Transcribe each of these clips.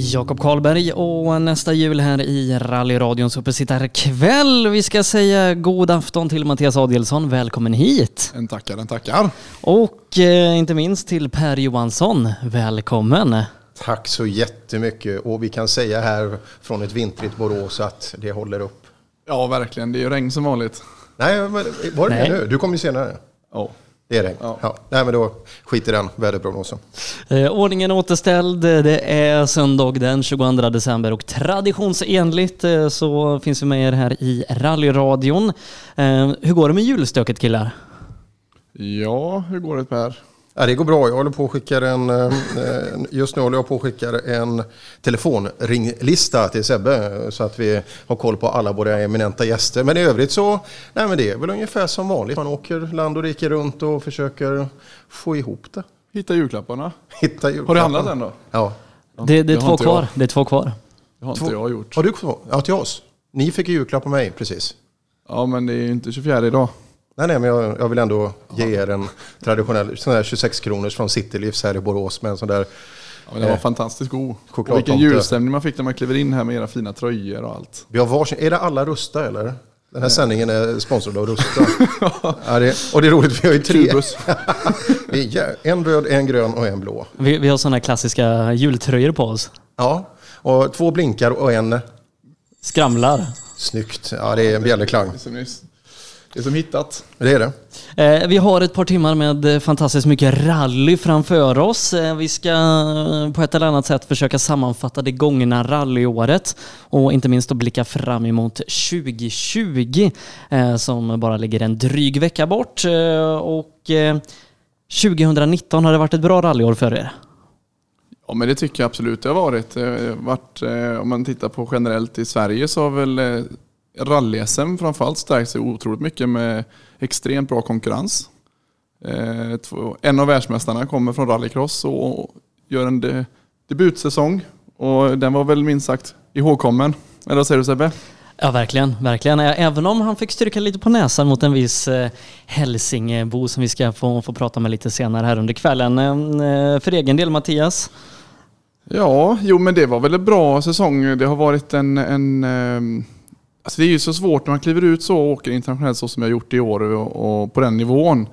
Jakob Karlberg och nästa jul här i rallyradions uppesittarkväll. Vi ska säga god afton till Mattias Adielsson. Välkommen hit! En tackar, en tackar. Och eh, inte minst till Per Johansson. Välkommen! Tack så jättemycket och vi kan säga här från ett vintrigt Borås att det håller upp. Ja, verkligen. Det är ju regn som vanligt. Nej, var det Nej. nu? Du kommer ju senare. Ja. Det är regn. Ja. Ja. Nej, men då skiter den väderprognosen. Eh, ordningen återställd. Det är söndag den 22 december och traditionsenligt eh, så finns vi med er här i rallyradion. Eh, hur går det med julstöket killar? Ja, hur går det Per? Ja, det går bra. Jag håller på skickar en, eh, just nu håller jag på och skickar en telefonringlista till Sebbe så att vi har koll på alla våra eminenta gäster. Men i övrigt så, nej men det är väl ungefär som vanligt. Man åker land och rike runt och försöker få ihop det. Hitta julklapparna. Hitta Har du julklapparna. handlat än då? Ja. Det, det är två kvar. jag. Det är två kvar. Det har inte Två- jag gjort. Har du kvar? Ja, till oss. Ni fick ju julklapp på mig, precis. Ja, men det är ju inte 24 idag. Nej, nej, men jag, jag vill ändå ge er en traditionell sån där 26 kronors från Citylivs här i Borås med en sån där. Ja, men den var Eh, fantastiskt god. Och vilken julstämning man fick när man kliver in här med era fina tröjor och allt. Vi har varsin, är det alla Rusta eller? Den här sändningen är sponsrad av Rusta. ja, det, och det är roligt, vi har ju tre. En röd, en grön och en blå. Vi, vi har sådana klassiska jultröjor på oss. Ja, och två blinkar och en Skramlar. snyggt. Ja, det är en bjällerklang. Det är. Det är som hittat. Det är det. Eh, vi har ett par timmar med eh, fantastiskt mycket rally framför oss. Eh, vi ska på ett eller annat sätt försöka sammanfatta det gångna rallyåret och inte minst att blicka fram emot 2020 eh, som bara ligger en dryg vecka bort. Och eh, 2019 har det varit ett bra rallyår för er. Ja, men det tycker jag absolut det har varit. Det har varit om man tittar på generellt i Sverige så har väl rally-SM framförallt stärkt sig otroligt mycket med extremt bra konkurrens. Eh, En av världsmästarna kommer från rallycross och gör en de, debutsäsong. Och den var väl minst sagt ihågkommen. Eller vad säger du Sebbe? Ja, verkligen. verkligen. Även om han fick stryka lite på näsan mot en viss eh, Hälsingebo som vi ska få, få prata med lite senare här under kvällen. Eh, för egen del, Mattias? Ja, jo men det var väl en bra säsong. Det har varit en... en alltså det är ju så svårt när man kliver ut så och åker internationellt så som jag gjort i år och, och på den nivån.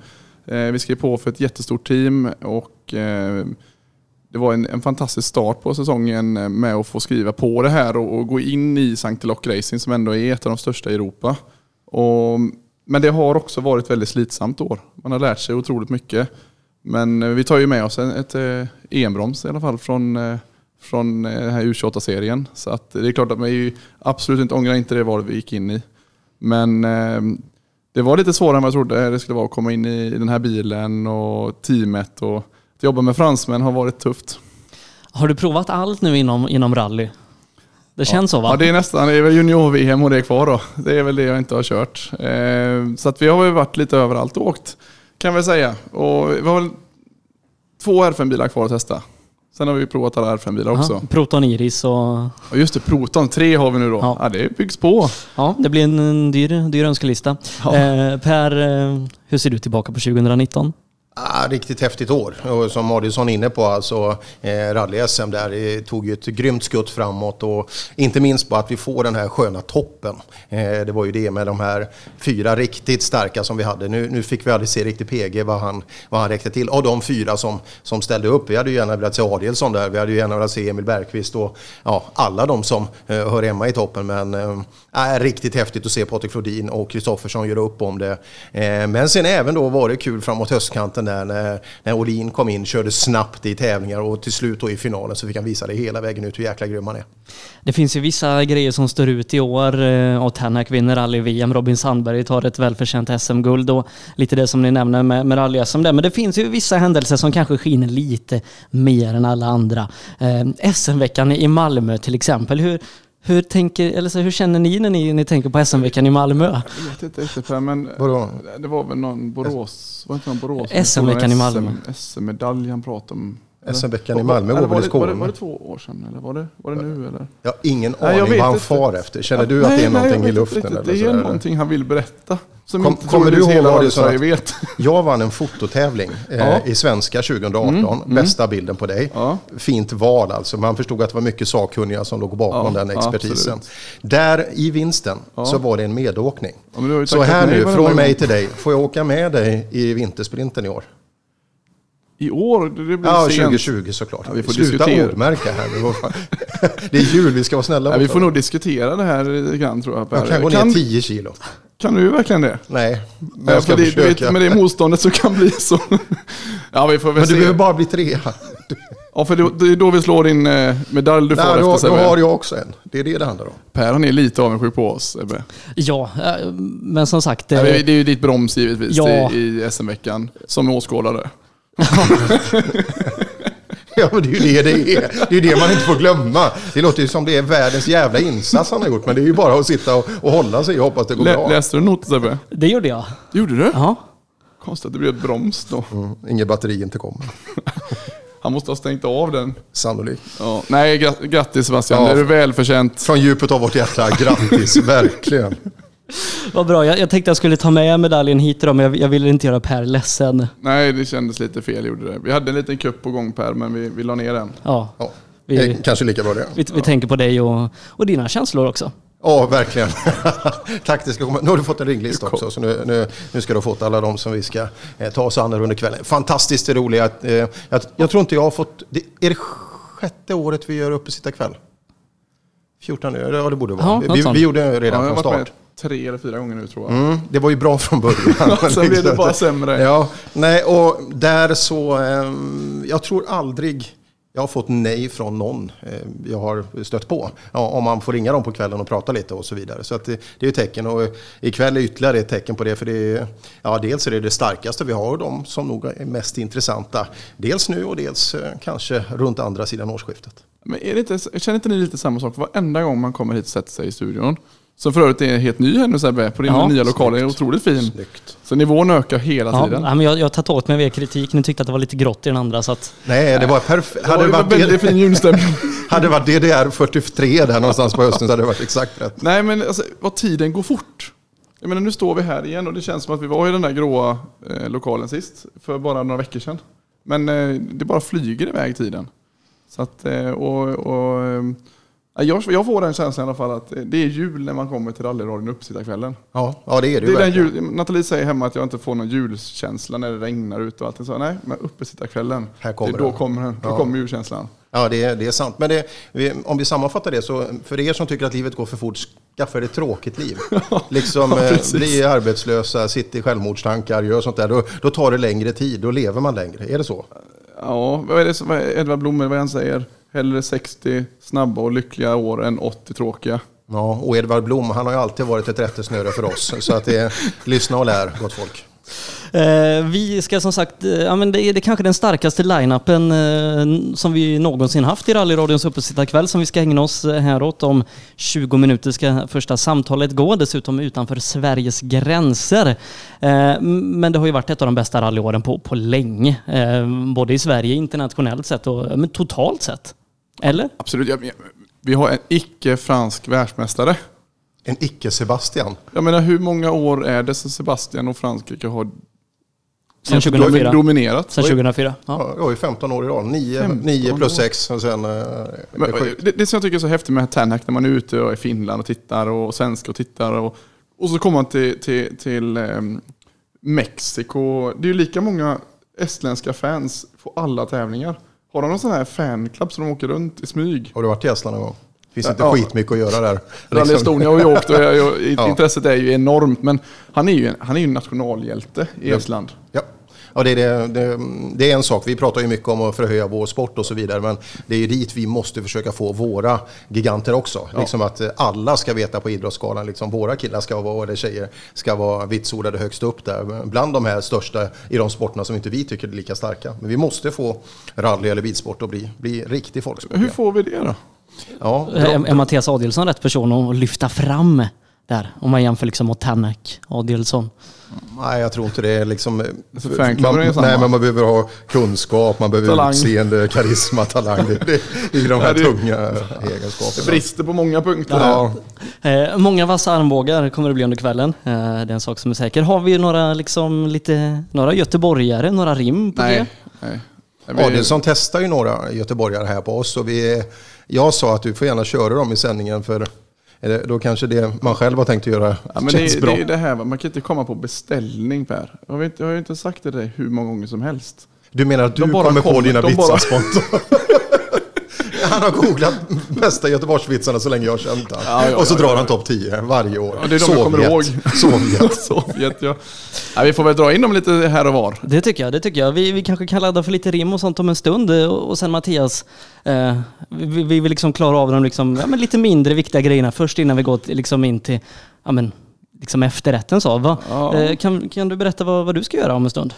Eh, vi skrev på för ett jättestort team och eh, det var en, en fantastisk start på säsongen med att få skriva på det här och, och gå in i Sankt Lock Racing som ändå är ett av de största i Europa. Och, men det har också varit väldigt slitsamt år. Man har lärt sig otroligt mycket. Men eh, vi tar ju med oss en- ett eh, EM-broms i alla fall från, eh, från eh, den här U28-serien. Så att det är klart att man ju absolut inte ångrar inte det val vi gick in i. Men eh, det var lite svårare än vad jag trodde det skulle vara att komma in i den här bilen och teamet. Och att jobba med fransmän har varit tufft. Har du provat allt nu inom, inom rally? Det känns så va? Ja, det är nästan, det är väl junior-VM och det är kvar då. Det är väl det jag inte har kört. Eh, så att vi har väl varit lite överallt och åkt, kan vi säga. Och vi har väl två R5-bilar kvar att testa. Sen har vi provat alla R5-bilar också. Ja, Proton Iris och... Och just det, Proton, tre har vi nu då. Ja. Ja. det byggs på. Ja, det blir en, en dyr, dyr önskelista. Ja. Eh, per, eh, hur ser du tillbaka på 2019? Ah, riktigt häftigt år. Och som Adielsson är inne på, alltså eh, rally-SM där tog ju ett grymt skutt framåt och inte minst på att vi får den här sköna toppen. Eh, det var ju det med de här fyra riktigt starka som vi hade. Nu, nu fick vi aldrig se riktigt PG vad han, vad han räckte till. Av de fyra som, som ställde upp, vi hade ju gärna velat se Adielsson där, vi hade ju gärna velat se Emil Bergqvist och ja, alla de som eh, hör hemma i toppen. Men eh, är riktigt häftigt att se Patrik Flodin och Kristoffersson göra upp om det. Eh, men sen även då var det kul framåt höstkanten där när, när Olin kom in, körde snabbt i tävlingar och till slut då i finalen så fick han visa det hela vägen ut hur jäkla grym han är. Det finns ju vissa grejer som står ut i år. Eh, och Tänak vinner rally-VM, Robin Sandberg tar ett välförtjänt SM-guld och lite det som ni nämner med, med rally-SM där. Men det finns ju vissa händelser som kanske skiner lite mer än alla andra. Eh, SM-veckan i Malmö till exempel. Hur, hur, tänker, eller så, hur känner ni när ni, ni tänker på SM-veckan i Malmö? Jag vet inte riktigt men Vadå? det var väl någon Borås, var det inte någon Borås? SM-veckan i Malmö. SM-medalj han pratade om. SM-veckan i Malmö Eller väl i det- Var det, var det två år sedan eller var det, var det nu eller? Jag har ingen Nej, jag aning vad han inte. far efter. Känner du att Nej, det är nej, någonting jag i luften? riktigt. Eller Det är någonting han vill berätta. Som Kom- inte kommer du ihåg hela det att- vet. Jag vann en fototävling eh, Ja. i svenska 2018. Bästa bilden på dig. Ja. Fint val alltså. Man förstod att det var mycket sakkunniga som låg bakom Ja, den ja, expertisen. absolut. Där i vinsten så var det en medåkning. Ja, så här nu, från mig till dig. Får jag åka med dig i vintersprinten i år? I år, det blir Ja, sent. 2020 såklart. Ja, vi får Sluta diskutera. ordmärka här. Det är jul, vi ska vara snälla mot vi får nog diskutera det här lite grann tror jag. Per. Jag kan gå ner kan, 10 kilo. Kan du verkligen det? Nej, men Ja, jag ska för det, du försöka. vet, med det motståndet så kan bli så. ja, vi får väl Men du se. behöver bara bli trea. Ja, för det, det är då vi slår din eh, medalj du får Nej, efter då, då har jag också en. Det är det det handlar om. Per, han är lite avundsjuk på oss Ebbe. Ja, eh, men som sagt. Ja, eh, det är ju ditt broms givetvis Ja. i, i SM-veckan som åskådare. Ja, men det är ju det det är. Det är ju det man inte får glömma. Det låter ju som det är världens jävla insats han har gjort. Men det är ju bara att sitta och, och hålla sig och hoppas det går Lä, bra. läste du noter Sebbe? Det gjorde jag. Gjorde du? Ja. Konstigt att det blev ett broms då. Mm, inget batteri inte kommer. Han måste ha stängt av den. Sannolikt. Ja. Nej, gra- grattis Sebastian. Ja. Det är välförtjänt. Från djupet av vårt hjärta, grattis. verkligen. Vad bra. Jag, jag tänkte jag skulle ta med medaljen hit idag, men jag, jag ville inte göra Per ledsen. Nej, det kändes lite fel gjorde det. Vi hade en liten kupp på gång Per, men vi, vi la ner den. Ja, Ja, Vi- det är kanske lika bra det. vi, vi tänker på dig och, och dina känslor också. Ja, verkligen. Tack, det ska komma. Nu har du fått en ringlista också, så nu, nu, nu ska du ha fått alla de som vi ska eh, ta oss an här under kvällen. Fantastiskt roligt. att, Eh, jag, jag tror inte jag har fått... Det, är det sjätte året vi gör uppesittarkväll? 14 nu? Ja, det borde Ja, vara. något vi, sånt. vi gjorde Ja, redan har från start. Tre eller fyra gånger nu tror jag. Mm, det var ju bra från början. Sen blev det bara sämre. Ja, nej, och där så... ehm, jag tror aldrig jag har fått nej från någon eh, jag har stött på. Ja, om man får ringa dem på kvällen och prata lite och så vidare. Så det, det är ett tecken och ikväll är ytterligare ett tecken på det. För det är, ja, dels är det det starkaste vi har och de som nog är mest intressanta. Dels nu och dels eh, kanske runt andra sidan årsskiftet. Men är det inte, känner inte ni lite samma sak varenda gång man kommer hit och sätter sig i studion? Som för övrigt är helt ny här nu Sebbe, på din Ja, nya lokal. är otroligt fin. Snyggt. Så nivån ökar hela Ja, tiden. men jag, jag har tagit åt mig av er kritik. Ni tyckte att det var lite grått i den andra. Så att, Nej, det var perfekt. Hade det var varit väldigt fin det, julstämning. hade det varit DDR 43 där någonstans på hösten så hade det varit exakt rätt. Nej men alltså, vad tiden går fort. Jag menar nu står vi här igen och det känns som att vi var i den där gråa eh, lokalen sist. För bara några veckor sedan. Men eh, det bara flyger iväg tiden. Så att, eh, och, och, eh, jag, jag får den känslan i alla fall att eh, det är jul när man kommer till rallyradion uppsittarkvällen. Ja, ja, det är det, Det är jul, Nathalie säger hemma att jag inte får någon julkänsla när det regnar ute och allt. Så, nej, men uppesittarkvällen, Här kommer det då kommer den. Då Ja. kommer julkänslan. Ja, det, är- det är sant. Men det, om vi sammanfattar det så, för er som tycker att livet går för fort, skaffa er ett tråkigt liv. Liksom Ja, eh, bli arbetslösa, sitta i självmordstankar, gör sånt där. Då, då tar det längre tid, då lever man längre. Är det så? Ja, vad är det som Edvard Blom, vad han säger? Hellre 60 snabba och lyckliga år än 80 tråkiga. Ja, och Edvard Blom, han har ju alltid varit ett rättesnöre för oss. Så att det är, lyssna och lär, gott folk. Eh, vi ska som sagt, eh, ja, men det är det är kanske den starkaste line-upen eh, som vi någonsin haft i rallyradions uppesittarkväll som vi ska ägna oss eh, häråt. Om 20 minuter ska första samtalet gå, dessutom utanför Sveriges gränser. Eh, men det har ju varit ett av de bästa rallyåren på, på länge. Eh, både i Sverige, internationellt sett och men totalt sett. Eller? Absolut. Ja, men vi har en icke-fransk världsmästare. En icke-Sebastian. Jag menar hur många år är det sedan Sebastian och Frankrike har Sen 2004. dominerat? Sen 2004. Ja. Ja, var ju 15 år i rad. 9, 15 9 plus år. 6 och sen... eh, Men, det är det, det som jag tycker är så häftigt med Tanhack när man är ute och i Finland och tittar och svenska och tittar och, och så kommer man till, till, till ehm, Mexiko. Det är ju lika många estländska fans på alla tävlingar. Har de någon sån här fanclub som de åker runt i smyg? Har du varit i Estland någon gång? Finns inte Ja. skitmycket att göra där. Rally Liksom. Estonia har vi åkt och jag, jag, Ja. intresset är ju enormt. Men han är ju en, han är ju en nationalhjälte i Ja. Estland. Ja. Ja, det, är det, det, det är en sak. Vi pratar ju mycket om att förhöja vår sport och så vidare. Men det är ju dit vi måste försöka få våra giganter också. Liksom att eh, alla ska veta på Idrottsgalan. Liksom våra killar ska vara, eller tjejer ska vara vitsordade högst upp där. Bland de här största i de sporterna som inte vi tycker är lika starka. Men vi måste få rally eller bilsport att bli, bli riktig folksport. Hur får vi det då? Ja, Är, är Mattias Adielsson rätt person att lyfta fram där. Om man jämför liksom mot Tanak och Adelsson. Nej, jag tror inte det är liksom... Är man, samma. nej, men man behöver ha kunskap, man behöver Talang. utseende, karisma, talang. Det, det, det är de här Ja, det- tunga Det egenskaperna. brister på många punkter. Ja, Eh, många vassa armbågar kommer det bli under kvällen. Eh, det är en sak som är säker. Har vi några, liksom, lite, några göteborgare, några rim på Nej. det? nej. Adelsson testar ju några göteborgare här på oss. Och vi, jag sa att du får gärna köra dem i sändningen för är det- då kanske det man själv har tänkt att göra Ja, men känns det, bra. det är det här, man kan inte komma på beställning Per. Jag har, inte, jag har ju inte sagt det dig hur många gånger som helst. Du menar att du bara kommer på kommer, dina vitsar spontant? Han har googlat bästa Göteborgsvitsarna så länge jag har känt honom. Ja, ja, och så ja, drar ja. han topp 10 varje år. Ja, det är de jag kommer ihåg. Sovjet. Sovjet ja. ja. Vi får väl dra in dem lite här och var. Det tycker jag, det tycker jag. Vi, vi kanske kan ladda för lite rim och sånt om en stund. Eh, Och, sen Mattias, eh, vi, vi vill liksom klara av de liksom, ja, men lite mindre viktiga grejerna först innan vi går liksom in till ja, men, liksom efterrätten. Så. Va? Ja. Eh, kan, kan du berätta vad, vad du ska göra om en stund?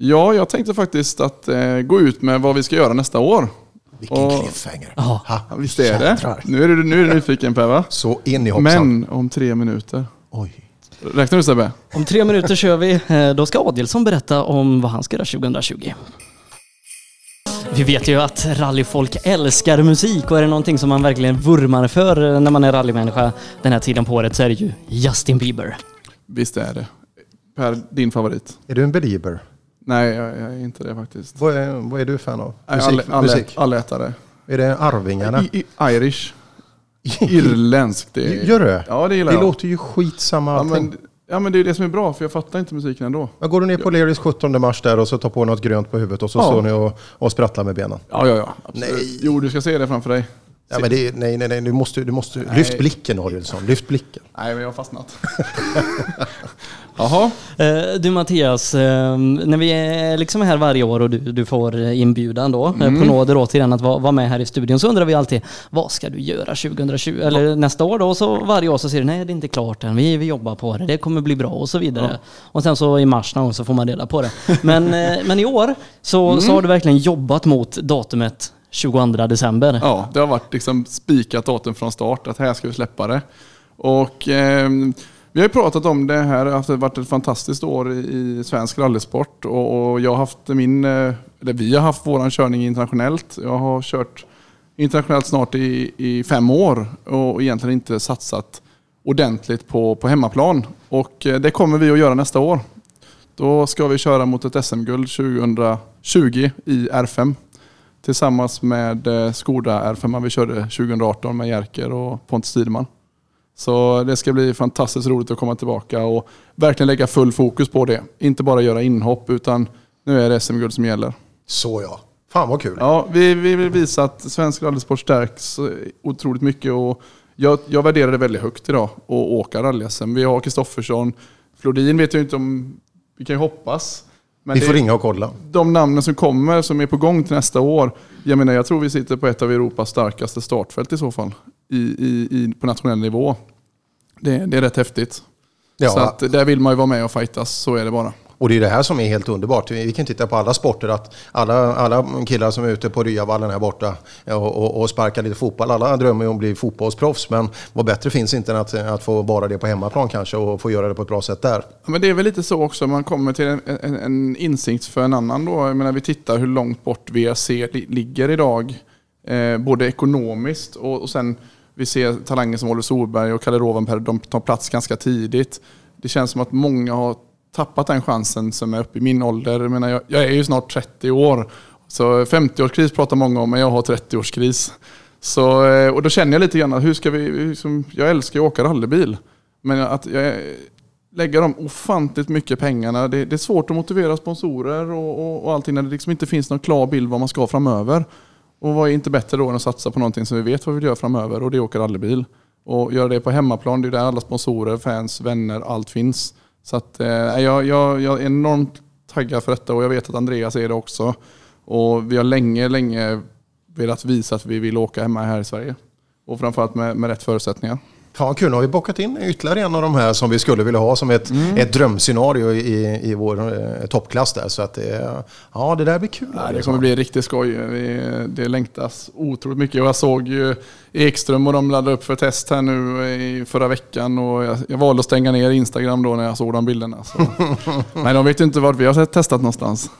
Ja, jag tänkte faktiskt att eh, gå ut med vad vi ska göra nästa år. Vilken Och- cliffhanger. Ja. Ha, visst är det? Nu är du, nu är du nyfiken Per va? Så in i hoppsan. Men om tre minuter. Oj. Räknar du Sebbe? Om tre minuter kör vi. Eh, Då ska Adelsson berätta om vad han ska göra 2020. Vi vet ju att rallyfolk älskar musik och är det någonting som man verkligen vurmar för eh, när man är rallymänniska den här tiden på året så är det ju Justin Bieber. Visst är det. Per, din favorit? Är du en belieber? Nej, jag, jag är inte det faktiskt. Vad är, vad är du fan av? Musik? all, all, musik? allätare. Är det Arvingarna? I, i, Irish. Irländskt. Det är, Gör det? Ja, det gillar Det jag. låter ju skitsamma ja, allting. men, ja, men det är det som är bra, för jag fattar inte musiken ändå. Men går du ner på Lerys 17 mars där och så tar på något grönt på huvudet och så Ja. står ni och, och sprattlar med benen. Ja, ja, ja. Absolut. Nej. Jo, du ska se det framför dig. Ja, men det nej, nej, nej, du måste, du måste, Nej. lyft blicken Adielsson, lyft blicken. Nej, men jag har fastnat. Jaha. Eh, Du Mattias, eh, när vi är liksom här varje år och du, du får inbjudan då, eh, på nåder den att vara, med här i studion så undrar vi alltid vad ska du göra 2020 eller nästa år då? Och så varje år så säger du nej det är inte klart än, vi, vi jobbar på det, det kommer bli bra och så vidare. Och sen så i mars någon så får man reda på det. Men, eh, men i år så, så har du verkligen jobbat mot datumet 22 december. Ja, det har varit liksom spikat datum från start, att här ska vi släppa det. Och eh, vi har ju pratat om det här, att det har varit ett fantastiskt år i, svensk rallysport. Och, och jag har haft min, eh, eller vi har haft våran körning internationellt. Jag har kört internationellt snart i, i fem år och egentligen inte satsat ordentligt på, på hemmaplan. Och eh, det kommer vi att göra nästa år. Då ska vi köra mot ett SM-guld 2020 i R5 tillsammans med eh, Skoda R5 vi körde 2018 med Jerker och Pontus Tideman. Så det ska bli fantastiskt roligt att komma tillbaka och verkligen lägga full fokus på det. Inte bara göra inhopp utan nu är det SM-guld som gäller. Så ja. Fan vad kul. Ja, vi, vi vill visa att svensk rallysport stärks eh, otroligt mycket och jag, jag värderar det väldigt högt idag att åka rally-SM. Vi har Kristoffersson, Flodin vet jag inte om, vi kan ju hoppas. Men Vi får ringa och kolla. de namnen som kommer, som är på gång till nästa år. Jag menar, jag tror vi sitter på ett av Europas starkaste startfält i så fall. I, i, i, på nationell nivå. Det, det är rätt häftigt. Ja, Så att där vill man ju vara med och fightas, så är det bara och det är det här som är helt underbart. Vi kan titta på alla sporter, att alla, alla killar som är ute på Ryavallen här borta eh, och, och, och sparkar lite fotboll, alla drömmer ju om att bli fotbollsproffs. Men vad bättre finns inte än att, att få vara det på hemmaplan kanske och få göra det på ett bra sätt där. Ja, Men det är väl lite så också, man kommer till en, en, en insikt för en annan då. Jag menar, vi tittar hur långt bort VRC ligger idag. Eh, både ekonomiskt och, och sen vi ser talanger som Oliver Solberg och Kalle Rovanperä, de tar plats ganska tidigt. Det känns som att många har tappat den chansen som är uppe i min ålder. Jag, menar, jag, jag är ju snart 30 år. Så 50-årskris pratar många om, men jag har 30-årskris. Så, eh, och då känner jag lite grann hur ska vi, liksom, jag älskar ju att åka rallybil. Men att jag, lägga de ofantligt mycket pengarna. Det, det är svårt att motivera sponsorer och, och, och allting när det liksom inte finns någon klar bild vad man ska framöver. Och vad är inte bättre då än att satsa på någonting som vi vet vad vi vill göra framöver och det är att åka rallybil. Och göra det på hemmaplan, det är där alla sponsorer, fans, vänner, allt finns. Så att, eh, jag, jag, jag är enormt taggad för detta och jag vet att Andreas är det också. Och vi har länge, länge velat visa att vi vill åka hemma här i Sverige. Och framförallt med, med rätt förutsättningar. Fan kul, nu har vi bockat in ytterligare en av de här som vi skulle vilja ha som ett, mm. ett drömscenario i, i vår eh, toppklass där. Så att det, ja, det där blir kul. Ja, det kommer bli riktigt skoj. Det, det längtas otroligt mycket. Jag såg ju Ekström och de laddade upp för test här nu i förra veckan och jag, jag valde att stänga ner Instagram då när jag såg de bilderna. Så. Men de vet ju inte vart vi har testat någonstans.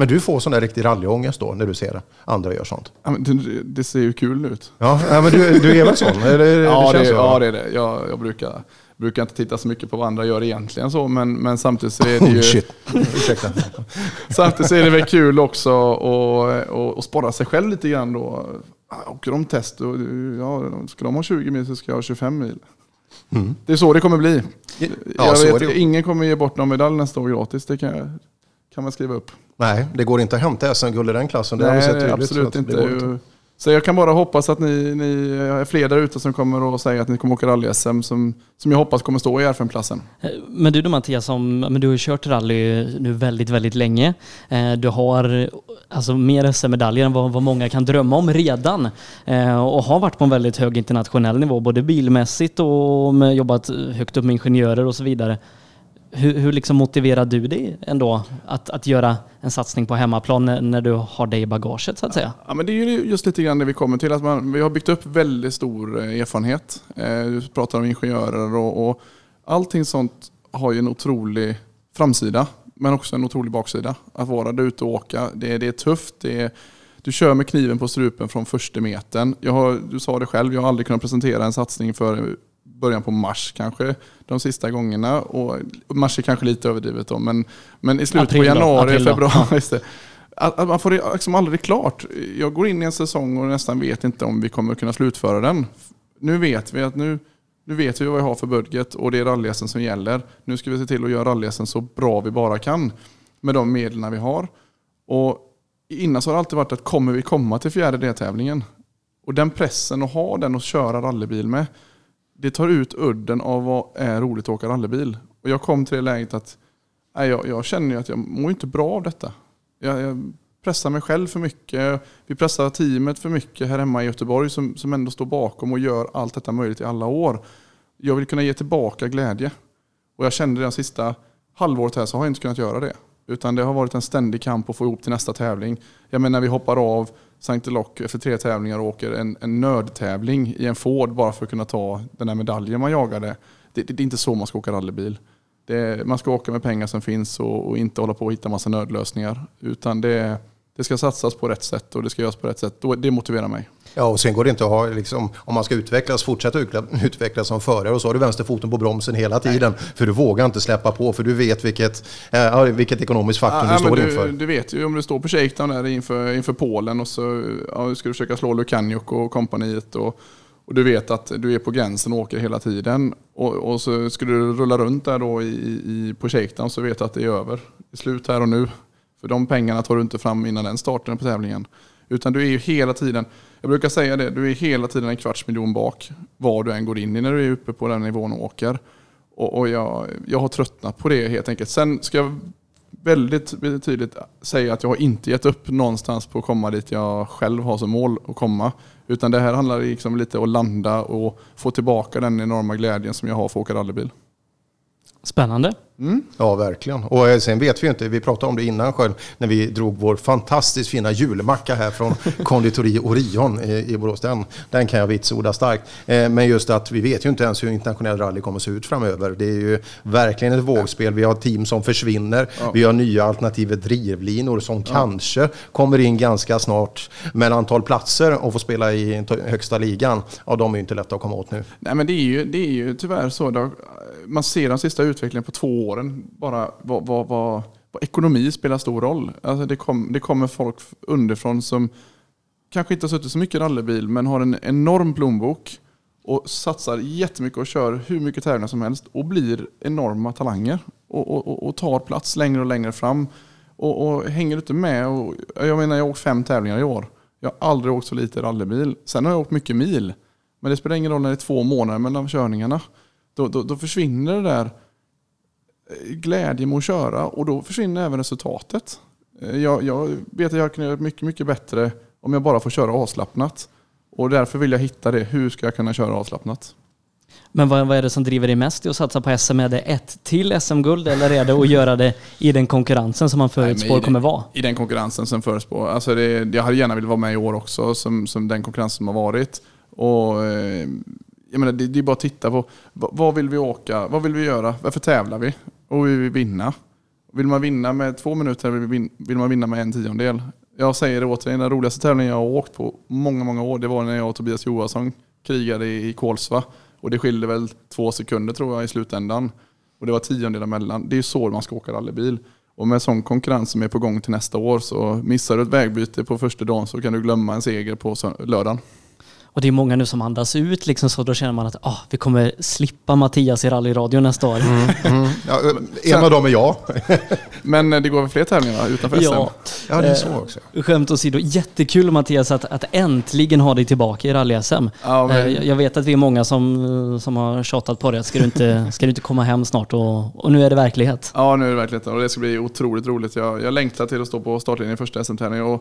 Men du får sån där riktig rallyångest då när du ser andra gör sånt? Ja, det, det, ser ju kul ut. Ja, ja men du, du är väl sån? Det, det, ja, det, ja, det är det. Jag, jag brukar, brukar inte titta så mycket på vad andra gör egentligen så, men, men samtidigt så är det ju... Shit. Ursäkta. samtidigt så är det väl kul också att sporra sig själv lite grann då. Åker de test, och, ja, ska de ha 20 mil så ska jag ha 25 mil. Mm. Det är så det kommer bli. Ja, jag vet, ingen kommer ge bort någon medalj nästa år gratis. Det kan, jag, kan man skriva upp. Nej, det går inte att hämta SM-guld i den klassen. Det Nej, tydligt, absolut inte. inte. Så jag kan bara hoppas att ni, ni är fler där ute som kommer att säga att ni kommer åka rally-SM som, som jag hoppas kommer stå i R5-klassen. Eh, men du då Mattias, som, men du har kört rally nu väldigt, väldigt länge. Eh, du har alltså mer SM-medaljer än vad, vad många kan drömma om redan eh, och har varit på en väldigt hög internationell nivå, både bilmässigt och jobbat högt upp med ingenjörer och så vidare. Hur, hur liksom motiverar du dig ändå att, att göra en satsning på hemmaplan när, när du har det i bagaget så att säga? Ja, men det är ju just lite grann det vi kommer till. Att man, vi har byggt upp väldigt stor eh, erfarenhet. Eh, du pratar om ingenjörer och, och allting sånt har ju en otrolig framsida men också en otrolig baksida. Att vara där ute och åka, det, det är tufft. Det är, du kör med kniven på strupen från första metern. Jag har, du sa det själv, jag har aldrig kunnat presentera en satsning för början på mars kanske de sista gångerna. Och mars är kanske lite överdrivet då, men, men i slutet april på januari, april februari. Ja. Att, att, man får det liksom aldrig klart. Jag går in i en säsong och nästan vet inte om vi kommer kunna slutföra den. Nu vet vi att nu, nu vet vi vad vi har för budget och det är rally som gäller. Nu ska vi se till att göra rally så bra vi bara kan med de medlen vi har. Och innan så har det alltid varit att kommer vi komma till fjärde deltävlingen? Och den pressen att ha den att köra rallybil med det tar ut udden av vad är roligt att åka rallybil. Och jag kom till det läget att nej, jag, jag känner att jag mår inte bra av detta. Jag, jag, pressar mig själv för mycket. Vi pressar teamet för mycket här hemma i Göteborg som, som ändå står bakom och gör allt detta möjligt i alla år. Jag vill kunna ge tillbaka glädje. Och jag kände det sista halvåret här så har jag inte kunnat göra det. Utan det har varit en ständig kamp att få ihop till nästa tävling. Jag menar vi hoppar av Sankte Lock efter tre tävlingar och åker en, en nödtävling i en Ford bara för att kunna ta den här medaljen man jagade. Det, det, det är inte så man ska åka rallybil. Det, man ska åka med pengar som finns och, och, inte hålla på och hitta massa nödlösningar. Utan det, det ska satsas på rätt sätt och det ska göras på rätt sätt. Det motiverar mig. Ja, och sen går det inte att ha, liksom, om man ska utvecklas, fortsätta utvecklas som förare och så har du vänsterfoten på bromsen hela tiden. Nej. För du vågar inte släppa på, för du vet vilket, äh, vilket ekonomiskt faktum ja, du står du, inför. Du vet ju om du står på shakedown där inför, inför Polen och så ja, ska du försöka slå Lukaniuk och kompaniet. Och, och du vet att du är på gränsen och åker hela tiden. Och, och så ska du rulla runt där då i, i, på shakedown så vet du att det är över. Det är slut här och nu. För de pengarna tar du inte fram innan den starten på tävlingen. Utan du är ju hela tiden, jag brukar säga det, du är hela tiden en kvarts miljon bak vad du än går in i när du är uppe på den nivån och åker. Och, och jag, jag har tröttnat på det helt enkelt. Sen ska jag väldigt tydligt säga att jag har inte gett upp någonstans på att komma dit jag själv har som mål att komma. Utan det här handlar liksom lite om att landa och få tillbaka den enorma glädjen som jag har för att åka rallybil. Spännande. Mm. Ja, verkligen. Och eh, sen vet vi inte, vi pratade om det innan själv, när vi drog vår fantastiskt fina julmacka här från konditori Orion i, Borås. Den, den kan jag vitsorda starkt. Eh, men just att vi vet ju inte ens hur internationell rally kommer att se ut framöver. Det är ju verkligen ett vågspel. Vi har team som försvinner. Ja. Vi har nya alternativa drivlinor som ja. kanske kommer in ganska snart. Men antal platser och få spela i högsta ligan, ja de är ju inte lätta att komma åt nu. Nej men det är ju, det är ju tyvärr så. Man ser den sista utvecklingen på två år åren bara vad, vad, vad, vad ekonomi spelar stor roll. Alltså det, kom, det kommer folk underifrån som kanske inte har suttit så mycket i rallybil men har en enorm plånbok och satsar jättemycket och kör hur mycket tävlingar som helst och blir enorma talanger och, och, och tar plats längre och längre fram. Och, och hänger du inte med, och, jag menar jag har åkt fem tävlingar i år. Jag har aldrig åkt så lite rallybil. Sen har jag åkt mycket mil. Men det spelar ingen roll när det är två månader mellan körningarna. Då, då, då försvinner det där glädje med att köra och då försvinner även resultatet. Eh, jag, jag vet att jag kan göra mycket, mycket bättre om jag bara får köra avslappnat. Och därför vill jag hitta det. Hur ska jag kunna köra avslappnat? Men vad, vad är det som driver dig mest i att satsa på SM? Är det ett till SM-guld eller är det att göra det i den konkurrensen som man förutspår Nej, kommer vara? I den konkurrensen som förutspår. Alltså det, jag hade gärna velat vara med i år också, som, som den konkurrensen som har varit. Och, eh, jag menar, det, det är bara att titta på vad vill vi åka, vad vill vi göra, varför tävlar vi och vi vill vinna? Vill man vinna med två minuter vill, vill man vinna med en tiondel? Jag säger det återigen, den roligaste tävlingen jag har åkt på många, många år, det var när jag och Tobias Johansson krigade i Kolsva. Och det skilde väl två sekunder tror jag i slutändan. Och det var tiondelar mellan. Det är ju så man ska åka rallybil. Och med sån konkurrens som är på gång till nästa år så missar du ett vägbyte på första dagen så kan du glömma en seger på lördagen. Och det är många nu som andas ut liksom så då känner man att ah, vi kommer slippa Mattias i rallyradio nästa år. Mm, mm. Ja, en av dem är jag. Men det går väl fler tävlingar utanför SM? Ja, ja det är så också. Eh, skämt åsido, jättekul Mattias att, att äntligen ha dig tillbaka i rally-SM. Ja, men... Eh, jag vet att vi är många som, som har tjatat på det. Ska du inte, ska du inte komma hem snart? Och, och nu är det verklighet. Ja, nu är det verklighet och det ska bli otroligt roligt. Jag, jag längtar till att stå på startlinjen i första SM-tävlingen.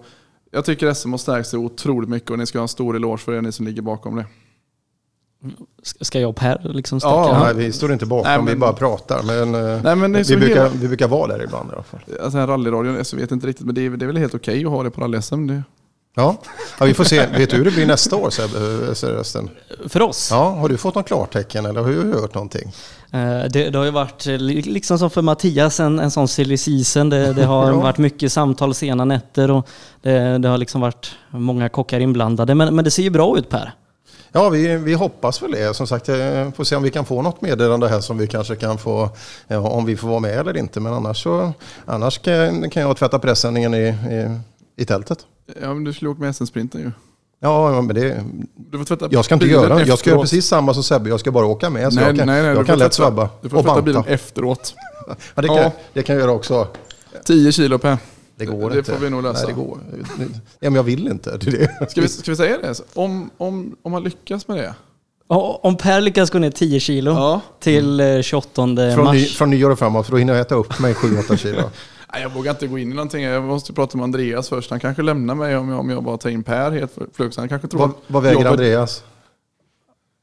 Jag tycker SM har stärkt sig otroligt mycket och ni ska ha en stor eloge för er ni som ligger bakom det. Ska jag Per liksom sticka? Ja, nej, vi står inte bakom, nej, men, vi bara pratar. Men, eh, nej, men vi, brukar, hela... vi brukar vara där ibland i alla fall. Alltså rallyradion, jag vet inte riktigt, men det är, det är väl helt okej okay att ha det på rally-SM. Det... Ja. ja, vi får se. Vet du hur det blir nästa år förresten? För oss? Ja, har du fåått något klartecken eller har du hört någonting? Eh, det, det, har ju varit, eh, liksom som för Mattias, en, en sån silly season. Det, det har ja. varit mycket samtal sena nätter och det, det, har liksom varit många kockar inblandade. Men, men det ser ju bra ut Per. Ja, vi, vi hoppas väl det. Som sagt, eh, får se om vi kan få något meddelande här som vi kanske kan få, om vi får vara med eller inte. Men annars, så, annars kan, kan jag tvätta pressändningen i, i, i tältet. Ja, men du skulle åka med SM-sprinten ju. Ja, men det... jag ska inte göra Jag ska göra precis samma som Sebbe. Jag ska bara åka med. Så nej, jag kan, nej, nej, jag kan lätt svabba. Du får tvätta bilen efteråt. ja, det, kan, ja. det kan jag göra också. 10 kilo per. Det går det, inte. Det får vi nog lösa. Nej, det går. Ja, men jag vill inte. Det det. Ska, vi, ska vi säga det? Om, om, om man lyckas med det. Om Per lyckas gå ner 10 kilo ja. till 28 eh, från mars. Ny, från nyår och framåt, för då hinner jag äta upp mig 7-8 kilo. Nej, jag vågar inte gå in i någonting. Jag måste prata med Andreas först. Han kanske lämnar mig om jag, om jag bara tar in Per helt flux. Han kanske tror vad, vad väger jobbet... Andreas?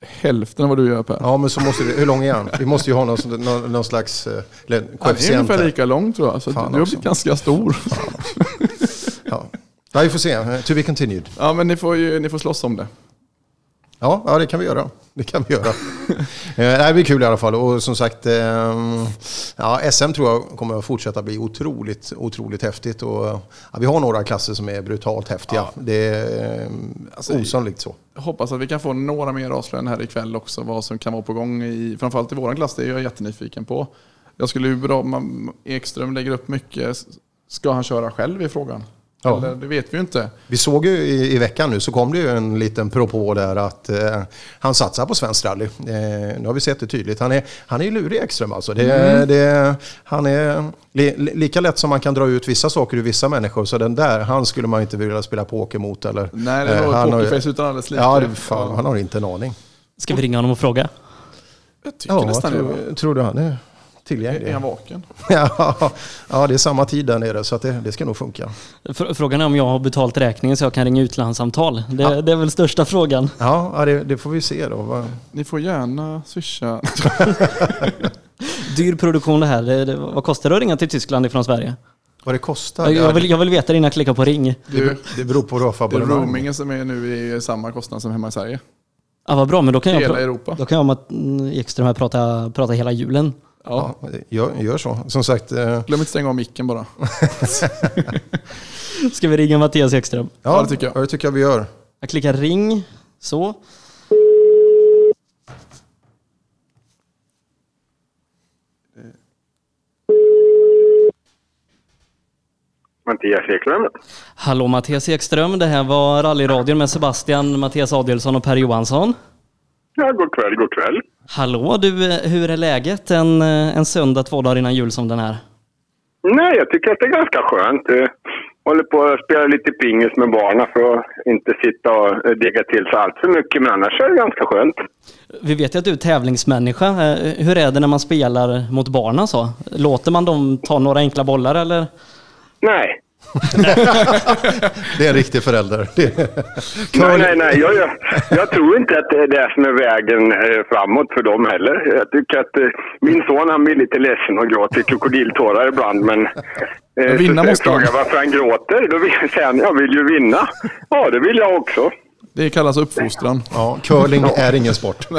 Hälften av vad du gör Per. Ja, men så måste vi, hur lång är han? Vi måste ju ha någon, någon, någon slags eh, koefficient. Han är ungefär lika lång tror jag. Så du har blivit ganska stor. ja. ja, vi får se. To be continued. Ja, men ni får, ju, ni får slåss om det. Ja, ja, det kan vi göra. Det kan vi göra. Eh, det blir kul i alla fall. Och som sagt, ehm, ja, SM tror jag kommer att fortsätta bli otroligt, otroligt häftigt. Och, ja, vi har några klasser som är brutalt häftiga. Ja. Det är ehm, alltså, osannolikt så. Jag hoppas att vi kan få några mer avslöjanden här ikväll också. Vad som kan vara på gång, i, framförallt i vår klass. Det är jag jättenyfiken på. Jag skulle bra, man, Ekström lägger upp mycket. Ska han köra själv i frågan? Ja. Eller, det vet vi ju inte. Vi såg ju i, i, veckan nu så kom det ju en liten propå där att eh, han satsar på svensk rally. Eh, nu har vi sett det tydligt. Han är, han är ju lurig Ekström alltså. Det, mm. det, han är li, lika lätt som man kan dra ut vissa saker ur vissa människor. Så den där, han skulle man inte vilja spela poker mot. Eller, Nej, det var eh, pokerface utan alldeles lite. Ja, det, fan, han har inte en aning. Ska vi ringa honom och fråga? Jag tycker ja, nästan tror, det. Tror du han är? Tillgänglig. Är han vaken? ja, ja, det är samma tid där nere så det, det ska nog funka. Frågan är om jag har betalt räkningen så jag kan ringa utlandssamtal. Det, ja. det är väl största frågan. Ja, det, det, får vi se då. Ni får gärna swisha. Dyr produktion det här. Det, vad kostar det att ringa till Tyskland ifrån Sverige? Vad det kostar? Jag vill, jag vill veta det innan jag klickar på ring. Du, det beror på vad Det är roamingen som är nu i samma kostnad som hemma i Sverige. Ja, vad bra, men då kan Hela jag, Europa. Då kan jag med Ekström här prata, prata hela julen. Ja, gör, gör så. Som sagt. Eh... Glöm inte stänga av micken bara. Ska vi ringa Mattias Ekström? Ja, ja, det tycker jag. Ja, det tycker jag vi gör. Jag klickar ring. Så. Mattias Ekström. Hallå Mattias Ekström, det här var rallyradion med Sebastian, Mattias Adelsson och Per Johansson. Ja, god kväll, god kväll. Hallå du, hur är läget en, en söndag två dagar innan jul som den här? Nej, jag tycker att det är ganska skönt. Jag håller på att spela lite pingis med barnen för att inte sitta och digga till sig allt för mycket, men annars är det ganska skönt. Vi vet ju att du är tävlingsmänniska. Hur är det när man spelar mot barnen så? Låter man dem ta några enkla bollar eller? Nej, det är en riktig förälder. nej, nej, nej. Jag, jag, jag, tror inte att det är det som är vägen eh, framåt för dem heller. Jag tycker att eh, min son han blir lite ledsen och gråter krokodiltårar ibland. Men, eh, vinna så måste frågar varför han gråter. Då vill, säger han, jag vill ju vinna. Ja, det vill jag också. Det kallas uppfostran. Ja, curling är ingen sport.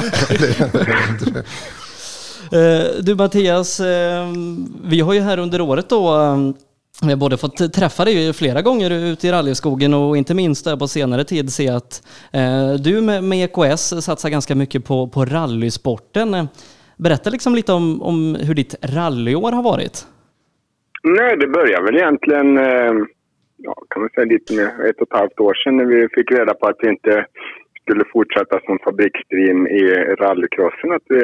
Eh, du Mattias, eh, vi har ju här under året då vi har både fått träffa dig flera gånger ute i rallyskogen och inte minst där på senare tid se att eh, du med, med EKS satsar ganska mycket på, på rallysporten. Berätta liksom lite om, om hur ditt rallyår har varit. Nej, det började väl egentligen, eh, ja, kan man säga lite mer, ett och ett halvt år sedan när vi fick reda på att vi inte skulle fortsätta som fabriksdream i rallycrossen. Att vi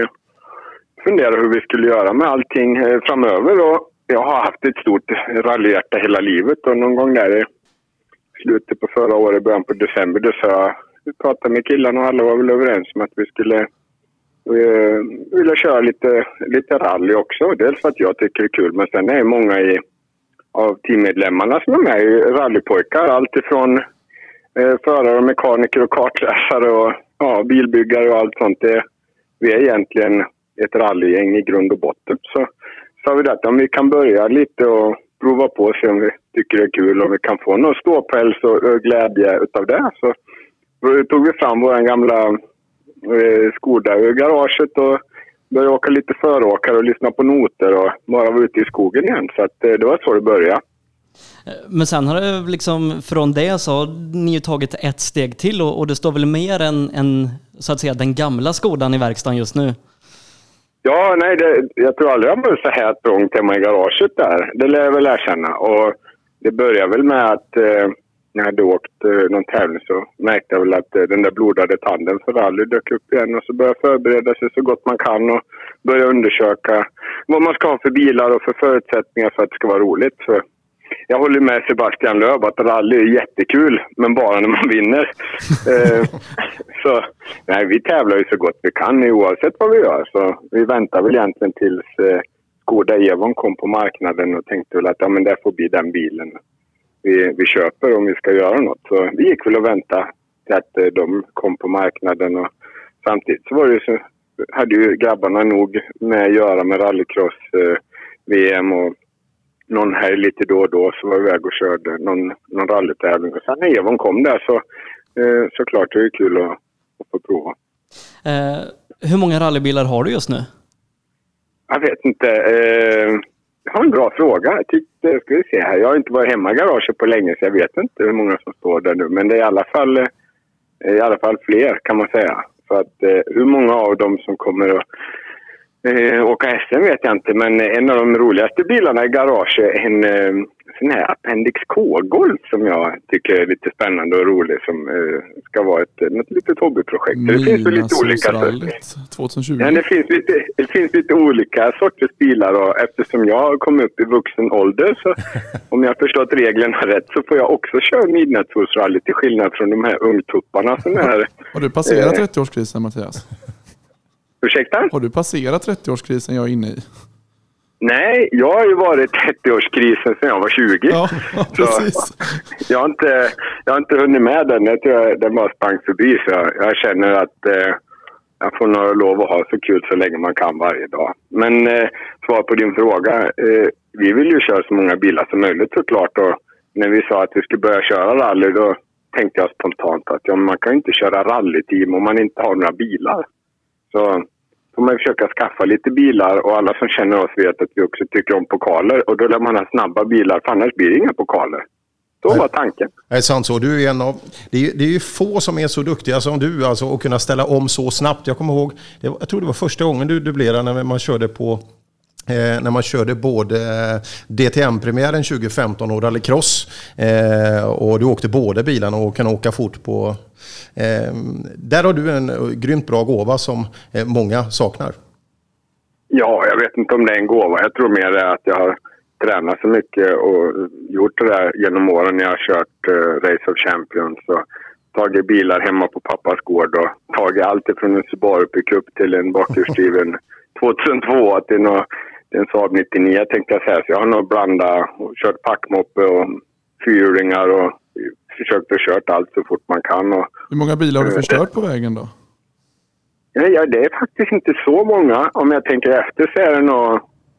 funderade hur vi skulle göra med allting eh, framöver. Och jag har haft ett stort rallyhjärta hela livet och någon gång där i slutet på förra året, början på december, då sa jag, vi pratade med killarna och alla var väl överens om att vi skulle uh, vilja köra lite, lite rally också. Dels för att jag tycker det är kul, men sen är det många i, av teammedlemmarna som är med i rallypojkar. Allt ifrån eh, förare, och mekaniker och kartläsare och ja, bilbyggare och allt sånt. Det, vi är egentligen ett rallygäng i grund och botten. Så sa vi att om vi kan börja lite och prova på och se om vi tycker det är kul och vi kan få någon ståpäls och glädje utav det. Så då tog vi fram vår gamla eh, Skoda i garaget och började åka lite föråkare och lyssna på noter och bara vara ute i skogen igen. Så att, eh, det var så det började. Men sen har det liksom, från det så har ni ju tagit ett steg till och, och det står väl mer än, än så att säga den gamla Skodan i verkstaden just nu? Ja, nej, det, jag tror aldrig jag varit så här trångt hemma i garaget där. Det lär jag väl erkänna. Och det började väl med att eh, när jag hade åkt eh, någon tävling så märkte jag väl att eh, den där blodade tanden för rally dök upp igen. Och så började jag förbereda sig så gott man kan och börja undersöka vad man ska ha för bilar och för förutsättningar för att det ska vara roligt. För jag håller med Sebastian Löb att rally är jättekul, men bara när man vinner. eh, så nej, vi tävlar ju så gott vi kan oavsett vad vi gör. Så vi väntar väl egentligen tills eh, Skoda Evon kom på marknaden och tänkte väl att ja, men det får bli den bilen vi, vi köper om vi ska göra något. Så vi gick väl och väntade till att eh, de kom på marknaden. Och samtidigt så var det så, hade ju grabbarna nog med att göra med rallycross-VM eh, och någon helg lite då och då så var iväg och körde någon, någon rallytävling. Och sen när Evon kom där så eh, såklart det är kul att, att få prova. Eh, hur många rallybilar har du just nu? Jag vet inte. Eh, jag har en bra fråga. Jag tyckte, ska vi se här. Jag har inte varit hemma i garaget på länge så jag vet inte hur många som står där nu. Men det är i alla fall, eh, i alla fall fler kan man säga. Så att eh, hur många av dem som kommer att Eh, åka SM vet jag inte, men en av de roligaste bilarna i garaget är en eh, sån här Appendix K-Golf som jag tycker är lite spännande och rolig som eh, ska vara ett, ett litet hobbyprojekt. Det finns väl lite olika... 2020. Ja, det, finns lite, det finns lite olika sorters bilar och eftersom jag kommit upp i vuxen ålder så om jag förstått reglerna rätt så får jag också köra midnattssolsrally till skillnad från de här ungtupparna som är... Har du passerat 30-årskrisen Mattias? Ursäkta? Har du passerat 30-årskrisen jag är inne i? Nej, jag har ju varit 30-årskrisen sedan jag var 20. Ja, precis. jag, har inte, jag har inte hunnit med den. Jag tror den bara sprang förbi. Så jag, jag känner att eh, jag får nog lov att ha så kul så länge man kan varje dag. Men eh, svar på din fråga. Eh, vi vill ju köra så många bilar som möjligt såklart. Och när vi sa att vi skulle börja köra rally då tänkte jag spontant att ja, man kan ju inte köra rallyteam om man inte har några bilar. Så får man försöka skaffa lite bilar och alla som känner oss vet att vi också tycker om pokaler och då lär man ha snabba bilar för annars blir det inga pokaler. Så var tanken. Det är sant så. Du är en av, det, är, det är ju få som är så duktiga som du alltså att kunna ställa om så snabbt. Jag kommer ihåg, det, jag tror det var första gången du dubblerade när man körde på Eh, när man körde både DTM-premiären 2015 och rallycross. Eh, och du åkte båda bilarna och kan åka fort på... Eh, där har du en eh, grymt bra gåva som eh, många saknar. Ja, jag vet inte om det är en gåva. Jag tror mer att jag har tränat så mycket och gjort det där genom åren när jag har kört eh, Race of Champions. Och tagit bilar hemma på pappas gård och tagit allt ifrån en Subaru pickup till en bakhjulsdriven 2002 till något en Saab 99 tänkte jag säga. Så jag har nog blandat och kört packmoppe och fyrhjulingar och försökt att kört allt så fort man kan. Och, Hur många bilar har du förstört på vägen då? Ja, det är faktiskt inte så många. Om jag tänker efter så är det nog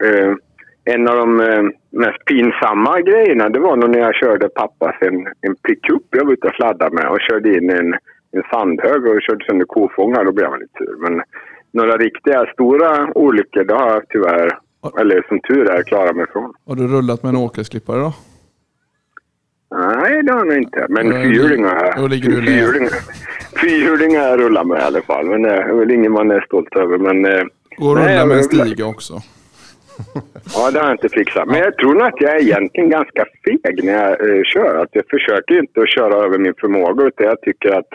eh, en av de eh, mest pinsamma grejerna. Det var nog när jag körde pappas en, en pickup jag var ute och sladdade med och körde in en, en sandhög och körde sönder kofångare. Då blev jag lite sur. Men några riktiga stora olyckor, det har jag tyvärr, eller som tur är, klarat mig från. Har du rullat med en åkersklippare då? Nej, det har jag nog inte. Men fyrhjulingar du lä. fyrhjulingar, fyrhjulingar rullar med i alla fall. Men det är väl ingen man är stolt över. Men, eh, Går att rulla med en jag- stiga också. Ja, det har jag inte fixat. Men jag tror nog att jag är egentligen ganska feg när jag eh, kör. Att jag försöker inte att köra över min förmåga utan jag tycker att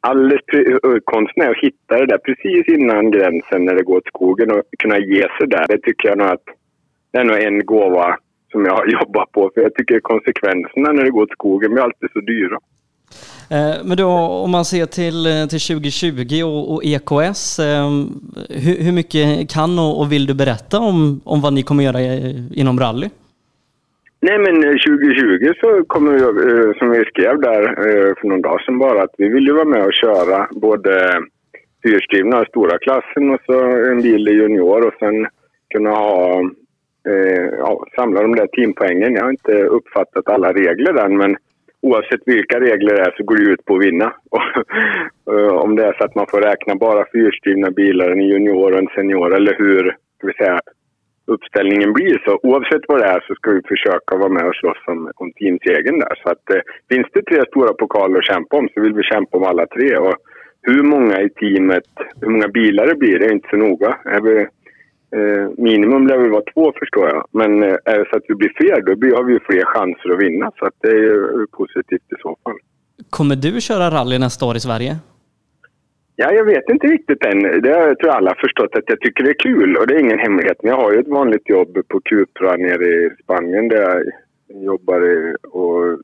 alldeles pre- konsten är att hitta det där precis innan gränsen när det går åt skogen och kunna ge sig där. Det tycker jag nog att det är nog en gåva som jag har jobbat på. För jag tycker konsekvenserna när det går åt skogen blir alltid så dyra. Eh, men då om man ser till, eh, till 2020 och, och EKS, eh, hur, hur mycket kan och, och vill du berätta om, om vad ni kommer göra eh, inom rally? Nej, men eh, 2020 så kommer eh, vi, som vi skrev där eh, för någon dag sedan bara, att vi vill ju vara med och köra både fyrstyrna, stora klassen och så en bil i junior och sen kunna ha, eh, ja, samla de där teampoängen. Jag har inte uppfattat alla regler än, men oavsett vilka regler det är så går det ut på att vinna. Och, om det är så att man får räkna bara fyrstrivna bilar, en junior och en senior eller hur, ska vi säga, uppställningen blir. Så oavsett vad det är så ska vi försöka vara med och slåss om, om teamsegern där. Så att eh, finns det tre stora pokaler att kämpa om så vill vi kämpa om alla tre. Och hur många i teamet, hur många bilar det blir, det är inte så noga. Är vi, eh, minimum lär väl vara två förstår jag. Men eh, är det så att vi blir fler då blir, har vi ju fler chanser att vinna. Så att det är positivt i så fall. Kommer du köra rally nästa år i Sverige? Ja, jag vet inte riktigt än. Det har jag tror alla har förstått att jag tycker det är kul och det är ingen hemlighet. Men jag har ju ett vanligt jobb på Cupra nere i Spanien där jag jobbar och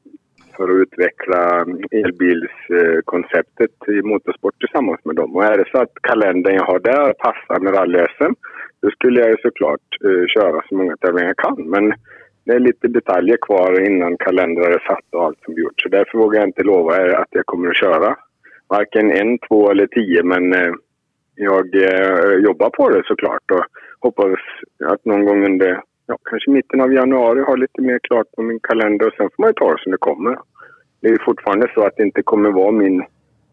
för att utveckla elbilskonceptet i motorsport tillsammans med dem. Och är det så att kalendern jag har där passar med rally-SM då skulle jag ju såklart eh, köra så många tävlingar jag kan. Men det är lite detaljer kvar innan kalendrar är satt och allt som gjorts. gjort. Så därför vågar jag inte lova er att jag kommer att köra varken en, två eller tio, men eh, jag eh, jobbar på det såklart och hoppas att någon gång under, ja, kanske mitten av januari ha lite mer klart på min kalender och sen får man ju ta det som det kommer. Det är fortfarande så att det inte kommer vara min,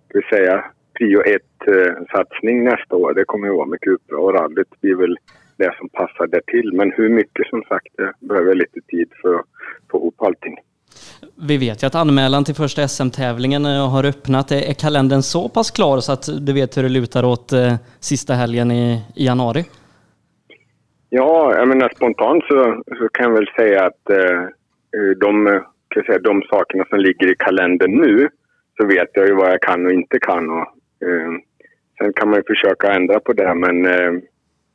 ska vi säga, prio ett eh, satsning nästa år. Det kommer ju vara med Cupra och rallyt blir väl det som passar där till. Men hur mycket som sagt, det behöver jag lite tid för att få ihop allting. Vi vet ju att anmälan till första SM-tävlingen eh, har öppnat. Är kalendern så pass klar så att du vet hur det lutar åt eh, sista helgen i, i januari? Ja, jag menar spontant så, så kan jag väl säga att eh, eh de, eh, kan jag säga, de sakerna som ligger i kalendern nu så vet jag ju vad jag kan och inte kan. Och, eh, sen kan man ju försöka ändra på det men eh,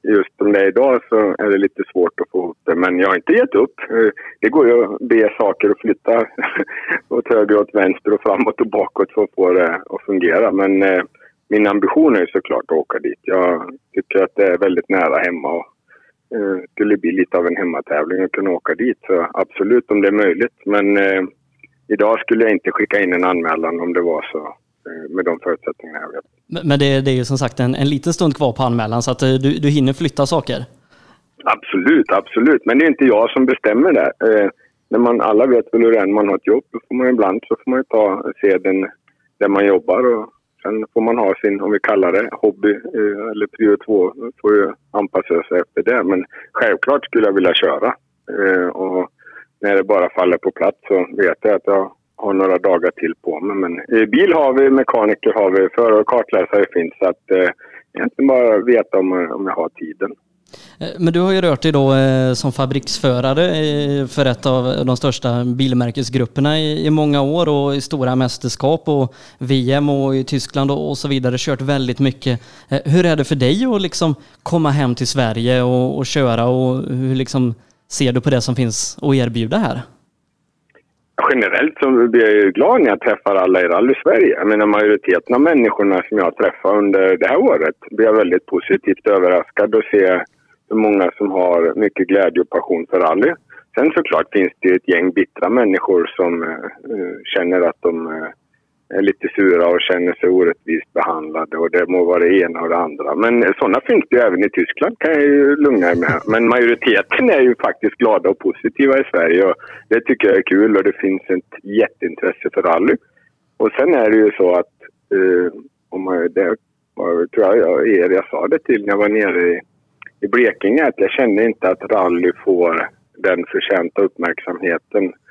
just som det är idag så är det lite svårt att få ihop det. Men jag har inte gett upp. Eh, det går ju att be saker att flytta åt höger åt vänster och framåt och bakåt för att få det att fungera. Men eh, min ambition är ju såklart att åka dit. Jag tycker att det är väldigt nära hemma och eh, skulle bli lite av en hemmatävling att kunna åka dit. Så absolut om det är möjligt. Men eh, idag skulle jag inte skicka in en anmälan om det var så med de förutsättningarna jag vet. Men det, det är ju som sagt en, en liten stund kvar på anmälan så att eh, du, du hinner flytta saker. Absolut, absolut. Men det är inte jag som bestämmer det. Eh, när man, alla vet väl hur det är när man har ett jobb. Då får man ibland så får man ju ta seden där man jobbar och sen får man ha sin, om vi kallar det hobby eh, eller prio två, får ju anpassa sig efter det. Men självklart skulle jag vilja köra. Eh, och när det bara faller på plats så vet jag att jag har några dagar till på mig. Men eh, bil har vi, mekaniker har vi, förare och kartläsare finns. Så att eh, egentligen bara veta om, om jag har tiden. Eh, men du har ju rört dig då eh, som fabriksförare eh, för ett av de största bilmärkesgrupperna i, i många år och i stora mästerskap och VM och i Tyskland och, och så vidare. Kört väldigt mycket. Eh, Hur är det för dig att liksom komma hem till Sverige och, och köra och hur liksom ser du på det som finns att erbjuda här? Generellt så blir jag ju glad när jag träffar alla i Rally Sverige. Jag menar majoriteten av människorna som jag träffar under det här året blir jag väldigt positivt överraskad att se hur många som har mycket glädje och passion för rally. Sen såklart finns det ett gäng bittra människor som eh, eh känner att de eh, är lite sura och känner sig orättvist behandlade och det må vara det ena och det andra. Men sådana finns det ju även i Tyskland kan jag ju lugna er med. Men majoriteten är ju faktiskt glada och positiva i Sverige och det tycker jag är kul och det finns ett jätteintresse för rally. Och sen är det ju så att, eh, om man, det var, tror jag er jag sa det till när jag var nere i, i Blekinge, att jag kände inte att rally får den förtjänta uppmärksamheten Eh,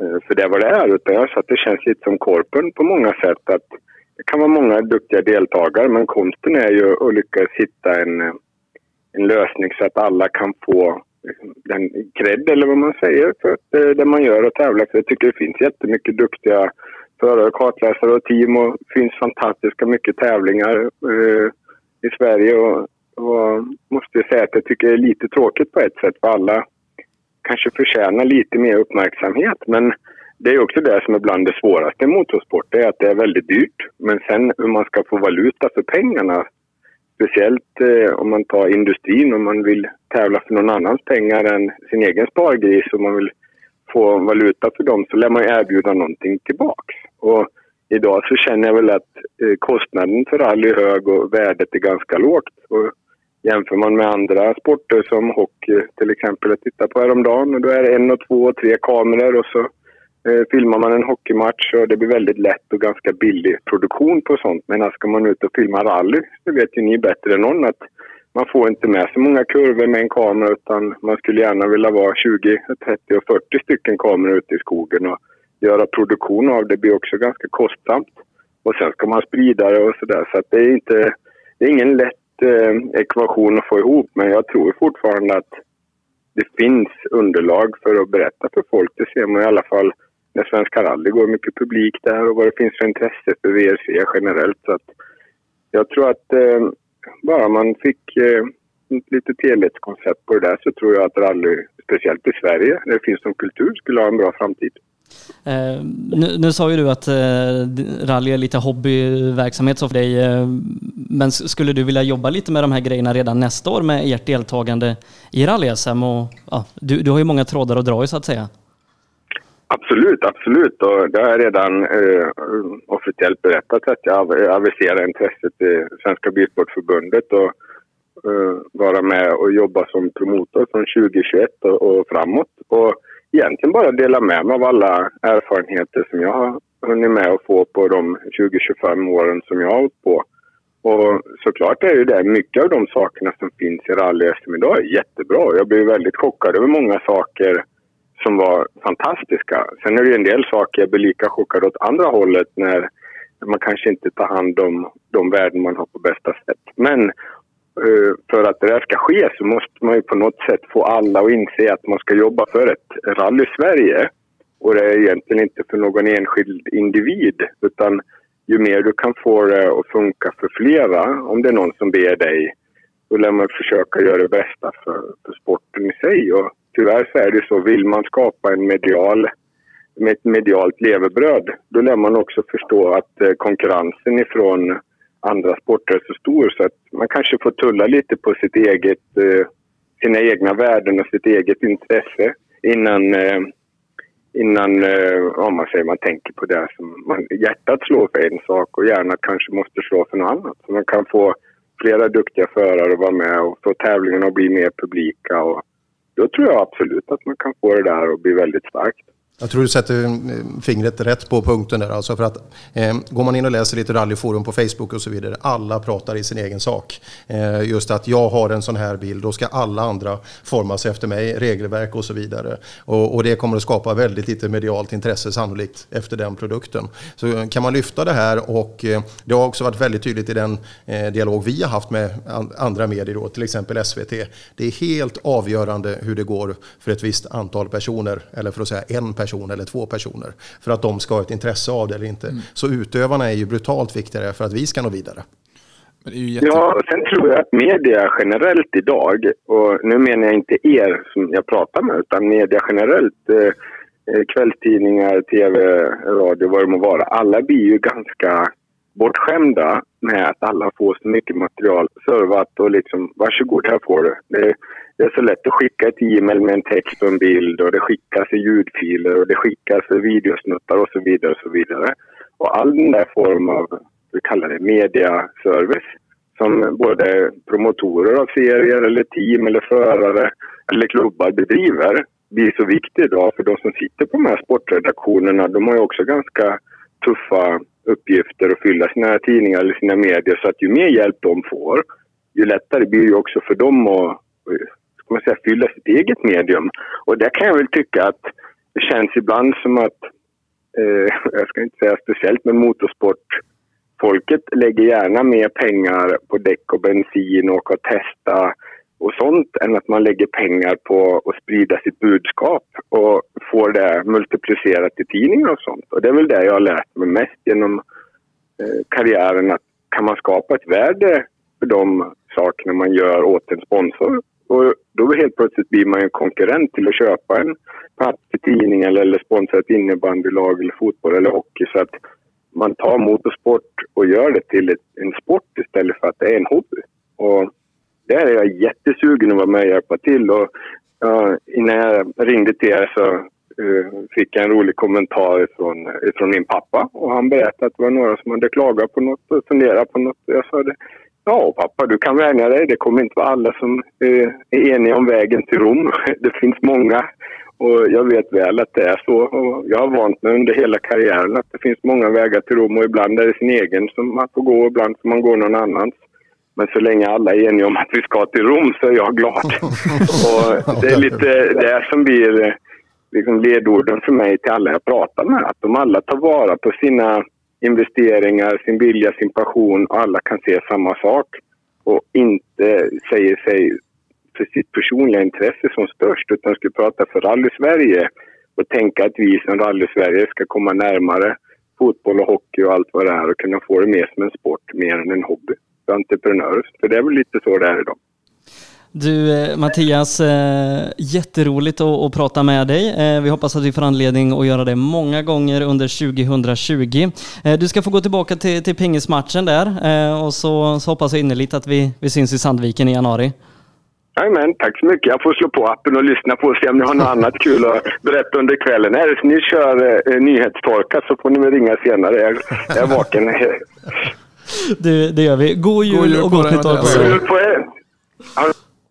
Eh, för det är vad det är. Utan jag sa att det känns lite som korpen på många sätt. Att det kan vara många duktiga deltagare men konsten är ju att lyckas hitta en, eh, en lösning så att alla kan få eh, den cred eller vad man säger för det, det man gör och tävlar. För jag tycker det finns jättemycket duktiga förare, kartläsare och team och det finns fantastiska mycket tävlingar eh, i Sverige. Och, och måste jag säga att jag tycker det är lite tråkigt på ett sätt för alla kanske förtjänar lite mer uppmärksamhet. Men det är också det som är bland det svåraste i motorsport. Det är att det är väldigt dyrt. Men sen hur man ska få valuta för pengarna. Speciellt eh, om man tar industrin, om man vill tävla för någon annans pengar än sin egen spargris. och man vill få valuta för dem så lär man erbjuda någonting tillbaks. Och idag så känner jag väl att eh, kostnaden för rally är hög och värdet är ganska lågt. Och Jämför man med andra sporter som hockey till exempel, jag tittade på häromdagen och då är det en och två och tre kameror och så eh, filmar man en hockeymatch och det blir väldigt lätt och ganska billig produktion på sånt. Men ska man ut och filma rally, det vet ju ni bättre än någon att man får inte med så många kurvor med en kamera utan man skulle gärna vilja vara 20, 30 och 40 stycken kameror ute i skogen och göra produktion av det blir också ganska kostsamt. Och sen ska man sprida det och sådär så att det är inte, det är ingen lätt eh, ekvation att få ihop men jag tror fortfarande att det finns underlag för att berätta för folk. Det ser man i alla fall när Svenska rally går mycket publik där och vad det finns för intresse för VRC generellt. Så att jag tror att eh, bara man fick eh, ett litet helhetskoncept på det där så tror jag att rally, speciellt i Sverige, där det finns som kultur, skulle ha en bra framtid. Eh, nu, nu, sa ju du att eh, rally är lite hobbyverksamhet för dig. Eh, men skulle du vilja jobba lite med de här grejerna redan nästa år med ert deltagande i rally-SM? Ja, du, du har ju många trådar att dra i så att säga. Absolut, absolut. Och det har jag redan eh, officiellt berättat att jag aviserar intresset till Svenska Bilsportförbundet och eh, vara med och jobba som promotor från 2021 och, och framåt. Och egentligen bara dela med mig av alla erfarenheter som jag har hunnit med att få på de 20-25 åren som jag har hållit på. Och såklart är ju det mycket av de sakerna som finns i rally-SM idag är jättebra. Jag blev väldigt chockad över många saker som var fantastiska. Sen är det ju en del saker jag blir lika chockad åt andra hållet när man kanske inte tar hand om de värden man har på bästa sätt. Men Eh, för att det här ska ske så måste man ju på något sätt få alla att inse att man ska jobba för ett rally Sverige. Och det är egentligen inte för någon enskild individ utan ju mer du kan få det att funka för flera, om det är någon som ber dig, då lär man försöka göra det bästa för, för sporten i sig. Och tyvärr så är det så, vill man skapa en medial, med ett medialt levebröd, då lär man också förstå att eh, konkurrensen ifrån andra sporter är så stor så att man kanske får tulla lite på sitt eget, eh, sina egna värden och sitt eget intresse innan, eh, innan eh, ja, man, säger, man tänker på det som man, hjärtat slår för en sak och hjärnan kanske måste slå för något annat. Så man kan få flera duktiga förare att vara med och få tävlingarna att bli mer publika. Och då tror jag absolut att man kan få det där att bli väldigt starkt. Jag tror du sätter eh, fingret rätt på punkten där. Alltså för att, eh, går man in och läser lite rallyforum på Facebook och så vidare, alla pratar i sin egen sak. Eh, just att jag har en sån här bild, då ska alla andra forma sig efter mig, regelverk och så vidare. Och, och, det kommer att skapa väldigt lite medialt intresse sannolikt efter den produkten. Så kan man lyfta det här och eh, det har också varit väldigt tydligt i den eh, dialog vi har haft med an, andra medier, då, till exempel SVT. Det är helt avgörande hur det går för ett visst antal personer, eller för att säga en person person eller två personer för att de ska ha ett intresse av det eller inte. Mm. Så utövarna är ju brutalt viktigare för att vi ska nå vidare. Jätte... Ja, sen tror jag att media generellt idag, och nu menar jag inte er som jag pratar med, utan media generellt, eh, eh kvällstidningar, tv, radio, vad det må vara, alla blir ju ganska bortskämda med att alla får så mycket material servat och liksom varsågod här får du. Det, det är så lätt att skicka ett e-mail med en text och en bild och det skickas i ljudfiler och det skickas videosnuttar och så vidare och så vidare. Och all den där form av, vi kallar det mediaservice som både promotorer av serier eller team eller förare eller klubbar bedriver blir så viktig idag för de som sitter på de här sportredaktionerna de har ju också ganska tuffa uppgifter och fylla sina tidningar eller sina medier så att ju mer hjälp de får ju lättare blir det också för dem att eh, ska man säga, fylla sitt eget medium. Och där kan jag väl tycka att det känns ibland som att, eh, jag ska inte säga speciellt, men motorsportfolket lägger gärna mer pengar på däck och bensin och att testa och sånt än att man lägger pengar på att sprida sitt budskap och får det multiplicerat i tidningar och sånt. Och det är väl det jag har lärt mig mest genom eh, karriären att kan man skapa ett värde för de sakerna man gör åt en sponsor och då helt plötsligt blir man en konkurrent till att köpa en plats i tidningen eller sponsra ett innebandylag eller fotboll eller hockey. Så att man tar motorsport och gör det till ett, en sport istället för att det är en hobby. Och där är jag jättesugen att vara med och hjälpa till. Och, ja, innan jag ringde till er så uh, fick jag en rolig kommentar från, från min pappa. Och han berättade att det var några som hade klagat på något och funderat på något. Jag sa det, Ja, pappa, du kan vänja dig. Det kommer inte vara alla som uh, är eniga om vägen till Rom. Det finns många och jag vet väl att det är så. Och jag har vant mig under hela karriären att det finns många vägar till Rom och ibland är det sin egen som man får gå och ibland får man gå någon annans. Men så länge alla är eniga om att vi ska till Rom så är jag glad. och det är lite det som blir eh, liksom ledorden för mig till alla jag pratar med. Att de alla tar vara på sina investeringar, sin vilja, sin passion och alla kan se samma sak och inte säger sig för sitt personliga intresse som störst utan ska prata för Rally Sverige och tänka att vi som Rally Sverige ska komma närmare fotboll och hockey och allt vad det är och kunna få det mer som en sport mer än en hobby för entreprenörer. För det är väl lite så det är idag. Du eh, Mattias, eh, jätteroligt att, att prata med dig. Eh, vi hoppas att vi får anledning att göra det många gånger under 2020. Du ska få gå tillbaka till, till pingismatchen där och så, så hoppas jag innerligt att vi, vi syns i Sandviken i januari. Jajamän, tack så mycket. Jag får slå på appen och lyssna på och se om ni har något annat kul att berätta under kvällen. Är det så ni kör eh, nyhetstorka så får ni väl ringa senare. Jag, jag är vaken. Du, det gör vi. God jul, God jul och gott nytt år på er.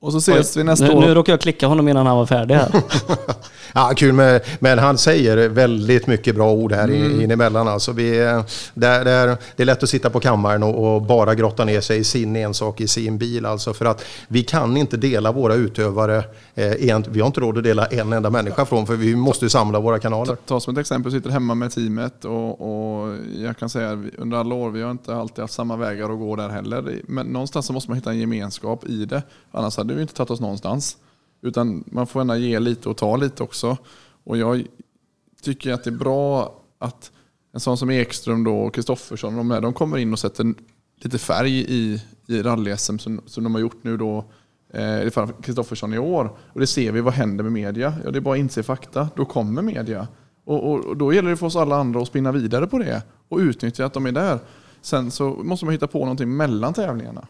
Och så ses Oj, vi nästa nu, år. Nu råkade jag klicka honom innan han var färdig här. ja, kul, med, men han säger väldigt mycket bra ord här mm. in emellan. Alltså vi, där, där, det är lätt att sitta på kammaren och, och, bara grotta ner sig i sin ensak i sin bil. Alltså för att vi kan inte dela våra utövare. Eh, en, vi har inte råd att dela en enda människa från för vi måste samla våra kanaler. Ta, ta som ett exempel, sitter hemma med teamet och, och jag kan säga under alla år, vi har inte alltid haft samma vägar att gå där heller. Men någonstans så måste man hitta en gemenskap i det. Annars hade vi inte tagit oss någonstans. Utan man får gärna ge lite och ta lite också. Och jag tycker att det är bra att en sån som Ekström då och Kristoffersson, de, de kommer in och sätter lite färg i, i rally-SM som, som de har gjort nu då. Eh, Kristoffersson i år. Och det ser vi, vad händer med media? Ja, det är bara att inse fakta. Då kommer media. Och, och, och, då gäller det för oss alla andra att spinna vidare på det och utnyttja att de är där. Sen så måste man hitta på någonting mellan tävlingarna.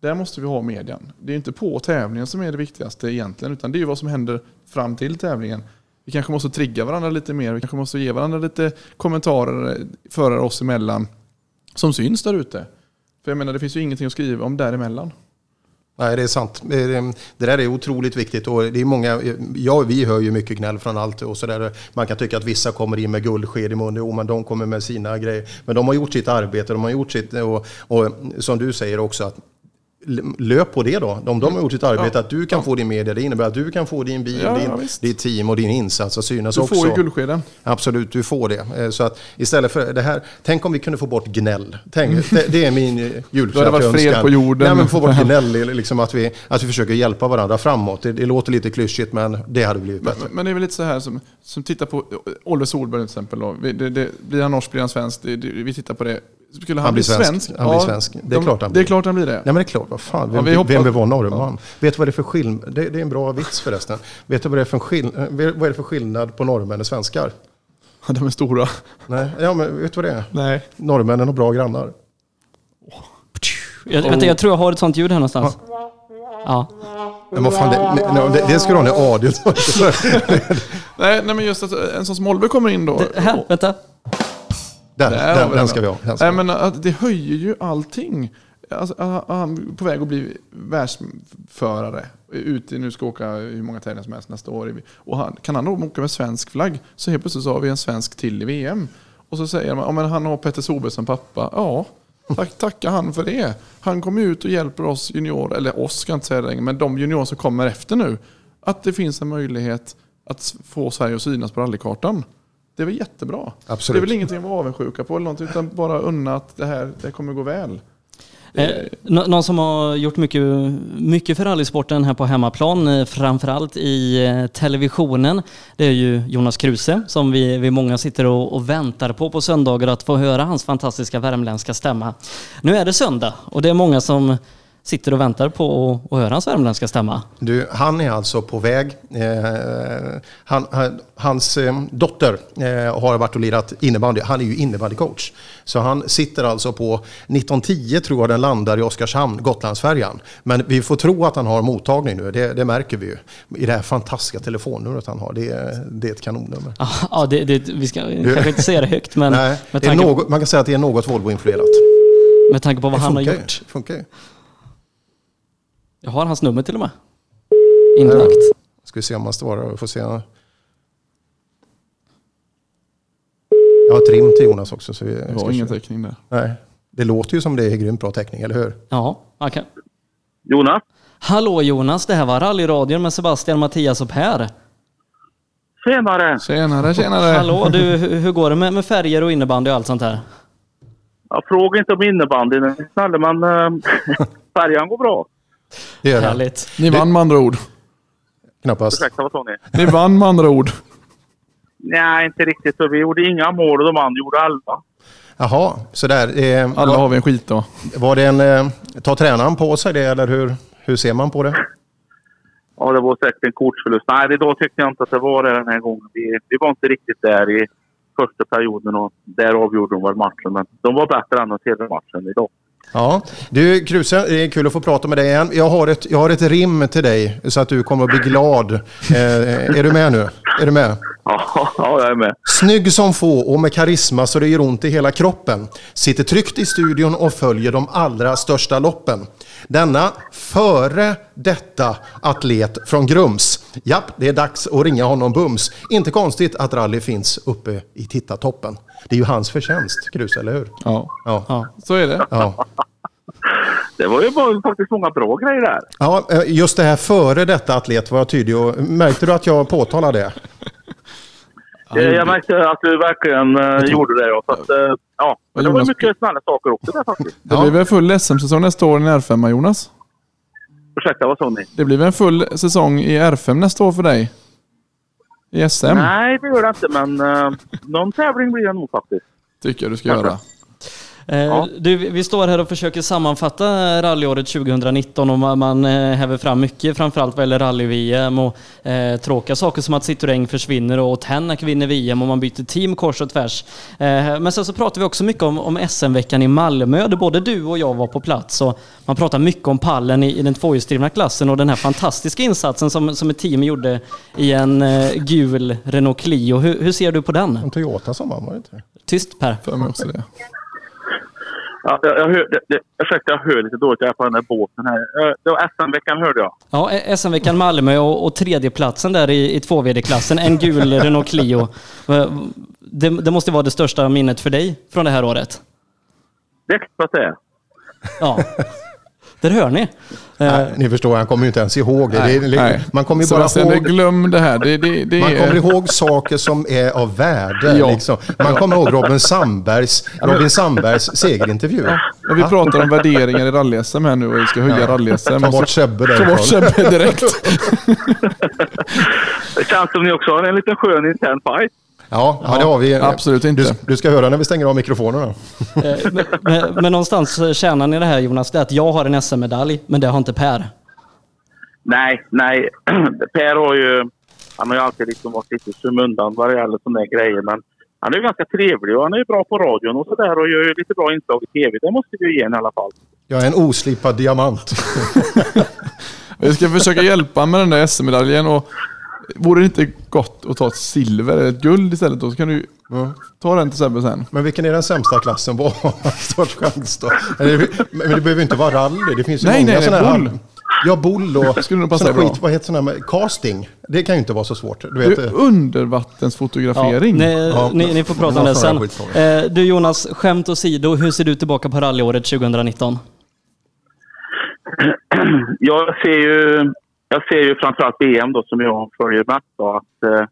Där måste vi ha median. Det är inte på tävlingen som är det viktigaste egentligen, utan det är vad som händer fram till tävlingen. Vi kanske måste trigga varandra lite mer, vi kanske måste ge varandra lite kommentarer eh, förare oss emellan som syns där ute. För jag menar, det finns ju ingenting att skriva om däremellan. Nej, det är sant. Det eh, där är otroligt viktigt. Och det är många, eh, ja, vi hör ju mycket gnäll från allt. Och så där. Man kan tycka att vissa kommer in med guldsked i munnen. Jo, men de kommer med sina grejer. Men de har gjort sitt arbete. De har gjort sitt, och, och som du säger också, att löp på det då. Om de har gjort sitt arbete, ja. att du kan ja. få din media, det innebär att du kan få din bil, ja, din, ditt team och din insats att synas också. Du får ju guldskeden. Absolut, du får det. Eh, så att istället för det här, tänk om vi kunde få bort gnäll. Tänk, det, det, är min eh, julklapp Då hade varit fred på jorden. Nej, men få bort gnäll, liksom att, vi, att vi försöker hjälpa varandra framåt. Det, det låter lite klyschigt, men det hade blivit bättre. Men, men det är väl lite så här som, som tittar på Oliver Solberg till exempel. Då. Det, det, blir han norsk, blir han svensk? vi tittar på det skulle han, han bli svensk? svensk? Han blir svensk. Det är, de, klart han blir. det är klart han blir det. Nej men det är klart, vad fan. Vem, ja, vem vill vara norrman? Ja. Vet du vad det är för skillnad? Det, det, är en bra vits förresten. Vet du vad det är för, skill vad är det för skillnad på norrmän och svenskar? De är stora. Nej, ja, men vet du vad det är? Nej. Norrmännen har bra grannar. Jag, vänta, jag tror jag har ett sånt ljud här någonstans. Ja. Men vad fan, det, det, det, det ska du ha när Adil Nej, nej men just att en sån som Oliver kommer in då. Det, här, vänta. Där, Där har den, ska vi ha. Ska Nej, vi men att det höjer ju allting. Alltså, han- han är på väg att bli världsförare. Ute nu ska åka hur många tävlingar som helst nästa år. Och han, kan han då åka med svensk flagg så helt plötsligt så har vi en svensk till i VM. Och så säger man, ja men han har Petter Solberg som pappa. Ja, tack, tacka han för det. Han kommer ut och hjälper oss juniorer, eller oss ska jag inte säga längre, men de juniorer som kommer efter nu. Att det finns en möjlighet att få Sverige att synas på rallykartan. Det är väl jättebra. Absolut. Det är väl ingenting att vara avundsjuka på eller någonting, utan bara unna att det här det kommer gå väl. Eh, nå- någon som har gjort mycket, mycket för rallysporten här på hemmaplan, eh, framförallt i eh, televisionen, det är ju Jonas Kruse som vi, vi många sitter och, och väntar på på söndagar att få höra hans fantastiska värmländska stämma. Nu är det söndag och det är många som sitter och väntar på att, höra hans värmländska stämma. Du, han är alltså på väg. Eh, han, han, hans eh, dotter eh, har varit och lirat innebandy. Han är ju innebandycoach. Så han sitter alltså på 1910 tror jag den landar i Oskarshamn, Gotlandsfärjan. Men vi får tro att han har mottagning nu. Det, det märker vi ju. I det här fantastiska telefonnumret han har. Det, är- det är ett kanonnummer. Ja, det, det, vi ska kanske inte säga det högt, men Nej, tanke, något, man kan säga att det är något Volvo-influerat. med tanke på vad han har gjort. Det funkar ju. Jag har hans nummer till och med. Inlagt. Ska vi se om han svarar. Vi får se. Jag har ett rim till Jonas också. Så vi, Det var ska ingen täckning där. Nej. Det låter ju som det är grymt bra täckning, eller hur? Ja, okej. Jonas? Hallå Jonas, det här var rallyradion med Sebastian, Mattias och Per. Tjenare! Tjenare, tjenare. Hallå, du, hur går det med, med färger och innebandy och allt sånt här? Jag frågar inte om ni snälla, men äh, färjan går bra. Det gör det. Härligt. Ni vann med andra ord. Knappast. Ursäkta, vad sa ni? Ni vann med andra ord. Nej, inte riktigt. Vi gjorde inga mål och de andra gjorde elva. Jaha, sådär. Eh, Alla har vi en skitdag. var det en... Eh, tar tränaren på sig det, eller hur, hur ser man på det? Ja, det var säkert en kortsförlust. Nej, det då tyckte jag inte att det var det den här gången. Vi, vi var inte riktigt där i första perioden och där avgjorde de väl matchen. Men de var bättre än oss hela matchen idag. Ja. Du, Kruse, det är kul att få prata med dig igen. Jag har ett, jag har ett rim till dig så att du kommer att bli glad. Eh, är du med nu? Är du med? Ja, ja jag är med. Snygg som få och med karisma så det gör ont i hela kroppen. Sitter tryggt i studion och följer de allra största loppen. Denna före detta atlet från Grums. Japp, det är dags att ringa honom bums. Inte konstigt att rally finns uppe i tittartoppen. Det är ju hans förtjänst, Krus, eller hur? Ja, Ja. Ja. så är det. ja. Det var ju bara, faktiskt många bra grejer där. Ja, eh, just det här före detta atlet var jag tydlig och märkte du att jag påtalade det? Eh, Jag märkte att du verkligen uh, gjorde det. Ja. Så att, eh, ja. Men det var mycket snälla saker också där faktiskt. Det blir väl full SM-säsong nästa år i en R5, Jonas? Ursäkta, vad sa ni? Det blir väl en full säsong i R5 nästa år för dig? I SM, Nej, det gör det inte. Men uh, någon tävling blir det nog faktiskt. tycker jag du ska Varför? göra. Eh, Ja. du, vi står här och försöker sammanfatta rallyåret 2019 och man, eh, häver fram mycket, framförallt vad gäller rally-VM och eh, tråkiga saker som att Citroën försvinner och Tänak vinner VM och man byter team kors och tvärs. Eh, men sen så pratar vi också mycket om, om SM-veckan i Malmö där både du och jag var på plats och man pratar mycket om pallen i, i den tvåhjulsdrivna klassen och den här fantastiska insatsen som, som ett team gjorde i en eh, gul Renault Clio. Hur, hur ser du på den? En Toyota som vann, var det inte? Tyst Per. För mig också det. Ja, jag, jag, hör, det, ursäkta, jag hör lite dåligt. Jag är på den här båten här. Eh, Det var SM-veckan hörde jag. Ja, eh, SM-veckan Malmö och, och tredjeplatsen där i, i 2VD-klassen. En gul Renault Clio. Eh, Det, det måste vara det största minnet för dig från det här året. Det är klart det är. Ja, där hör ni. Eh, Nej, ni förstår, han kommer ju inte ens ihåg det. det, är- Nej. Man kommer ju bara ihåg... glöm det här. Det, det, det Man kommer är... ihåg saker som är av värde. Ja. Liksom. Man kommer ihåg Robin Sandbergs, Robin Sandbergs segerintervju. När vi pratar om värderingar i rally-SM här nu och vi ska höja rally-SM. Ta bort Sebbe Ta bort därifrån. Sebbe direkt. Det känns som ni också har en liten skön intern fight. Ja, ja, det har vi. absolut inte. Du, du ska höra när vi stänger av mikrofonerna. eh, men, men, men någonstans kärnan i det här Jonas, det är att jag har en SM-medalj, men det har inte Per. Nej, nej. Per har ju... Han har ju alltid liksom varit lite i skymundan vad det gäller sådana grejer. Men han är ju ganska trevlig och han är ju bra på radion och sådär och gör ju lite bra inslag i tv. Det måste vi ju ge i alla fall. Jag är en oslipad diamant. Vi ska försöka hjälpa med den där SM-medaljen och vore det inte gott att ta ett silver eller ett guld istället då så kan du ta den till Sebbe sen. Men vilken är den sämsta klassen? Har störst chans då? Eller, Men det behöver inte vara rally. Det finns ju Nej, många nej, sådana här... bull. Ja, bull och Skulle nog passa bra. skit. Vad heter sådana här casting? Det kan ju inte vara så svårt. Du Du, vet, eh, undervattensfotografering. ni, Ja. ni, ni får prata Ja, om det sen. Eh, du Jonas, skämt åsido, hur ser du tillbaka på rallyåret 2019? jag ser ju, jag ser ju framförallt VM då som jag följer mest. Då, att, eh,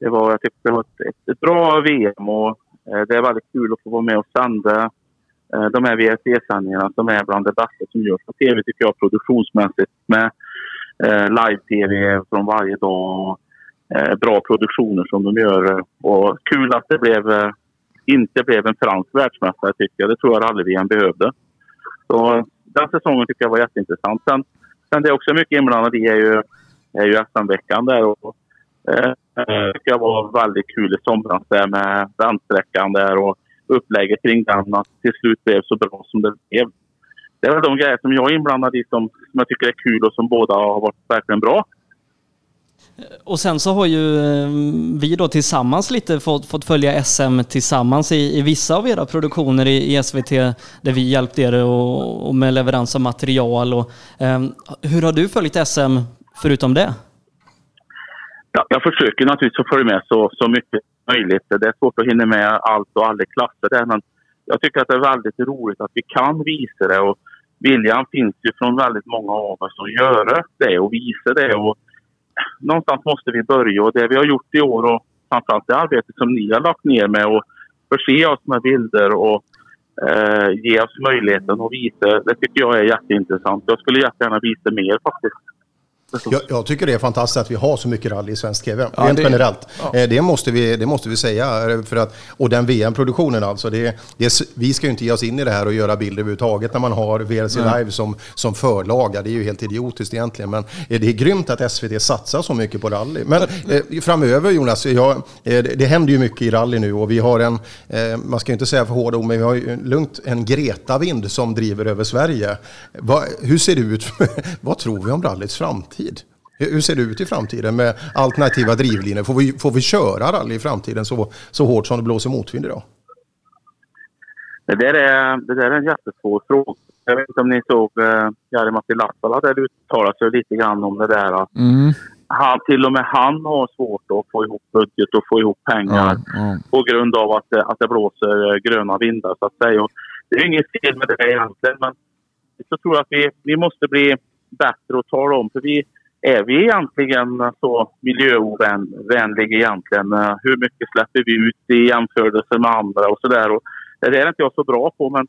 det var, jag tyckte det var ett, ett, ett bra VM och eh, det är väldigt kul att få vara med och sända eh, de här VRC-sändningarna som är bland det bästa som görs på tv tycker jag produktionsmässigt med eh, live-tv från varje dag och eh, bra produktioner som de gör. Och kul att det blev, eh, inte blev en fransk världsmästare tycker jag. Det tror jag rally-VM behövde. Så den säsongen tycker jag var jätteintressant. Sen, sen det är också mycket inblandat i är ju, är ju SM-veckan där. Och, eh, eh det ska jag var väldigt kul i somras där med vändsträckan där och upplägget kring den. Att till slut blev så bra som det blev. Det är väl de grejer som jag är inblandad i som, som jag tycker är kul och som båda har varit verkligen bra. Och sen så har ju eh, vi då tillsammans lite fått, fått följa SM tillsammans i, i vissa av era produktioner i, i SVT där vi hjälpt er och, och med leverans av material. Och, eh, hur har du följt SM förutom det? Ja, jag försöker naturligtvis att följa med så, så mycket som möjligt. Det är svårt att hinna med allt och alla klasser där, men jag tycker att det är väldigt roligt att vi kan visa det och viljan finns ju från väldigt många av oss att göra det och visa det. Och någonstans måste vi börja och det vi har gjort i år och framförallt det arbete som ni har lagt ner med att förse oss med bilder och eh, ge oss möjligheten att visa, det tycker jag är jätteintressant. Jag skulle jättegärna visa mer faktiskt. Jag, jag tycker det är fantastiskt att vi har så mycket rally i svensk tv. Ja, rent det- generellt. ja. Eh, Det, måste vi, det måste vi säga. eh, För att, och den VM-produktionen alltså. Det, det, vi ska ju inte ge oss in i det här och göra bilder överhuvudtaget när man har VRC Nej. Live som, som förlaga. Det är ju helt idiotiskt egentligen. Men eh, det är grymt att SVT satsar så mycket på rally. Men eh, framöver Jonas, jag, det, det händer ju mycket i rally nu och vi har en, eh, man ska ju inte säga för hårda ord, men vi har ju lugnt en Greta-vind som driver över Sverige. Va, hur ser det ut? Vad tror vi om rallyts framtid? Hur hur ser det ut i framtiden med alternativa drivlinor? Får vi, får vi köra rally i framtiden så, så hårt som det blåser motvind idag? Det där är, det där är en jättesvår fråga. Jag vet inte om ni såg eh, Jari-Matti Latvala där uttalade sig lite grann om det där. Att Mm. han, till och med han har svårt att få ihop budget och få ihop pengar Ja, ja. på grund av att det, att det blåser eh, gröna vindar så att säga. Och det är inget fel med det egentligen men så tror jag att vi, vi måste bli bättre att tala om för vi är vi egentligen så miljöovänliga egentligen? Hur mycket släpper vi ut i jämförelse med andra och sådär? Det är inte jag så bra på men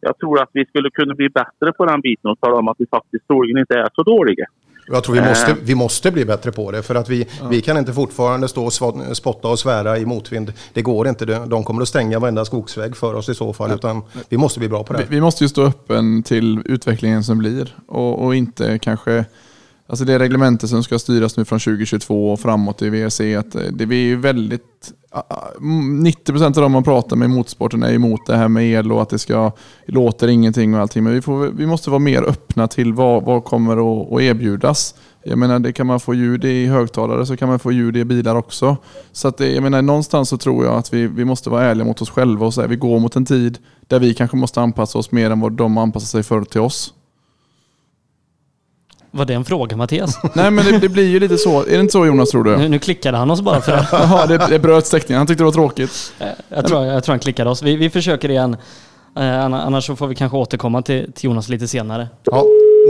jag tror att vi skulle kunna bli bättre på den biten och tala om att vi faktiskt troligen inte är så dåliga. Jag tror vi Eh. måste, vi måste bli bättre på det för att vi, vi kan inte fortfarande stå och spotta och svära i motvind. Det går inte. De de kommer att stänga varenda skogsväg för oss i så fall. Utan vi måste bli bra på det. Vi, vi måste ju stå öppen till utvecklingen som blir och, och inte kanske Alltså det reglementet som ska styras nu från 2022 och framåt i VRC, att eh, det är ju väldigt... Ah, ah, 90% av de man pratar med i motorsporten är emot det här med el och att det ska låter ingenting och allting. Men vi, får, vi måste vara mer öppna till vad, vad kommer att, att erbjudas. Jag menar, det kan man få ljud i högtalare så kan man få ljud i bilar också. Så att det, jag menar, någonstans så tror jag att vi, vi måste vara ärliga mot oss själva och säga vi går mot en tid där vi kanske måste anpassa oss mer än vad de anpassar sig för till oss. Var det en fråga Mattias? Nej men det, det blir ju lite så. Är det inte så Jonas tror du? Nu, nu klickade han oss bara för det. Jaha, det, det bröt stäckningen. Han tyckte det var tråkigt. Eh, Jag tror, jag tror han klickade oss. Vi, vi försöker igen. Eh, anna- Annars så får vi kanske återkomma till, till Jonas lite senare. Ja,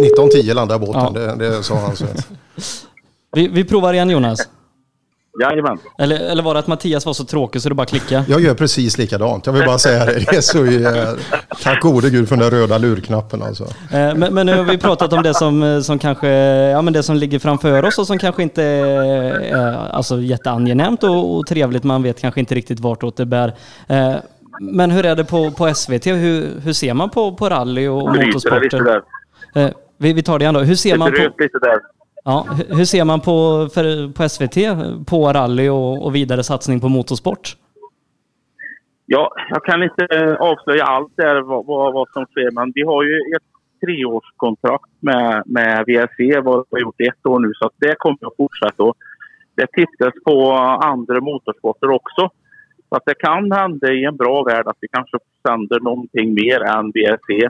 1910 landar båten, Ja. det, det sa han. Så. Vi, vi provar igen Jonas. Jajamän. Eller, eller var det att Mattias var så tråkig så du bara klickade? Jag gör precis likadant. Jag vill bara säga det. det är så, eh, tack gode gud för den där röda lurknappen alltså. Eh, Men, men nu har vi pratat om det som, eh, som kanske, ja men det som ligger framför oss och som kanske inte är alltså, jätteangenämt och, och trevligt. Man vet kanske inte riktigt vartåt det bär. Eh, Men hur är det på, på SVT? Hur, hur ser man på, på rally och, motorsporter? Eh, Vi, vi tar det igen då. Hur ser Det man på, lite där ja, hur- ser man på, för, på SVT på rally och, och vidare satsning på motorsport? Ja, jag kan inte eh, avslöja allt där vad, vad, vad som sker, men vi har ju ett treårskontrakt med, med VRC. Vad vi har gjort ett år nu, så att det kommer att fortsätta. Och det tittas på andra motorsporter också. Så att det kan hända i en bra värld att vi kanske sänder någonting mer än VRC.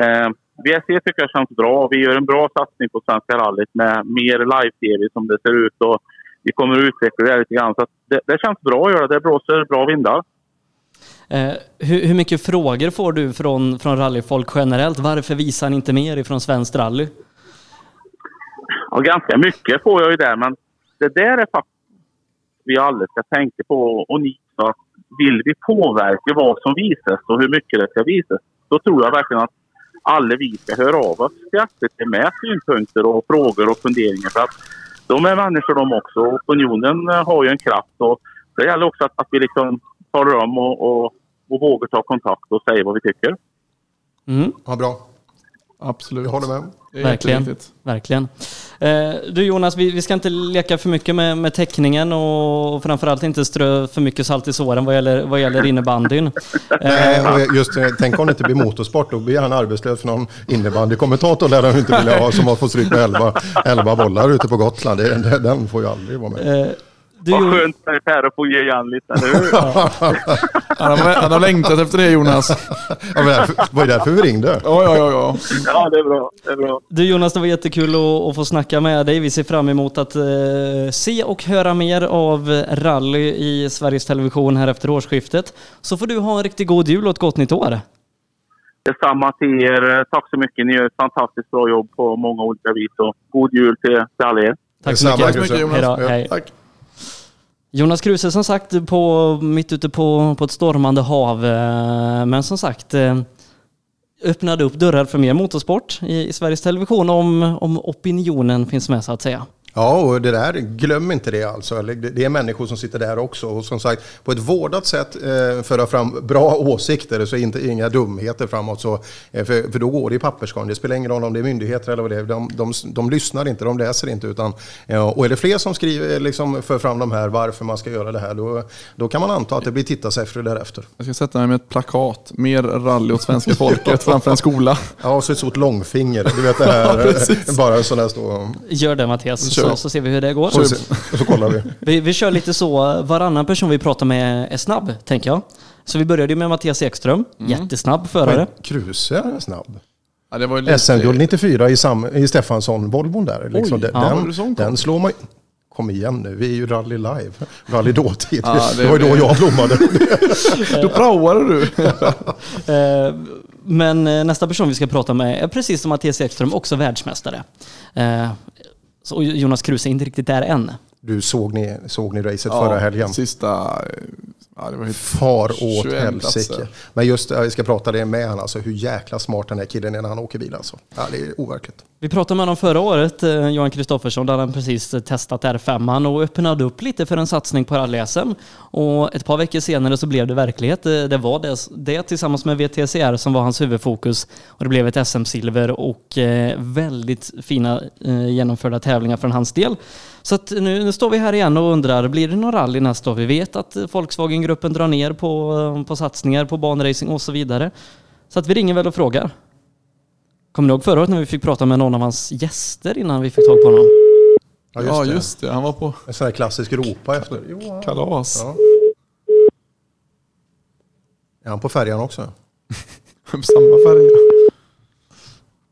Eh, VRC tycker jag känns bra. Vi gör en bra satsning på Svenska rallyt med mer live-tv som det ser ut. Och vi kommer att utveckla det lite grann. Så det, det, känns bra att göra. Det blåser bra vindar. Eh, hur, hur, mycket frågor får du från, från rallyfolk generellt? Varför visar ni inte mer ifrån Svenskt rally? Ja, ganska mycket får jag ju där, men det där är faktiskt vi alla ska tänka på och ni vill vi påverka vad som visas och hur mycket det ska visas, då tror jag verkligen att alla vi ska höra av oss till med synpunkter och frågor och funderingar. För att de är människor de också. Opinionen har ju en kraft och det gäller också att, att vi liksom talar om och, och, och vågar ta kontakt och säga vad vi tycker. Mm. Ja, bra. Absolut. Jag håller med. Verkligen. Verkligen. Eh, du Jonas, vi, vi, ska inte leka för mycket med, med teckningen och framförallt inte strö för mycket salt i såren vad gäller, vad gäller innebandyn. Eh, just, eh, tänk om det inte blir motorsport, då blir han arbetslös för någon innebandykommentator lär han inte vilja ha som har fått stryk med 11, 11 bollar ute på Gotland. Det, den får ju aldrig vara med. Eh, du Vad skönt för Per att få ge igen lite, eller hur? han, har, han har längtat efter det Jonas. ja, det var ju därför vi ringde. Ja, ja, ja, ja. ja det, är bra, det är bra. Du Jonas, det var jättekul att, att få snacka med dig. Vi ser fram emot att eh, se och höra mer av rally i Sveriges Television här efter årsskiftet. Så får du ha en riktigt god jul och ett gott nytt år. Detsamma till er. Tack så mycket. Ni gör ett fantastiskt bra jobb på många olika vis. Och god jul till, till alla er. Tack så mycket. Tack så mycket Jonas. Hejdå, hej. Tack. Jonas Kruse som sagt på, mitt ute på, på ett stormande hav. Eh, men som sagt eh, öppnade upp dörrar för mer motorsport i, i Sveriges Television om, om opinionen finns med så att säga. Ja, och det där, glöm inte det alltså. Det är människor som sitter där också. Och som sagt, på ett vårdat sätt eh, föra fram bra åsikter, så inte inga dumheter framåt. Så, eh, för, för då går det i papperskorgen. Det spelar ingen roll om det är myndigheter eller vad det är. De, de, de lyssnar inte, de läser inte. Utan, eh, och är det fler som skriver, liksom, för fram de här varför man ska göra det här, då, då kan man anta att det blir tittas efter därefter. Jag ska sätta mig med ett plakat, mer rally åt svenska folket framför en skola. Ja, och så ett stort långfinger. Du vet det här, ja, bara en sån där stå. Gör det Mattias så, så ser vi hur det går. Så, så kollar vi. vi. Vi kör lite så, varannan person vi pratar med är snabb, tänker jag. Så vi började med Mattias Ekström, mm. jättesnabb förare. Kruse är snabb. Ja, lite... SM-guld 94 i, Sam, i Stefansson, Volvon där. Liksom. Oj, den, ja. den, slår man Kom igen nu, vi är ju rally live. Rally dåtid. Ja, det, det var ju då jag blommade. då praoade du. Eh, men eh, nästa person vi ska prata med är precis som Mattias Ekström också världsmästare. Så Jonas Kruse är inte riktigt där än. Du såg ni, såg ni racet ja, förra helgen? Sista Ja, det var Far åt helsike. Men just vi ska prata det med honom, alltså hur jäkla smart den här killen är när han åker bil alltså. Ja, det är overkligt. Vi pratade med honom förra året, eh, Johan Kristoffersson, där han precis testat R5 och öppnade upp lite för en satsning på rally-SM. Och ett par veckor senare så blev det verklighet. Eh, det var det, det tillsammans med VTCR som var hans huvudfokus och det blev ett SM-silver och eh, väldigt fina genomförda tävlingar från hans del. Så att nu, nu, står vi här igen och undrar, blir det någon rally nästa år? Vi vet att Volkswagen-gruppen drar ner på, på satsningar på banracing och så vidare. Så att vi ringer väl och frågar. Kommer ni ihåg förra året när vi fick prata med någon av hans gäster innan vi fick tag på honom? Ja just, ja, det. just det. Han var på... En sån här klassisk ropa efter. Johan. Kalas. Ja. Är han på färjan också? Samma färja.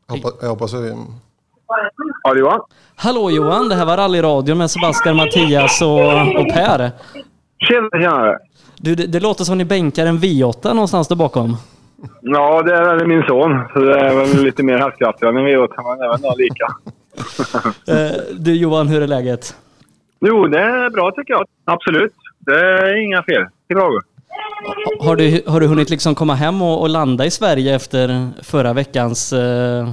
Jag hoppas, jag hoppas Ja, det Johan. Hallå Johan, det här var rallyradion med Sebastian, Mattias och, och Per. Tjena, tjena. Du, det, det låter som ni bänkar en V8 någonstans där bakom. Ja, det är min son. Så det är väl lite mer än en V8, men även då lika. Eh, du Johan, hur är läget? Jo, det är bra tycker jag. Absolut. Det är inga fel i frågor. Har du, har du hunnit liksom komma hem och, och landa i Sverige efter förra veckans eh,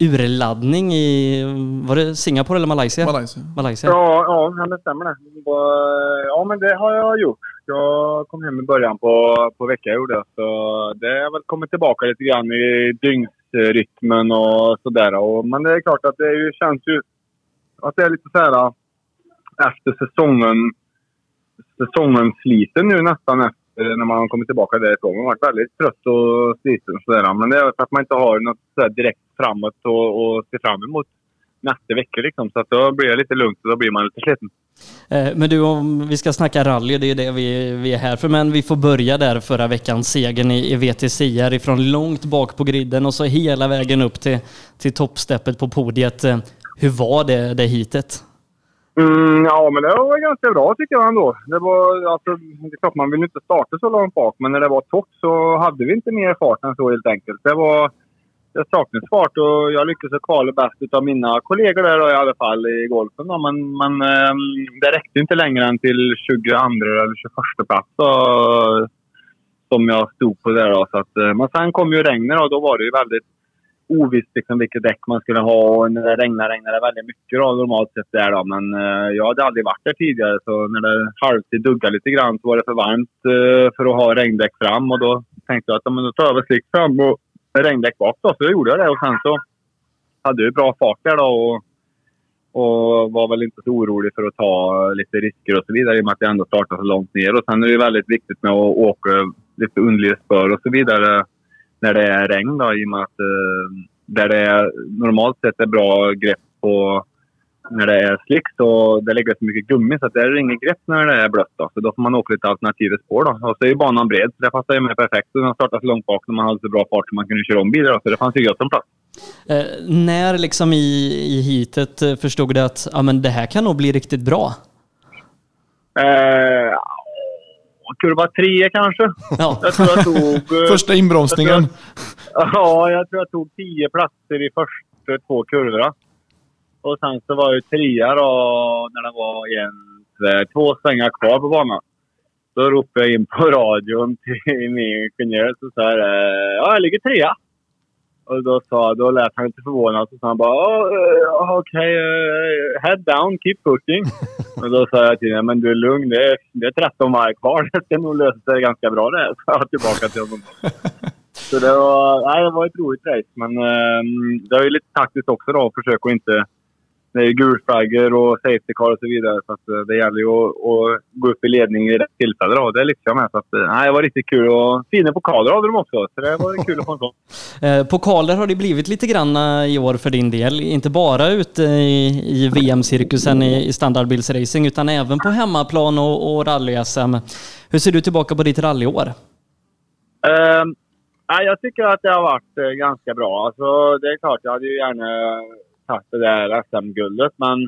urladdning i, var det Singapore eller Malaysia? Malaysia. Malaysia. Ja, ja, det stämmer det. Ja, men det har jag gjort. Jag kom hem i början på, på veckan gjorde. Så det har väl kommit tillbaka lite grann i dygnsrytmen och sådär. Men det är klart att det ju, känns ju att det är lite så här äh, efter säsongen. Säsongen sliter nu nästan efter när man kommit tillbaka därifrån. Man har varit väldigt trött och sliten. Sådär. Men det är för att man inte har något sådär direkt framåt och, och se fram emot nästa vecka. Liksom. Så att då blir det lite lugnt och då blir man lite sliten. Eh, men du, om vi ska snacka rally, det är det vi, vi är här för. Men vi får börja där förra veckans segern i, i VTC ifrån långt bak på griden och så hela vägen upp till, till toppsteppet på podiet. Eh, hur var det, det hitet? Mm, ja, men det var ganska bra tycker jag ändå. Det var, alltså, det är klart man vill inte starta så långt bak, men när det var torrt så hade vi inte mer fart än så helt enkelt. Det var jag saknar fart och jag lyckades kvala bäst utav mina kollegor där då, i alla fall i golfen. Då. Men, men ehm, det räckte inte längre än till 22 eller 21 plats då, som jag stod på där. Då. Så att, eh, men sen kom ju regnet och då var det ju väldigt ovisst liksom, vilket däck man skulle ha. Och när det regnade, regnade det väldigt mycket då, normalt sett där då. Men eh, jag hade aldrig varit där tidigare så när det halvtid duggade lite grann så var det för varmt eh, för att ha regndäck fram. Och då tänkte jag att men då tar jag väl slick fram och regndäck bak då, så jag gjorde jag det. Och sen så hade jag bra fart där då och, och var väl inte så orolig för att ta lite risker och så vidare i och med att jag ändå startade så långt ner. Och sen är det väldigt viktigt med att åka lite underliga spår och så vidare när det är regn då, i och med att eh, där det är, normalt sett är bra grepp på när det är slick så det lägger så mycket gummi så att det är inget grepp när det är blött. Då. Så då får man åka lite alternativa spår. Då. Och så är ju banan bred så det passar ju med perfekt. Så den startade så långt bak när man hade så bra fart så man kunde köra om bilar. Så det fanns ju gott om plats. Eh, när liksom i, i hitet eh, förstod du att ja, men det här kan nog bli riktigt bra? Eh, kurva tre kanske. Ja. Jag tror jag tog... Eh, Första inbromsningen. Jag tror, ja, jag tror jag tog tio platser i första två kurvorna. Och sen så var jag trea då när det var en, två svängar kvar på banan. Då ropade jag in på radion till min ingenjör och sa ja, jag ligger trea. Och då, sa, då lät han lite förvånad och sa han bara oh, okej, okay, uh, head down, keep pushing. och då sa jag till honom, men du är lugn, det är, det är 13 varv kvar. Det ska nog lösa sig ganska bra det. Så jag tillbaka till honom. Så det var, nej, det var ett roligt race, men um, det var ju lite taktiskt också då, att försöka inte det är gulflaggor och safety car och så vidare. Så att, eh, det gäller ju att, att, gå upp i ledning i rätt tillfälle. Då. Det lyckades jag med. Så att, eh, nej, det var riktigt kul. Och fina pokaler hade de också. Så det var kul att få en sån. Eh, pokaler har det blivit lite grann i år för din del. Inte bara ute i, i VM-cirkusen i, i standardbilsracing utan även på hemmaplan och, och rally-SM. Hur ser du tillbaka på ditt rallyår? Nej, jag tycker att det har varit ganska bra. Alltså, det är klart, jag hade ju gärna tagit det där SM-guldet. Men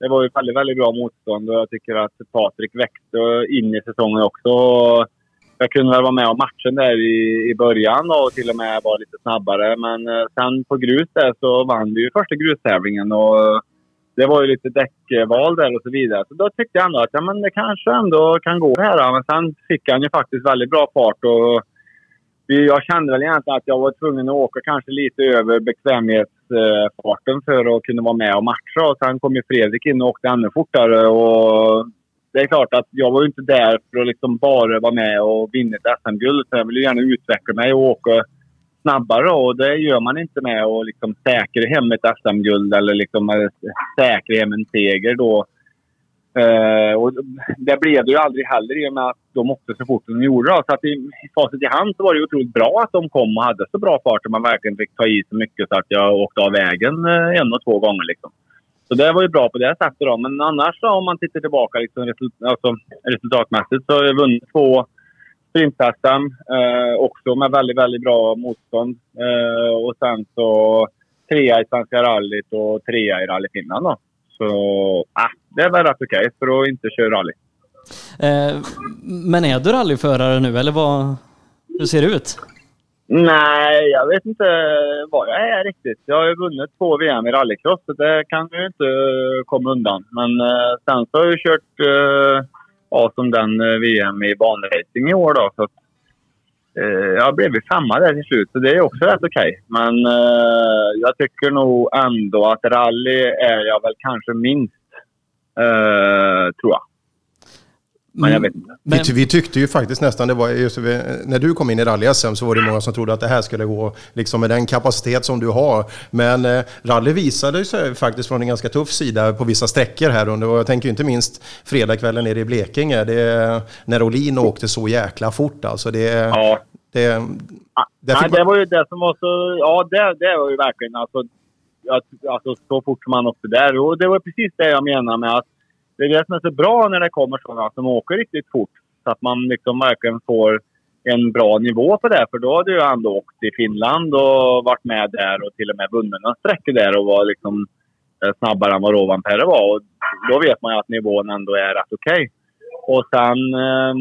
det var ju väldigt, väldigt bra motstånd och jag tycker att Patrik växte in i säsongen också. Jag kunde väl vara med om matchen där i, i början och till och med vara lite snabbare. Men eh, sen på grus där så vann vi ju första grustävlingen och det var ju lite däckval där och så vidare. Så då tyckte jag ändå att ja, men det kanske ändå kan gå här. Men sen fick han ju faktiskt väldigt bra fart och jag kände väl egentligen att jag var tvungen att åka kanske lite över bekvämlighetsfarten för att kunna vara med och matcha. Och sen kom ju Fredrik in och åkte ännu fortare. Och det är klart att jag var ju inte där för att liksom bara vara med och vinna ett SM-guld. Jag ville gärna utveckla mig och åka snabbare. Och det gör man inte med att liksom säkra hem ett SM-guld eller liksom eh, säkra hem en seger då Uh, och det blev det ju aldrig heller i och med att de åkte så fort de gjorde. Då. Så att i, i facit i hand så var det otroligt bra att de kom och hade så bra fart att man verkligen fick ta i så mycket så att jag åkte av vägen uh, en och två gånger. Liksom. Så det var ju bra på det sättet. Då. Men annars då, om man tittar tillbaka liksom, result, alltså, resultatmässigt så har jag vunnit två sprint Uh, eh, också med väldigt, väldigt bra motstånd. och sen så trea i Svenska rallyt och trea i Rally Finland. Då. Så ah, det är väl rätt okej okay för att inte köra rally. Eh, men är du rallyförare nu eller vad, hur ser det ut? Nej, jag vet inte vad jag är riktigt. Jag har ju vunnit två VM i rallycross, så det kan jag inte komma undan. Men eh, sen så har jag kört eh, ja, som den eh, VM i banracing i år. Då, så eh, jag blev femma där till slut, så det är också rätt okej. Okay. Men eh, jag tycker nog ändå att rally är jag väl kanske minst, eh, tror jag. Men jag vet inte. Vi, ty- vi tyckte ju faktiskt nästan, det var just, när du kom in i rally-SM så var det många som trodde att det här skulle gå liksom med den kapacitet som du har. Men eh, rally visade sig faktiskt från en ganska tuff sida på vissa sträckor här under. Och jag tänker inte minst fredagskvällen nere i Blekinge. Det, när Olin åkte så jäkla fort alltså. Det, Ja. Det, där Nej, fick man- det var ju det som var så... Ja, det, det var ju verkligen alltså, att, alltså så fort som man åkte där. Och det var precis det jag menar med att det är det som är så bra när det kommer sådana som åker riktigt fort. Så att man liksom verkligen får en bra nivå på det. För då hade jag ändå åkt till Finland och varit med där och till och med vunnit några sträckor där och var liksom eh, snabbare än vad Rovanperä var. Och då vet man ju att nivån ändå är rätt okej. Och sen eh,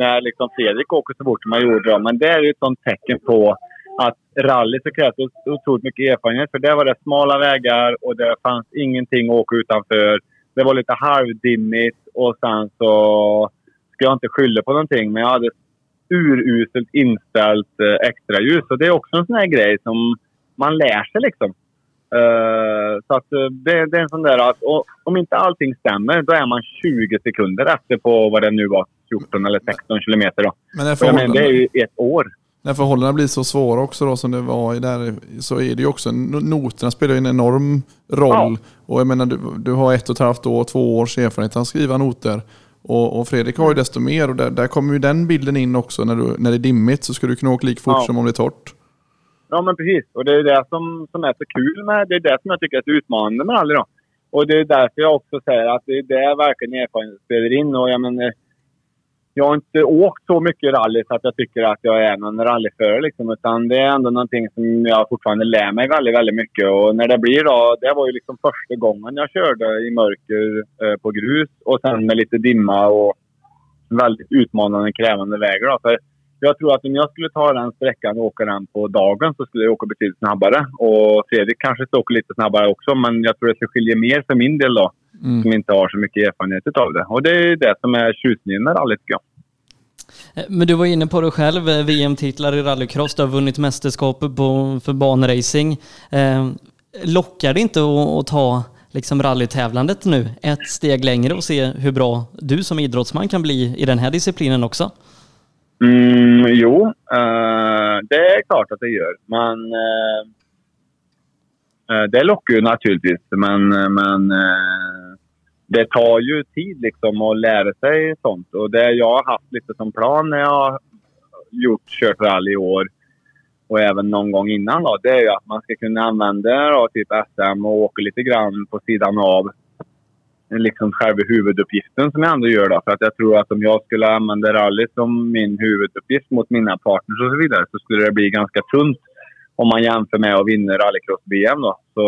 när liksom Fredrik åker så fort som han gjorde, då, men det är ju ett sånt tecken på att rally så krävs otroligt mycket erfarenhet. För där var det smala vägar och det fanns ingenting att åka utanför. Det var lite halvdimmigt och sen så ska jag inte skylla på någonting, men jag hade uruselt inställt eh, extraljus. Och det är också en sån här grej som man lär sig liksom. Eh, så att eh, det, det är en sån där att och, om inte allting stämmer, då är man 20 sekunder efter på vad det nu var, 14 eller 16 kilometer. Då. Men när jag menar, det är förhållandena, ju ett år. när förhållandena blir så svåra också då som det var i där, så är det ju också, no- noterna spelar ju en enorm roll. Och jag menar, du, du har ett och ett halvt år, två års erfarenhet att skriva noter. Och, och Fredrik har ju desto mer och där, där kommer ju den bilden in också. När, du, när det är dimmigt så ska du kunna åka lika fort Ja. som om det är torrt. Ja, men precis. Och det är det som, som är så kul med det. är det som jag tycker är så utmanande med rally. Då. Och det är därför jag också säger att det är det verkligen erfarenhet spelar in. Och jag menar, jag har inte åkt så mycket rally så att jag tycker att jag är någon rallyförare. Liksom, utan det är ändå någonting som jag fortfarande lär mig väldigt, väldigt mycket. Och när det blir då, det var ju liksom första gången jag körde i mörker eh, på grus och sen med lite dimma och väldigt utmanande krävande vägar. Då. För jag tror att om jag skulle ta den sträckan och åka den på dagen så skulle jag åka betydligt snabbare. Och Fredrik kanske skulle åka lite snabbare också, men jag tror att det skiljer mer för min del då. Mm. Som inte har så mycket erfarenhet av det. Och det är det som är tjusningen med rally tycker jag. Eh, Men du var inne på det själv, eh, VM-titlar i rallycross, du har vunnit mästerskapet på, för banracing. Eh, lockar det inte att, att ta liksom rallytävlandet nu ett steg längre och se hur bra du som idrottsman kan bli i den här disciplinen också? Mm, jo, uh, det är klart att det gör. Men uh, det lockar ju naturligtvis. Men, men uh, det tar ju tid liksom att lära sig sånt. Och det jag har haft lite som plan när jag har gjort, kört rally i år och även någon gång innan då, det är ju att man ska kunna använda då, typ SM och åka lite grann på sidan av liksom själva huvuduppgiften som jag ändå gör. Då. För att jag tror att om jag skulle använda rally som min huvuduppgift mot mina partners och så vidare så skulle det bli ganska tunt om man jämför med att vinna rallycross-VM. Så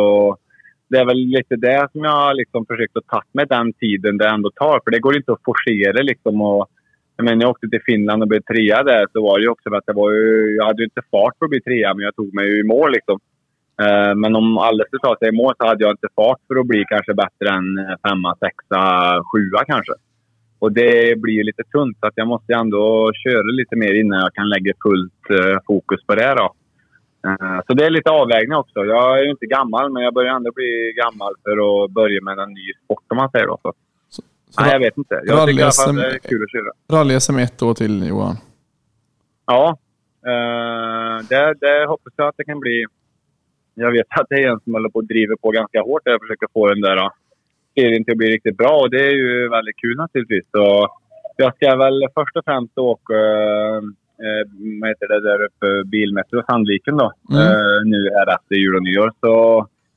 det är väl lite det som jag har liksom försökt att ta med den tiden det ändå tar. För det går inte att forcera liksom. Och, jag menar, när jag åkte till Finland och blev trea där så var det ju också för att det var ju, jag hade ju inte fart för att bli trea men jag tog mig ju i mål liksom. Eh, Men om alla skulle ta sig i mål så hade jag inte fart för att bli kanske bättre än eh, femma, sexa, sjua kanske. Och det blir lite tunt så att jag måste ändå köra lite mer innan jag kan lägga fullt eh, fokus på det då. Så det är lite avvägning också. Jag är ju inte gammal men jag börjar ändå bli gammal för att börja med en ny sport om man säger då. Så. Så Nej, jag vet inte. Jag tycker i alla fall det är kul att köra. Rally-SM ett år till Johan. Ja, det, det hoppas jag att det kan bli. Jag vet att det är en som håller på och driver på ganska hårt där och försöker få den där serien till att bli riktigt bra och det är ju väldigt kul naturligtvis. Så jag ska väl först och främst åka eh, vad heter det där uppe, Bilmetro, Sandviken då. Mm. Eh, nu är efter jul och nyår. Så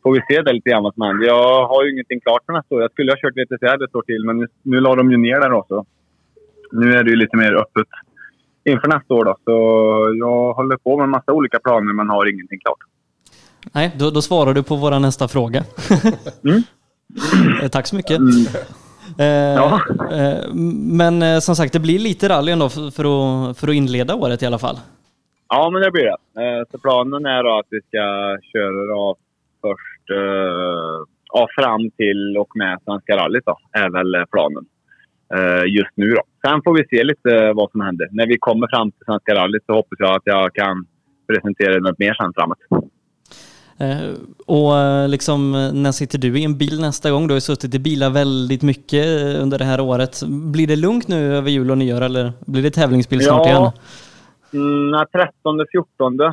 får vi se det lite grann vad som händer. Jag har ju ingenting klart för nästa år. Jag skulle ha kört lite så ett år till men nu, nu la de ju ner den också. Nu är det ju lite mer öppet inför nästa år. Då. Så jag håller på med en massa olika planer men har ingenting klart. Nej, då, då svarar du på våra nästa fråga. Mm. Eh, Tack så mycket. Mm. Eh, Ja. eh, men eh, som sagt, det blir lite rally ändå för, för, att, för att inleda året i alla fall. Ja, men det blir det. Eh, Så planen är då att vi ska köra då först eh, ja, fram till och med Svenska rallyt då, är väl planen just nu då. Sen får vi se lite vad som händer. När vi kommer fram till Svenska rallyt så hoppas jag att jag kan presentera något mer sen framåt. Eh, och eh, liksom, eh, när sitter du i en bil nästa gång? Du har ju suttit i bilar väldigt mycket under det här året. Blir det lugnt nu över jul och nyår eller blir det tävlingsbil snart igen? Mm, nej, 13, 14 eh,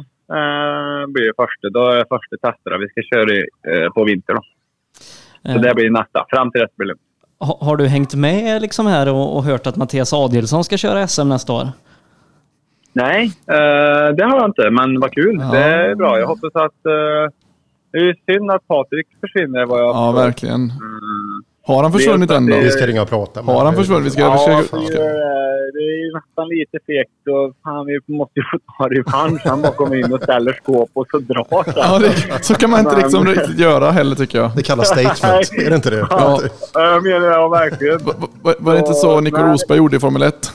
blir det första. Då är det första testerna vi ska köra i, eh, på vinter. Då. Så Eh, det blir nästa. Fram till dess blir det lugnt. ha- har du hängt med liksom här och, och hört att Mattias Adielsson ska köra SM nästa år? Nej, eh, det har jag inte. Men vad kul. Ja. Det är bra. Jag hoppas att... Eh, det är ju synd att Patrik försvinner vad jag Ja, verkligen. Mm. Har han försvunnit än då? Vi ska ringa och prata. Har han försvunnit? Vi ska... Ja, vi ska, ska. det är ju nästan lite fegt. Och fan, vi måste ju få ta revansch. Han bara kommer in och ställer skåp och så drar han. Ja, det, så kan man inte liksom riktigt göra heller tycker jag. Det kallas statement, är det inte det? Ja. Jag menar ja, verkligen. Va- va- Var det inte så Nico. Rosberg gjorde i Formel 1?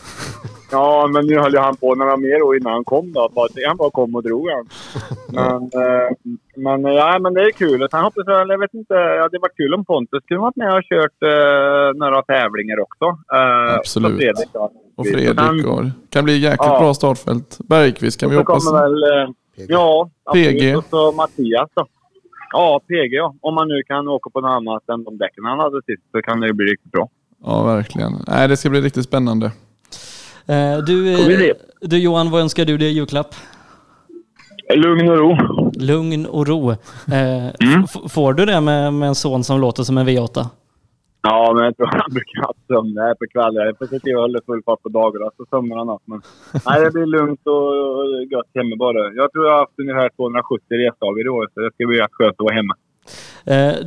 Ja, men nu höll ju han på några mer år innan han kom då. Bara, han bara kom och drog han. Men, eh, men, ja, men det är kul. Sen hoppas jag, jag vet inte, ja, det var kul om Pontus skulle varit med och kört eh, några tävlingar också. Eh, Absolut. så Fredrik, då. Och Fredrik Sen- och... Kan bli jäkligt Ja. bra startfält. Bergqvist kan och vi hoppas. väl... Eh, ja, absolut. PG. Och så Mattias då. Ja, PG ja. Om man nu kan åka på något annat än de däcken han hade sist så kan det ju bli riktigt bra. Ja, verkligen. Nej, det ska bli riktigt spännande. Eh, du, eh, du Johan, vad önskar du dig i julklapp? Lugn och ro. Lugn och ro. Eh, Mm. får du det med, med en son som låter som en V8? Ja, men jag tror han brukar ha sömn här på kvällar. Jag får se till att hålla full fart på dagarna så sömnar han något. Men nej, det blir lugnt och gött hemma bara. Jag tror jag har haft ungefär 270 resdagar i år så det ska bli rätt skönt att vara hemma.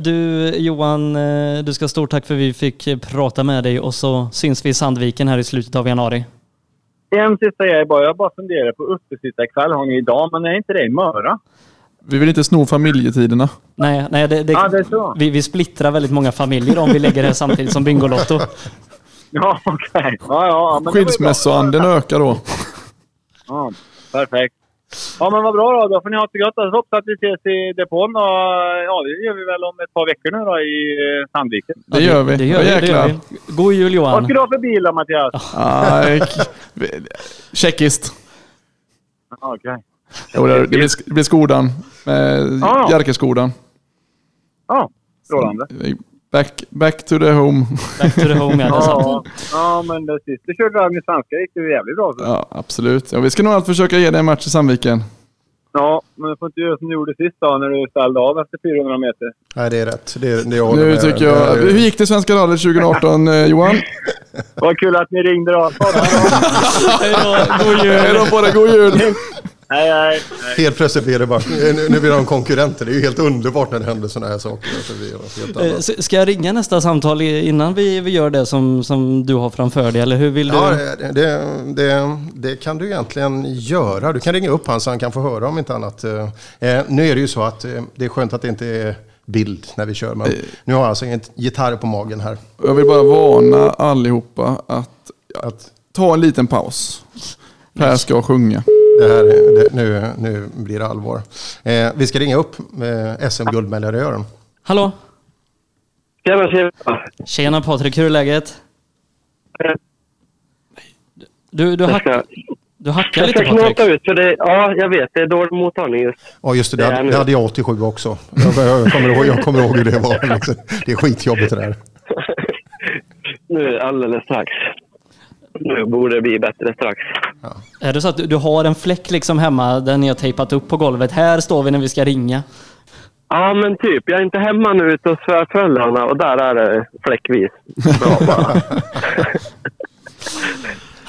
Du Johan, du ska ha stort tack för att vi fick prata med dig och så syns vi i Sandviken här i slutet av januari. En sista grej bara. Jag bara funderar på uppesittarkväll har ni idag, men är inte det i Möra? Vi vill inte sno familjetiderna. Nej, nej det, det, Ja, det är så. vi, vi splittrar väldigt många familjer om vi lägger det samtidigt som Bingolotto. Ja, okej. Ja, ja, bra. Skilsmässoanden ökar då. Ja, perfekt. Ja, men vad bra då. Då får ni ha det gött. Jag hoppas att vi ses i depån. Och, ja, det gör vi väl om ett par veckor nu då i eh, Sandviken. Det gör vi. Det gör Ja, vi, det gör vi. God jul Vad Johan! ska du ha för bil då, Mattias? Tjeckiskt. Ja, Okej. Jo, det, det blir, det blir Skodan. Eh, Ja. Jerkeskodan. Ja, strålande. Back, back to the home. Back to the home, ja. Det är. Ja, ja, men det sist du körde rally i svenska gick det jävligt bra. Så. Ja, absolut. Ja, vi ska nog allt försöka ge dig en match i Sandviken. Ja, men du får inte göra som du gjorde sist då när du ställde av efter 400 meter. Nej, det är rätt. Det, det jag Nu med. tycker jag... Hur gick det i Svenska rallyt 2018, eh, Johan? Vad kul att ni ringde då. Hej då, god Hej jul! då på dig, god jul! Hej, hej. Helt plötsligt blir det bara... Nu, blir de konkurrenter. Det är ju helt underbart när det händer sådana här saker. Alltså, Eh, Ska jag ringa nästa samtal innan vi, vi gör det som, som du har framför dig? Eller hur vill du? Ja, det, det, det, kan du egentligen göra. Du kan ringa upp han så han kan få höra om inte annat. Eh, nu är det ju så att eh, det är skönt att det inte är bild när vi kör. Men nu har jag alltså en gitarr på magen här. Jag vill bara varna allihopa att Att ta en liten paus. Per ska sjunga. Det här, det, nu, nu blir det allvar. Eh, vi ska ringa upp eh, SM-guldmedaljören. Hallå? Tjena, tjena. Tjena Patrik, hur är läget? Du, du, Jag hack, ska, du hackar jag lite ska Patrik. knata ut, för det, ja, jag vet. Det är dålig mottagning just. Ja, just det. Det, det hade jag 87 också. Jag, jag, kommer ihåg, jag kommer ihåg hur det var. Liksom. Det är skitjobbigt det där. Nu alldeles strax. Nu borde det bli bättre strax. Är det så att du, du har en fläck liksom hemma där ni har tejpat upp på golvet? Här står vi när vi ska ringa. Ja, men typ. Jag är inte hemma nu ute hos svärföräldrarna och där är det fläckvis. Bra bara.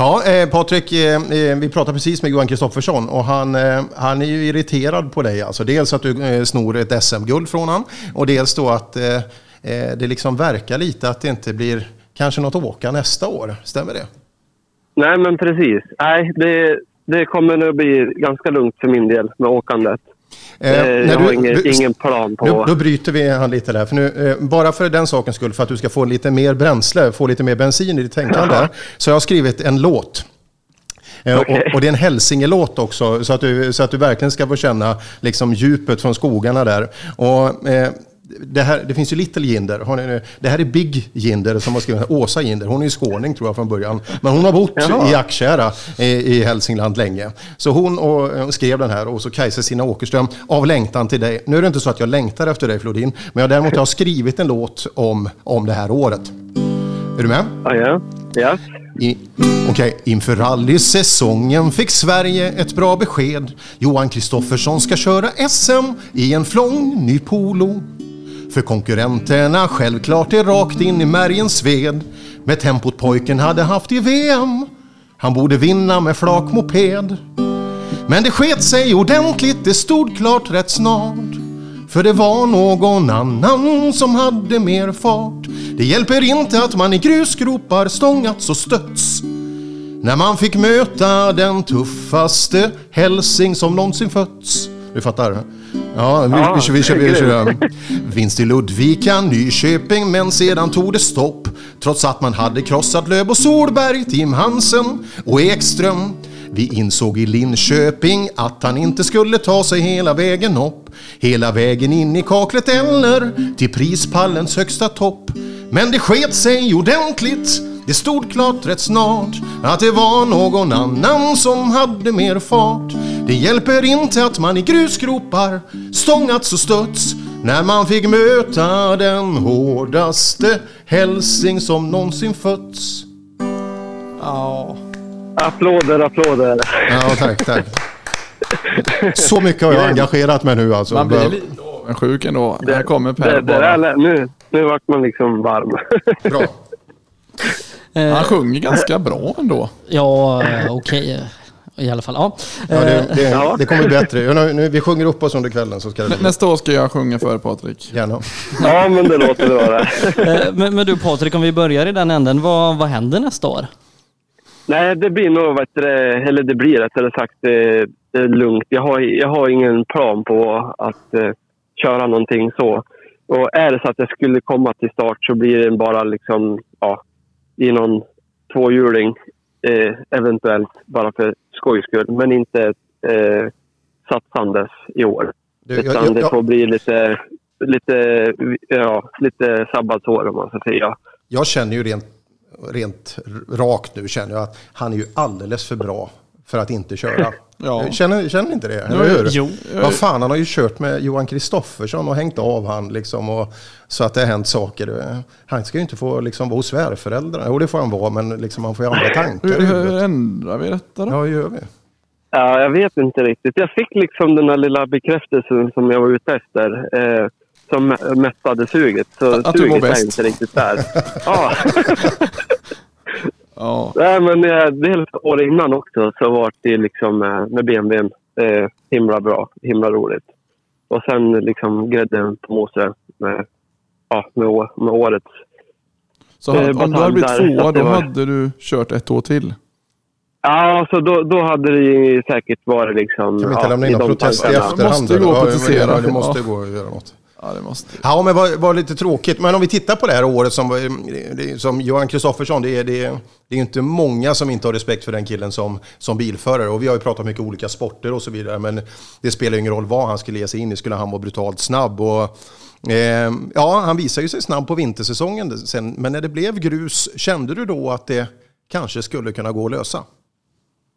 Ja, eh, Patrik, eh, eh, vi pratade precis med Johan Kristoffersson och han, eh, han är ju irriterad på dig. Alltså, dels att du eh, snor ett SM-guld från han och dels då att eh, eh, det liksom verkar lite att det inte blir kanske något åka nästa år. Stämmer det? Nej, men precis. Nej, det, det kommer nog bli ganska lugnt för min del med åkandet. Eh, Eh, jag har du- ingen, du- ingen plan på... Nu, då bryter vi han lite där. För nu, eh, bara för den sakens skull, för att du ska få lite mer bränsle, få lite mer bensin i ditt tänkande, så jag har skrivit en låt. Eh, Okej. och, och det är en hälsingelåt också, så att, du, så att du verkligen ska få känna liksom, djupet från skogarna där. Och, eh, det, här, det finns ju Little Jinder. Det här är Big Jinder som har skrivit Åsa Jinder. Hon är ju skåning tror jag från början. Men hon har bott Jaha. i Ackkära i, i Hälsingland länge. Så hon och, eh, skrev den här och så Kajsa Sina Åkerström av längtan till dig. Nu är det inte så att jag längtar efter dig Flodin. Men jag däremot har skrivit en låt om, om det här året. Är du med? Ja, ja. ja. Okej, inför rallysäsongen fick Sverige ett bra besked. Johan Kristoffersson ska köra SM i en flång ny polo. För konkurrenterna självklart är rakt in i märgens sved. Med tempot pojken hade haft i VM. Han borde vinna med flak moped. Men det sket sig ordentligt, det stod klart rätt snart. För det var någon annan som hade mer fart. Det hjälper inte att man i grusgropar stångats och stötts. När man fick möta den tuffaste hälsing som någonsin fötts. Du fattar? Ja, vi, Ja, vi, vi, vi, vi, grymt. Vinst i Ludvika, Nyköping, men sedan tog det stopp. Trots att man hade krossat Löb och Solberg, Tim Hansen och Ekström. Vi insåg i Linköping att han inte skulle ta sig hela vägen upp. Hela vägen in i kaklet eller till prispallens högsta topp. Men det sket sig ordentligt. Det stod klart rätt snart att det var någon annan som hade mer fart. Det hjälper inte att man i grusgropar stångats och stötts när man fick möta den hårdaste hälsing som någonsin fötts. Ja. Applåder, applåder. Ja, tack, tack. Så mycket har jag engagerat mig nu alltså. Man blir lite avundsjuk ändå. Här kommer Per det, det bara. där, nu, nu vart man liksom varm. Bra. Han sjunger ganska bra ändå. ja, okej. eh, I alla fall, ja. Ja, det, det, Ja. det kommer bli bättre. Nu, nu, vi sjunger upp oss under kvällen så ska det Nästa år ska jag sjunga för Patrik. Gärna. ja, men det låter bra det. Eh, men, men du Patrik, om vi börjar i den änden, vad, vad händer nästa år? Nej, det blir nog, vet du, eller det blir rättare sagt det, det är lugnt. Jag har, jag har ingen plan på att eh, köra någonting så. Och är det så att jag skulle komma till start så blir det bara liksom, ja, i någon tvåhjuling eh, eventuellt bara för skojs skull. Men inte eh, satsandes i år. Du, jag, Utan jag, det får jag, bli lite, lite, ja, lite sabbatsår om man ska säga. jag känner ju rent, rent rakt nu känner jag att han är ju alldeles för bra för att inte köra. Ja. Känner, känner inte det? Jo, Eller hur? jo. Vad fan, han har ju kört med Johan Kristoffersson och hängt av han liksom. Och, så att det har hänt saker. Han ska ju inte få liksom vara hos svärföräldrarna. Jo, det får han vara, men liksom, han får ju andra tankar Hur, hur ändrar vi detta då? Ja, hur gör vi? Ja, jag vet inte riktigt. Jag fick liksom den här lilla bekräftelsen som jag var ute efter. Eh, som mättade suget. Så Att- att du mår suget är bäst. inte riktigt där. ja. Ja. Nej, men eh, dels år innan också så var det liksom eh, med BMWn eh, himla bra, himla roligt. Och sen liksom grädden på moset med, ja, med, med årets. Så Eh, om du hade blivit tvåa det då var- hade du kört ett år till? Ja, så då, då hade det ju säkert varit liksom... Kan vi inte ja, lämna in någon protest i efterhand? Måste eller? gå och protestera. Det måste gå att göra något. Ja, det måste Ja, men var, var lite tråkigt. Men om vi tittar på det här året som, det- som Johan Kristoffersson, det är, det, är, det är inte många som inte har respekt för den killen som, som bilförare. Och vi har ju pratat mycket olika sporter och så vidare, men det spelar ju ingen roll vad han skulle ge sig in i. Skulle han vara brutalt snabb? Och, eh, ja, han visar ju sig snabb på vintersäsongen sen, men när det blev grus, kände du då att det kanske skulle kunna gå att lösa?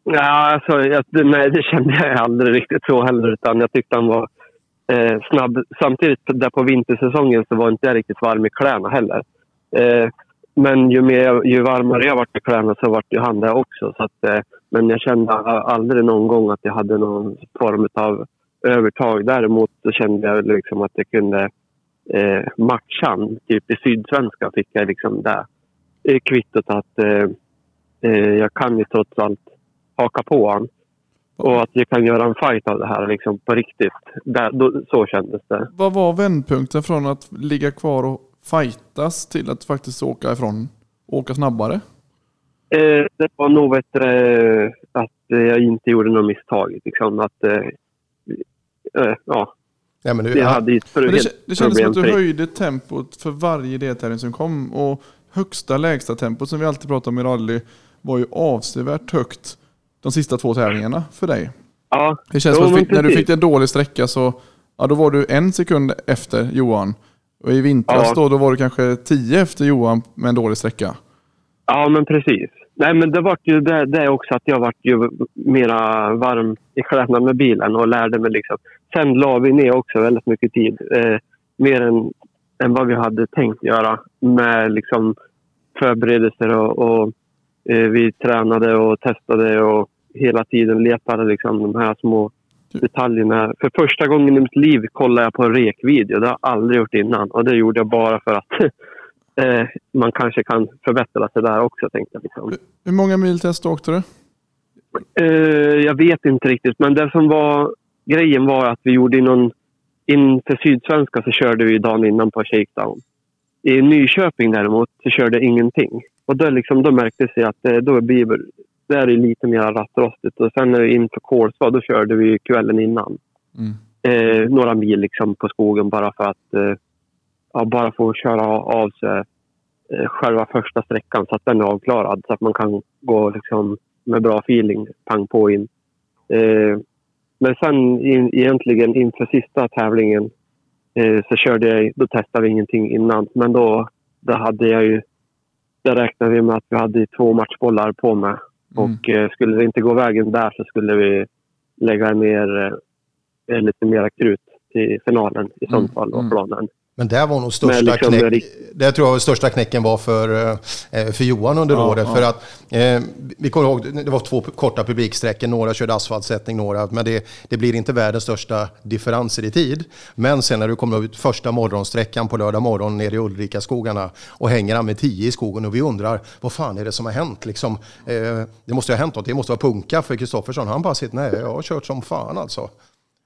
Ja, alltså, jag, det- nej, det kände jag aldrig riktigt så heller. Utan jag tyckte han var eh, snabb. Samtidigt där på vintersäsongen så var inte jag riktigt varm i kläderna heller. Eh, men ju, mer, ju varmare jag varit i kläderna så vart ju han det också. Så att, eh, men jag kände aldrig någon gång att jag hade någon form av övertag. Däremot så kände jag liksom att jag kunde eh, matcha han. Typ i Sydsvenska fick jag liksom det eh, kvittot att eh, eh, jag kan ju trots allt haka på honom. Och att jag kan göra en fight av det här liksom på riktigt. Där, då, så kändes det. Vad var vändpunkten från att ligga kvar och fightas till att faktiskt åka ifrån? Åka snabbare? Eh, det var nog bättre att eh, jag inte gjorde något misstag. Liksom, att, eh, eh, ja, Ja, men du, jag hade ju ett Men det, det kändes som att du höjde tempot för varje deltävling som kom. Och högsta lägsta tempot som vi alltid pratar om i rally var ju avsevärt högt de sista två tävlingarna för dig. Ja, Det känns Jo, som att fick, när du fick en dålig sträcka så ja, då var du en sekund efter Johan. Och i vintras Ja. då, då var du kanske 10 efter Johan med en dålig sträcka. Ja, men precis. Nej, men det var ju det, det också att jag var ju mera varm i kläderna med bilen och lärde mig liksom. Sen la vi ner också väldigt mycket tid. Eh, mer än, än vad vi hade tänkt göra med liksom förberedelser och, och eh, vi tränade och testade och hela tiden letade liksom de här små detaljerna. För första gången i mitt liv kollade jag på en rekvideo. Det har jag aldrig gjort innan och det gjorde jag bara för att eh, man kanske kan förbättra sig där också. Tänkte jag, liksom. Hur många mil test åkte du? Eh, jag vet inte riktigt, men det som var grejen var att vi gjorde någon... Inför Sydsvenska så körde vi dagen innan på shakedown. I Nyköping däremot så körde jag ingenting. Och då, liksom, då märktes det att eh, då blir det- det är lite mer rattrostigt. Och sen när vi inför Kolsva, då körde vi kvällen innan. Mm. Eh, några mil liksom på skogen bara för att eh, ja, bara få köra av sig eh, själva första sträckan så att den är avklarad. Så att man kan gå liksom, med bra feeling, pang på in. Eh, men sen in, egentligen inför sista tävlingen eh, så körde jag, då testade vi ingenting innan. Men då, då hade jag ju, där räknade vi med att vi hade två matchbollar på mig. Och eh, skulle det inte gå vägen där så skulle vi lägga ner eh, lite mera krut till finalen i sånt Mm, fall och mm. planen. Men där var nog största liksom knäck, det- det tror jag var största knäcken var för, eh, för Johan under Ja, året. ja. För att eh, vi kommer ihåg, det var två korta publiksträckor, några körde asfaltsättning, några, men det, det blir inte världens största differenser i tid. Men sen när du kommer ut första morgonsträckan på lördag morgon nere i Ulrika skogarna och hänger han med tio i skogen och vi undrar vad fan är det som har hänt? Liksom, eh, det måste ha hänt något, det måste vara punka för Kristoffersson. Han bara sitter, nej jag har kört som fan alltså.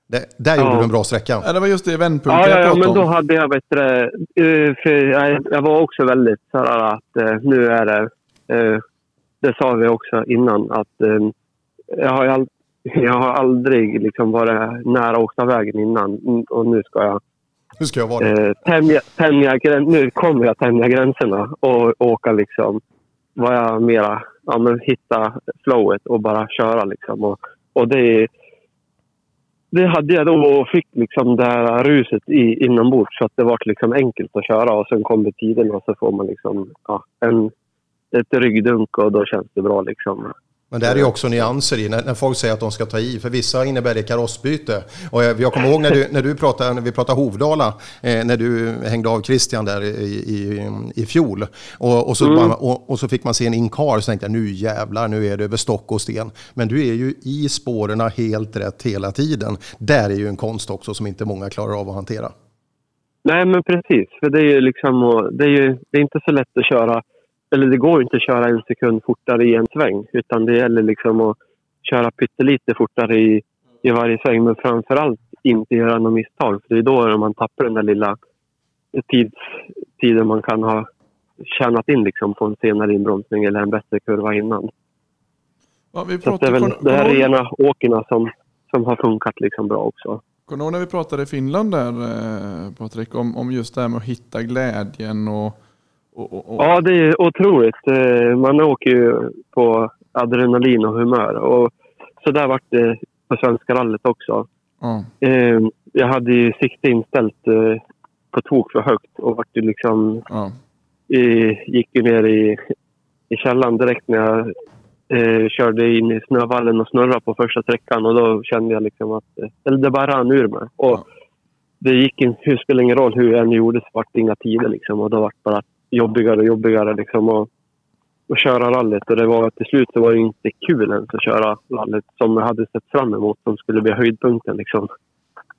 Det, där gjorde Ja. du en bra sträcka. Ja, det var just det vändpunkten Ja, ja, jag ja pratade men då om. hade jag, vet eh, för jag, jag var också väldigt så här att eh, nu är det, eh, det sa vi också innan, att jag, har all, jag har aldrig liksom varit nära åkta vägen innan Mm, och nu ska jag Hur ska jag vara det? eh, tämja, tämja, nu kommer jag tämja gränserna och åka liksom, vad jag mera, ja men hitta flowet och bara köra liksom. Och, och det, det hade jag då och fick liksom det här ruset i, inombords så att det var liksom enkelt att köra och sen kommer tiden och så får man liksom, ja, en, ett ryggdunk och då känns det bra liksom. Men där är ju också nyanser i när, när folk säger att de ska ta i. För vissa innebär det karossbyte. Och jag, jag kommer ihåg när, du, när, du pratade, när vi pratade Hovdala, eh, när du hängde av Christian där i, i, i fjol. Och, och, så bara, och, och så fick man se en inkar så tänkte jag nu jävlar, nu är det över stock och sten. Men du är ju i spåren helt rätt hela tiden. Där är ju en konst också som inte många klarar av att hantera. Nej, men precis. För det är ju liksom, det är ju det är inte så lätt att köra, eller det går inte att köra en sekund fortare i en sväng. Utan det gäller liksom att köra pyttelite fortare i, i varje sväng. Men framför allt inte göra något misstag. För det är då man tappar den där lilla tids, tiden man kan ha tjänat in liksom på en senare inbromsning eller en bättre kurva innan. Ja, vi Så att det är pratade, väl det här rena åkerna som, som har funkat liksom bra också. Kommer när vi pratade i Finland där, eh, Patrik, om, om just det här med att hitta glädjen och... och, och, och Ja, det är otroligt. Man åker ju på adrenalin och humör. Och så där vart det på Svenska rallyt också. Eh, Jag hade ju sikte inställt eh, på tok för högt och vart ju liksom, eh, gick ju ner i, i källan direkt när jag eh, körde in i snövallen och snurrade på första sträckan. Och då kände jag liksom att eh, eller det bara rann ur mig. Och Ja. det gick inte, hur spelar ingen roll hur jag än gjorde så vart det inga tider liksom. Och då vart det bara jobbigare och jobbigare liksom. Och, och köra rallyt. Och det var till slut så var det inte kul ens att köra rallyt som jag hade sett fram emot som skulle bli höjdpunkten liksom.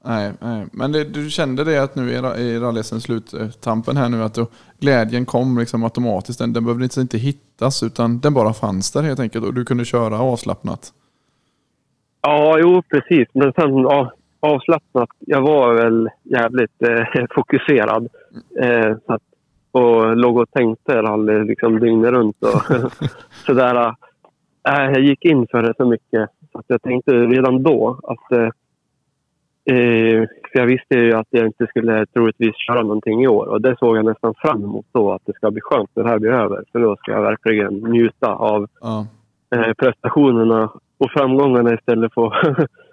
Nej, nej. men det, du kände det att nu i ra- i rallyhästen sluttampen här nu att då, glädjen kom liksom automatiskt. Den, den behövde inte- inte hittas utan den bara fanns där helt enkelt och du kunde köra avslappnat. Ja, jo precis. Men sen ja, avslappnat. Jag var väl jävligt eh, fokuserad. Eh, så att, och låg och tänkte rally liksom dygnet runt och sådär. Äh, jag gick in för det så mycket. Så att jag tänkte redan då att... Eh, eh, för jag visste ju att jag inte skulle troligtvis köra någonting i år. Och det såg jag nästan fram emot då. Att det ska bli skönt när det här blir över. För då ska jag verkligen njuta av Ja, eh, prestationerna och framgångarna istället för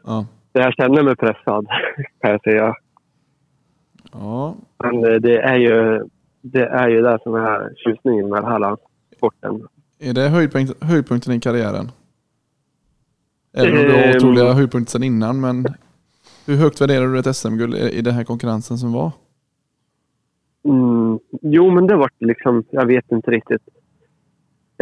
ja. jag känner mig pressad, kan jag säga. Ja. Men eh, det är ju det är ju det som är tjusningen med här sporten. Är det höjdpunkt, höjdpunkten i karriären? Även om du har Ehm. otroliga höjdpunkter sedan innan, men hur högt värderar du ett SM-guld i i den här konkurrensen som var? Mm, jo, men det var liksom, jag vet inte riktigt.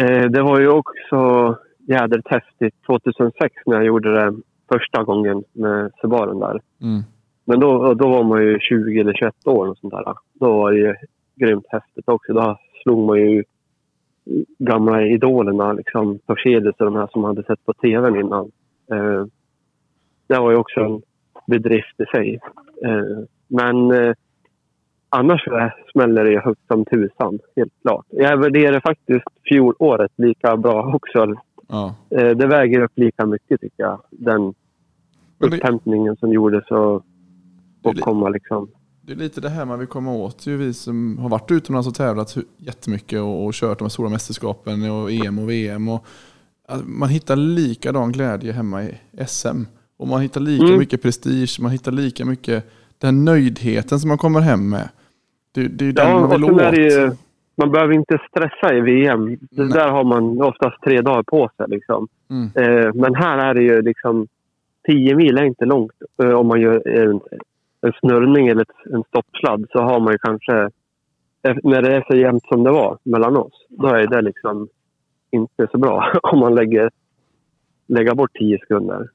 Eh, det var ju också jädrigt häftigt 2006 när jag gjorde det första gången med Sebaren där. Mm. Men då, då var man ju 20 eller 21 år och sånt där. Då var det ju grymt häftigt också. Då slog man ju gamla idolerna, liksom Torsedus och de här som hade sett på tvn innan. Eh, det var ju också en bedrift i sig. Eh, men eh, annars så smäller det ju högt som tusan, helt klart. Jag värderar faktiskt fjolåret lika bra också. Ja. Eh, det väger upp lika mycket tycker jag. Den upphämtningen som gjordes och, och komma liksom. Det är lite det här man vill komma åt. Ju vi som har varit utomlands och tävlat jättemycket och, och kört de stora mästerskapen och EM och VM. Och, att man hittar likadan glädje hemma i SM. Och man hittar lika Mm. mycket prestige, man hittar lika mycket den nöjdheten som man kommer hem med. Det, det är ju den Ja, man vill åt. det ju, man behöver inte stressa i VM. Det där har man oftast tre dagar på sig. Liksom. Mm. Eh, men här är det ju liksom... Tio mil är inte långt. Eh, om man gör en, en snurrning eller en stoppsladd så har man ju kanske... När det är så jämnt som det var mellan oss, då är det liksom inte så bra om man lägger, lägger bort tio sekunder.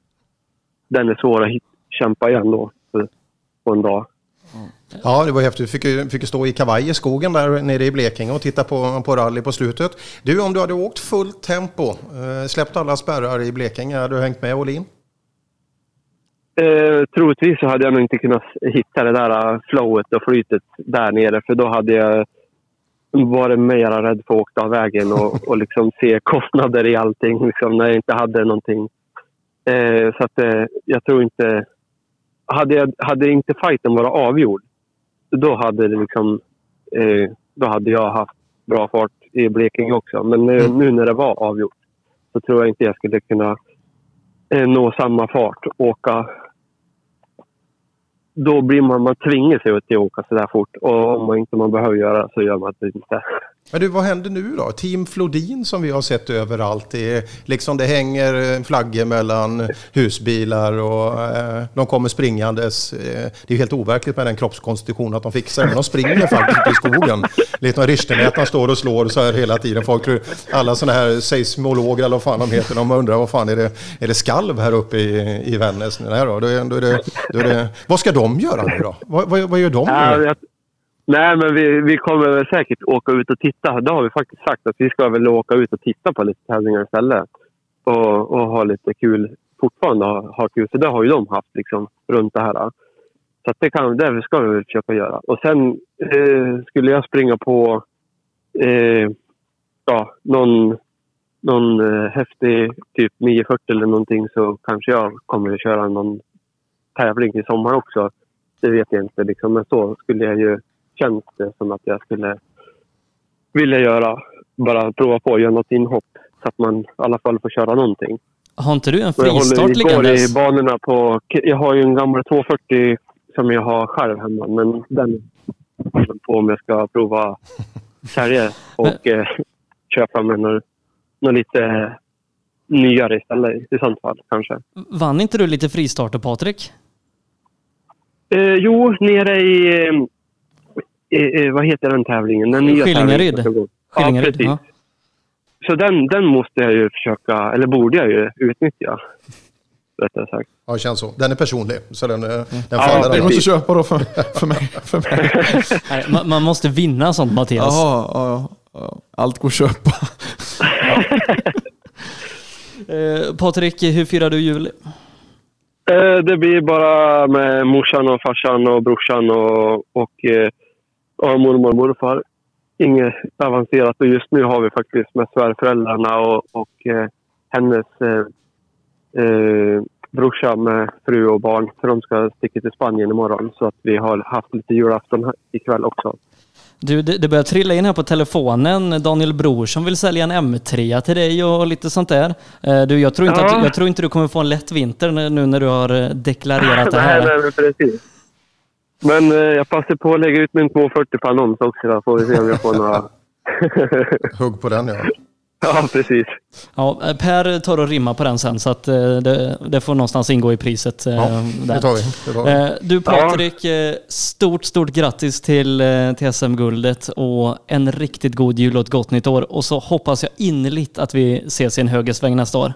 Den är svår att kämpa igen då på, en dag. Ja, det var häftigt. Du fick ju, fick ju stå i kavaj i skogen där nere i Blekinge och titta på, på rally på slutet. Du, om du hade åkt fullt tempo, eh, släppt alla spärrar i Blekinge, hade du hängt med Olin? Eh, troligtvis så hade jag nog inte kunnat hitta det där eh, flowet och flytet där nere för då hade jag varit mera rädd för att åka av vägen och, och liksom se kostnader i allting liksom, när jag inte hade någonting. Eh, så att eh, jag tror inte... Hade, jag, hade inte fighten varit avgjord, då hade det liksom... Eh, då hade jag haft bra fart i Blekinge också. Men nu, nu när det var avgjort så tror jag inte jag skulle kunna eh, nå samma fart och åka då blir man, man tvingar sig till att åka så där fort. Och om man inte man behöver göra det så gör man det inte. Men du, vad händer nu då? Team Flodin som vi har sett överallt. Det, är, liksom, det hänger en flaggor mellan husbilar och eh, de kommer springandes. Eh, det är helt overkligt med den kroppskonstitutionen att de fixar det. Men de springer faktiskt i skogen. Lite Richtermätaren står och slår så här hela tiden. Folk, tror- alla sådana här seismologer eller vad fan de heter, de undrar vad fan är det, är det skalv här uppe i, i Vännäs? Nej då, då är, då är det, då är det, vad ska de göra nu då? Vad, vad, vad gör de nu? Nej, men vi, vi kommer väl säkert åka ut och titta. Det har vi faktiskt sagt att vi ska väl åka ut och titta på lite tävlingar istället. Och, och ha lite kul. Fortfarande ha, ha kul. Så det har ju de haft liksom, runt det här. Så att det, kan, det ska vi väl försöka göra. Och sen eh, skulle jag springa på eh, ja, någon, någon eh, häftig typ 940 eller någonting så kanske jag kommer att köra någon tävling i sommar också. Det vet jag inte. Liksom. Men så skulle jag ju känns det som att jag skulle vilja göra. Bara prova på att göra något inhopp så att man i alla fall får köra någonting. Har inte du en jag fristart håller liggandes? i banorna på... Jag har ju en gammal 240 som jag har själv hemma. Men den håller jag på om jag ska prova sälja och eh, köpa något, något lite nyare istället i sånt fall kanske. Vann inte du lite fristarter Patrik? Eh, jo, nere i... Eh, vad heter den tävlingen? Den nya Skillingaryd. tävlingen går. Ja, Skillingaryd, precis. ja. Så den, den måste jag ju försöka, eller borde jag ju utnyttja. Rättare sagt. Ja, det känns så. Den är personlig, så den, eh, den Ja, faller Du måste köpa då för, för mig. För mig. Nej, man, man måste vinna sånt Mattias. Jaha, ja, ja. Allt går att köpa. Eh, Patrik, hur firar du jul? Eh, det blir bara med morsan och farsan och brorsan och, och, eh, och mormor och morfar. Inget avancerat och just nu har vi faktiskt med svärföräldrarna och, och eh, hennes eh, eh, brorsa med fru och barn. För de ska sticka till Spanien imorgon. Så att vi har haft lite julafton ikväll också. Du, det, det börjar trilla in här på telefonen. Daniel Brorsson vill sälja en M3 till dig och lite sånt där. Eh, Du, jag, tror inte Ja. att, jag tror inte du kommer få en lätt vinter nu när du har eh, deklarerat det nej, här. nej, men precis. Men eh, jag passar på att lägga ut min 240 på annons också. Då får vi se om jag får några... Hugg på den ja. ja, precis. Ja, eh, per tar och rimmar på den sen så att eh, det, det får någonstans ingå i priset. eh, Ja, där. det tar vi. Det tar vi. Du Patrik, eh, stort, stort grattis till, till SM-guldet och en riktigt god jul och ett gott nytt år. Och så hoppas jag innerligt att vi ses i en höger sväng nästa år.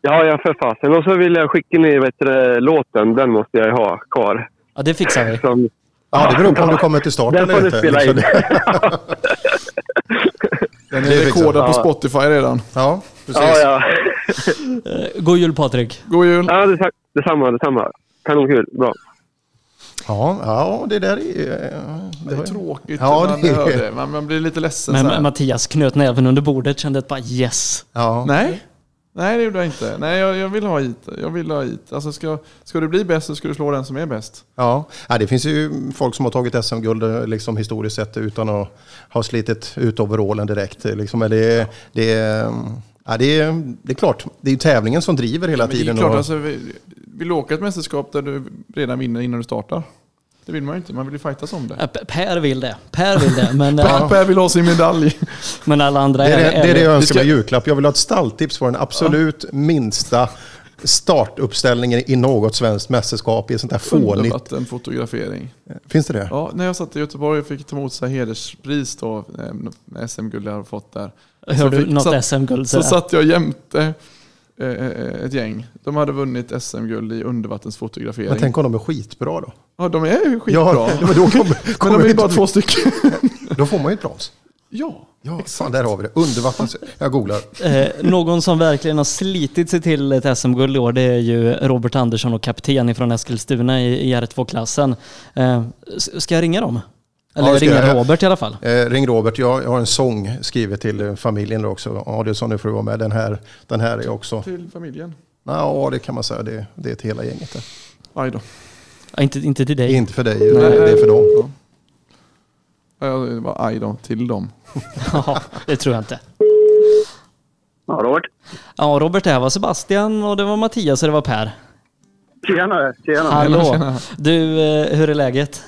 Ja, ja för fasen. Och så vill jag skicka ner vet du, låten. Den måste jag ha kvar. Ja, det fixar vi. Som, Ja, det beror på om du kommer till start den eller får du inte. spela in. Liksom. Den Det är rekordad på. Spotify redan. Ja, precis. ja, ja. Eh, God jul Patrik! God jul! ja detsamma, detsamma. Kanonkul. Bra. Ja, ja, det där är... eh, Det är tråkigt Ja, när man det är- hör det. Man, man blir lite ledsen så Men här. Mattias knöt näven under bordet, kände att bara yes. Ja. Nej. Nej, det gjorde jag inte. Nej, jag, jag vill ha hit. Jag vill ha hit. Alltså ska, ska du bli bäst så ska du slå den som är bäst. Ja. ja, det finns ju folk som har tagit SM-guld eh, liksom, historiskt sett utan att ha slitit ut overallen direkt. eh, Liksom. Men det, det, ja, det, är, det är klart, det är ju tävlingen som driver hela Men det är tiden. klart, och- alltså, vi- vill du åka ett mästerskap där du redan vinner innan du startar? Det vill man ju inte. Man vill ju fightas om det. Per vill det. Per vill det. Men, eh, Per, per vill ha sin medalj. men alla andra Det är det, det, är det jag önskar ska- mig julklapp. Jag vill ha ett stalltips på den absolut minsta startuppställningen i något svenskt mästerskap i ett sånt här fånigt... Undervattenfotografering. Finns det det? Ja, när jag satt i Göteborg och fick ta emot så här hederspris då, eh, SM-guld jag har fått där. Hör Så du fick- något SM-guld Så sådär? satt jag jämte ett gäng. De hade vunnit SM-guld i undervattensfotografering. Men tänk om de är skitbra då? Ja, de är ju skitbra. Ja, men då, kommer, Men kommer de är bara två stycken. då får man ju ett brons. ja, Ja, fan, där har vi det. Undervattens... Jag googlar. Eh, någon som verkligen har slitit sig till ett SM-guld i år, det är ju Robert Andersson och kapten från Eskilstuna i, i R2-klassen. Eh, ska jag ringa dem? Eller Ja, det ringa jag. Robert i alla fall? Eh, ring Robert, jag, jag har en sång skriven till familjen också. Adielsson, nu får du vara med. Den här, den här är också... till familjen. Ja, det kan man säga. Det, det är ett hela gänget. Där. Aj då. Ja, inte, inte till dig. Inte för dig, utan det är för dem. Ja. Ja, det var aj då, till dem. Ja, det tror jag inte. Ja, Robert. Ja, Robert, det här var Sebastian och det var Mattias och det var Per. Tjenare, tjena. Hallå! Du, eh, hur är läget?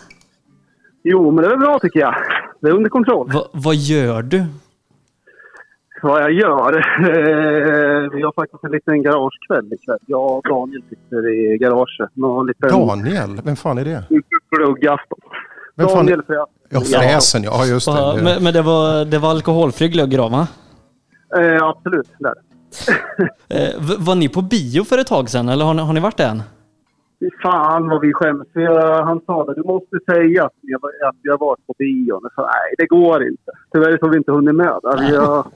Jo, men det är bra tycker jag. Det är under kontroll. Va, vad gör du? Vad jag gör? Eh, vi har faktiskt en liten garagekväll ikväll. Jag och Daniel sitter i garaget liten Daniel, vem fan är det? pluggafton. Vem fan Daniel för Ja, fräsen, ja just Ja, det. men men det, var, det var alkoholfri glögg då, va? eh, Absolut, där. Eh, var ni på bio för ett tag sedan, eller har ni, har ni varit det än? Fy fan vad vi skäms. Han sa det, du måste säga att vi har, att vi har varit på bio. Jag sa, nej, det går inte. Tyvärr så har vi inte hunnit med. det. Vi, har,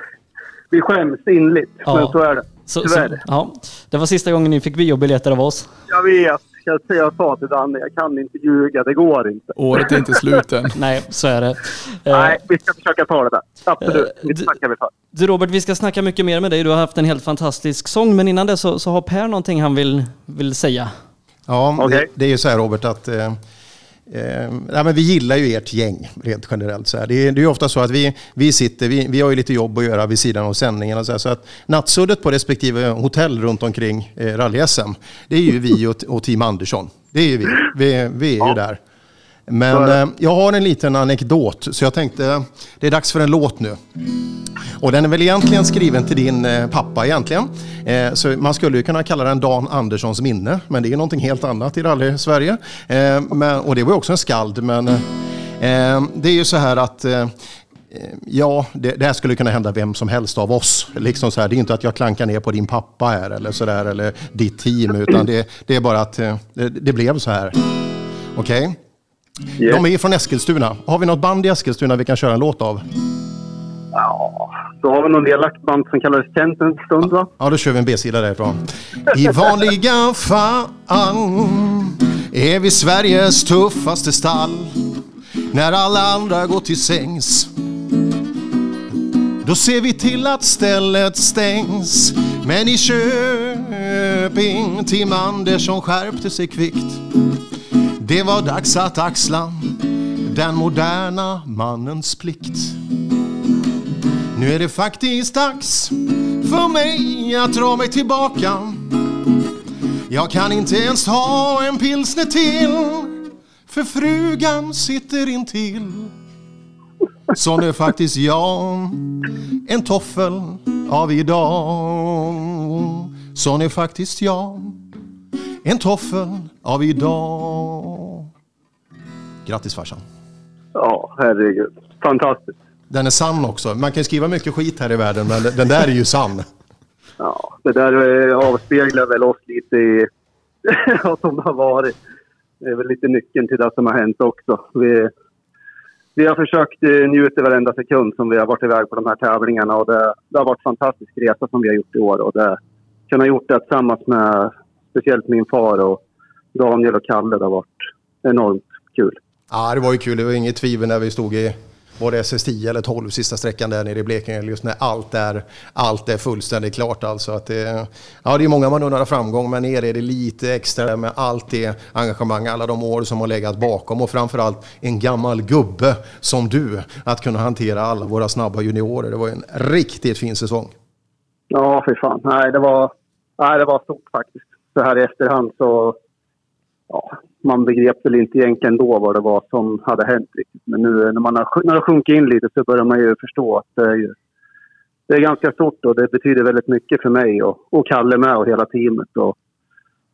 vi skäms inligt, Ja. men så är det. Så, så, ja, det var sista gången ni fick biobiljetter av oss. Jag vet. Jag, jag sa till Danne, jag kan inte ljuga. Det går inte. Året är inte slut än. Nej, så är det. Eh, Nej, vi ska försöka ta det där. Absolut. Eh, Det du- tackar vi för. Du Robert, vi ska snacka mycket mer med dig. Du har haft en helt fantastisk sång, men innan det så, så har Per någonting han vill, vill säga. Ja, Okej. det, det är ju så här Robert att eh, eh, ja, men vi gillar ju ert gäng rent generellt. Så här. Det, är, det är ju ofta så att vi, vi sitter, vi, vi har ju lite jobb att göra vid sidan av sändningen. Och så, här, så att nattsuddet på respektive hotell runt omkring eh, rally-SM, det är ju vi och, och Team Andersson. Det är ju vi. Vi, vi är ju där. Men eh, jag har en liten anekdot, så jag tänkte det är dags för en låt nu. Och den är väl egentligen skriven till din eh, pappa egentligen. Eh, så man skulle ju kunna kalla den Dan Anderssons minne, men det är någonting helt annat i rally-Sverige. Eh, men, och det var ju också en skald, men eh, eh, det är ju så här att Ja, det, det här skulle kunna hända vem som helst av oss. Liksom så här, det är inte att jag klankar ner på din pappa här eller så där, eller ditt team, utan det, det är bara att det, det blev så här. Okej? Yes. De är från Eskilstuna. Har vi något band i Eskilstuna vi kan köra en låt av? Ja, då har vi någon dialektband som kallades Kent en stund va? Ja, då kör vi en B-sida därifrån. I vanliga fall är vi Sveriges tuffaste stall. När alla andra går till sängs då ser vi till att stället stängs. Men i Köping, Tim Andersson skärpte sig kvickt. Det var dags att axla den moderna mannens plikt. Nu är det faktiskt dags för mig att dra mig tillbaka. Jag kan inte ens ha en pilsner till. för frugan sitter intill. Sån är faktiskt jag, en toffel av idag. Sån är faktiskt jag, en toffel av idag. Grattis farsan. Ja, herregud. Fantastiskt. Den är sann också. Man kan skriva mycket skit här i världen, men den där är ju sann. Ja, det där eh, avspeglar väl oss lite i vad som har varit. Det är väl lite nyckeln till det som har hänt också. Vi, vi har försökt eh, njuta varenda sekund som vi har varit iväg på de här tävlingarna och det, det har varit en fantastisk resa som vi har gjort i år. Och det, kunna gjort det tillsammans med speciellt min far och Daniel och Kalle, det har varit enormt kul. Ja, det var ju kul. Det var inget tvivel när vi stod i var det SS10 eller 12 sista sträckan där nere i Blekinge just när allt är, allt är fullständigt klart alltså. Att det, ja, det är många man undrar framgång men er är det lite extra med allt det engagemang, alla de år som har legat bakom och framförallt en gammal gubbe som du att kunna hantera alla våra snabba juniorer. Det var en riktigt fin säsong. Ja, för fan. Nej, det var, nej, det var stort faktiskt. Så här i efterhand så ja, man begrep väl inte egentligen då vad det var som hade hänt riktigt. Men nu när man har, när det sjunkit in lite så börjar man ju förstå att det är, ju, det är ganska stort och det betyder väldigt mycket för mig och, och Kalle med och hela teamet. Och,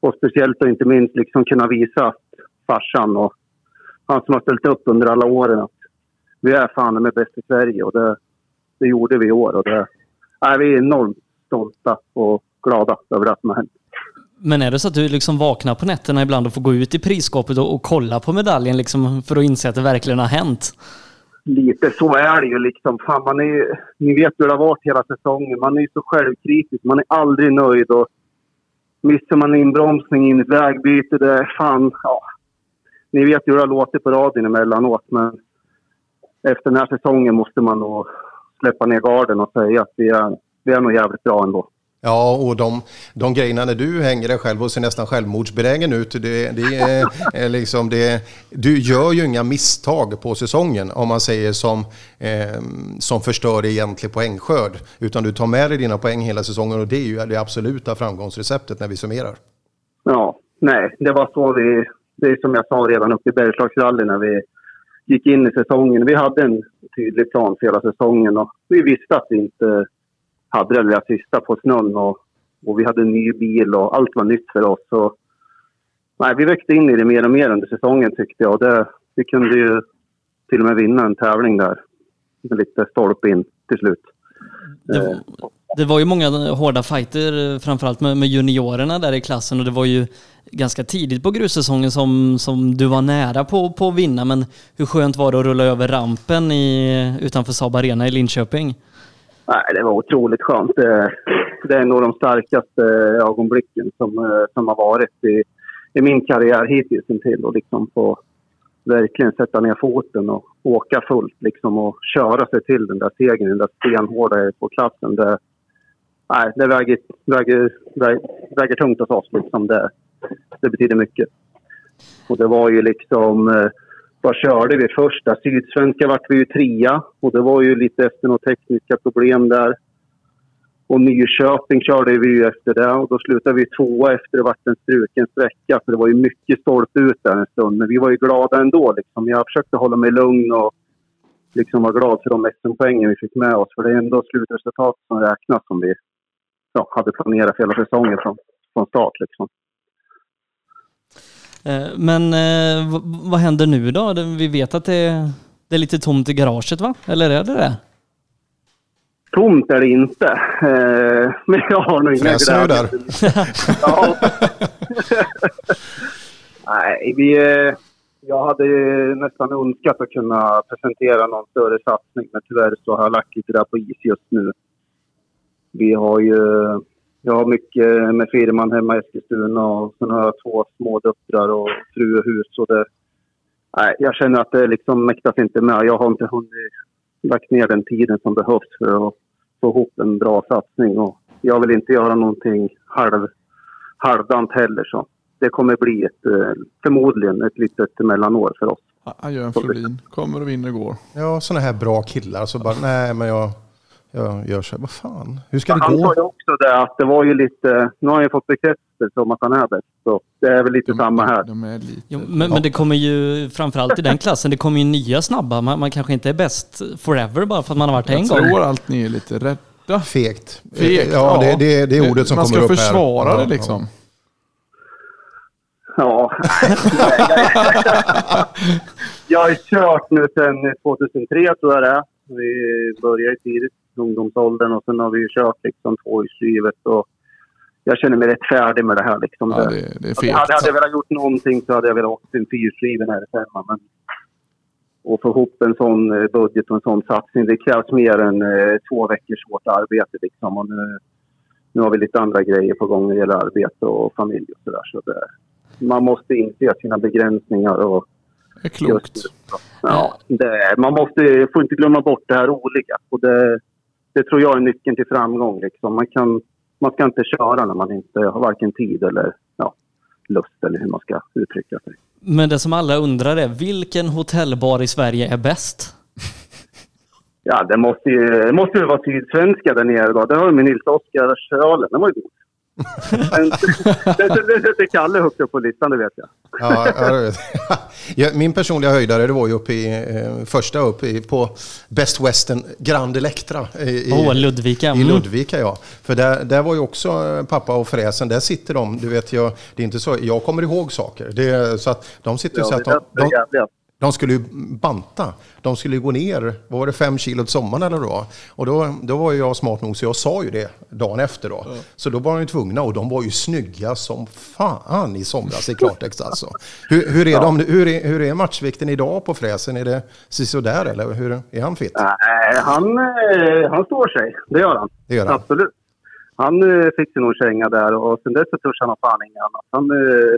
och speciellt och inte minst liksom kunna visa att farsan och han som har ställt upp under alla åren att vi är fan med bäst i Sverige och det, det gjorde vi i år. Och det, nej, vi är enormt stolta och glada över det som har hänt. Men är det så att du liksom vaknar på nätterna ibland och får gå ut i prisskåpet och, och kolla på medaljen liksom för att inse att det verkligen har hänt? Lite så är det ju liksom. Fan, man är, ni vet hur det har varit hela säsongen. Man är så självkritisk. Man är aldrig nöjd. Och missar man inbromsning in i ett vägbyte, det är fan... Ja. Ni vet hur det har låtit på radion emellanåt, men efter den här säsongen måste man nog släppa ner garden och säga att vi är, vi är nog jävligt bra ändå. Ja, och de, de grejerna när du hänger dig själv och ser nästan självmordsbenägen ut, det, det är, är liksom det, du gör ju inga misstag på säsongen om man säger som, eh, som förstör egentlig poängskörd. Utan du tar med dig dina poäng hela säsongen och det är ju det absoluta framgångsreceptet när vi summerar. Ja, nej, det var så vi, det är som jag sa redan uppe i Bergslagsrally när vi gick in i säsongen. Vi hade en tydlig plan för hela säsongen och vi visste att vi inte hade det lilla sista på snön och, och vi hade en ny bil och allt var nytt för oss. Så, nej, vi växte in i det mer och mer under säsongen tyckte jag. Det, vi kunde ju till och med vinna en tävling där med lite stolpe in till slut. Det, det, var ju många hårda fighter, framförallt med, med, juniorerna där i klassen och det var ju ganska tidigt på grussäsongen som, som du var nära på, på att vinna. Men hur skönt var det att rulla över rampen i, utanför Saab Arena i Linköping? Nej, det var otroligt skönt. Eh, det, är nog de starkaste ögonblicken som, eh, som har varit i, i min karriär hittills intill. Och liksom få verkligen sätta ner foten och åka fullt liksom och köra sig till den där segern, den där stenhårda på klassen. Det, nej, det väger, väger, väger, väger tungt hos oss. Liksom. Det, det betyder mycket. Och det var ju liksom eh, vad körde vi första? Sydsvenska vart vi ju trea och det var ju lite efter några tekniska problem där. Och Nyköping körde vi ju efter det och då slutade vi tvåa efter det vart en struken sträcka. Så det var ju mycket stolpe ut där en stund. Men vi var ju glada ändå. Liksom. Jag försökte hålla mig lugn och liksom vara glad för de SM-poängen vi fick med oss. För det är ändå slutresultatet som räknas som vi ja, hade planerat för hela säsongen från, från start. Liksom. Eh, men eh, vad händer nu då? Vi vet att det, det är lite tomt i garaget va? Eller är det det? Tomt är det inte. Eh, men jag har nog inga Fräser du där? ja. Nej, vi, jag hade nästan önskat att kunna presentera någon större satsning men tyvärr så har jag lagt lite där på is just nu. Vi har ju jag har mycket med firman hemma i Eskilstuna och sen har jag två små döttrar och fru och hus. Och det, nej, jag känner att det liksom mäktas inte med. Jag har inte hunnit lagt ner den tiden som behövs för att få ihop en bra satsning. Och jag vill inte göra någonting halv, halvdant heller. Så det kommer bli ett, eh, förmodligen ett litet mellanår för oss. Adjö Flodin. Kommer och vinner går. Ja, sådana här bra killar. Så bara, nej men jag jag gör så här, vad fan, hur ska det Han sa gå? ju också det att det var ju lite... Nu har han ju fått bekräftelse om att han är bäst. Så det är väl lite samma här. De är lite... Jo, men, men det kommer ju, framförallt i den klassen, det kommer ju nya snabba. Man, man kanske inte är bäst forever bara för att man har varit en jag gång. tror allt ni är lite rädda. Fegt. Fegt, ja, Det, det, det är ordet som Man kommer ska upp här. försvara Ja, det liksom. Ja. jag har kört nu sedan 2003 tror jag det är. Vi började tidigt ungdomsåldern och sen har vi ju kört liksom tvåhjulsdrivet. Och jag känner mig rätt färdig med det här. Liksom. Ja, det, det är fegt. hade, hade jag velat gjort någonting så hade jag velat åka en fyrhjulsdriven här hemma. Men och få ihop en sån eh, budget och en sån satsning, det krävs mer än eh, två veckors hårt arbete. Liksom. Och nu, nu har vi lite andra grejer på gång när det gäller arbete och familj och sådär. Så det, man måste inse sina begränsningar och Det är klokt. Just. Ja, det, man måste, får inte glömma bort det här roliga. Och det, det tror jag är nyckeln till framgång. Liksom. Man, kan, man ska inte köra när man inte har varken tid eller ja, lust eller hur man ska uttrycka sig. Men det som alla undrar är, vilken hotellbar i Sverige är bäst? Ja, det måste ju, det måste ju vara Sydsvenska där nere då. Det har ju med Nils Oskars ölen. Den var ju god. Men det, det sätter Kalle högt upp på listan, det vet jag. Ja, ja, det vet jag. ja, min personliga höjdare det var ju uppe i, eh, första upp i, på Best Western Grand Electra. I, i- Åh, Ludvika. I Mm. Ludvika ja. För där, där var ju också eh, pappa och fräsen, där sitter de, du vet jag, det är inte så, jag kommer ihåg saker. Det, så att de sitter ju så Ja, att de, de. De skulle ju banta. De skulle ju gå ner, vad var det, fem kilo till sommaren eller då? Och då, då var ju jag smart nog så jag sa ju det dagen efter då. Så då var de ju tvungna och de var ju snygga som fan i somras i klartext alltså. Hur, hur, är de, hur, är, hur är matchvikten idag på fräsen? Är det sådär eller hur, är han fit? Nej, han, eh, han står sig. Det gör han. Det gör han. Absolut. Han eh, fick sig nog känga där och sen dess så törs han ha fan inget annat. Han, eh,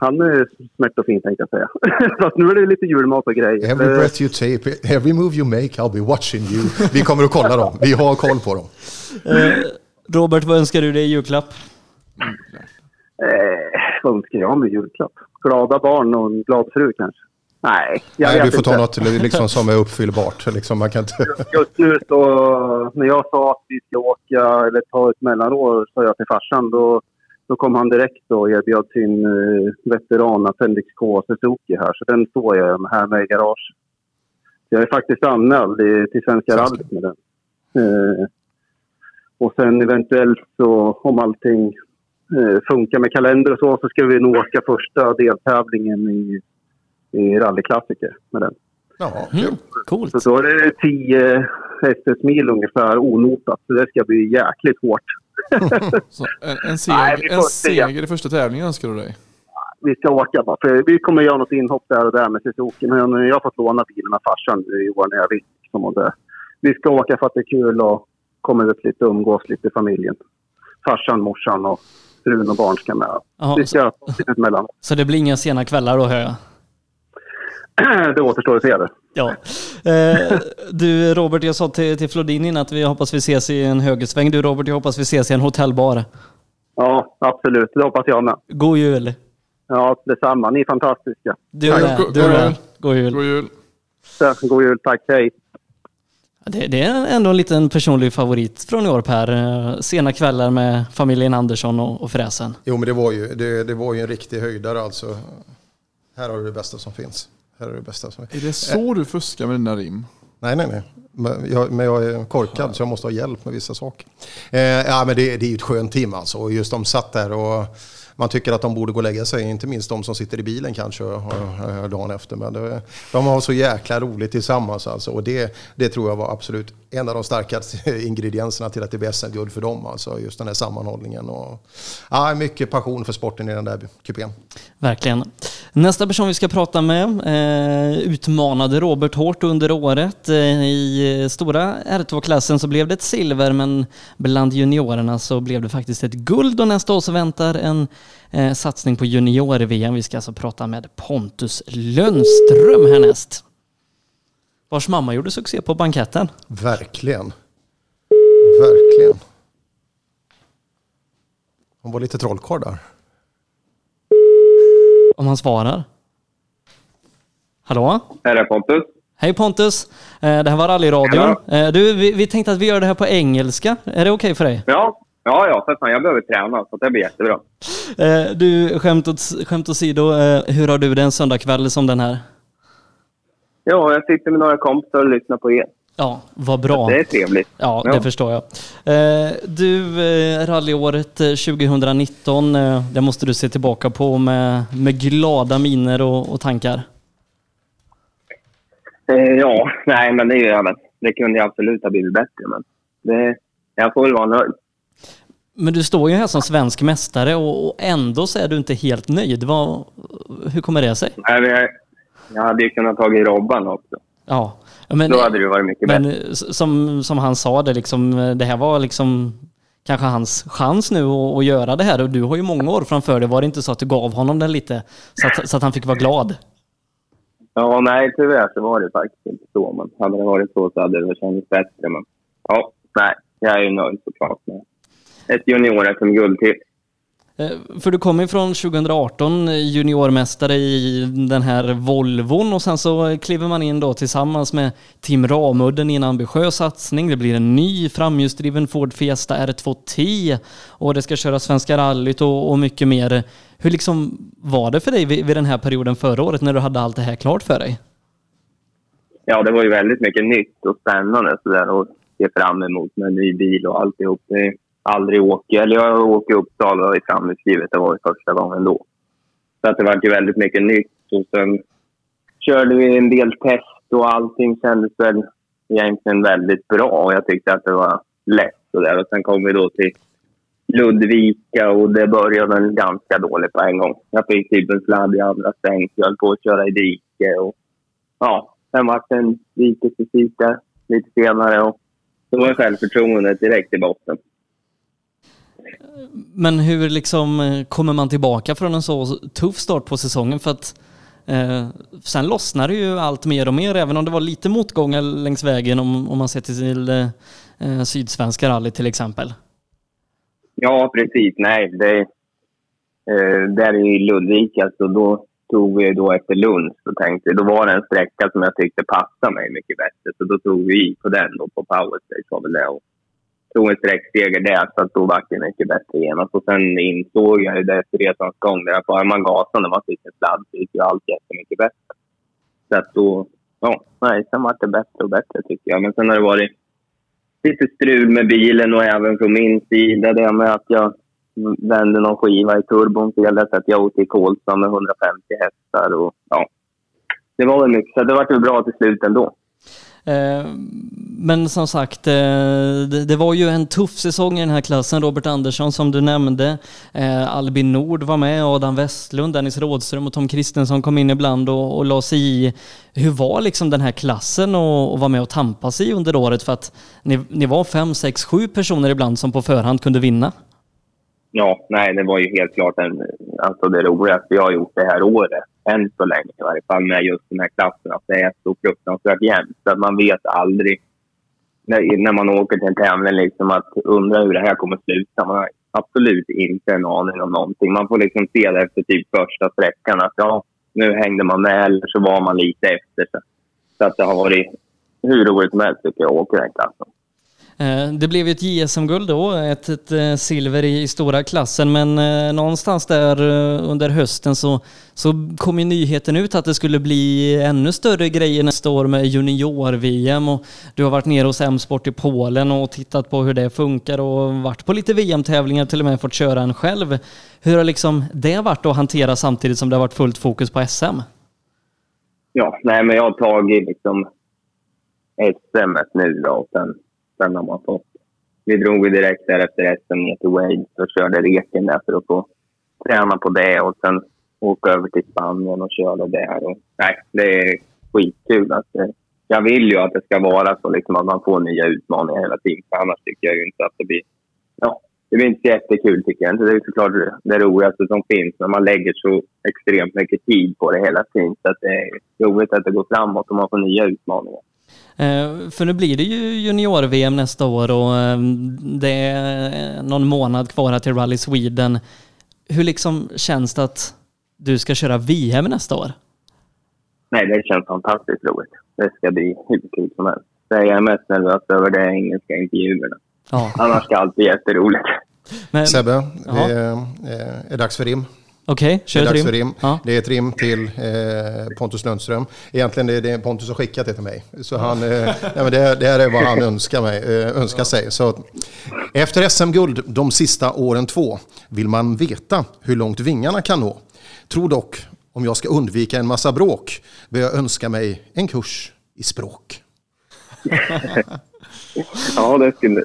han är smärt och fin tänkte jag säga. Fast nu är det lite julmat och grejer. Every Eh, breath you take, every move you make, I'll be watching you. Vi kommer att kolla dem. Vi har koll på dem. Eh, Robert, vad önskar du dig i julklapp? Eh, vad önskar jag med julklapp? Glada barn och en glad fru kanske? Nej, jag Nej, vet du får inte. ta något liksom, som är uppfyllbart. Liksom, man kan inte... Just nu så, när jag sa att vi ska åka eller ta ett mellanår, sa jag till farsan, då, då kom han direkt och erbjöd sin uh, veteran Appendix K Suzuki här. Så den står jag här med i garage. Jag är faktiskt anmäld till Svenska rallyt med den. Eh, och sen eventuellt så, om allting eh, funkar med kalender och så, så ska vi nog åka första deltävlingen i, i rallyklassiker med den. Ja. Mm, coolt. Så då är det 10 SS-mil ungefär onotat. Så det ska bli jäkligt hårt. Så en, en, Nej, seger, får en se. seger i första tävlingen önskar du dig. Vi ska åka bara. För vi kommer göra något inhopp där och där med Suzuki. Men jag har fått låna bilen av farsan i år när jag vill. Liksom, och. Vi ska åka för att det är kul och kommer upp lite umgås lite i familjen. Farsan, morsan och frun och barn ska med. Jaha, Vi ska ett mellan. Så det blir inga sena kvällar då hör jag? det återstår att se det. Ja. Eh, du Robert, jag sa till, till Flodin innan att vi hoppas vi ses i en högersväng. Du Robert, jag hoppas vi ses i en hotellbar. Ja, absolut. Det hoppas jag med. God jul! Ja, detsamma. Ni är fantastiska. Du Tack. med. Du med. jul. God jul. God jul. Så, God jul. Tack. Hej. Det, det är ändå en liten personlig favorit från i år Per. Sena kvällar med familjen Andersson och, och fräsen. Jo, men det var ju, det, det var ju en riktig höjdare alltså. Här har du det bästa som finns. Här är det bästa som Är det så du fuskar med dina rim? Nej, nej, nej. Men jag, men jag är korkad så jag måste ha hjälp med vissa saker. Eh, ja, men det, det är ju ett skönt team alltså. Och just de satt där och man tycker att de borde gå och lägga sig. Inte minst de som sitter i bilen kanske och, och, dagen efter. Men det, de har så jäkla roligt tillsammans alltså. Och det, det tror jag var absolut en av de starkaste ingredienserna till att det blir SM-guld för dem. Alltså just den här sammanhållningen. Och, ja, mycket passion för sporten i den där kupén. Verkligen. Nästa person vi ska prata med eh, utmanade Robert hårt under året. Eh, I eh, stora R2-klassen så blev det ett silver men bland juniorerna så blev det faktiskt ett guld och nästa år så väntar en eh, satsning på junior-VM. Vi ska alltså prata med Pontus Lönström härnäst. Vars mamma gjorde succé på banketten. Verkligen. Verkligen. Hon var lite trollkarl där. Om han svarar. Hallå? Är det Pontus? Hej Pontus! Eh, Det här var rallyradion. Eh, Du, vi, vi tänkte att vi gör det här på engelska. Är det okej för dig? Ja, ja, ja för fan. Jag behöver träna, så det blir jättebra. Eh, Du, skämt, åt, skämt åsido, eh, hur har du det en söndagkväll som den här? Ja, jag sitter med några kompisar och lyssnar på er. Ja, vad bra. Det är trevligt. Ja, det Ja. förstår jag. Eh, Du, eh, rallyåret eh, 2019, eh, det måste du se tillbaka på med, med glada miner och, och tankar. Ja, nej, men det är ju även. Det kunde ju absolut ha blivit bättre, men det, jag får väl vara nöjd. Men du står ju här som svensk mästare och, och ändå så är du inte helt nöjd. Vad, hur kommer det sig? Nej, jag, hade ju kunnat tagit Robban också. Ja, men, Då hade det varit mycket men bättre. som, som han sa, det, liksom, det här var liksom kanske hans chans nu att, att göra det här och du har ju många år framför dig. Var det inte så att du gav honom den lite så att, så att han fick vara glad? Ja, nej, tyvärr så var det faktiskt inte så. Men hade det varit så så hade det känts bättre. Men ja, nej, jag är ju nöjd såklart med ett junior-SM-guld till. Eh, för du kom ju från 2018 juniormästare i den här Volvon och sen så kliver man in då tillsammans med Tim Ramudden i en ambitiös satsning. Det blir en ny framhjulsdriven Ford Fiesta R2T och det ska köra Svenska rallyt och, och mycket mer. Hur liksom var det för dig vid, vid den här perioden förra året när du hade allt det här klart för dig? Ja, det var ju väldigt mycket nytt och spännande sådär att se fram emot med en ny bil och alltihop. Det aldrig åker. eller jag åker Uppsala i framhjulsdrivet, det var ju första gången då. Så att det var ju väldigt mycket nytt och sen körde vi en del test och allting kändes väl egentligen väldigt bra och jag tyckte att det var lätt och där. Och sen kom vi då till Ludvika och det började väl ganska dåligt på en gång. Jag fick typ en sladd i andra sväng, jag höll på att köra i dike och ja, sen var det en dikesfysik där lite senare och då var självförtroendet direkt i botten. Men hur liksom eh, kommer man tillbaka från en så tuff start på säsongen? För att eh, sen lossnar det ju allt mer och mer, även om det var lite motgångar längs vägen om, om man ser till eh, eh Sydsvenska rally till exempel. Ja, precis. Nej, det, eh, där i Ludvika så då tog vi då efter lunch så tänkte då var det en sträcka som jag tyckte passade mig mycket bättre. Så då tog vi i på den då på powerstage var väl det. Och tog en sträckseger där så att backen mycket bättre genast. Och sen insåg jag ju det efter resans gång där att bara man gasade när man fick en sladd så gick ju allt jättemycket bättre. Så att då, ja, nej, sen var det bättre och bättre tycker jag. Men sen har det varit lite strul med bilen och även från min sida. Det med att jag vände någon skiva i turbon fel så att jag åkte i Kolsva med 150 hästar. Och, ja. Det var väl mycket, så det var väl bra till slut ändå. Eh, men som sagt, eh, det var ju en tuff säsong i den här klassen. Robert Andersson som du nämnde, eh, Albin Nord var med, Adam Westlund, Dennis Rådström och Tom Kristensson kom in ibland och, och la sig i. Hur var liksom den här klassen att att vara med och tampas i under året? För att ni, ni var fem, sex, sju personer ibland som på förhand kunde vinna. Ja, nej, det var ju helt klart en, alltså det roligaste jag har gjort det här året. Än så länge i varje fall med just den här klassen. Att det är så fruktansvärt jämnt. Så att man vet aldrig när, när man åker till en tävling liksom att undra hur det här kommer sluta. Man har absolut inte en aning om någonting. Man får liksom se det efter typ första sträckan att ja, nu hängde man med eller så var man lite efter. Så, så att det har varit hur roligt som helst tycker jag att åka den klassen. Eh, det blev ju ett JSM-guld då, ett, ett eh, silver i, stora klassen, men eh, någonstans där under hösten så, så kom ju nyheten ut att det skulle bli ännu större grejer nästa år med junior-VM och du har varit nere hos M-sport i Polen och tittat på hur det funkar och varit på lite VM-tävlingar, till och med fått köra en själv. Hur har liksom det varit att hantera samtidigt som det har varit fullt fokus på SM? Ja, nej men jag har tagit liksom SM nu då och sen, sen har man fått... Vi drog direkt där efter SM ner till Wales och körde reken där för att få träna på det och sen åka över till Spanien och köra där. Och, nej, det är skitkul. Alltså, jag vill ju att det ska vara så liksom att man får nya utmaningar hela tiden. För annars tycker jag ju inte att det blir... Ja, det blir inte så jättekul tycker jag. Det är såklart det roligaste som finns när man lägger så extremt mycket tid på det hela tiden. Så att det är roligt att det går framåt och man får nya utmaningar. Eh, För nu blir det ju junior-VM nästa år och eh, det är någon månad kvar här till Rally Sweden. Hur liksom känns det att du ska köra VM nästa år? nej, det känns fantastiskt roligt. Det ska bli hur kul som helst. Det jag är mest nervös över det är engelska intervjuerna. Ja. Annars ska allt bli jätteroligt. Men, Sebbe, Ja. det är, eh, är dags för rim. Okej, Det kör är ett dags rim. för rim. Ja. Det är ett rim till eh, Pontus Lundström. Egentligen det är det Pontus som skickat det till mig. Så han, eh, nej, men det, det här är vad han önskar, mig, eh, önskar sig. Så, efter SM-guld de sista åren två vill man veta hur långt vingarna kan nå. Tror dock, om jag ska undvika en massa bråk, vill jag önska mig en kurs i språk. Ja, det skulle...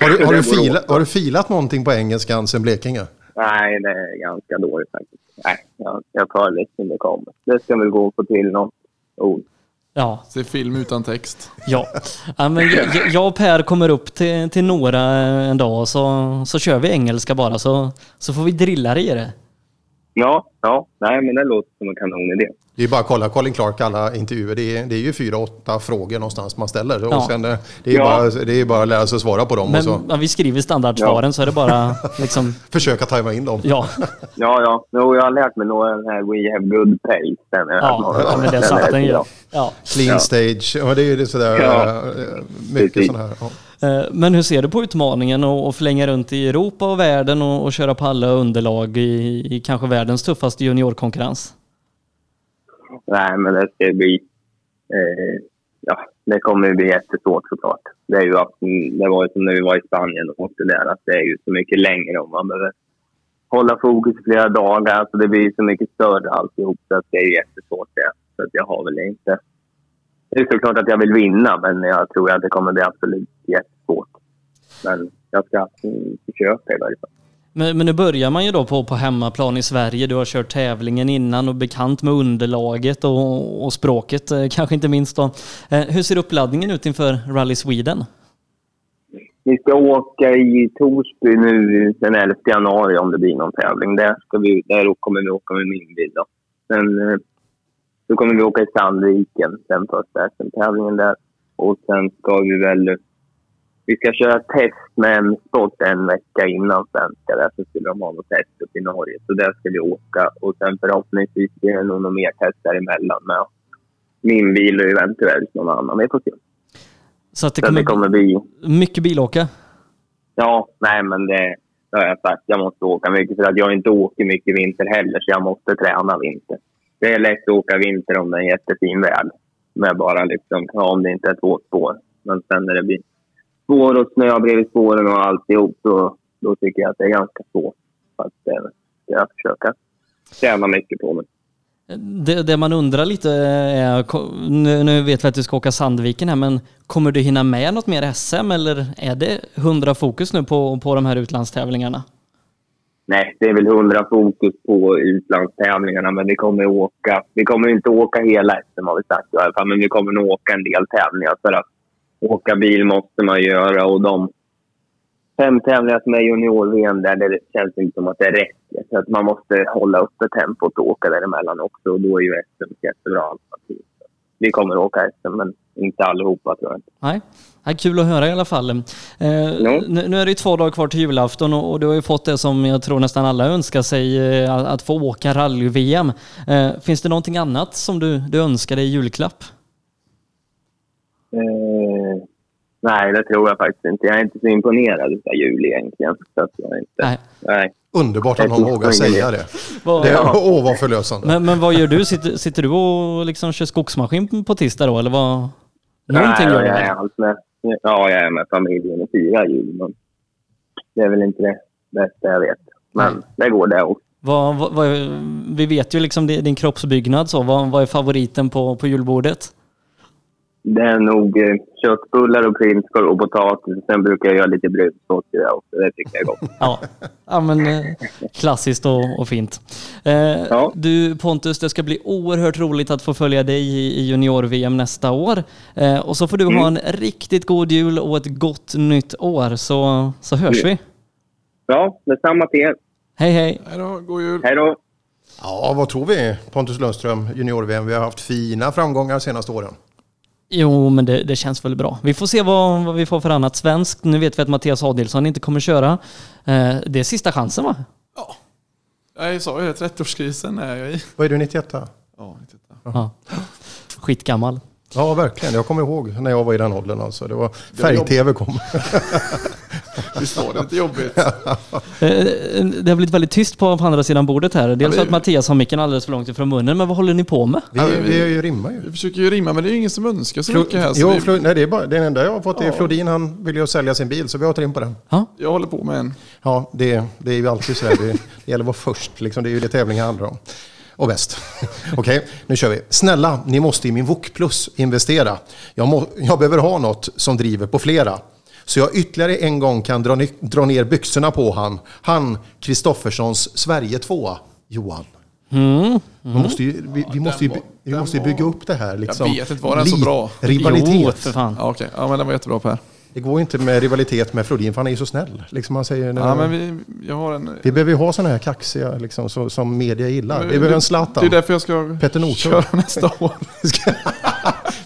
Har du, har, Det du filat, har du filat någonting på engelskan sen Blekinge? Nej, det är ganska dåligt faktiskt. Nej, jag, jag tar lite som det kommer. Det ska väl gå att få till något ord. Ja, Se film utan text. ja. ja men jag, jag och Per kommer upp till, till några en dag och så, så kör vi engelska bara så, så får vi drilla det i det. Ja, ja. Nej, men det låter som en kanonidé. Det är bara att kolla Colin Clark, alla intervjuer. Det är, det är ju fyra, åtta frågor någonstans man ställer. Ja. Och sen, eh, det, är Ja. bara, det är bara att lära sig att svara på dem Men och så ja, vi skriver standardsvaren så är det bara liksom, försöka tajma in dem. ja. Ja, ja. Jo, jag har lärt mig den här We have good pace. Den är Ja, ja men det satt den ju. Ja. Clean Ja. stage, ja, det är ju sådär, Ja. eh, mycket sådana här. Ja. Eh, Men hur ser du på utmaningen att att flänga runt i Europa och världen och, och köra på alla underlag i, i kanske världens tuffaste juniorkonkurrens? Nej, men det ska bli... Eh, ja, det kommer att bli jättesvårt såklart. Det, är ju, att- det var ju som när vi var i Spanien och åkte där, att det är ju så mycket längre om man behöver hålla fokus i flera dagar. Alltså det blir så mycket större alltihop, så att det är jättesvårt det. Så att jag har väl inte... Det är såklart att jag vill vinna, men jag tror att det kommer bli absolut jättesvårt. Men jag ska mm, försöka i varje fall. Men, men nu börjar man ju då på, på hemmaplan i Sverige. Du har kört tävlingen innan och bekant med underlaget och, och språket eh, kanske inte minst då. Eh, Hur ser uppladdningen ut inför Rally Sweden? Vi ska åka i Torsby nu den 11 januari om det blir någon tävling. Där, ska vi, där kommer vi åka med min bil. Då. Sen eh, då kommer vi åka i Sandviken, den första SM-tävlingen där. Och sen ska vi väl... Vi ska köra test med en sport en vecka innan svenska. Där så skulle de ha något test upp i Norge. Så där ska vi åka. Och sen förhoppningsvis blir det nog något mer test däremellan med min bil och eventuellt någon annan. Vi får se. Så att det Så det kommer kommer bli mycket bilåka. Ja, nej men det, det har jag sagt. Jag måste åka mycket för att jag inte åker mycket vinter heller så jag måste träna vinter. Det är lätt att åka vinter om det är en jättefin väg. Med bara liksom, ja, om det inte är två spår. Men sen när det blir spår och snö bredvid spåren och alltihop så då tycker jag att det är ganska svårt. Att det ska jag försöka träna mycket på mig. Det, det man undrar lite är, nu, nu vet vi att du ska åka Sandviken här, men kommer du hinna med något mer SM eller är det hundra fokus nu på, på de här utlandstävlingarna? Nej, det är väl hundra fokus på utlandstävlingarna, men vi kommer åka. Vi kommer inte åka hela SM har vi sagt i alla fall, men vi kommer nog åka en del tävlingar för att åka bil måste man göra och de fem tävlingar som är junior-VM där det känns inte som att det räcker. Så att man måste hålla uppe tempot och åka däremellan också och då är ju SM ett jättebra alternativ. Vi kommer åka SM, men inte allihopa tror jag. Nej, ja, kul att höra i alla fall. Eh, nu, nu är det ju två dagar kvar till julafton och, och du har ju fått det som jag tror nästan alla önskar sig, eh, att, att få åka rally-VM. Eh, finns det någonting annat som du, du önskar dig i julklapp? Eh, nej, det tror jag faktiskt inte. Jag är inte så imponerad av jul egentligen. Så att jag inte, Nej. nej. Underbart att någon vågar säga det. Vad- det Ja. åh, vad förlösande. Men, men vad gör du? Sitter, sitter du och liksom kör skogsmaskin på tisdag då, eller vad? Någonting Nej, gör jag är allt med, Ja, jag är med familjen och firar jul. Men det är väl inte det bästa jag vet. Men det går det också. Vad, vad, vad, vi vet ju liksom din din kroppsbyggnad så. Vad, vad är favoriten på, på julbordet? Det är nog eh, köttbullar och prinskorv och potatis. Sen brukar jag göra lite brunsås till det också. Det tycker jag är gott. Ja, ja men eh, klassiskt och, och fint. Eh, Du Pontus, det ska bli oerhört roligt att få följa dig i, i junior-VM nästa år. Eh, och så får du ha en riktigt god jul och ett gott nytt år så, så hörs vi. Ja, detsamma till er. Hej hej! Hej då, god jul! Hej då! Ja, vad tror vi Pontus Lundström, junior-VM? Vi har haft fina framgångar de senaste åren. Jo, men det, det känns väl bra. Vi får se vad, vad vi får för annat svenskt. Nu vet vi att Mattias Adilsson inte kommer köra. Eh, det är sista chansen va? Jag sa ju det, 30-årskrisen är jag i. Vad är du, 91? Ja, 98. Ja. skitgammal. Ja, verkligen. Jag kommer ihåg när jag var i den åldern. Alltså. Det var färg-tv kom. Visst var det lite jobbigt? Eh, Det har blivit väldigt tyst på, andra sidan bordet här. Dels för vi- att Mattias har micken alldeles för långt ifrån munnen, men vad håller ni på med? Vi, vi rimmar ju. Vi försöker ju rimma, men det är ju ingen som önskar så Flo, mycket här. Så jo, vi, nej, det är bara, den enda jag har fått är Ja. Flodin. Han vill ju sälja sin bil, så vi har ett rim på den. jag håller på med en. Ja, det, det är ju alltid så här. Det, det gäller att vara först. Liksom. Det är ju det tävlingen handlar om. Och bäst. Okej, nu kör vi. Snälla, ni måste i min VOK Plus investera. Jag, må, jag behöver ha något som driver på flera. Så jag ytterligare en gång kan dra, ny, dra ner byxorna på han. Han, Kristofferssons Sverige 2, Johan. Mm. Vi måste ju, vi, vi måste ju, vi måste ju bygga upp det här. Liksom. vet inte, var den så bra? Rivalitet. Jo, för fan. Ja, okej. Ja, men den var jättebra Per. Det går inte med rivalitet med Flodin, för han är ju så snäll. Liksom man säger, Ja, men vi, jag har en... Vi behöver ju ha sådana här kaxiga liksom, så, som media gillar. Men Vi behöver en Det är Zlatan. därför jag ska Petter Northug. köra nästa år.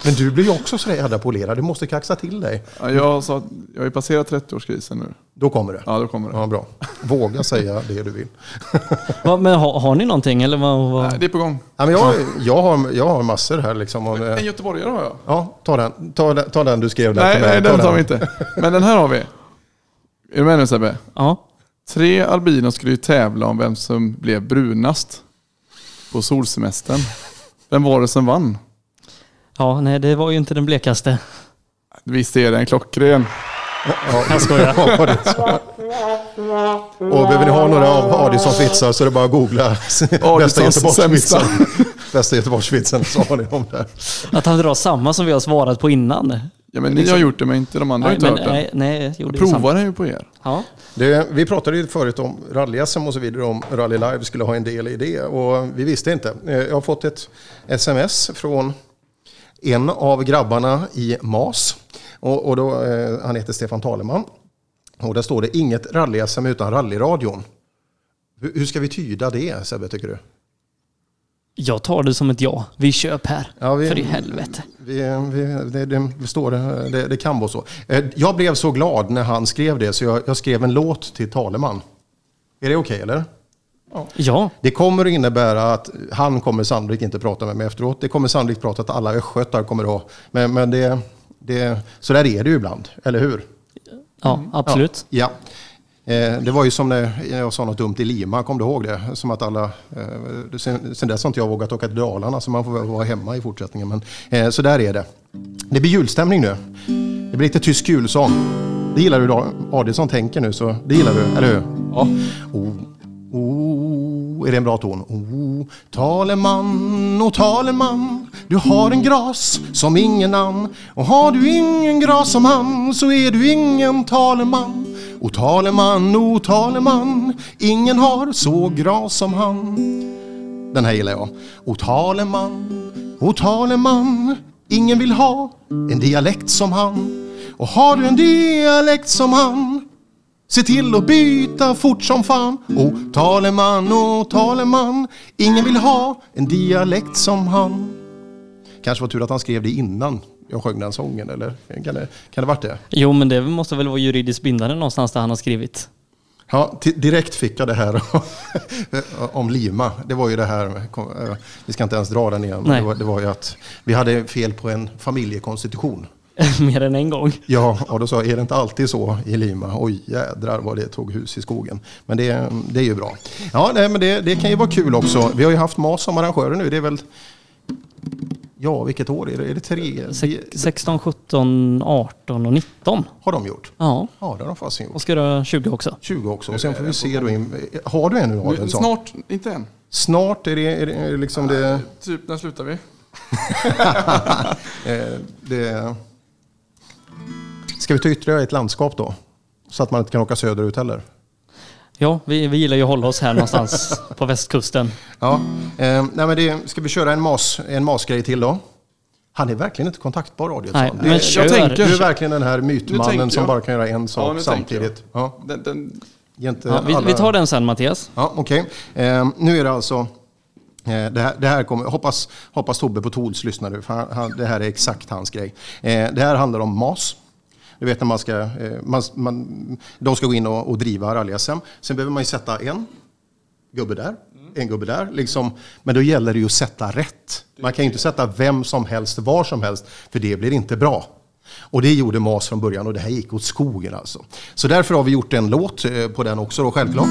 Men du blir ju också så jävla polerad. Du måste kaxa till dig. Ja, jag, sa, jag har ju passerat 30-årskrisen nu. Då kommer det. Ja, då kommer det. Ja, bra. Våga säga det du vill. Va, men har, har ni någonting eller vad? vad? Nej, det är på gång. Ja, men jag, jag, har, jag har massor här. Liksom, om, En göteborgare har jag. ja, ta den. Ta, den- ta den du skrev där Nej, till mig. nej Ta den tar vi inte. Men den här har vi. Är du med nu Sebbe? Ja. Tre albinos skulle ju tävla om vem som blev brunast på solsemestern. Vem var det som vann? Ja, nej det var ju inte den blekaste. Visst är den klockren? Ja, Jag skojar. det. Och behöver ni ha några av Adissons vitsar så är det bara att googla bästa Göteborgsvitsen. bästa Göteborgsvitsen så har ni dem där. Att han drar samma som vi har svarat på innan. Ja men ni har gjort det men inte de andra har Nej, inte men, hört nej, nej, Jag det sant. provar den ju på er. Ja. Det, vi pratade ju förut om rally-SM och så vidare, om Rally Live skulle ha en del i det och vi visste inte. Eh, Jag har fått ett sms från en av grabbarna i MAS och, och då, eh, han heter Stefan Taleman. Och där står det inget rally-SM utan rallyradion. Hur, hur ska vi tyda det Sebbe, tycker du? Jag tar det som ett ja. Vi köp här. Ja, vi- För i helvete. Vi, vi, det, det, det står, det, det kan vara så. Eh, Jag blev så glad när han skrev det så jag, jag skrev en låt till Taleman. Är det okej eller? Ja. Det kommer att innebära att han kommer sannolikt inte prata med mig efteråt. Det kommer sannolikt prata att alla östgötar kommer att... Men, men det, det, så där är det ju ibland, eller hur? Ja, absolut. Ja. Eh, Det var ju som när jag sa något dumt i Lima, kom du ihåg det? Som att alla... eh, Sen, sen dess har inte jag vågat åka till Dalarna så man får väl vara hemma i fortsättningen. Men, eh, så där är det. Det blir julstämning nu. Det blir lite tysk julsång. Det gillar du då. Adielsson tänker nu så det gillar du, eller hur? Ja. Oh, oh, är det en bra ton? Oh, taleman, oh taleman, du har en gras som ingen annan. Och har du ingen gras som han så är du ingen taleman. O taleman, o taleman, ingen har så gras som han. Den här gillar jag. O taleman, o taleman, ingen vill ha en dialekt som han. Och har du en dialekt som han, se till att byta fort som fan. O taleman, o taleman, ingen vill ha en dialekt som han. Kanske var tur att han skrev det innan jag sjöng den sången, eller kan det, kan det varit det? Jo, men det måste väl vara juridiskt bindande någonstans där han har skrivit. Ja, direkt fick jag det här om Lima. Det var ju det här, eh, vi ska inte ens dra den igen, Nej. det var, det var ju att vi hade fel på en familjekonstitution. Mer än en gång. Ja, och då sa jag, är det inte alltid så i Lima? Oj jädrar vad det tog hus i skogen. Men det, det är ju bra. Ja, nej, men det, det kan ju vara kul också. Vi har ju haft MAS som arrangörer nu. Det är väl, ja vilket år är det? Är det tre? Se- 16, 17, 18 och 19. Har de gjort? Ja. Ja, det har de fasen gjort. Och ska du 20 också? 20 också. Och sen får vi se då in, Har du en nu Adelsson? Snart, inte än. Snart är det, är det, är det liksom det... Typ, när slutar vi? Eh, det... Ska vi ta ytterligare ett landskap då? Så att man inte kan åka söderut heller. Ja, vi, vi gillar ju att hålla oss här någonstans på västkusten. Ja. Eh, nej men det, ska vi köra en, mas, en masgrej till då? Han är verkligen inte kontaktbar Adielsson. Nej, Det- men kör. jag tänker- Du är verkligen den här mytmannen som bara kan göra en Ja, sak tänker samtidigt. Ja. Den, den, Ja, vi, alla- vi tar den sen Mattias. Ja, okej. Eh, nu är det alltså... Eh, det, här, det här kommer... Hoppas, hoppas Tobbe på Tools lyssnar nu, för han, han, det här är exakt hans grej. Eh, det här handlar om MAS. Du vet när man ska... Eh, man, man, de ska gå in och, och driva rally-SM. Sen behöver man ju sätta en gubbe där. en gubbe där. Liksom. Men då gäller det ju att sätta rätt. Man kan ju inte sätta vem som helst var som helst, för det blir inte bra. Och det gjorde Mas från början och det här gick åt skogen alltså. Så därför har vi gjort en låt eh, på den också då självklart.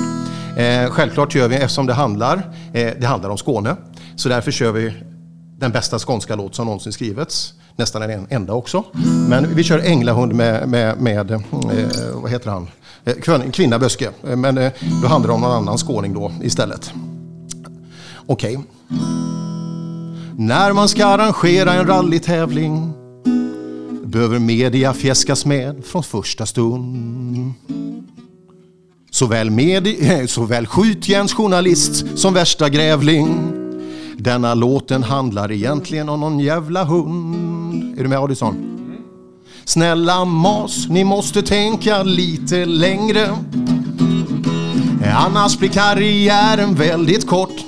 Eh, självklart gör vi, eftersom det handlar, eh, det handlar om Skåne, så därför kör vi den bästa skånska låt som någonsin skrivits. Nästan den enda också. Men vi kör Änglahund med, med, med eh, vad heter han? Eh, Kvinna Böske. Eh, men eh, då handlar det om någon annan skåning då istället. Okej. När man ska arrangera en rallytävling behöver media fjäskas med från första stund. Såväl, medi- eh, såväl skjutjärnsjournalist som värsta grävling. Denna låten handlar egentligen om någon jävla hund. Är du med Adison? Snälla Mas, ni måste tänka lite längre. Annars blir karriären väldigt kort.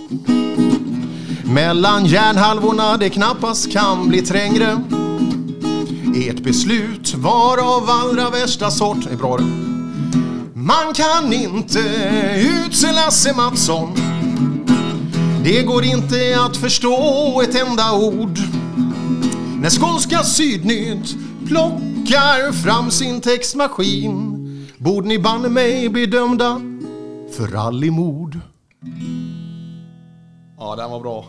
Mellan hjärnhalvorna det knappast kan bli trängre. Ert beslut var av allra värsta sort. Det är bra det. Man kan inte utse Lasse Mattsson. Det går inte att förstå ett enda ord. När skånska Sydnytt plockar fram sin textmaskin borde ni banne mig bli dömda för rallymord. Ja, den var bra.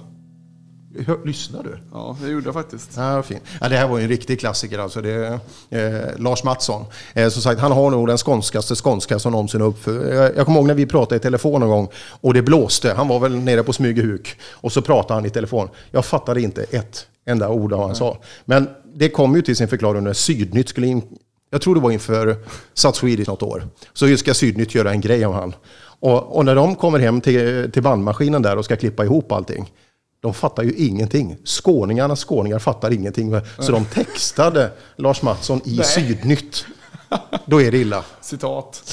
Lyssnar du? Ja, det gjorde jag faktiskt. Ja, fin. Ja, det här var ju en riktig klassiker. Alltså. Det, eh, Lars Mattsson. Eh, som sagt, han har nog den skånskaste skånska som någonsin uppför. Jag, jag kommer ihåg när vi pratade i telefon någon gång och det blåste. Han var väl nere på Smygehuk och så pratade han i telefon. Jag fattade inte ett enda ord av vad han sa. Men det kom ju till sin förklaring när Sydnytt skulle in. Jag tror det var inför Sat Swedish något år. Så ska Sydnytt göra en grej om han. Och, och när de kommer hem till, till bandmaskinen där och ska klippa ihop allting. De fattar ju ingenting. Skåningarna, skåningar fattar ingenting. Så de textade Lars Mattsson i Nej. Sydnytt. Då är det illa. Citat.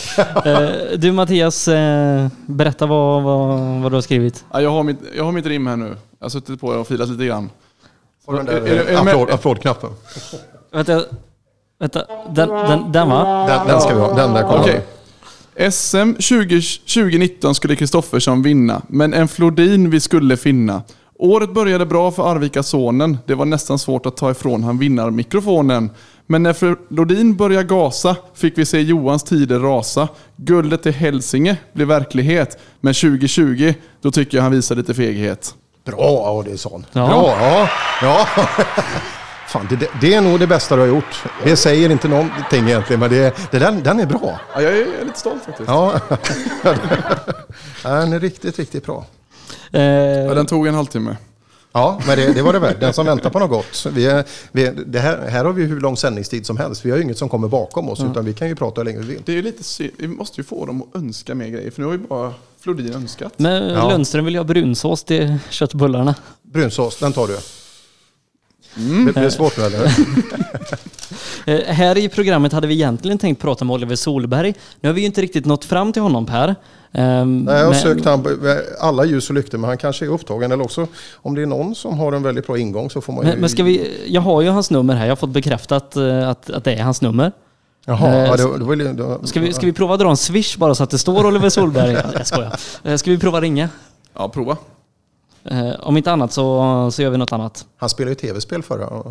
Eh, du Mattias, eh, berätta vad, vad, vad du har skrivit. Ja, jag, har mitt, jag har mitt rim här nu. Jag har suttit på det och filat lite grann. Den är- är applåd, applådknappen. Vänta, vänta den, den, den va? Den, den ska vi ha. Den där kommer. Okej. SM 20, 2019 skulle Kristoffersson vinna, men en Flodin vi skulle finna. Året började bra för Arvika sonen. Det var nästan svårt att ta ifrån han vinnarmikrofonen. Men när Flodin började gasa fick vi se Johans tider rasa. Guldet till Hälsinge blev verklighet. Men 2020, då tycker jag han visar lite feghet. Bra Adelsson. Ja. Bra. Ja. ja. Fan, det, det är nog det bästa du har gjort. Det säger inte någonting egentligen, men det, det, den, den är bra. Ja, jag är lite stolt faktiskt. Ja. Den är riktigt, riktigt bra. Eh, Ja, den tog en halvtimme. Ja, men det, det var det värt. Den som väntar på något gott. Vi är, vi är, det här, här har vi hur lång sändningstid som helst. Vi har ju inget som kommer bakom oss, utan vi kan ju prata hur länge vi vill. Det är lite synd. Vi måste ju få dem att önska mer grejer, för nu har ju bara Flodin önskat. men Ja. Lundström vill ju ha brunsås till köttbullarna. Brunsås, den tar du. Det blir svårt nu eller? Eh, här i programmet hade vi egentligen tänkt prata med Oliver Solberg. Nu har vi ju inte riktigt nått fram till honom Per. Ehm, Nej, jag har men- sökt han på alla ljus och lyktor, men han kanske är upptagen. Eller också, om det är någon som har en väldigt bra ingång så får man ju... Men, men ska vi, jag har ju hans nummer här, jag har fått bekräftat eh, att, att det är hans nummer. Jaha, Eh, ja, det, det var, ju- det var, Ska vi, ska vi prova att dra en swish bara så att det står Oliver Solberg? Ja, jag skojar. Eh, Ska vi prova ringa? Ja, prova. Eh, Om inte annat så, så gör vi något annat. Han spelade ju tv-spel förra.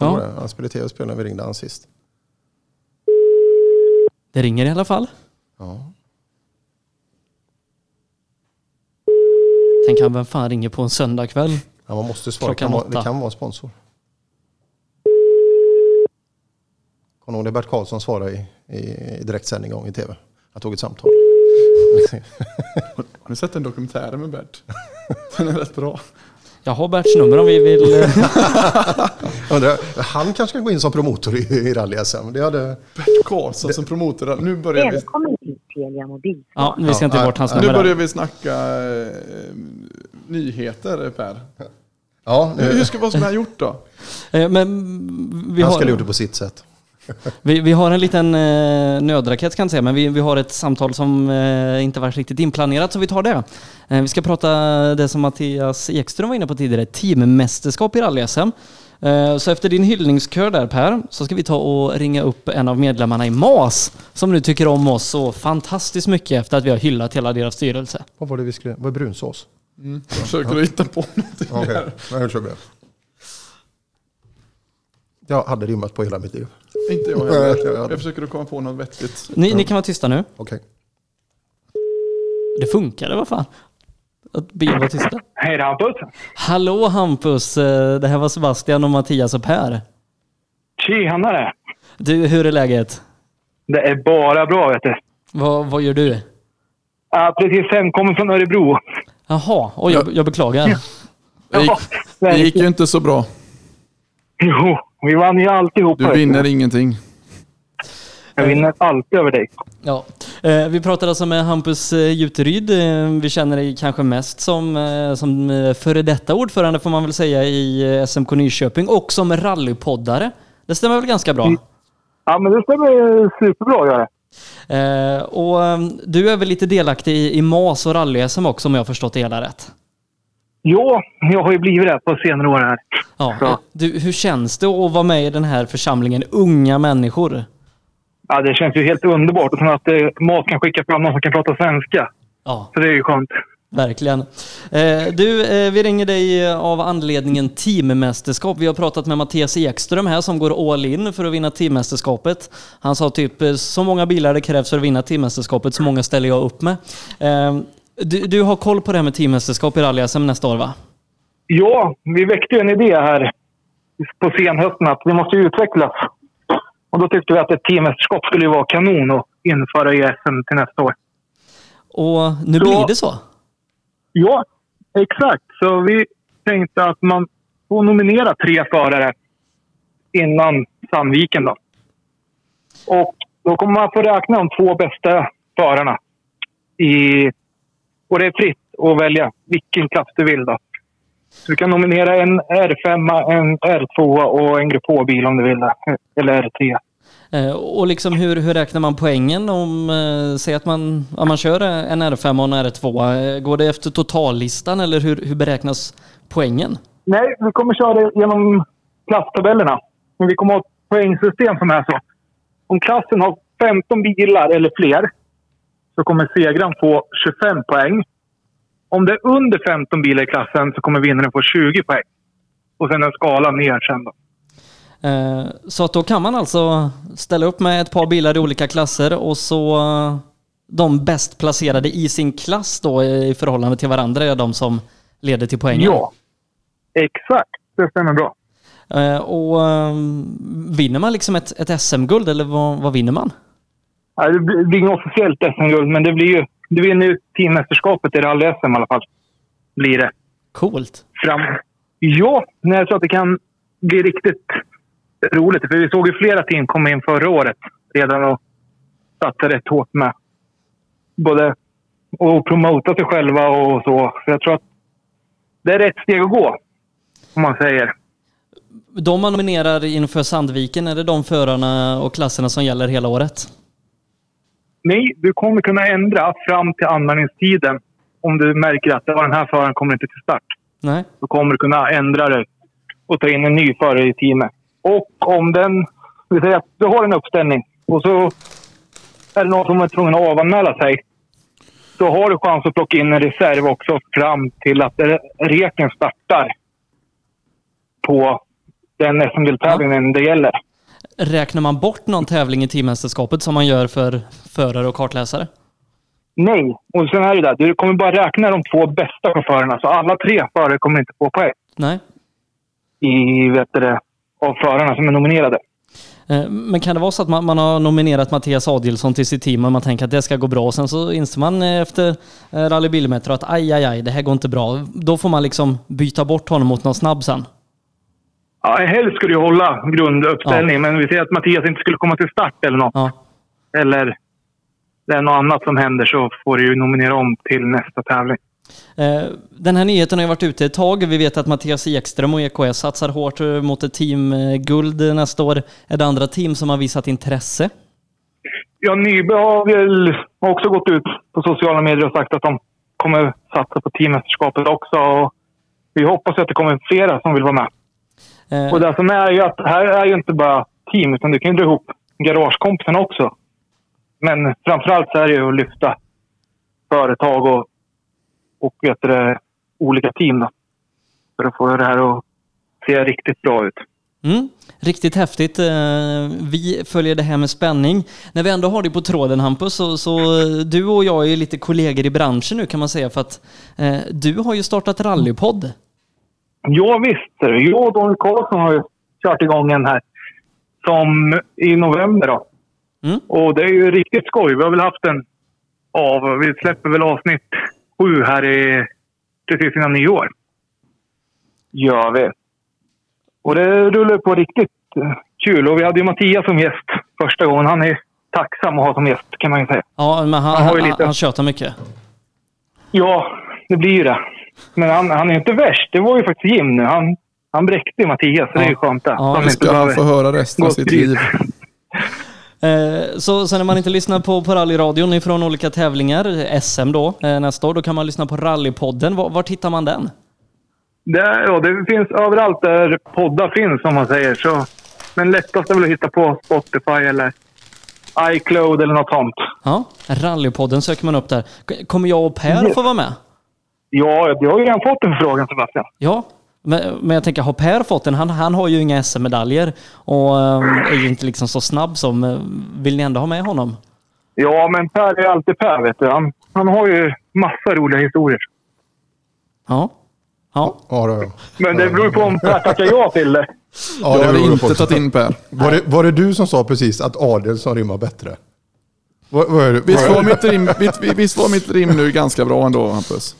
Ja. Ja. Det? Han spelade tv-spel när vi ringde han sist. Det ringer i alla fall. Ja. Tänk han, vem fan ringer på en söndagkväll? Ja, man måste svara. Det Klockan kan, vara, det kan vara en sponsor. Kommer ihåg när Bert Karlsson svarade i, i, i direktsändning gång i tv? Han tog ett samtal. Har ni sett den dokumentären med Bert? Den är rätt bra. Jag har Berts nummer om vi vill... eh, undrar, han kanske kan gå in som promotor i, i rally-SM. Det hade... Bert Karlsson som promotor. Nu börjar vi, Välkommen till Telia Mobil. Ja, vi ska inte Ja, bort hans nu nummer börjar där. vi snacka eh, nyheter, Per. Ja, Hur, hur nu, ska, vad skulle han gjort då? Eh, Men vi han har, skulle gjort det på sitt sätt. Vi, vi har en liten eh, nödraket kan jag säga, men vi, vi har ett samtal som eh, inte varit riktigt inplanerat, så vi tar det. Eh, vi ska prata det som Mattias Ekström var inne på tidigare, teammästerskap i rally-SM. Eh, Så efter din hyllningskör där Per, så ska vi ta och ringa upp en av medlemmarna i MAS, som nu tycker om oss så fantastiskt mycket efter att vi har hyllat hela deras styrelse. Vad var det vi skulle... Vad är brunsås? Jag försöker att hitta på någonting Okej, här. jag kör med. Jag hade rimmat på hela mitt liv. Inte jag heller. Jag försöker att komma på något vettigt. Ni, ni kan vara tysta nu. Okej. Det funkade, vad fan? Att be var tysta. Hej det är Hampus. Hallå Hampus, Eh, det här var Sebastian och Mattias och Per. Tjenare! Du, hur är läget? Det är bara bra vet du. Vad, vad gör du? Jag har precis hemkommit från Örebro. Jaha, oj, jag, jag beklagar. Det gick, det gick ju inte så bra. Jo, vi vann ju alltihopa. Du vinner ingenting. Jag vinner alltid över dig. Ja. Eh, vi pratade alltså med Hampus eh, Juteryd. Eh, vi känner dig kanske mest som, som före detta ordförande får man väl säga i SMK Nyköping och som rallypoddare. Det stämmer väl ganska bra? Ja, men det stämmer superbra gör det. Eh, och du är väl lite delaktig i, i MAS och rally-SM också om jag har förstått det hela rätt? Jo, jag har ju blivit det på senare år här. Ja. Ja. Du, hur känns det att vara med i den här församlingen unga människor? Ja, det känns ju helt underbart. Och sen att eh, MAS kan skicka fram någon som kan prata svenska. Ja. Så det är ju skönt. Verkligen. Eh, du, eh, vi ringer dig eh, av anledningen teammästerskap. Vi har pratat med Mattias Ekström här som går all in för att vinna teammästerskapet. Han sa typ så många bilar det krävs för att vinna teammästerskapet, så många ställer jag upp med. Eh, du, du har koll på det här med teammästerskap i rally nästa år va? Ja, vi väckte ju en idé här på senhösten att vi måste utvecklas. Och då tyckte vi att ett teammästerskap skulle vara kanon att införa i SM till nästa år. Och nu Så- blir det så. Ja, exakt. Så vi tänkte att man får nominera tre förare innan Sandviken. Då. Och då kommer man få räkna de två bästa förarna. I, och det är fritt att välja vilken klass du vill. Då. Så du kan nominera en R5, en R2 och en Grupp H-bil om du vill. det. Eller R3. Eh, och liksom hur, hur räknar man poängen om, eh, säg att man, ja, man kör en R5 och en R2. Eh, går det efter totallistan eller hur, hur beräknas poängen? Nej, vi kommer köra det genom klasstabellerna. Men vi kommer ha ett poängsystem som är så. Om klassen har 15 bilar eller fler så kommer segraren få 25 poäng. Om det är under 15 bilar i klassen så kommer vinnaren få 20 poäng. Och sen en skala ner sen då. Eh, Så att då kan man alltså ställa upp med ett par bilar i olika klasser och så eh, de bäst placerade i sin klass då i förhållande till varandra är de som leder till poängen. Ja, exakt. Det stämmer bra. Eh, Och vinner man liksom ett, ett SM-guld eller vad, vad vinner man? Det blir det blir inget officiellt SM-guld, men det blir ju... Du vinner ju teammästerskapet i rally-SM i alla fall. Blir det. Coolt. fram. Ja, men jag tror att det kan bli riktigt roligt. För vi såg ju flera team komma in förra året redan och satsa rätt hårt med både att promota sig själva och så. Så jag tror att det är rätt steg att gå, om man säger. De man nominerar inför Sandviken, är det de förarna och klasserna som gäller hela året? Nej, du kommer kunna ändra fram till anmälningstiden. Om du märker att "Ja, den här föraren kommer inte till start. Nej. Då kommer du kunna ändra det och ta in en ny förare i teamet. Och om den... Vi säger att du har en uppställning och så är det någon som är tvungen att avanmäla sig. Då har du chans att plocka in en reserv också fram till att reken startar på den SM-deltävlingen det gäller. Räknar man bort någon tävling i teammästerskapet som man gör för förare och kartläsare? Nej. Och sen är det där. Du kommer bara räkna de två bästa chaufförerna. Så alla tre förare kommer inte få poäng Nej. i, vet det, av förarna som är nominerade. Eh, Men kan det vara så att man, man har nominerat Mattias Adilsson till sitt team och man tänker att det ska gå bra och sen så inser man eh, efter eh, Rally Bilmetro att aj, aj, aj, det här går inte bra. Då får man liksom byta bort honom mot någon snabb sen. Ja, helst skulle du hålla grunduppställning, men vi ser att Mattias inte skulle komma till start eller något. Ja. Eller det är något annat som händer så får du ju nominera om till nästa tävling. Eh, Den här nyheten har ju varit ute ett tag. Vi vet att Mattias Ekström och EKS satsar hårt eh, mot ett teamguld nästa år. Är det andra team som har visat intresse? Ja, Nybe har väl också gått ut på sociala medier och sagt att de kommer satsa på teammästerskapet också. Och vi hoppas att det kommer flera som vill vara med. Eh, Och det som är ju att här är ju inte bara team, utan du kan ju dra ihop garagekompisarna också. Men framförallt så är det ju att lyfta företag och, och vet du, olika team. Då, för att få det här att se riktigt bra ut. Mm, riktigt häftigt. Eh, Vi följer det här med spänning. När vi ändå har dig på tråden Hampus, så, så du och jag är lite kollegor i branschen nu kan man säga för att eh, du har ju startat rallypodd. Ja visst, jag och Daniel Karlsson har ju kört igång en här som i november. Då. Mm. Och det är ju riktigt skoj. Vi har väl haft en av, vi släpper väl avsnitt sju här i, precis innan nyår. Gör vi. Och det rullar på riktigt kul. Och vi hade ju Mattias som gäst första gången. Han är tacksam att ha som gäst kan man ju säga. Ja, men han, Han har ju han, lite- han tjötar mycket. Ja, det blir ju det. Men han, han är inte värst. Det var ju faktiskt Jim nu. Han, han bräckte Mattias, så det är ju skönt det. Ja, Nu ska han få höra resten av sitt liv. Eh, Så, så när man inte lyssnar på, på rallyradion ifrån olika tävlingar, SM då, eh, nästa år, då kan man lyssna på rallypodden. Var, var hittar man den? Det, ja, det finns överallt där poddar finns, om man säger. Så, men lättast är väl att hitta på Spotify eller iCloud eller något sånt. Ja, rallypodden söker man upp där. Kommer jag och Per Yes. få vara med? Ja, du har ju redan fått en förfrågan Sebastian. Ja, men, men jag tänker, har Per fått den? Han, han har ju inga SM-medaljer och eh, är ju inte liksom så snabb som... eh, Vill ni ändå ha med honom? Ja, men Per är alltid Per, vet du. Han, han har ju massa roliga historier. Ja. Ja. Ja, då. Men det beror ju på om Per tackar ja till det. Ja, jag hade beror inte på. tagit in Per. Var det, var det du som sa precis att Adelsson rimmar bättre? Vad är det? Visst vad var, är det? mitt rim, visst, visst var mitt rim nu ganska bra ändå Hampus?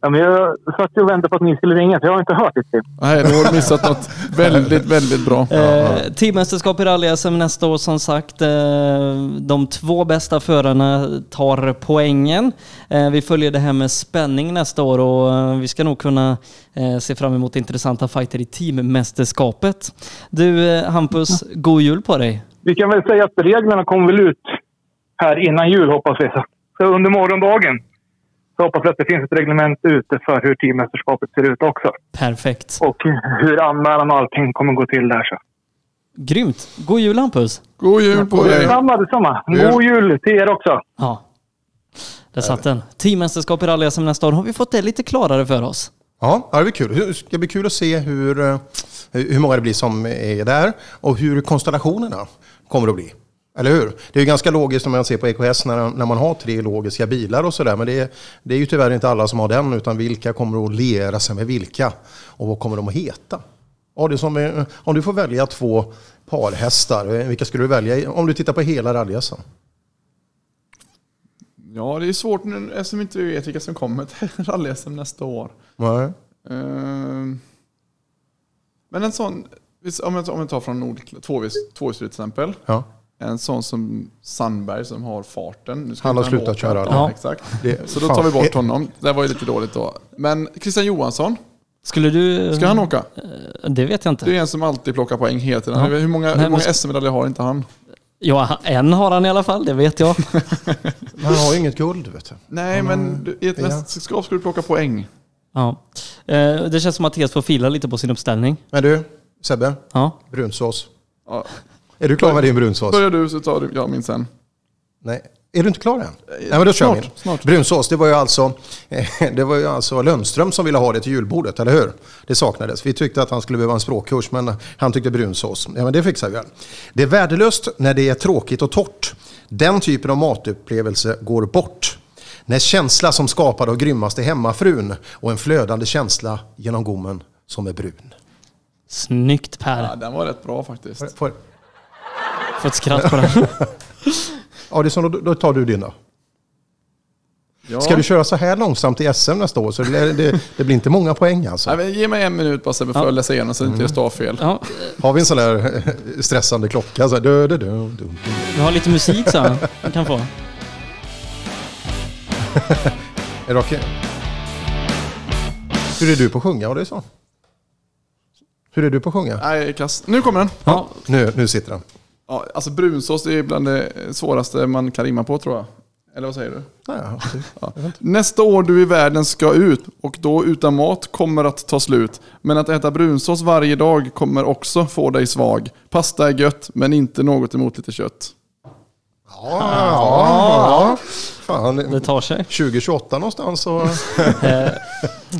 Ja, men jag satt ju och väntade på att ni skulle ringa, så jag har inte hört det. Nej, du har missat något väldigt, väldigt bra. Eh, teammästerskap i rally-SM nästa år som sagt. Eh, de två bästa förarna tar poängen. Eh, vi följer det här med spänning nästa år och eh, vi ska nog kunna eh, se fram emot intressanta fighter i teammästerskapet. Du eh, Hampus, god jul på dig! Vi kan väl säga att reglerna kommer väl ut här innan jul, hoppas vi. Så under morgondagen så hoppas vi att det finns ett reglement ute för hur teammästerskapet ser ut också. Perfekt! Och hur anmälan och allting kommer gå till där. Så. Grymt! God jul Hampus! God jul på dig! Detsamma, detsamma. God jul till er också. Ja, där satt den. Teammästerskap i rally-SM nästa år. Har vi fått det lite klarare för oss? Ja, det blir kul. Det ska bli kul att se hur, eh, hur många det blir som är där och hur konstellationerna kommer att bli. Eller hur? Det är ju ganska logiskt om man ser på EKS när, när man har tre logiska bilar och sådär. Men det är, det är ju tyvärr inte alla som har den. Utan vilka kommer att liera sig med vilka? Och vad kommer de att heta? Ja, det som, eh, om du får välja två parhästar, eh, vilka skulle du välja om du tittar på hela rally Ja, det är svårt nu eftersom inte vi vet vilka som kommer till rally-SM nästa år. Nej. Ehm, Men en sån, om jag, tar från Nord, tvåhjuls- tvåhjulsdrivet till exempel. Ja. En sån som Sandberg som har farten. Nu ska Han har slutat åka. köra. Ja, Ja. exakt. Det- Så då tar vi bort honom. Det var ju lite dåligt då. Men Christian Johansson, Skulle du... ska han åka? Det vet jag inte. Det är en som alltid plockar poäng hela tiden. Ja. Hur många, Nej, hur många SM-medaljer har inte han? Ja, en har han i alla fall, det vet jag. Han har ju inget guld, vet du. Nej, men du, i ett mästerskap ska du plocka poäng. Ja. Eh, Det känns som att Mattias får fila lite på sin uppställning. Men du, Sebbe, Ja. brunsås. Ja. Är du klar med din brunsås? Börjar du så tar du jag min sen. Nej. Är du inte klar än? Nej, men då kör snart. Brunsås, det var, ju alltså, det var ju alltså Lundström som ville ha det till julbordet, eller hur? Det saknades. Vi tyckte att han skulle behöva en språkkurs, men han tyckte brunsås. Ja, men det fixar vi väl. Det är värdelöst när det är tråkigt och torrt. Den typen av matupplevelse går bort. När känsla som skapad av grymmaste hemmafrun och en flödande känsla genom gommen som är brun. Snyggt Per. Ja, den var rätt bra faktiskt. Får- Får ett skratt på den. Ja, det är så, då, då tar du din då. Ja. Ska du köra så här långsamt i SM nästa år så det, blir- det, det blir inte många poäng alltså. Nej, ge mig en minut bara Sebbe för Ja. att läsa igenom så att inte jag fel. Ja, Har vi en sån där stressande klocka? Så här, du, du, du, du. vi har lite musik så han kan få. Är det okej? Hur är du på att sjunga? Ja, det är så. Hur är du på att sjunga? Nej, kass. Nu kommer den. Ja, Nu, nu sitter den. Ja, alltså brunsås är bland det svåraste man kan rimma på tror jag. Eller vad säger du? Ja, Ja. Nästa år du i världen ska ut och då utan mat kommer att ta slut. Men att äta brunsås varje dag kommer också få dig svag. Pasta är gött, men inte något emot lite kött. ja, ja. Fan, Det tar sig. 2028 någonstans så... Eh,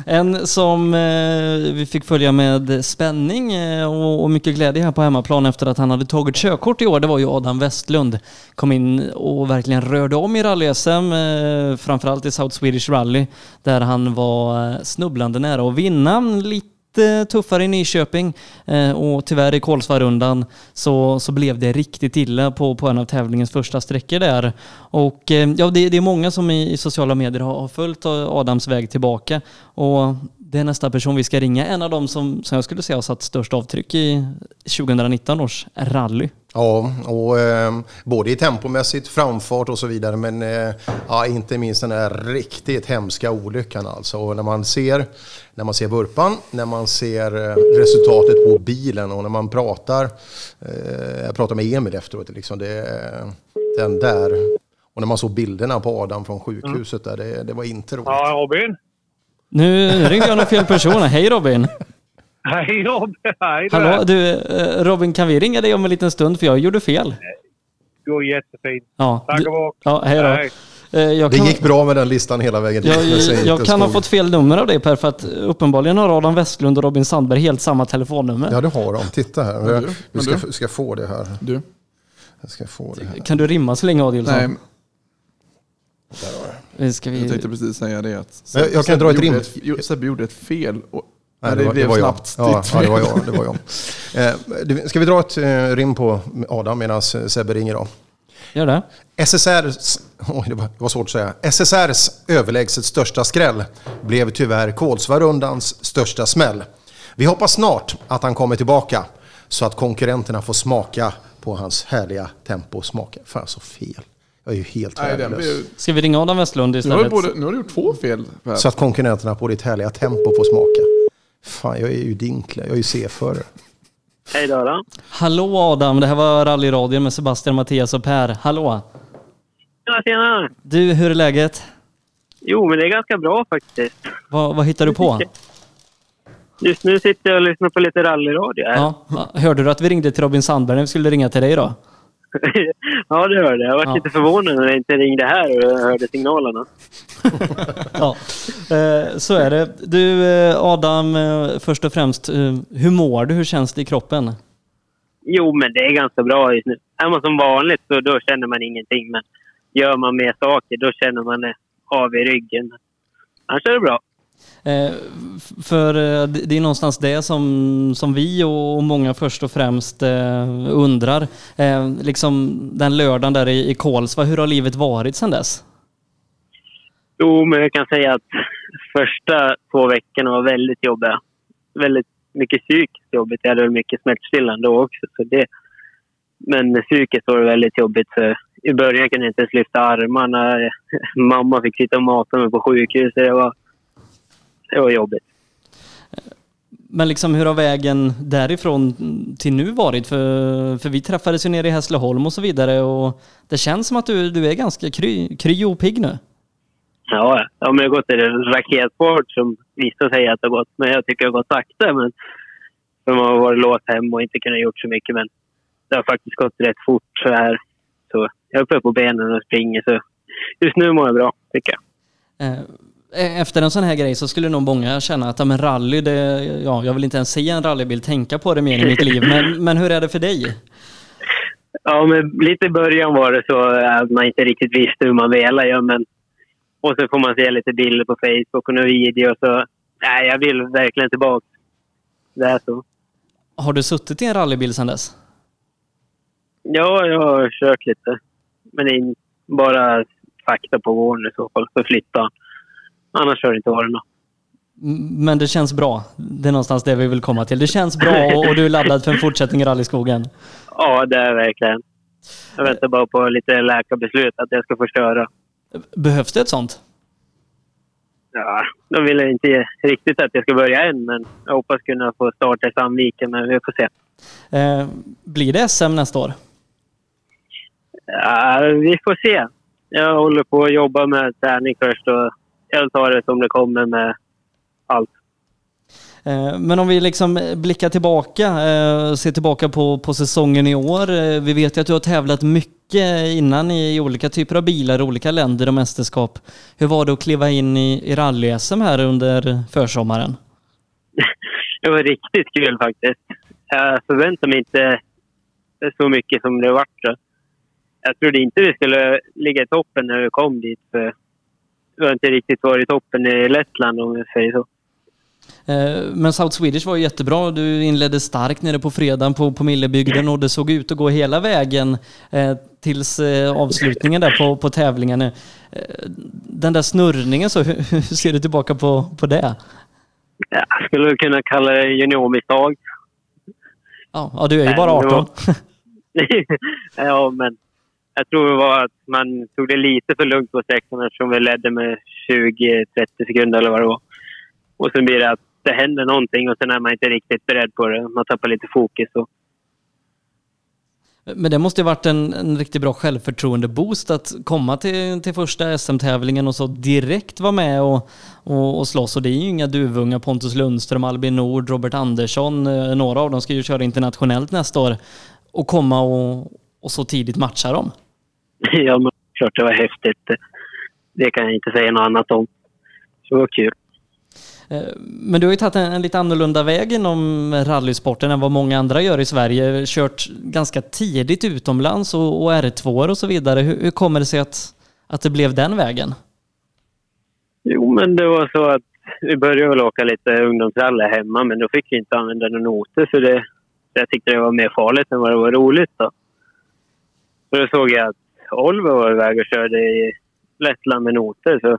En som eh, vi fick följa med spänning eh, och, och mycket glädje här på hemmaplan efter att han hade tagit körkort i år, det var ju Adam Westlund. Kom in och verkligen rörde om i rally-SM, framförallt i South Swedish Rally, där han var snubblande nära att vinna. Lite Lite tuffare i Nyköping eh, och tyvärr i Kolsvarundan så, så blev det riktigt illa på, på en av tävlingens första sträckor där. Och eh, ja, det, det är många som i, i sociala medier har, har följt Adams väg tillbaka och det är nästa person vi ska ringa. En av dem som, som jag skulle säga har satt störst avtryck i 2019 års rally. Ja, och eh, både i tempomässigt, framfart och så vidare. Men eh, ja, inte minst den här riktigt hemska olyckan alltså. Och när man ser, när man ser vurpan, när man ser eh, resultatet på bilen och när man pratar. Eh, jag pratade med Emil efteråt, liksom det, den där. Och när man såg bilderna på Adam från sjukhuset där, det, det var inte roligt. Ja, Robin. Nu ringde jag nog fel person. Hej Robin! Hej Robin! Hej där. Hallå, du eh, Robin, kan vi ringa dig om en liten stund för jag gjorde fel? Det går jättefint. Ja, Tack du- och bock. Ja, hej då. Hej. Eh, Jag Det kan, gick bra med den listan hela vägen jag, jag inte kan ha fått fel nummer av dig Per, för att uppenbarligen har Adam Westlund och Robin Sandberg helt samma telefonnummer. Ja, det har de. Titta här. Men du, Du men ska, du. ska få det här. Du? Jag ska få det här. Kan du rimma så länge Adielsson? Nej, Eh, Ska jag vi... tänkte precis säga det. Att Jag- jag kan Sebbe dra ett gjorde rim. Sebbe gjorde ett fel. Och, Nej, det, det, blev jag. snabbt Ja, ditt ja, det var jag. Det var jag. Eh, ska vi dra ett eh, rim på Adam medan Sebbe ringer då? Gör det. SSRs, oj, det var, det var svårt att säga. SSRs överlägset största skräll blev tyvärr Kolsvarundans största smäll. Vi hoppas snart att han kommer tillbaka så att konkurrenterna får smaka på hans härliga tempo. Smaka. Fan så fel. Jag är ju helt Nej, värdelös. Ska vi ringa Adam Westlund nu, har du istället? både, nu har du gjort två fel. Så att konkurrenterna på ditt härliga tempo får smaka. Fan, jag är ju dinkle. Jag är ju C-förare. Hej då. då. Hallå Adam, det här var rallyradion med Sebastian, Mattias och Per. Hallå! Ja, tjena! Du, hur är läget? Jo, men det är ganska bra faktiskt. Vad, vad hittar du på? Just nu sitter jag och lyssnar på lite rallyradio här. Ja, hörde du att vi ringde till Robin Sandberg när vi skulle ringa till dig då? Ja, det hörde jag. Jag var Ja. lite förvånad när jag inte ringde här och hörde signalerna. Ja, eh, så är det. Du eh, Adam, eh, först och främst, hur mår du? Hur känns det i kroppen? Jo, men det är ganska bra just nu. Är man som vanligt så då känner man ingenting. Men gör man mer saker då känner man det av i ryggen. Annars är det bra. Eh, För eh, det är någonstans det som, som vi och många först och främst eh, undrar. Eh, Liksom den lördagen där i i Kolsva, hur har livet varit sedan dess? Jo, men jag kan säga att första två veckorna var väldigt jobbiga. Väldigt mycket psykiskt jobbigt. Jag hade väl mycket smärtstillande då också. Så det, men psykiskt var det väldigt jobbigt. För I början kunde jag inte ens lyfta armarna. Mamma fick sitta och mata mig på sjukhuset. Det var, det var jobbigt. Men liksom hur har vägen därifrån till nu varit? För, för vi träffades ju nere i Hässleholm och så vidare och det känns som att du, du är ganska kry, kry och pigg nu. Ja, ja, men det har gått en raketfart som vissa säger att det har gått. Men jag tycker det har gått sakta. Men för man har varit låst hem och inte kunnat gjort så mycket. Men det har faktiskt gått rätt fort så här. Så jag är uppe på benen och springer. Så just nu mår jag bra, tycker jag. Eh, Efter en sån här grej så skulle nog många känna att ja, men rally, det, ja, jag vill inte ens se en rallybil tänka på det mer i mitt liv. Men, men hur är det för dig? Ja, men lite i början var det så att man inte riktigt visste hur man ville göra. Men... Och så får man se lite bilder på Facebook och några videor. Så nej, jag vill verkligen tillbaka. Det är så. Har du suttit i en rallybil sedan dess? Ja, jag har kört lite. Men det är bara fakta på våren i så fall, för flytta. Annars har det inte varit något. Men det känns bra. Det är någonstans det vi vill komma till. Det känns bra och, och du är laddad för en fortsättning i rallyskogen. Ja, det är verkligen. Jag väntar bara på lite läkarbeslut att jag ska få köra. Behövs det ett sånt? Ja, de vill inte riktigt att jag ska börja än, men jag hoppas kunna få starta i Sandviken, men vi får se. Eh, blir det SM nästa år? Ja, vi får se. Jag håller på att jobba med träning först och jag tar det som det kommer med allt. Eh, Men om vi liksom blickar tillbaka, eh, ser tillbaka på, på säsongen i år. Eh, Vi vet ju att du har tävlat mycket innan i olika typer av bilar, olika länder och mästerskap. Hur var det att kliva in i, i rally-SM här under försommaren? Det var riktigt kul faktiskt. Jag förväntade mig inte så mycket som det vart. Jag trodde inte vi skulle ligga i toppen när vi kom dit. För vi har inte riktigt varit toppen i Lettland om jag säger så. Eh, Men South Swedish var ju jättebra. Du inledde starkt nere på fredagen på, på Millebygden och det såg ut att gå hela vägen eh, tills eh, avslutningen där på, på tävlingen. Eh, Den där snurrningen, så, hur, ser du tillbaka på, på det? Ja, jag skulle kunna kalla det juniormisstag. Ja, ja, du är ju bara Men det 18. ja, men jag tror det var att man tog det lite för lugnt på sträckan eftersom vi ledde med 20-30 sekunder eller vad det var. Och sen blir det att det händer någonting och sen är man inte riktigt beredd på det. Man tappar lite fokus. Och, Men det måste ju varit en, en riktigt bra självförtroende-boost att komma till, till första SM-tävlingen och så direkt vara med och, och, och slåss. Och det är ju inga duvungar, Pontus Lundström, Albin Nord, Robert Andersson, eh, några av dem ska ju köra internationellt nästa år. Och komma och, och så tidigt matcha dem. ja, men klart det var häftigt. Det kan jag inte säga något annat om. Så det var kul. Eh, Men du har ju tagit en, en lite annorlunda väg inom rallysporten än vad många andra gör i Sverige. Kört ganska tidigt utomlands och, och R2 och så vidare. Hur, hur kommer det sig att, att det blev den vägen? Jo, men det var så att vi började väl åka lite ungdomsrally hemma, men då fick vi inte använda några noter för det. Jag tyckte det var mer farligt än vad det var roligt. Då, så då såg jag att Oliver var iväg och körde i Lettland med noter. Så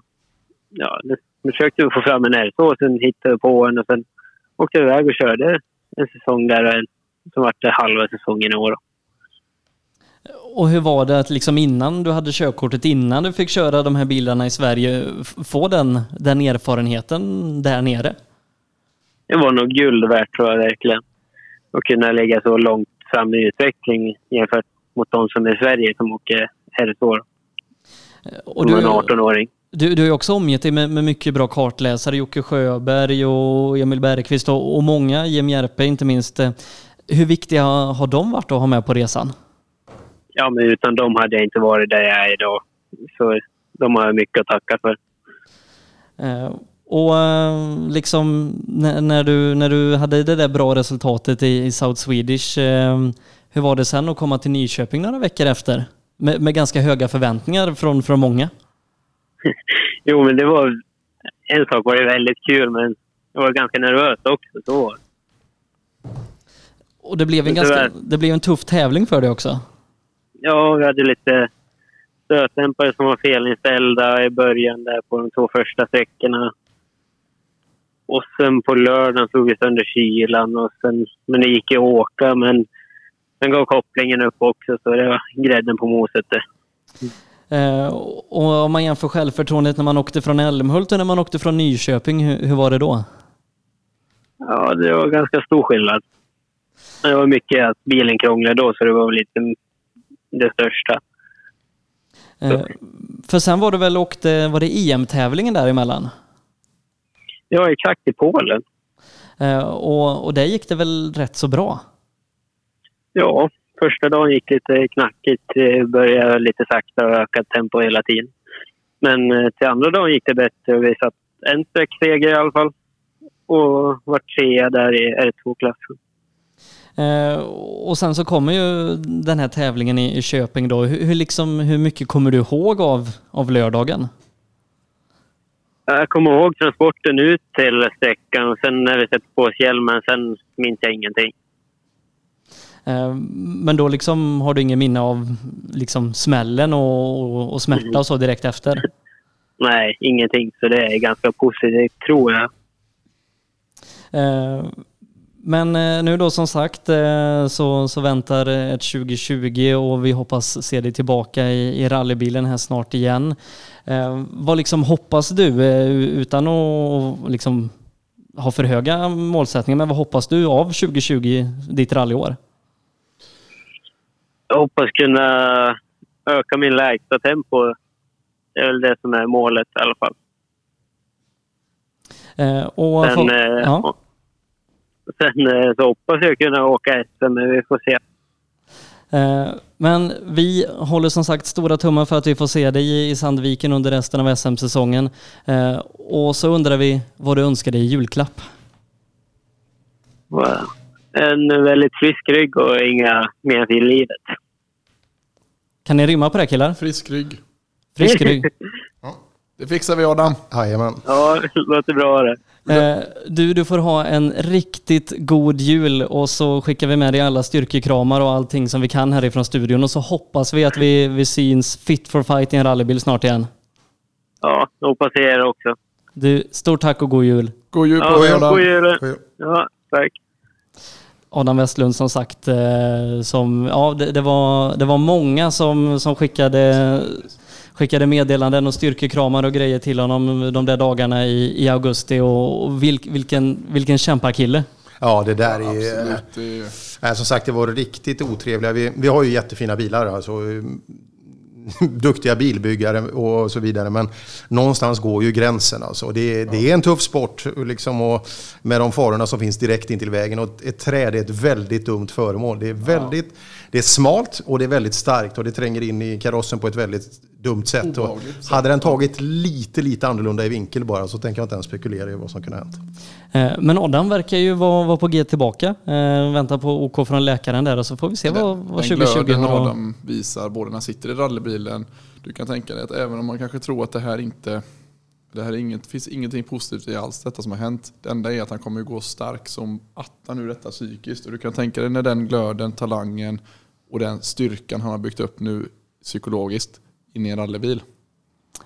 ja, då försökte vi få fram en R2 och sen hittade vi på en och sen åkte vi iväg och körde en säsong där som vart det halva säsongen i år. Och hur var det att liksom innan du hade körkortet, innan du fick köra de här bilarna i Sverige, få den, den erfarenheten där nere? Det var nog guld värt tror jag verkligen. Att kunna lägga så långt fram i utveckling jämfört mot de som är i Sverige som åker R2. Och Som du, en 18-åring. du, du har ju också omgett dig med, med mycket bra kartläsare, Jocke Sjöberg och Emil Bergqvist och, och många, Jim Järpe inte minst. Eh, Hur viktiga har de varit att ha med på resan? Ja, men utan dem hade jag inte varit där jag är idag. Så de har jag mycket att tacka för. Eh, Och eh, liksom när, när, du, när du hade det där bra resultatet i, i South Swedish, eh, hur var det sen att komma till Nyköping några veckor efter? Med, med ganska höga förväntningar från, från många. Jo, men det var... En sak var ju väldigt kul, men jag var ganska nervös också. Så. det. Och det blev en, ganska, det blev en tuff tävling för dig också. Ja, vi hade lite stötdämpare som var felinställda i början där på de två första sträckorna. Och sen på lördagen slog vi sönder kylan. Och sen, men det gick ju att åka, men sen gav kopplingen upp också. Så det var grädden på moset. Eh, och om man jämför självförtroendet när man åkte från Älmhult och när man åkte från Nyköping, hur, hur var det då? Ja, det var ganska stor skillnad. Det var mycket att bilen krånglade då, så det var väl lite det största. Eh, för sen var det väl åkte, var det EM-tävlingen däremellan? Ja, exakt i Polen. Eh, och, och där gick det väl rätt så bra? Ja, första dagen gick lite knackigt. Det började lite sakta och ökat tempo hela tiden. Men eh, till andra dagen gick det bättre och vi satt en sträckseger i alla fall. Och var trea där i R2-klassen. Eh, och sen så kommer ju den här tävlingen i, i Köping då. Hur, hur, liksom, hur mycket kommer du ihåg av, av lördagen? Jag kommer ihåg transporten ut till sträckan och sen när vi sätter på oss hjälmen, sen minns jag ingenting. Eh, men då liksom har du ingen minne av liksom smällen och, och, och smärta och så direkt efter? Nej, ingenting. Så det är ganska positivt, tror jag. Eh, Men eh, nu då som sagt så, så väntar ett 2020 och vi hoppas se dig tillbaka i, i rallybilen här snart igen. Vad liksom hoppas du, utan att liksom ha för höga målsättningar, men vad hoppas du av 2020, ditt rallyår? Jag hoppas kunna öka min lägsta tempo. Det är väl det som är målet i alla fall. Eh, Och Sen, eh, ja. Sen eh, så hoppas jag kunna åka SM, men vi får se. Eh, Men vi håller som sagt stora tummar för att vi får se dig i Sandviken under resten av SM-säsongen. Eh, Och så undrar vi vad du önskar dig i julklapp. En väldigt frisk rygg och inga men i livet. Kan ni rimma på det killar? Frisk rygg. Frisk rygg. Det fixar vi Adam. Jajamän. Ja, låter bra det. Eh, Du, du får ha en riktigt god jul och så skickar vi med dig alla styrkekramar och allting som vi kan härifrån studion och så hoppas vi att vi, vi syns fit for fight i en rallybil snart igen. Ja, jag hoppas er också. Du, stort tack och god jul. God jul Ja, på dig Adam. god jul. Ja, tack. Adam Westlund som sagt, eh, som, ja, det, det, var, det var många som, som skickade, skickade meddelanden och styrkekramar och grejer till honom de där dagarna i, i augusti och, och vilk, vilken, vilken kämpakille. Ja, det där är... Absolut. Det är- Nej, som sagt, det var riktigt otrevliga. Vi, vi har ju jättefina bilar, alltså, duktiga bilbyggare och så vidare. Men någonstans går ju gränsen. Alltså. Det, det är en tuff sport liksom, och med de farorna som finns direkt in till vägen. Och ett träd är ett väldigt dumt föremål. Det är, väldigt, det är smalt och det är väldigt starkt och det tränger in i karossen på ett väldigt dumt sätt. Hade den tagit lite, lite annorlunda i vinkel bara så tänker jag inte ens spekulera i vad som kunde ha hänt. Eh, Men Adam verkar ju vara, vara på G tillbaka. Eh, väntar på OK från läkaren där och så får vi se vad, vad Den 2020 glöden har att- Adam visar både när han sitter i rallybilen. Du kan tänka dig att även om man kanske tror att det här inte det här är inget, finns ingenting positivt i alls detta som har hänt. Det enda är att han kommer att gå stark som attan ur detta psykiskt. Och du kan tänka dig när den glöden, talangen och den styrkan han har byggt upp nu psykologiskt in i en rallybil.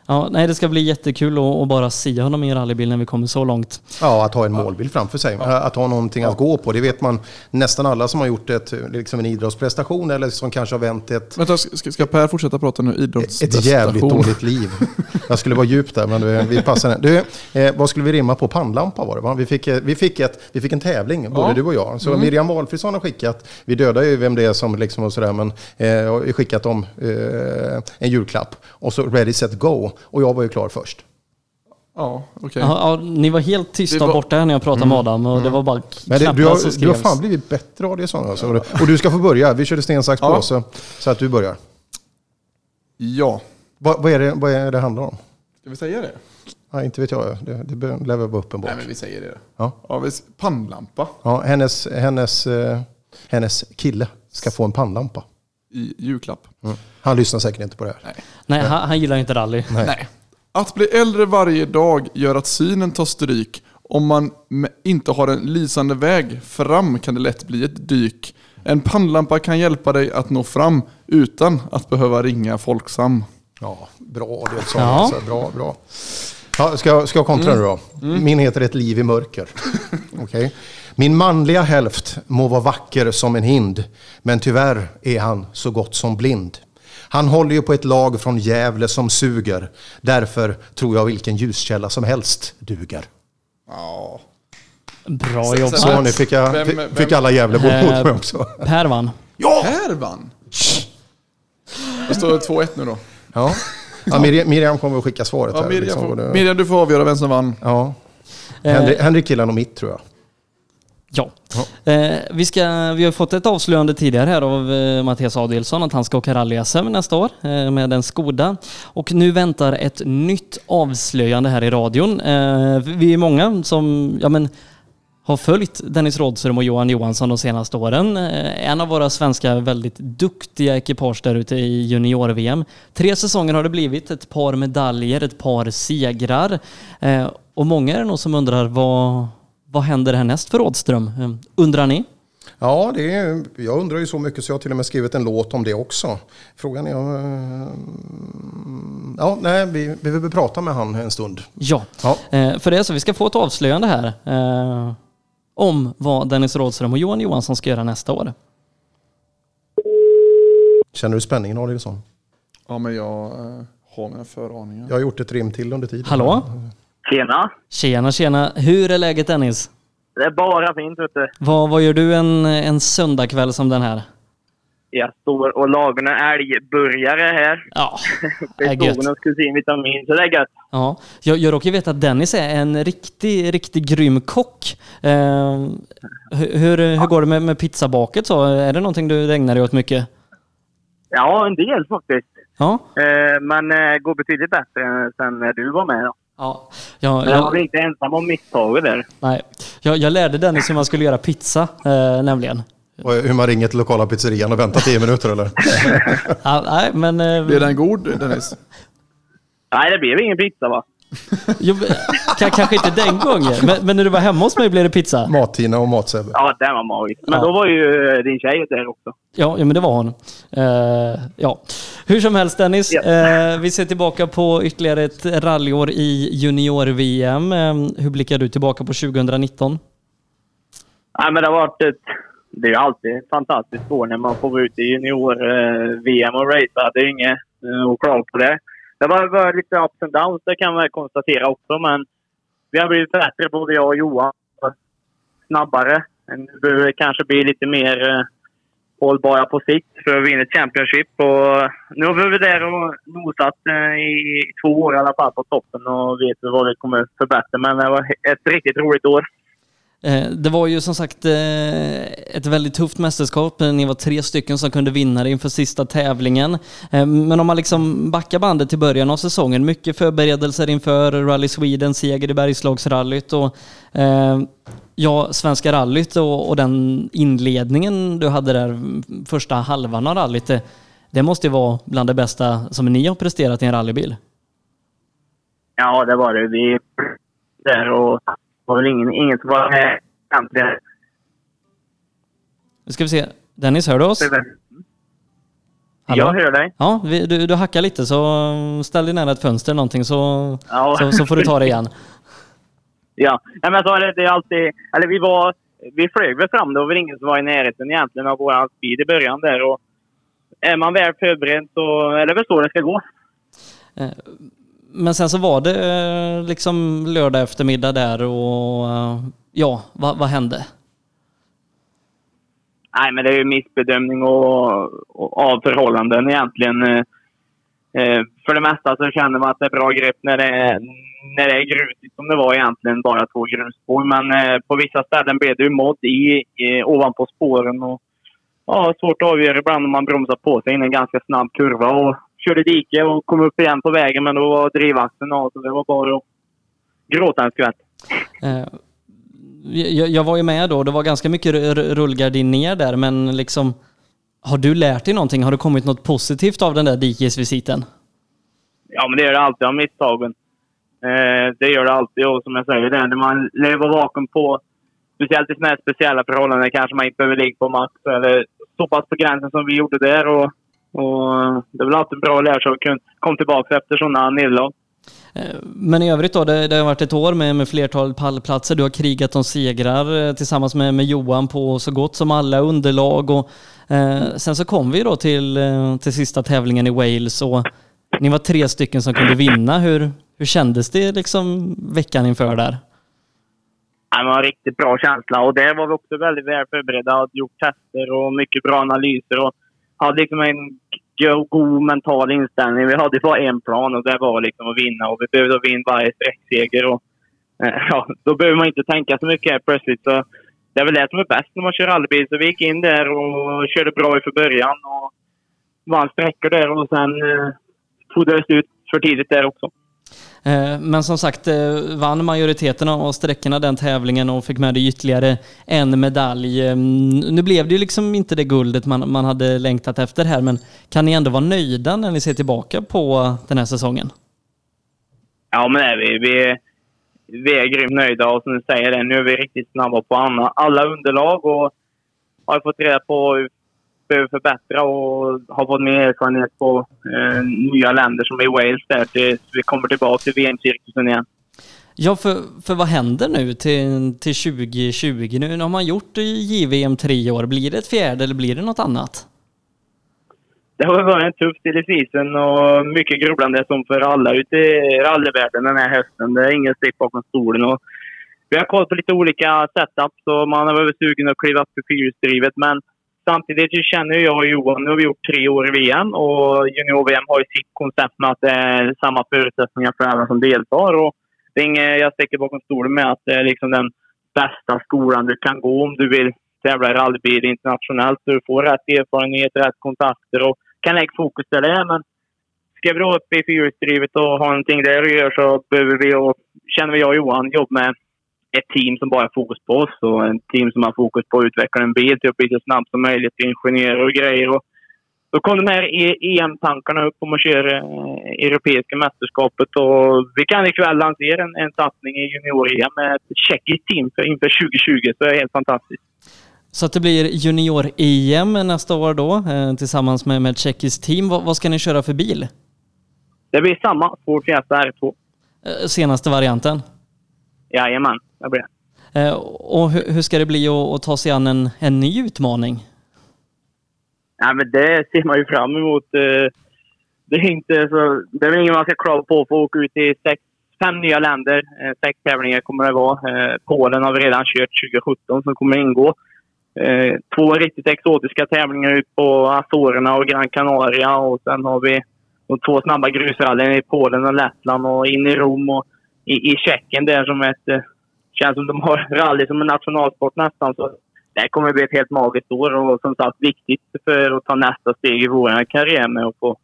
Ja, nej, det ska bli jättekul att, att bara se honom i en rallybil när vi kommer så långt. Ja, att ha en målbild framför sig. Att ha någonting att gå på. Det vet man nästan alla som har gjort ett, liksom en idrottsprestation eller som kanske har vänt ett, Vänta, ska, ska Per fortsätta prata nu? ett Idrottsprestation. jävligt dåligt liv. Jag skulle vara djup där, men du, vi passar Du, eh, vad skulle vi rimma på? Pannlampa var det va? Vi fick, eh, vi fick, ett, vi fick en tävling, både Ja. du och jag. Så Miriam Walfridsson har skickat, vi dödar ju vem det är som liksom och sådär, men eh, har skickat dem eh, en julklapp. Och så ready, set, go. Och jag var ju klar först. Ja, okej. Ja, ja, ni var helt tysta var- borta här när jag pratade med Adam och det var bara Men det, du, har, du har fan blivit bättre av det sådana. Alltså. Och du ska få börja. Vi körde sten, sax, Ja. påse. Så att du börjar. Ja, Vad, vad, är det, vad är det handlar om? ska vi säga det? Ja, inte vet jag. Det, det lär väl vara uppenbart. Nej men vi säger det. Ja. Ja, vi, pannlampa Ja, hennes, hennes, eh, hennes kille ska få en pannlampa. I julklapp. Han lyssnar säkert inte på det här. Nej, han, han gillar inte rally. Nej. Att bli äldre varje dag gör att synen tar stryk. Om man inte har en lysande väg fram kan det lätt bli ett dyk. En pannlampa kan hjälpa dig att nå fram utan att behöva ringa Folksam. Ja, bra det sa Ja. alltså. Bra, bra. Ja, ska, jag- ska jag kontra nu då? Min heter Ett liv i mörker. Okej. Min manliga hälft må vara vacker som en hind, men tyvärr är han så gott som blind. Han håller ju på ett lag från Gävle som suger. Därför tror jag vilken ljuskälla som helst duger. Ja. Bra jobbat. Så nu fick, jag, Vem- fick- vem- fick alla Gävlebor mot mig Eh, också. Per vann. Här vann! Det står 2-1 nu då. Ja. Ja, Miriam, Miriam kommer att skicka svaret Ja, här. Miriam, liksom, får, och Miriam, du får avgöra vem som vann. Ja. Eh, Henrik, Henrik killar nog mitt tror jag. Ja. Eh, vi, ska, vi har fått ett avslöjande tidigare här av eh, Mattias Adelsson att han ska åka rally-SM nästa år eh, med en Skoda. Och nu väntar ett nytt avslöjande här i radion. Eh, vi är många som ja, men, har följt Dennis Rådström och Johan Johansson de senaste åren. Eh, en av våra svenska väldigt duktiga ekipage där ute i junior-VM. Tre säsonger har det blivit, ett par medaljer, ett par segrar. Eh, och många är det nog som undrar vad, vad händer härnäst för Rådström? Eh, undrar ni? Ja, det är, jag undrar ju så mycket så jag har till och med skrivit en låt om det också. Frågan är eh, Ja, nej, vi, vi vill prata med han en stund. Ja, Ja. Eh, för det är så vi ska få ett avslöjande här eh, om vad Dennis Rådström och Johan Johansson ska göra nästa år. Känner du spänningen Adielsson? Ja, men jag eh, har mina föraningar. Jag har gjort ett rim till under tiden. Hallå? Tjena! Tjena, tjena. Hur är läget Dennis? Det är bara fint ute. Vad, vad gör du en, en söndagkväll som den här? Jag står och lagar en älgburgare här. Ja, Det är gött. Kusin Vitamin, så det är gött. Ja, jag, jag råkar veta att Dennis är en riktig, riktig grym kock. Eh, hur, hur, hur går det med, med pizzabaket så? Är det någonting du ägnar dig åt mycket? Ja, en del faktiskt. Ja. Eh, men eh, går betydligt bättre sen när du var med. Då. Ja, ja, Men jag var jag, inte ensam om misstaget där. nej. Jag, jag lärde Dennis hur man skulle göra pizza, eh, nämligen. Och hur man ringer till lokala pizzerian och väntar tio minuter eller? Ja, nej, men... Eh, Blir den god Dennis? Nej, det blev ingen pizza va? Jo, k- kanske inte den gången, men, men när du var hemma hos mig blev det pizza. Mat-Tina och Mat-Sebbe. Ja, det var magiskt. Men Ja. då var ju eh, din tjej där också. Ja, ja men det var hon. Eh, ja. Hur som helst Dennis, eh, vi ser tillbaka på ytterligare ett rallyår i junior-VM. Eh, hur blickar du tillbaka på 2019? Nej, men det har varit ett... Det är ju alltid ett fantastiskt år när man får ute i junior-VM och racea. Det är inget eh, att klaga på det. Det var, var lite ups and downs, det kan man konstatera också. Men vi har blivit bättre, både jag och Johan. Snabbare. Nu behöver vi kanske bli lite mer eh, hållbara på sikt för att vinna ett Championship. Och nu har vi varit där och nosat eh, i två år i alla fall på toppen och vet vad vi kommer förbättra. Men det var ett riktigt roligt år. Eh, det var ju som sagt eh, ett väldigt tufft mästerskap. Eh, ni var tre stycken som kunde vinna det inför sista tävlingen. Men om man liksom backar bandet till början av säsongen, mycket förberedelser inför Rally Sweden, seger i Bergslagsrallyt och ja, Svenska rallyt och, och den inledningen du hade där första halvan av rallyt. Det, det måste ju vara bland det bästa som ni har presterat i en rallybil. Ja, det var det. Vi där och det var väl ingen, ingen som var med egentligen. Nu ska vi se. Dennis, hör du oss? Hallå? Jag hör dig. Ja, vi, du, du hackar lite så ställ dig nära ett fönster någonting så, Ja. så, så får du ta det igen. Ja, Nej, men så är det, det är alltid... Eller vi var... Vi flög väl fram. Det var väl ingen som var i närheten egentligen av vår speed i början där. Och är man väl förberedd så är det väl så det ska gå. Men sen så var det eh, liksom lördag eftermiddag där och eh, ja, vad, vad hände? Nej, men det är ju missbedömning och, och, av förhållanden egentligen. Eh, eh, för det mesta så känner man att det är bra grepp när det är, när det är grusigt som det var egentligen, bara två grusspår. Men eh, på vissa ställen blev det ju modd i, i, ovanpå spåren. Och, ja, svårt att avgöra ibland om man bromsar på sig in en ganska snabb kurva och körde dike och kom upp igen på vägen men då var drivaxeln av så det var bara att gråta en skvätt. Eh, Jag, jag var ju med då, det var ganska mycket rullgardin ner där men liksom har du lärt dig någonting? Har det kommit något positivt av den där dikesvisiten? Ja, men det gör det alltid av misstagen. Eh, det gör det alltid. Och som jag säger, det är när man lever vaken på, speciellt i sådana här speciella förhållanden, kanske man inte behöver ligga på max eller så pass på gränsen som vi gjorde där. Och, och det är väl alltid bra att lära sig att komma tillbaka efter sådana nederlag. Eh, Men i övrigt då, det, det har varit ett år med, med flertal pallplatser. Du har krigat om segrar eh, tillsammans med, med Johan på så gott som alla underlag. Och, eh, sen så kom vi då till, eh, till sista tävlingen i Wales och ni var tre stycken som kunde vinna. Hur, hur kändes det liksom veckan inför där? Det var en riktigt bra känsla och där var vi också väldigt väl förberedda. Hade gjort tester och mycket bra analyser och hade liksom en god mental inställning. Vi hade bara en plan och det var liksom att vinna och vi behövde vinna varje sträckseger. Och, eh, ja, då behöver man inte tänka så mycket här plötsligt. Så det är väl det som är bäst när man kör rallybil. Så vi gick in där och körde bra ifrån början och vann sträckor där och sen eh, tog det slut för tidigt där också. Eh, men som sagt, eh, vann majoriteten av sträckorna den tävlingen och fick med dig ytterligare en medalj. Eh, nu blev det ju liksom inte det guldet man, man hade längtat efter här, men kan ni ändå vara nöjda när ni ser tillbaka på den här säsongen? Ja, men det är vi. Vi, vi är grymt nöjda och som du säger, det, nu är vi riktigt snabba på alla, underlag och har fått reda på behöver förbättra och har fått mer erfarenhet på eh, nya länder som i Wales där tills vi kommer tillbaka till VM-cirkusen igen. Ja, för, för vad händer nu till, till 2020? Nu har man gjort JVM tre år. Blir det ett fjärde eller blir det något annat? Det har varit en tuff season och mycket grubblande som för alla ute i rallyvärlden den här hösten. Det är ingen stick bakom stolen. Och vi har kollat på lite olika setups och man har varit sugen att kliva upp för fyrhjulsdrivet. Men samtidigt så känner jag och Johan, nu har vi gjort tre år i VM och junior-VM har ju sitt koncept med att det är samma förutsättningar för alla som deltar. Och det är inget jag sticker bakom stolen med att det är liksom den bästa skolan du kan gå om du vill tävla i rallybil internationellt. Du får rätt erfarenhet, rätt kontakter och kan lägga fokus där det är. Men ska vi då upp i fyrhjulsdrivet och ha någonting där att göra så behöver vi, och känner vi jag och Johan, jobba med ett team som bara har fokus på oss och en team som har fokus på att utveckla en bil till att bli så snabbt som möjligt, ingenjörer och grejer. Och då kom de här EM-tankarna upp om att köra eh, Europeiska mästerskapet och vi kan ikväll lansera en, en satsning i junior-EM med ett tjeckiskt team för, inför 2020, så det är helt fantastiskt. Så att det blir junior-EM nästa år då, eh, tillsammans med, med ett tjeckiskt team. Vad, vad ska ni köra för bil? Det blir samma Ford Fiesta R2. Eh, Senaste varianten? Jajamän, det blir. Eh, Och hur, ska det bli att, ta sig an en, en ny utmaning? Ja, men det ser man ju fram emot. Eh, Det är inte så... Det är väl inget man ska klaga på för att åka ut i sex, fem nya länder. Eh, Sex tävlingar kommer det vara. Polen har vi redan kört 2017 som kommer ingå. Två riktigt exotiska tävlingar ut på Azorerna och Gran Canaria och sen har vi de två snabba grusrallyn i Polen och Lettland och in i Rom och i, i Tjeckien där som ett... Känns som de har rally som en nationalsport nästan. Så det kommer bli ett helt magiskt år och som sagt viktigt för att ta nästa steg i vår karriär med att få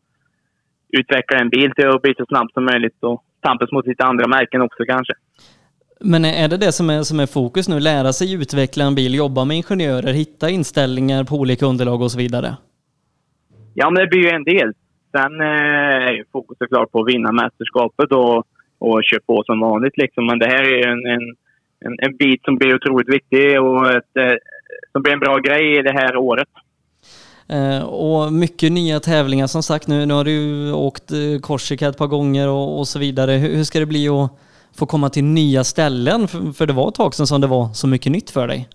utveckla en bil till att bli så snabbt som möjligt och tampas mot lite andra märken också kanske. Men är det det som är, som är fokus nu? Lära sig utveckla en bil, jobba med ingenjörer, hitta inställningar på olika underlag och så vidare? Ja, men det blir ju en del. Sen eh, är ju fokus såklart på att vinna mästerskapet och, och köra på som vanligt. Liksom. Men det här är en, en, en, en bit som blir otroligt viktig och ett, eh, som blir en bra grej i det här året. Eh, och mycket nya tävlingar som sagt. Nu, nu har du åkt eh, Korsika ett par gånger och, och så vidare. Hur, hur ska det bli att få komma till nya ställen? För, för det var ett tag sedan som det var så mycket nytt för dig.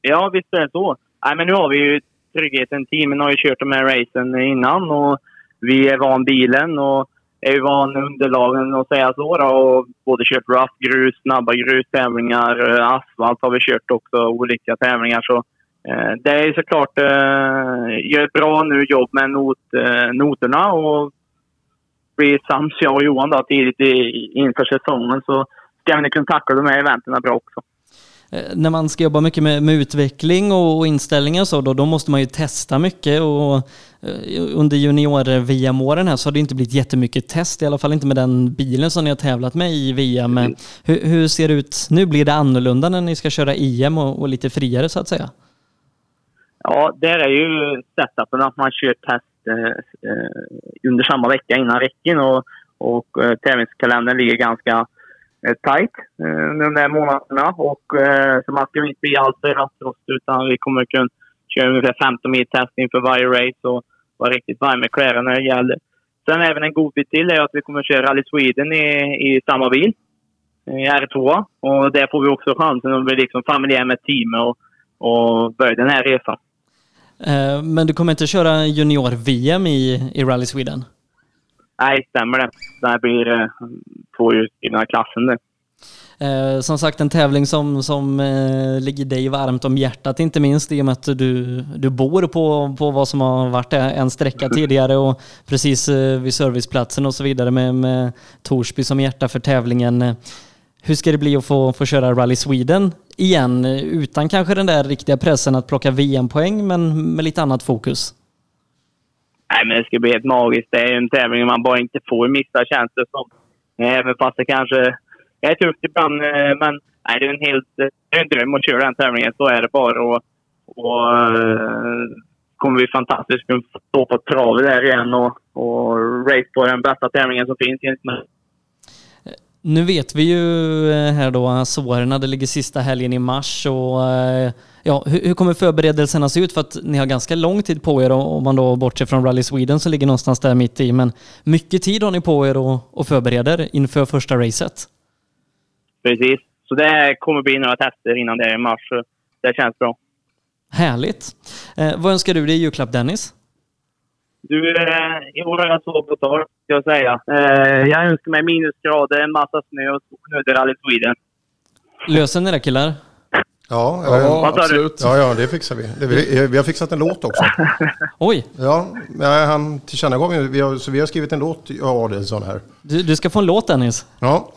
Ja, visst är det så. Nej, men nu har vi ju tryggheten. Teamen har ju kört de här racen innan och vi är van bilen och är ju van underlagen att säga så. Då, och både kört rough grus, snabba grustävlingar, eh, asfalt har vi kört också, olika tävlingar. Så eh, det är såklart, eh, gör ett bra nu jobb med not, eh, noterna och blir sams jag och Johan då, tidigt i, inför säsongen så ska vi kunna tackla de här eventen bra också. Eh, när man ska jobba mycket med, med utveckling och, och inställningar och så, då, då måste man ju testa mycket och under junior-VM-åren här så har det inte blivit jättemycket test, i alla fall inte med den bilen som ni har tävlat med i VM. Men Hur, hur ser det ut nu? Blir det annorlunda när ni ska köra EM och, och lite friare så att säga? Ja, där är ju setupen att man kör test eh, eh, under samma vecka innan räcken och, och eh, tävlingskalendern ligger ganska eh, tight eh, de där månaderna. Och, eh, så man ska inte bli alltför rastrost utan vi kommer kunna köra ungefär 15 mil test inför varje race och vara riktigt varma med kläderna när det gäller. Sen även en god bit till är att vi kommer köra Rally Sweden i, i samma bil, i R2. Och där får vi också chansen att bli liksom familjär med teamet och, och börja den här resan. Eh, Men du kommer inte köra junior-VM i, i Rally Sweden? Nej, stämmer det. Det här blir eh, två i den här klassen det. Eh, som sagt en tävling som, som eh, ligger dig varmt om hjärtat inte minst i och med att du, du bor på, på vad som har varit en sträcka tidigare och precis eh, vid serviceplatsen och så vidare med, med Torsby som hjärta för tävlingen. Hur ska det bli att få, få köra Rally Sweden igen utan kanske den där riktiga pressen att plocka VM-poäng men med lite annat fokus? Nej, men det ska bli helt magiskt. Det är en tävling man bara inte får missa känns det som. Även fast det kanske är tufft ibland. Eh, men nej, det är en helt eh, det är en dröm att köra den tävlingen. Så är det bara. Och, och eh, kommer vi fantastiskt kunna stå på travet där igen och, och race på den bästa tävlingen som finns enligt mig. Nu vet vi ju här då Azorerna, det ligger sista helgen i mars och ja, hur, hur kommer förberedelserna se ut? För att ni har ganska lång tid på er om man då bortser från Rally Sweden som ligger någonstans där mitt i. Men mycket tid har ni på er och, och förbereder inför första racet. Precis. Så det kommer bli några tester innan det är i mars. Så det känns bra. Härligt! Eh, vad önskar du dig i julklapp Dennis? Du, eh, i år har jag så på torr, ska jag säga. Eh, jag önskar mig minusgrader, en massa snö och snöder Rally Sweden. Löser ni det killar? Ja, Ja, absolut. ja, ja, det fixar vi. Det, vi. Vi har fixat en låt också. Oj, Ja, han tillkännagav ju, vi har, så vi har skrivit en låt, jag och Adelsson här. du, du ska få en låt Dennis. Ja,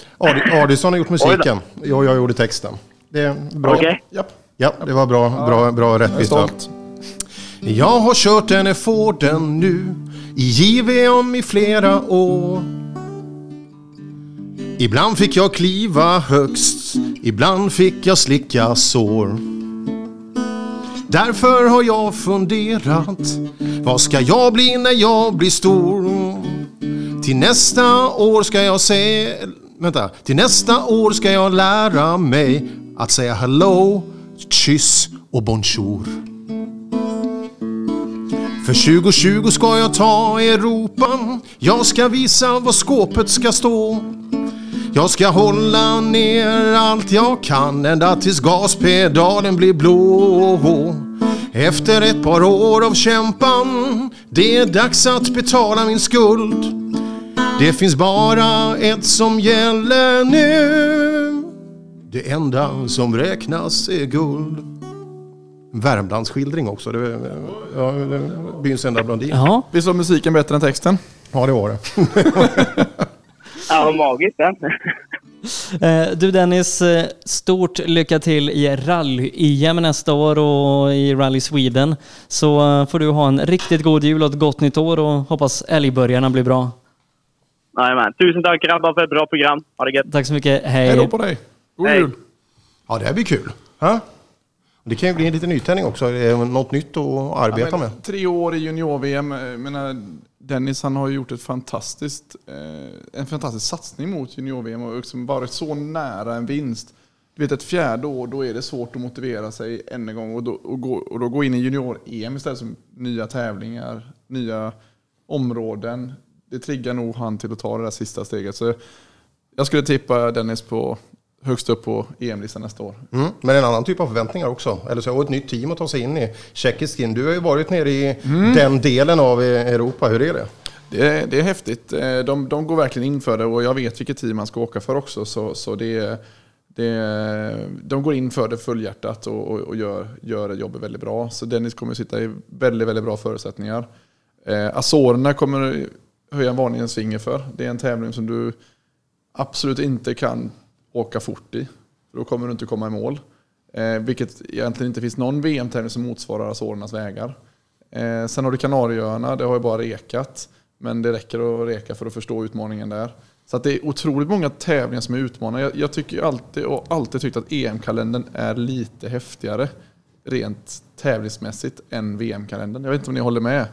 Adelsson har gjort musiken, jag och jag gjorde texten. Det är bra. Okej. Ja, ja, det var bra, bra, bra rättvist. Jag. Jag har kört den Forden nu i JV om i flera år. Ibland fick jag kliva högst, ibland fick jag slicka sår. Därför har jag funderat, vad ska jag bli när jag blir stor? Till nästa år ska jag säga, vänta, till nästa år ska jag lära mig att säga hello, kyss och bonjour. För 2020 ska jag ta Europa, jag ska visa var skåpet ska stå. Jag ska hålla ner allt jag kan ända tills gaspedalen blir blå. Efter ett par år av kämpan, det är dags att betala min skuld. Det finns bara ett som gäller nu. Det enda som räknas är guld. Värmlandsskildring också. Det, ja, det, byns enda blondin. Ja. Visst var musiken bättre än texten? Ja, det var det. Ja, magiskt det. Eh, Du Dennis, eh, stort lycka till i rally-EM nästa år och i Rally Sweden. Så eh, får du ha en riktigt god jul och ett gott nytt år och hoppas älgburgarna blir bra. Jajamän. Tusen tack grabbar för ett bra program. Ha det gött. Tack så mycket. Hej. Hej då på dig. God Hej. jul. Ja, det här blir kul. Ha? Det kan ju bli en liten nytändning också. Något nytt att arbeta Ja, med. Tre år i junior-VM. Menar, Dennis han har gjort ett fantastiskt, eh, en fantastisk satsning mot junior-VM och liksom varit så nära en vinst. Du vet ett fjärde år, då är det svårt att motivera sig än en gång och då, och gå, och då gå in i junior-EM istället som nya tävlingar, nya områden. Det triggar nog han till att ta det där sista steget. Så jag skulle tippa Dennis på högst upp på EM-listan nästa år. Mm. Men en annan typ av förväntningar också. Eller så har ett nytt team att ta sig in i. Tjeckisk skin. Du har ju varit nere i den delen av Europa. Hur är det? Det är, det är häftigt. Eh, De, de går verkligen in för det och jag vet vilket team man ska åka för också. Så, så det, det, de går in för det fullhjärtat och, och, och gör, gör jobbet väldigt bra. Så Dennis kommer sitta i väldigt, väldigt bra förutsättningar. Eh, Azorerna kommer höja en varningens finger för. Det är en tävling som du absolut inte kan åka fort i. För då kommer du inte komma i mål. Eh, vilket egentligen inte finns någon VM-tävling som motsvarar Azorernas vägar. Eh, sen har du Kanarieöarna, det har ju bara rekat. Men det räcker att reka för att förstå utmaningen där. Så att det är otroligt många tävlingar som är utmanande. Jag, jag tycker ju alltid och alltid tyckt att EM-kalendern är lite häftigare rent tävlingsmässigt än VM-kalendern. Jag vet inte om ni håller med?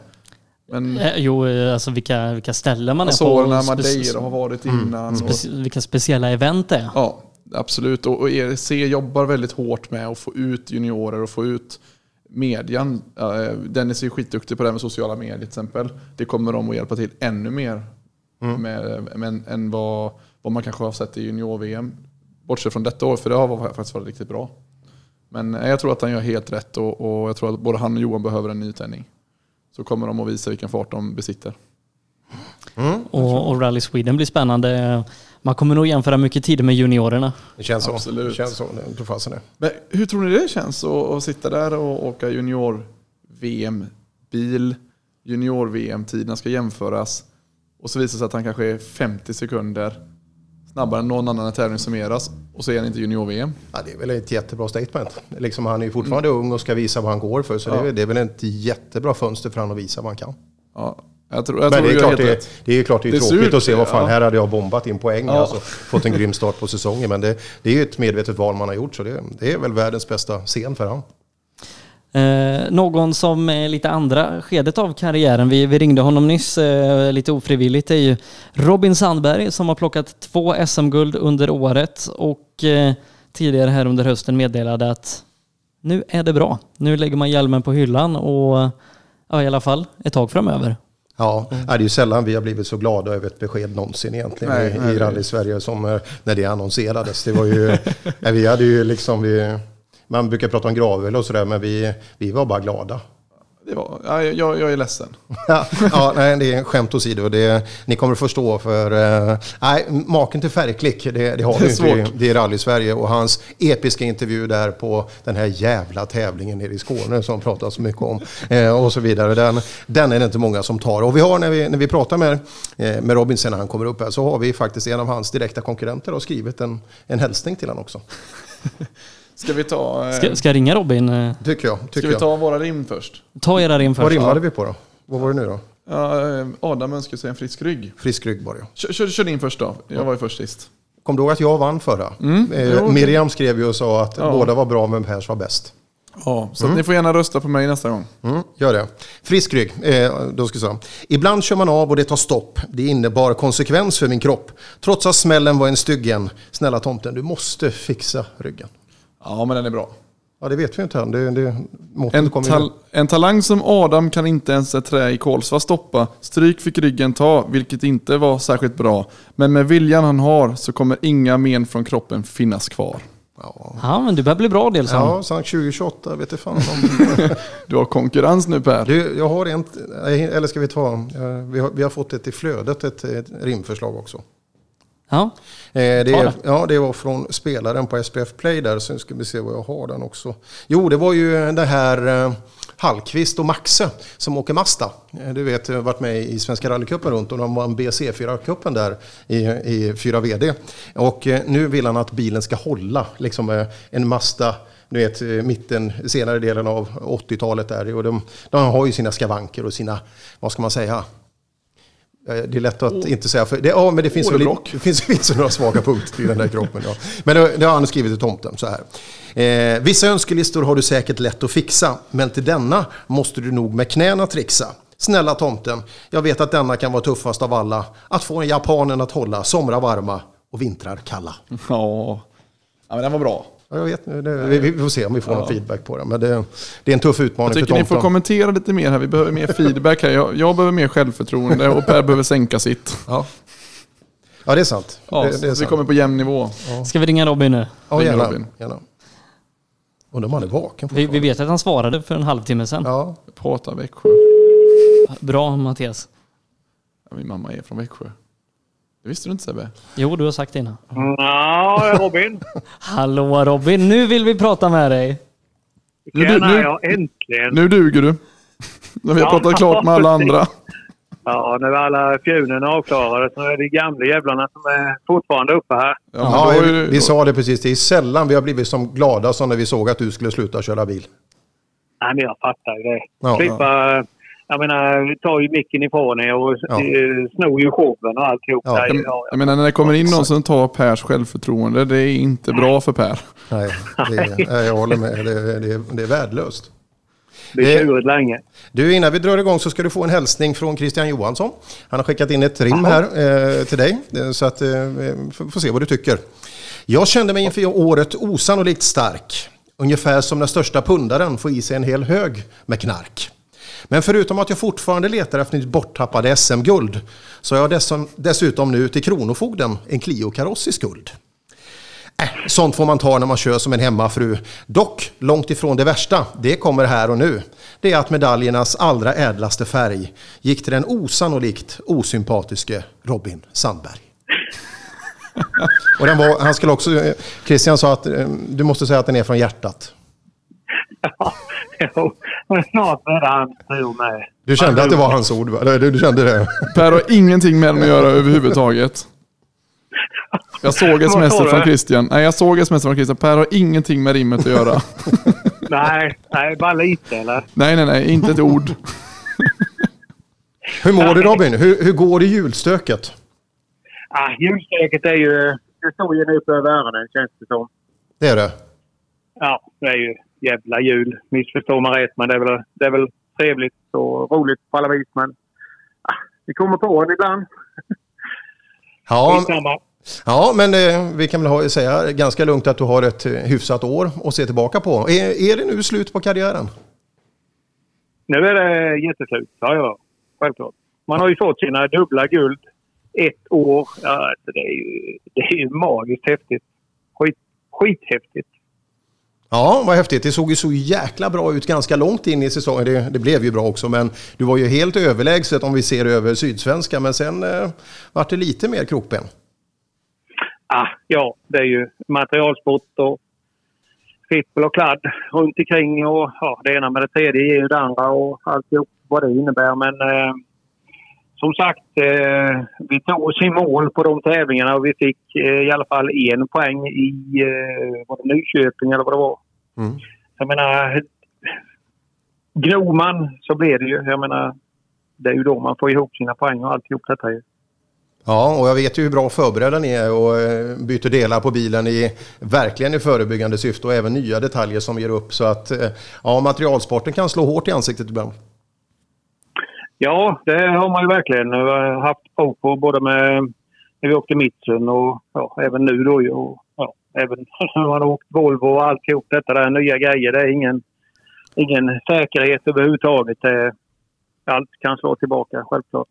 Men Eh, Jo, eh, alltså vilka, vilka ställen man är Azorerna, på. Madeira har varit innan. och- Speci- vilka speciella event det är. Ja, absolut. Och, och ERC jobbar väldigt hårt med att få ut juniorer och få ut median. Eh, Dennis är skitduktig på det här med sociala medier till exempel. Det kommer de att hjälpa till ännu mer med, med, än vad, vad man kanske har sett i junior-VM. Bortsett från detta år, för det har faktiskt varit riktigt bra. Men jag tror att han gör helt rätt och, och jag tror att både han och Johan behöver en nytändning. Så kommer de att visa vilken fart de besitter. Och, och Rally Sweden blir spännande. Man kommer nog jämföra mycket tider med juniorerna. Det känns så. Absolut. Det känns så. Det fasen det. Men hur tror ni det känns att, att sitta där och åka junior-VM-bil? Junior-VM-tiderna ska jämföras. Och så visar det sig att han kanske är 50 sekunder snabbare än någon annan tävling summeras. Och så är han inte junior-VM. Ja, det är väl ett jättebra statement. Liksom, han är ju fortfarande ung och ska visa vad han går för. Så det, Ja. är, det är väl ett jättebra fönster för honom att visa vad han kan. Ja, jag tror, jag Men det är, klart det, det är klart det är, Det är tråkigt surt, att se vad fan, ja. här hade jag bombat in poäng. Ja. Alltså, fått en grym start på säsongen. Men det, det är ju ett medvetet val man har gjort. Så det, det är väl världens bästa scen för honom. Eh, någon som är lite andra skedet av karriären, vi, vi ringde honom nyss eh, lite ofrivilligt, är ju Robin Sandberg som har plockat två SM-guld under året och eh, tidigare här under hösten meddelade att nu är det bra. Nu lägger man hjälmen på hyllan och ja, i alla fall ett tag framöver. Ja, det är ju sällan vi har blivit så glada över ett besked någonsin egentligen Nej, i, nej, i det- Rally Sverige som eh, när det annonserades. Det var ju, nej, vi hade ju liksom, vi, man brukar prata om gravel och sådär, men vi, vi var bara glada. Det var, ja, jag, jag är ledsen. Ja, ja, nej, det är skämt åsido. Det, ni kommer att förstå för... eh, nej, maken till färgklick, det, det har Det är vi inte. i- svårt. Det är Rally-Sverige och hans episka intervju där på den här jävla tävlingen nere i Skåne som pratas så mycket om eh, och så vidare. Den, den är det inte många som tar. Och vi har när vi, när vi pratar med, eh, med Robin sen när han kommer upp här så har vi faktiskt en av hans direkta konkurrenter och skrivit en, en hälsning till honom också. Ska vi ta... eh, Ska, ska jag ringa Robin? Eh, Tycker jag. Ska Tycker vi jag. ta våra rim först? Ta era rim Vad först. rimmade vi på då? Vad var det nu då? Ja, eh, Adam önskar sig en frisk rygg. Frisk rygg var det ja. Kör, kör, kör din först då. Jag var ju först sist. Kom du ihåg att jag vann förra? Mm, Eh. Miriam skrev ju och sa att Ja. båda var bra men Pers var bäst. Ja, så att ni får gärna rösta på mig nästa gång. Mm, gör det. Frisk rygg. Eh, då ska jag säga. Ibland kör man av och det tar stopp. Det innebar konsekvens för min kropp. Trots att smällen var en styggen. Snälla tomten, du måste fixa ryggen. Ja, men den är bra. Ja, det vet vi inte än. Det, det, En, tal en talang som Adam kan inte ens ett trä i Kolsva stoppa. Stryk fick ryggen ta, vilket inte var särskilt bra. Men med viljan han har så kommer inga men från kroppen finnas kvar. Ja, men du börjar bli bra Delsson. Ja, sen 2028 vet jag fan om... Du har konkurrens nu Per. du, jag har en... Eller ska vi ta... eh, Vi har, vi har fått ett i flödet, ett, ett rimförslag också. Ja. Eh, det, är, ja, det var från spelaren på SPF Play där, så nu ska vi se vad jag har den också. Jo, det var ju det här eh, Hallqvist och Maxe som åker Mazda. Eh, Du vet, jag har varit med i Svenska rallycupen runt och de vann BC4-cupen där i, i 4VD. Och nu vill han att bilen ska hålla, liksom en Mazda du vet, mitten, senare delen av 80-talet där. Och de, de har ju sina skavanker och sina, vad ska man säga, Det är lätt att inte säga, för det, ja, men det finns, väl, det finns, finns några svaga punkter i den där kroppen. Ja. Men det, det har han skrivit till tomten så här. Eh, vissa önskelistor har du säkert lätt att fixa, men till denna måste du nog med knäna trixa. Snälla tomten, jag vet att denna kan vara tuffast av alla. Att få japanen att hålla somrar varma och vintrar kalla. Ja. ja, men den var bra. Ja, jag vet, det, vi, vi får se om vi får någon feedback på det. Men det, det är en tuff utmaning Jag för tycker ni tomten. får kommentera lite mer här. Vi behöver mer feedback här. Jag, jag behöver mer självförtroende och Per behöver sänka sitt. ja. ja, det är sant. Ja, det, det är vi sant. kommer på jämn nivå. Ska vi ringa Robin nu? Ja, gärna. Robin. gärna. Undrar om han är vaken Vi, vi vet att han svarade för en halvtimme sedan. Ja, Prata Växjö. Bra Mattias. Ja, min mamma är från Växjö. Visste du inte Sebbe? Jo, du har sagt det innan. Ja, Robin. Hallå Robin, nu vill vi prata med dig. Nu, Tjena, nu, ja, äntligen. nu duger du. När vi har Ja, pratat klart med alla andra. Ja, nu är alla fjunen avklarade så är det gamla jävlarna som är fortfarande uppe här. Ja, Ja, vi, vi sa det precis. Det är sällan vi har blivit som glada som när vi såg att du skulle sluta köra bil. Nej, men jag fattar ju det. Ja, Slippa... Jag menar, vi tar ju micken ifrån er och Ja. eh, snor ju showen och alltihop. Ja. Jag, Ja, jag menar när det kommer in någon som tar Pers självförtroende, det är inte bra för Per. Nej, det, nej, jag håller med. Det, det, det är värdelöst. det är tjurit länge. Du, innan vi drar igång så ska du få en hälsning från Christian Johansson. Han har skickat in ett rim här eh, till dig, eh, så att eh, vi får får se vad du tycker. Jag kände mig inför året osannolikt stark. Ungefär som den största pundaren får i sig en hel hög med knark. Men förutom att jag fortfarande letar efter mitt borttappade SM-guld så har jag dessutom, nu till Kronofogden en Clio-kaross i skuld. Äh, sånt får man ta när man kör som en hemmafru. Dock, långt ifrån det värsta, det kommer här och nu. Det är att medaljernas allra ädlaste färg gick till den osannolikt osympatiske Robin Sandberg. Och den var, han skulle också, Christian sa att eh, du måste säga att den är från hjärtat. Jo, men snart är det hans tur med. Du kände att det var hans ord va? Eller Du, du kände det? Per har ingenting med den att göra överhuvudtaget. Jag såg Vad sms sa du? från Christian. Nej, jag såg sms från Christian. Per har ingenting med rimmet att göra. Nej, nej, bara lite eller? Nej, nej, nej, inte ett ord. Hur mår du Robin? Hur, hur går det i julstöket? Ah, julstöket är ju... Det står ju nu på öronen känns det som. Det är det? Ja, det är ju jävla jul. Missförstå mig rätt, men det är väl, det är väl trevligt och roligt på alla vis. Men ah, vi kommer på det ibland. Ja, ja men eh, vi kan väl ha, säga ganska lugnt att du har ett eh, hyfsat år att se tillbaka på. Är, är det nu slut på karriären? Nu är det jätteslut. Ja, ja. Självklart. Man har ju fått sina dubbla guld. Ett år. Ja, alltså det, är ju, det är ju magiskt häftigt. Skit, skithäftigt. Ja, vad häftigt. Det såg ju så jäkla bra ut ganska långt in i säsongen. Det, det blev ju bra också, men du var ju helt överlägset om vi ser över Sydsvenska. Men sen eh, vart det lite mer krokben. Ah, ja, det är ju materialsport och fippel och kladd runt omkring och ja, det ena med det tredje ger ju det andra och alltihop vad det innebär. Men eh, som sagt, eh, vi tog oss i mål på de tävlingarna och vi fick eh, i alla fall en poäng i eh, var det Nyköping eller vad det var. Mm. Jag menar, gnor man så blir det ju. Jag menar, det är ju då man får ihop sina poäng och alltihop detta ju. Ja, och jag vet ju hur bra förberedda ni är och eh, byter delar på bilen i verkligen i förebyggande syfte och även nya detaljer som ger upp. Så att eh, ja, materialsporten kan slå hårt i ansiktet ibland. Ja, det har man ju verkligen eh, haft prov på både med när vi åkte Mitsun och ja, även nu då. ju. Och, ja, även när man har åkt Volvo och alltihop detta där, nya grejer. Det är ingen, ingen säkerhet överhuvudtaget. Det, allt kan slå tillbaka, självklart.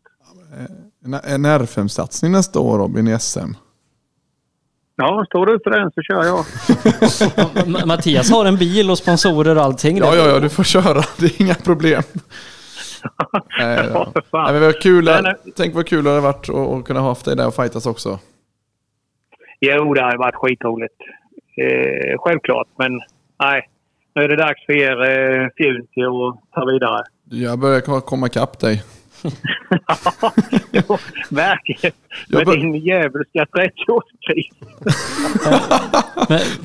En, en R5-satsning nästa år Robin i SM. Ja, står du för den så kör jag. Mattias har en bil och sponsorer och allting. Ja, ja, ja, du får köra. Det är inga problem. Nej, Ja. Nej, men vad kul, nej. tänk vad kul det hade varit att, kunna ha haft dig där och fightas också. Jo, det har varit skitroligt. Eh, självklart, men nej. Nu är det dags för er eh, fjun till att ta vidare. Jag börjar komma- komma ikapp dig. Jo, verkligen. Med bör- din djävulska 30-årskris.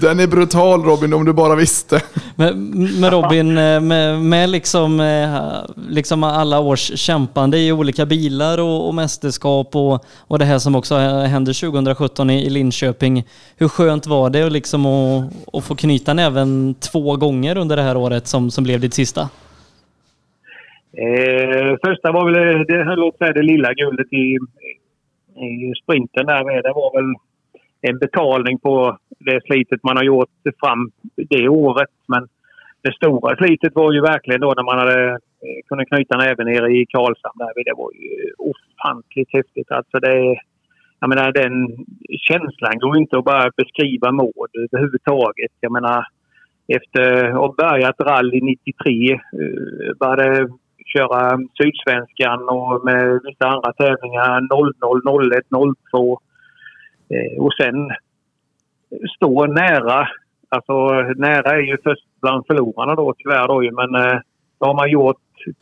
Den är brutal Robin, om du bara visste. Men, men Robin, eh, med, med liksom, eh, liksom alla års kämpande i olika bilar och, och mästerskap och, och det här som också händer 2017 i, i Linköping. Hur skönt var det att, liksom att, att få knyta näven två gånger under det här året som, som blev ditt sista? Eh, första var väl det, låt säga det lilla guldet i, i sprinten där med. Det var väl en betalning på det slitet man har gjort fram det året. Men det stora slitet var ju verkligen då när man hade eh, kunnat knyta näven nere i Karlshamn. Där. Det var ju ofantligt häftigt. Alltså det, jag menar den känslan går inte att bara beskriva mål överhuvudtaget. Jag menar efter att ha börjat rally 93 eh, började köra Sydsvenskan och med vissa andra tävlingar 00, 01, 02. Och sen stå nära. Alltså nära är ju först bland förlorarna då tyvärr då ju, men eh, det har man gjort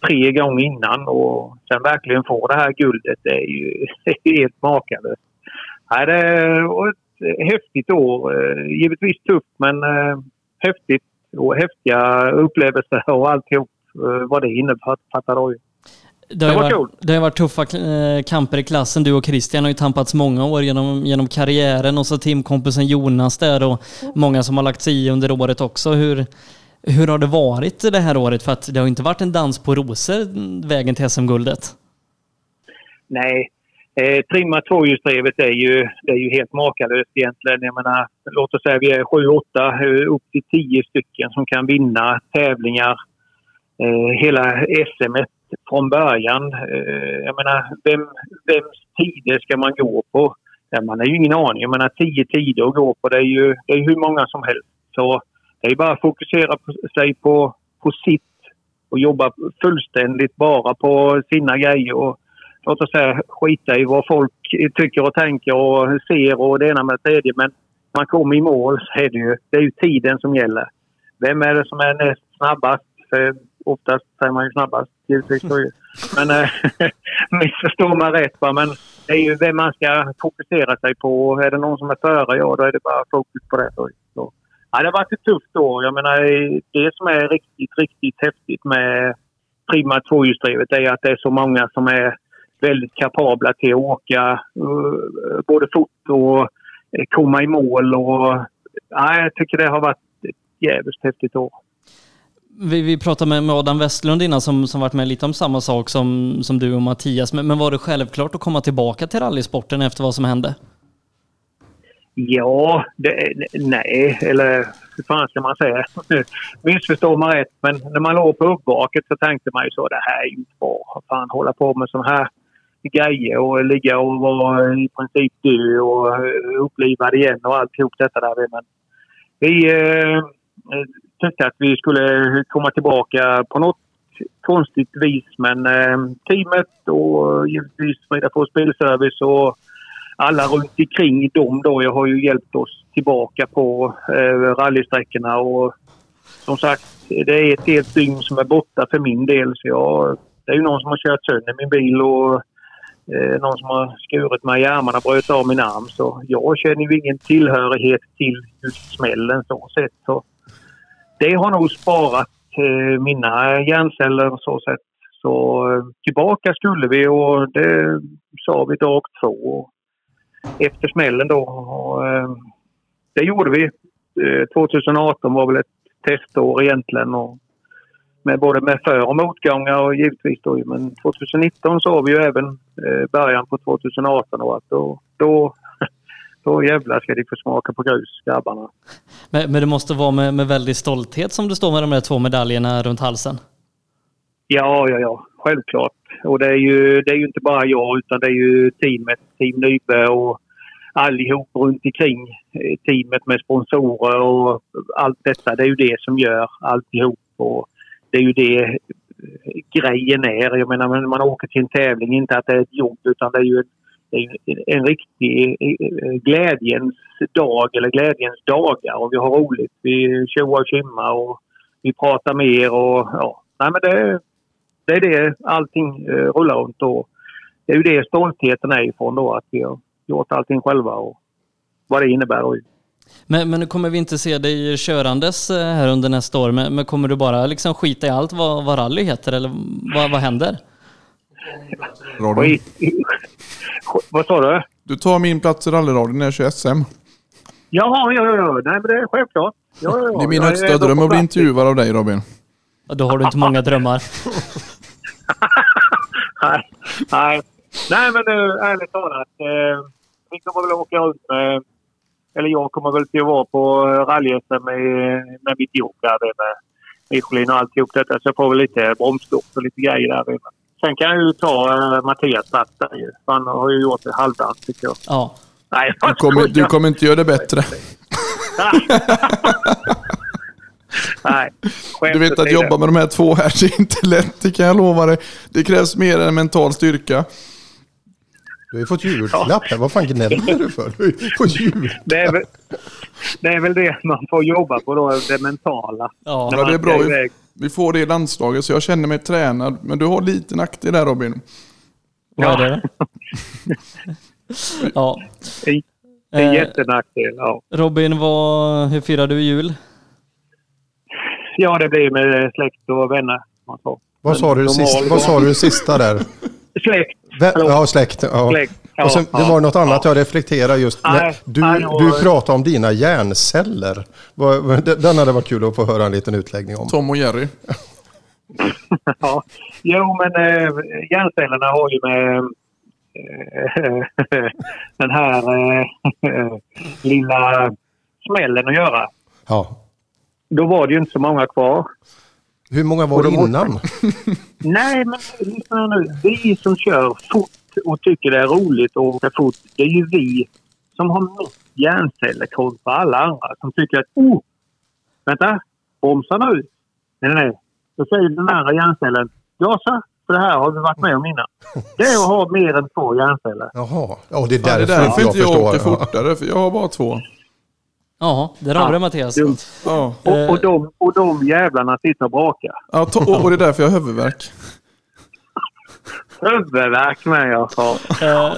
tre gånger innan och sen verkligen få det här guldet det är ju helt makalöst. Nej, det var ett häftigt år. Eh, givetvis tufft men eh, häftigt och häftiga upplevelser och alltihop vad det innefattar då. Det har, Det var varit, kul. det har varit tuffa eh, kamper i klassen. Du och Christian har ju tampats många år genom, genom karriären och så teamkompisen Jonas där och många som har lagt sig i under året också. Hur, hur har det varit det här året? För att det har inte varit en dans på rosor, vägen till SM-guldet. Nej, eh, trimma tvåhjulsdrivet är ju, det är ju helt makalöst egentligen. Jag menar, låt oss säga vi är sju, åtta, eh, upp till tio stycken som kan vinna tävlingar. Eh, hela SM från början. Eh, jag menar, vem, vems tider ska man gå på? Ja, man har ju ingen aning. Jag menar, tio tider att gå på, det är ju det är hur många som helst. Så det är bara att fokusera på sig på, på sitt och jobba fullständigt bara på sina grejer. Och, låt oss säga skita i vad folk tycker och tänker och ser och det ena med det tredje. Men man kommer i mål så är det ju, det är ju tiden som gäller. Vem är det som är näst snabbast? Oftast säger man ju snabbast givetvis. Men äh, missförstå mig rätt va? men det är ju vem man ska fokusera sig på. Är det någon som är före, ja då är det bara fokus på det. Så. Ja, det har varit ett tufft år. Jag menar, det som är riktigt, riktigt häftigt med Prima tvåhjulsdrivet är att det är så många som är väldigt kapabla till att åka uh, både fort och eh, komma i mål. Och, ja, jag tycker det har varit ett jävligt häftigt år. Vi, vi pratade med, med Adam Westlund innan som, som varit med lite om samma sak som, som du och Mattias. Men, men var det självklart att komma tillbaka till rallysporten efter vad som hände? Ja, det, nej, eller hur fan ska man säga? Missförstå mig rätt, men när man låg på uppvaket så tänkte man ju så det här är ju inte bra. Fan, hålla på med sådana här grejer och ligga och vara i princip död och eh, upplivad igen och alltihop detta där. Men vi eh, tyckte att vi skulle komma tillbaka på något konstigt vis, men eh, teamet och givetvis Fridafors Bilservice och alla runt omkring dem då jag har ju hjälpt oss tillbaka på eh, rallysträckorna och som sagt det är ett helt dygn som är borta för min del så jag, det är ju någon som har kört sönder min bil och eh, någon som har skurit mig i armarna och bröt av min arm. Så jag känner ju ingen tillhörighet till just smällen så sett. Så det har nog sparat eh, mina hjärnceller så sett. Så eh, tillbaka skulle vi och det sa vi dag två efter smällen då. Och, eh, det gjorde vi. Eh, 2018 var väl ett testår egentligen. Och med både med för och motgångar och givetvis då. Men 2019 så har vi ju även eh, början på 2018 och att då, då, då jävlar ska de få smaka på grus, grabbarna. Men, men det måste vara med, med väldig stolthet som du står med de där två medaljerna runt halsen? Ja, ja, ja. Självklart. Och det är ju, det är ju inte bara jag utan det är ju teamet, Team Nybe och allihop runt omkring eh, teamet med sponsorer och allt detta. Det är ju det som gör alltihop. Och det är ju det eh, grejen är. Jag menar, när man åker till en tävling, inte att det är ett jobb utan det är ju en, en riktig eh, eh, glädjens dag eller glädjens dagar och vi har roligt. Vi tjoar och tjimmar och vi pratar mer och ja, nej men det, det är det allting eh, rullar runt och det är ju det stoltheten är ifrån då att vi har gjort allting själva och vad det innebär. Och, Men, men nu kommer vi inte se dig körandes här under nästa år, men, men kommer du bara liksom skita i allt vad, vad rally heter eller vad, vad händer? Radio. skit, vad sa du? Du tar min plats i rallyradion när jag kör SM. Jaha, ja, ja, ja. Nej, men det är självklart. Ja, ja, ja. Det är min Jag högsta då på dröm att bli intervjuad av dig Robin. Ja, Då har du inte många drömmar. nej, nej. nej, men nu ärligt talat. Eh, vi kommer väl åka ut med... Eller jag kommer väl till att vara på rally-SM med, med mitt jobb där med Michelin och alltihop detta. Så jag får väl lite bromsstopp och lite grejer där. Sen kan jag ju ta eh, Mattias plats där ju. Han har ju gjort det halvdant tycker jag. Ja. Nej, Du kommer, du kommer inte göra det bättre. Nej, Du vet att jobba med de här två här, det är inte lätt, det kan jag lova dig. Det krävs mer än mental styrka. Du har ju fått julklapp här. Vad fan gnäller du för? Du har ju fått jul. Det är, väl, det är väl det man får jobba på då, det mentala. Ja, Ja, det är bra. Vi, får det i landslaget, så jag känner mig tränad. Men du har lite nackdel där Robin. Vad är det? ja. Det är en Eh, jättenackdel, ja. Robin, vad, hur firar du jul? Ja, det blir med släkt och vänner. Vad sa du sist, vad sa du sista där? Släkt. Vä-. Ja, släkt. Ja. Släkt. Ja, Och sen, det var något annat jag reflekterar just. Nej, när du, du pratade om dina hjärnceller. Den hade varit kul att få höra en liten utläggning om. Tom och Jerry. ja. Jo, men eh, hjärncellerna har ju med eh, den här eh, lilla smällen att göra. Ja. Då var det ju inte så många kvar. Hur många var det innan? Nej, men lyssna nu. Vi som kör fort och tycker det är roligt att åka fort, det är ju vi som har mest hjärnceller kontra alla andra som tycker att oh, vänta, bromsa nu. Nej, nej, nej. Då säger den andra hjärncellen, gasa, för det här har vi varit med om innan. Det är att ha mer än två hjärnceller. Jaha, ja, det är Ja, det är därför därför inte jag jag åker förstår. Ja. fortare, för jag har bara två. Ja, där har det Mattias. Ja. Och, och, de, och de jävlarna sitter och brakar. Ja, och det är därför jag har huvudvärk. Huvudvärk med jag sa. Eh,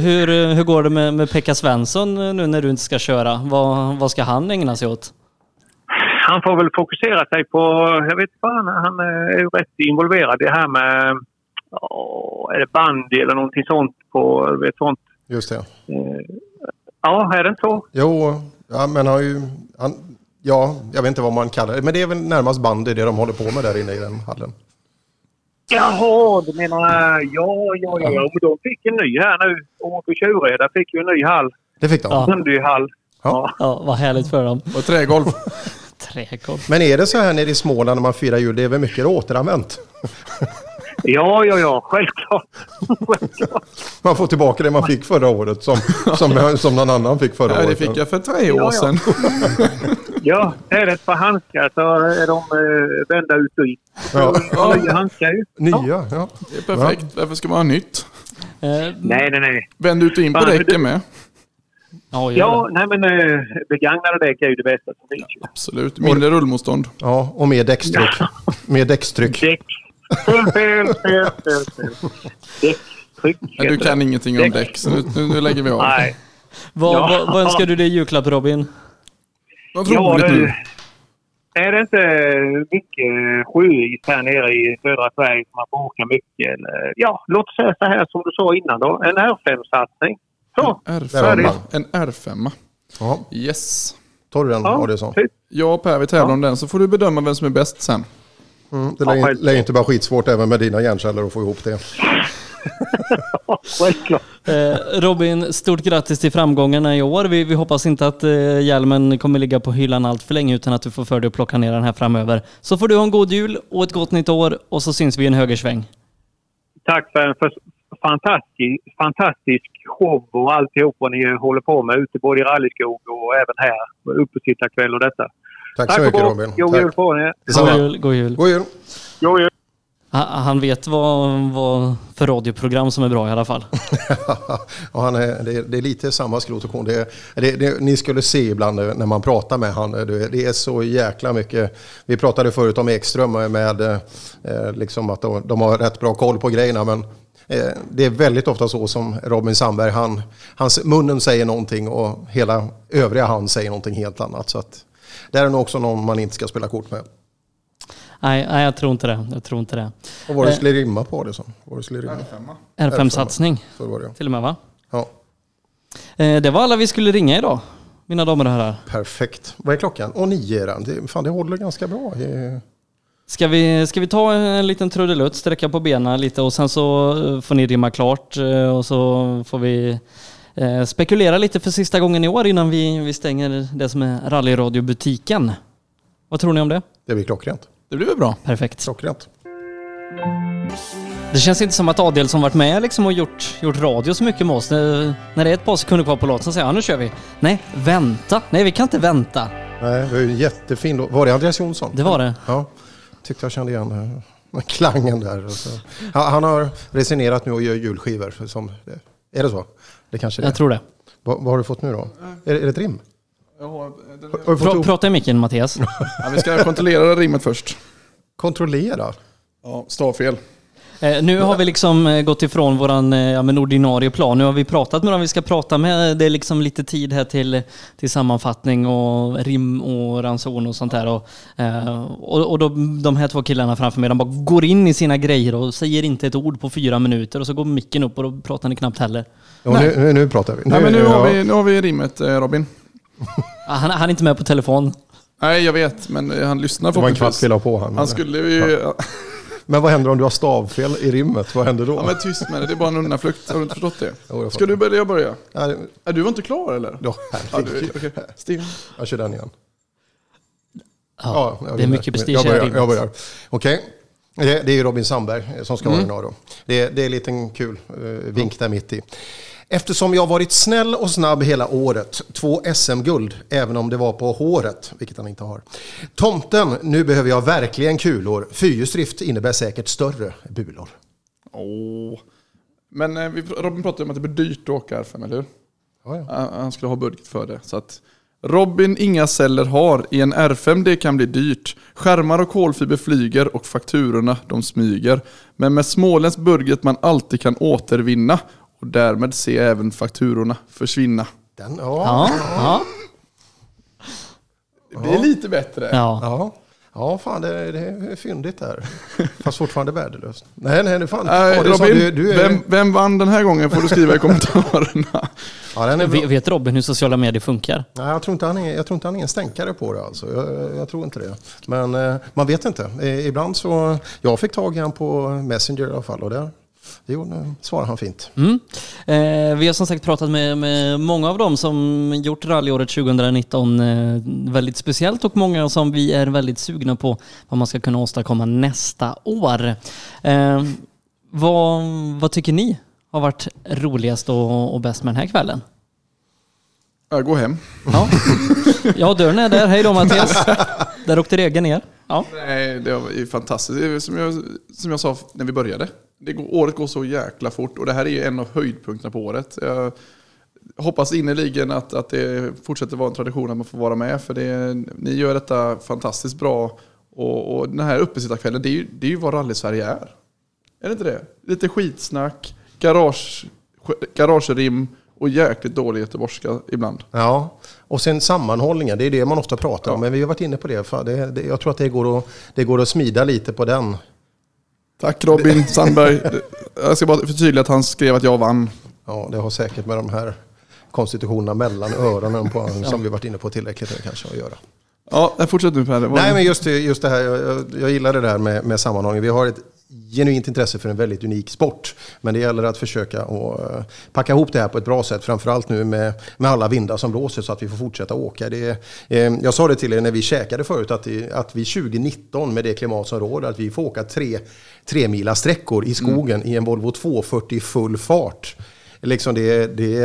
hur, hur går det med, med Pekka Svensson nu när du inte ska köra? Vad, vad ska han ägna sig åt? han får väl fokusera sig på, jag vet fan, han är ju rätt involverad i det här med, åh, är det bandy eller någonting sånt på, vet sånt. Just det. Eh, Ja, är det inte så? Jo, ja, men han har ju... Han, ja, jag vet inte vad man kallar det. Men det är väl närmast bandy det de håller på med där inne i den hallen. Jaha, du menar, ja, ja, ja, ja. De fick en ny här nu. Åby Tjureda fick ju en ny hall. Det fick de. Ja. Bandyhall. Ja. Ja, vad härligt för dem. Och trägolv. Trägolv. Men är det så här nere i Småland när man firar jul? Det är väl mycket återanvänt? Ja, ja, ja, självklart. självklart. Man får tillbaka det man fick förra året som, som, som någon annan fick förra Nej, det året. fick jag för tre Ja, år ja. sedan. Ja, är det ett par handskar så är de eh, vända ut och in. Ja. Ja. Nya handskar ju. Nya, ja. Det är perfekt. Varför ska man ha nytt? Eh, Nej, nej, nej. Vänd ut och in på däcken med. ja, Ja, det. nej men eh, begagnade däck är ju det bästa som finns. ju. Absolut. Mindre rullmotstånd. ja, och mer däckstryck. Mer däckstryck. Däck. Fel, fel, fel, fel, fel. Däck. tryck. Men du kan ingenting om Däck. så nu, nu, nu lägger vi av. Nej. Vad, Ja. vad, vad önskar du dig i julklapp Robin? Vad Ja, roligt du, nu. är det inte mycket sjöis här nere i södra Sverige som man får åka mycket? Eller, ja, låt oss säga så här som du sa innan då. En R5-satsning. Så, R5. En R5. Ja. Yes. Tar du den Ja, Adielsson? Ja Per, vi tävlar om den så får du bedöma vem som är bäst sen. Mm, det lär, lär inte vara skitsvårt även med dina hjärnceller att få ihop det. Eh, Robin, stort grattis till framgångarna i år. Vi, vi hoppas inte att eh, hjälmen kommer ligga på hyllan allt för länge utan att du får för dig att plocka ner den här framöver. Så får du ha en god jul och ett gott nytt år och så syns vi i en högersväng. Tack för en för fantastisk, fantastisk show och alltihop vad ni håller på med ute både i rallyskog och även här. Uppesittarkväll och detta. Tack så mycket, Robin. God Tack. jul på er. God jul, god jul. God jul. God jul. Han, vet vad, vad för radioprogram som är bra i alla fall. och han är, det, är, det är lite samma skrot och korn. Det, det, det, ni skulle se ibland när man pratar med han. Det, det är så jäkla mycket. Vi pratade förut om Ekström med eh, liksom att de, de har rätt bra koll på grejerna. Men eh, det är väldigt ofta så som Robin Sandberg. Han, hans, munnen säger någonting och hela övriga han säger någonting helt annat. Så att, det är nog också någon man inte ska spela kort med. Nej, nej, jag tror inte det. Jag tror inte det. Och vad det Eh, skulle rimma på det som. Vad det skulle rimma. R5-satsning. Så var det. Till och med va? Ja. Eh, det var alla vi skulle ringa idag, mina damer och herrar. Perfekt. Vad är klockan? Och nio är den. Det, fan, det håller ganska bra. Ska vi, ska vi ta en liten trudelutt, sträcka på benen lite och sen så eh, får ni rimma klart och så får vi eh, spekulera lite för sista gången i år innan vi, vi stänger det som är rallyradiobutiken. Vad tror ni om det? Det blir klockrent. Det blir väl bra. Perfekt. Klockrent. Det känns inte som att Adelsson varit med liksom och gjort, gjort radio så mycket med oss. När, när det är ett par sekunder kvar på låten så säger han nu kör vi. Nej, vänta. Nej, vi kan inte vänta. Nej, det är ju jättefin låt. Var det Andreas Jonsson? Det var det. Ja, tyckte jag kände igen eh, klangen där. Han, han har resignerat nu och gör julskivor. Som, är det så? Det kanske det Jag är. tror det. Vad, vad har du fått nu då? Är, är det ett rim? Jag har, Har du fått Pra, ihop- prata i micken Mattias. ja, vi ska kontrollera rimmet först. Kontrollera? Ja, stavfel. Eh, nu har vi liksom eh, gått ifrån våran eh, ja, men ordinarie plan. Nu har vi pratat med dem vi ska prata med. Det är liksom lite tid här till, till sammanfattning och rim och ranson och sånt där. Och, och, och då, de här två killarna framför mig, de bara går in i sina grejer och säger inte ett ord på fyra minuter och så går micken upp och då pratar ni knappt heller. Ja, nu, nu, nu pratar vi. Nej, men nu, har vi, nu har vi rimmet Robin. Han, han är inte med på telefon. Nej, jag vet, men han lyssnar Det var en förhoppningsvis. kvart på han. Han skulle ju... Ja. Men vad händer om du har stavfel i rimmet? Vad händer då? Ja, men tyst med det. Det är bara en undanflukt. Har du inte förstått det? Jo, jag Ska du börja? Jag börja? Ja, det- Ja, du var inte klar eller? Ja, Ja, herregud. du, okej. Steven. Jag kör den igen. Ja, jag det är mycket prestige Jag i börjar. rimmet. Jag börjar. Okej. Det, det är ju Robin Sandberg som ska Mm. ha den då. Det, det är en liten kul eh, vink där mitt i. Eftersom jag varit snäll och snabb hela året, två SM-guld, även om det var på håret, vilket han inte har. Tomten, nu behöver jag verkligen kulor. Fyrhjulsdrift innebär säkert större bulor. Åh. Men eh, vi, Robin pratade om att det blir dyrt att åka R5, eller hur? Ja, ja. Han- Han skulle ha budget för det. Så att Robin inga celler har. I en R5 det kan bli dyrt. Skärmar och kolfiber flyger och fakturorna de smyger. Men med småländsk budget man alltid kan återvinna. Och därmed se även fakturorna försvinna. Den, Ja, ja. Det blir lite bättre. ja. Ja, ja fan det, det är fyndigt där. Fast fortfarande värdelöst. Nej, nej, det fan. Äh, Robin, du, du är, vem, vem vann den här gången får du skriva i kommentarerna. ja, den är bra. Vet Robin hur sociala medier funkar? Nej, jag, tror inte han är, jag tror inte han är en stänkare på det alltså. Jag, jag tror inte det. Men eh, man vet inte. Eh, ibland så... Jag fick tag i han på Messenger i alla fall och där det gjorde, svarade han fint. Mm. Eh, vi har som sagt pratat med, med många av dem som gjort rallyåret 2019 eh, väldigt speciellt och många som vi är väldigt sugna på vad man ska kunna åstadkomma nästa år. Eh, vad, vad tycker ni har varit roligast och, och bäst med den här kvällen? Jag går hem. Ja, ja dörren är där. Hej då Mattias. Där åkte regeln ner. Ja. Nej, det var ju fantastiskt. Är som jag, som jag sa när vi började. Det går, året går så jäkla fort och det här är en av höjdpunkterna på året. Jag hoppas innerligen att, att det fortsätter vara en tradition att man får vara med. För det, ni gör detta fantastiskt bra. Och, och den här uppesittarkvällen, det är ju, det är ju vad rally-Sverige är. Är det inte det? Lite skitsnack, garage, garagerim och jäkligt dålig göteborgska ibland. Ja, och sen sammanhållningen, det är det man ofta pratar om. Men vi har varit inne på det. För det, det jag tror att det går, att, det går att smida lite på den. Tack Robin Sandberg. Jag ska bara förtydliga att han skrev att jag vann. Ja, det har säkert med de här konstitutionerna mellan öronen på, som vi varit inne på tillräckligt kanske att göra. Ja, fortsätt nu Per. Nej, men just, just det här, jag, jag gillar det där med, med sammanhållning. Vi har ett genuint intresse för en väldigt unik sport. Men det gäller att försöka och eh, packa ihop det här på ett bra sätt. Framförallt nu med, med alla vindar som blåser så att vi får fortsätta åka. Det, eh, jag sa det till er när vi käkade förut att, att vi 2019 med det klimat som råder att vi får åka tre, tre mila sträckor i skogen mm. i en Volvo 240 full fart. Liksom det, det,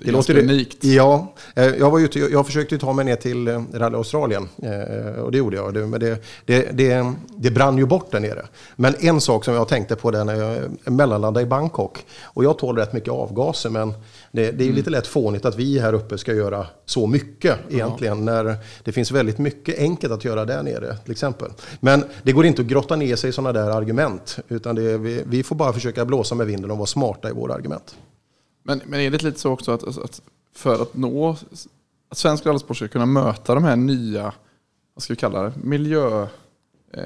det, det låter unikt. Ja, eh, jag, var ute, jag försökte ta mig ner till eh, Rally Australien eh, och det gjorde jag. Men det, det, det, det brann ju bort där nere. Men en sak som jag tänkte på när jag mellanlandade i Bangkok och jag tål rätt mycket avgaser men det, det är mm. lite lätt fånigt att vi här uppe ska göra så mycket egentligen ja. när det finns väldigt mycket enkelt att göra där nere till exempel. Men det går inte att grotta ner sig i sådana där argument utan vi, vi får bara försöka blåsa med vinden och vara smarta i våra argument. Men, men är det lite så också att, att för att nå, att svensk rallysport ska kunna möta de här nya, vad ska vi kalla det, miljö, eh,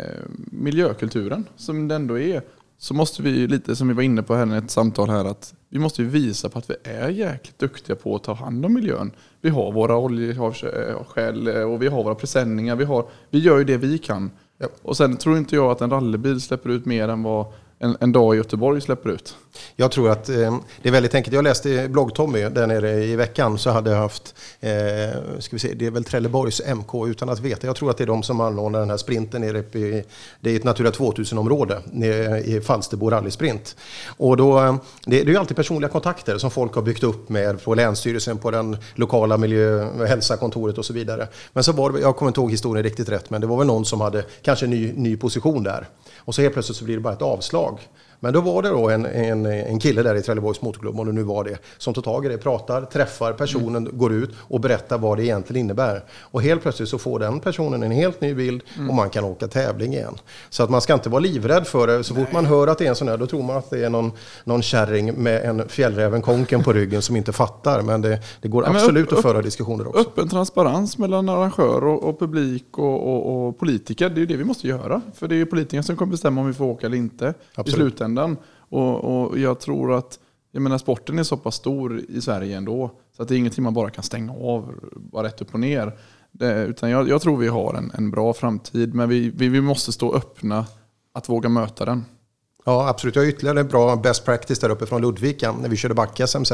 miljökulturen som det ändå är, så måste vi lite som vi var inne på här i ett samtal här att vi måste visa på att vi är jäkligt duktiga på att ta hand om miljön. Vi har våra oljeskäl och vi har våra presenningar. Vi, har, vi gör ju det vi kan. Ja. Och sen tror inte jag att en rallybil släpper ut mer än vad en, en dag i Göteborg släpper ut? Jag tror att eh, det är väldigt enkelt. Jag läste blogg-Tommy där nere i veckan så hade jag haft, eh, ska vi se, det är väl Trelleborgs MK utan att veta. Jag tror att det är de som anordnar den här sprinten nere uppe i, det är ett Natura 2000-område i Falsterbo rallysprint. Och då, eh, det, det är ju alltid personliga kontakter som folk har byggt upp med på Länsstyrelsen, på den lokala miljö och hälsakontoret och så vidare. Men så var det, jag kommer inte ihåg historien riktigt rätt, men det var väl någon som hade kanske en ny, ny position där. Och så helt plötsligt så blir det bara ett avslag. dag. Men då var det då en, en, en kille där i Trelleborgs motorklubb, om det nu var det, som tar tag i det, pratar, träffar personen, mm. går ut och berättar vad det egentligen innebär. Och helt plötsligt så får den personen en helt ny bild mm. och man kan åka tävling igen. Så att man ska inte vara livrädd för det. Så fort man hör att det är en sån här, då tror man att det är någon, någon kärring med en fjällräven konken på ryggen som inte fattar. Men det, det går ja, absolut upp, att föra diskussioner också. Öppen transparens mellan arrangör och, och publik och, och, och, politiker, det är ju det vi måste göra. För det är ju politikerna som kommer bestämma om vi får åka eller inte absolut. i slutändan. Och, och jag tror att jag menar, sporten är så pass stor i Sverige ändå. Så att det är ingenting man bara kan stänga av bara rätt upp och ner. Det, utan jag, jag, tror vi har en, en bra framtid. Men vi, vi, vi måste stå öppna att våga möta den. Ja, absolut. Jag har ytterligare en bra best practice där uppe från Ludvika. När vi körde back-SM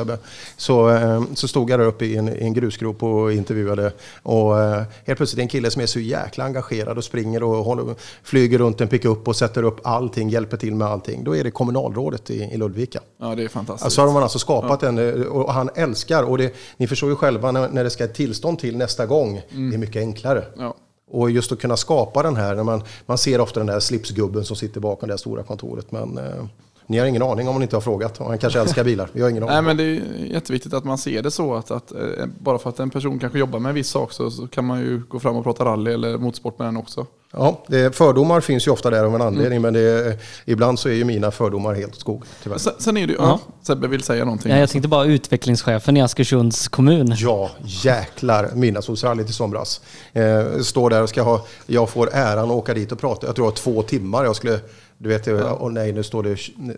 så, eh, så stod jag där uppe i en, i en grusgrop och intervjuade. Och eh, helt plötsligt en kille som är så jäkla engagerad och springer och håller, flyger runt en pickup och sätter upp allting, hjälper till med allting. Då är det kommunalrådet i, i Ludvika. Ja, det är fantastiskt. Alltså har man alltså skapat ja. en, eh, och han älskar, och det, ni förstår ju själva när, när det ska ett tillstånd till nästa gång, mm. det är mycket enklare. Ja. Och just att kunna skapa den här, när man, man ser ofta den där slipsgubben som sitter bakom det stora kontoret. Men eh, ni har ingen aning om ni inte har frågat. Han kanske älskar bilar. Vi har ingen aning. Nej, men det är jätteviktigt att man ser det så att, att eh, bara för att en person kanske jobbar med en viss sak så, så kan man ju gå fram och prata rally eller motorsport med den också. Ja, det, fördomar finns ju ofta där av en anledning, mm. men det, ibland så är ju mina fördomar helt skog. Tyvärr. Sen, sen är det ja, Sebbe vill säga någonting. Ja, jag tänkte bara utvecklingschefen i Askersunds kommun. Ja, jäklar. Midnattssolsrallyt i somras. Eh, står där och ska ha, jag får äran att åka dit och prata. Jag tror det var två timmar. Jag skulle du vet, ja. och nej, nu står det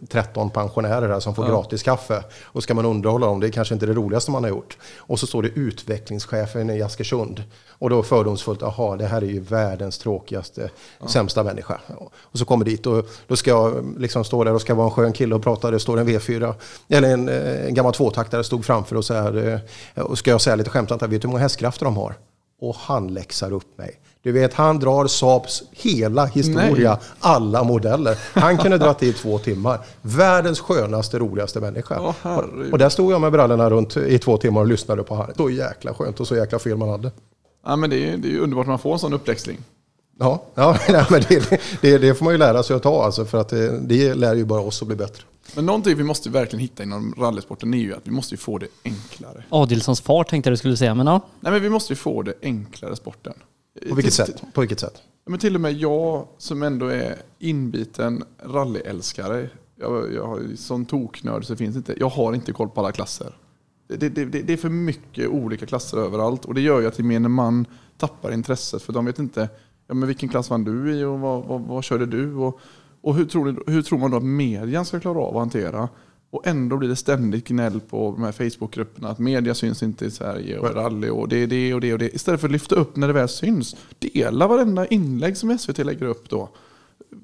13 pensionärer här som får ja. gratis kaffe. Och ska man underhålla dem, det är kanske inte det roligaste man har gjort. Och så står det utvecklingschefen i Askersund. Och då fördomsfullt, jaha, det här är ju världens tråkigaste, ja. sämsta människa. Och så kommer dit och då ska jag liksom stå där och ska vara en skön kille och prata. Det står en V4, eller en, eh, en gammal tvåtaktare stod framför och så här. Eh, och ska jag säga lite skämtsamt, vet du hur många hästkrafter de har? Och han läxar upp mig. Du vet, han drar Saabs hela historia, Nej. alla modeller. Han kunde dra i två timmar. Världens skönaste, roligaste människa. Oh, och där stod jag med brallorna runt i två timmar och lyssnade på honom. Så jäkla skönt och så jäkla fel man hade. Ja, men det är, det är underbart att man får en sån uppväxling. Ja, ja men det, det, det, får man ju lära sig att ta alltså, för att det, det lär ju bara oss att bli bättre. Men någonting vi måste verkligen hitta inom rallysporten är ju att vi måste få det enklare. Adilssons far tänkte jag du skulle säga, men ja. Nej, men vi måste ju få det enklare sporten. På vilket sätt? På vilket sätt? Men till och med jag som ändå är inbiten rallyälskare Jag, jag har sån toknörd så det finns inte. Jag har inte koll på alla klasser. Det, det, det, det är för mycket olika klasser överallt och det gör ju att gemene man tappar intresset för de vet inte ja, men vilken klass vann du i och vad, vad, vad körde du? Och, och hur, tror hur tror man då att median ska klara av att hantera? Och ändå blir det ständigt gnäll på de här Facebookgrupperna att media syns inte i Sverige och rally och det är det och det och det. Istället för att lyfta upp när det väl syns. Dela varenda inlägg som SVT lägger upp då.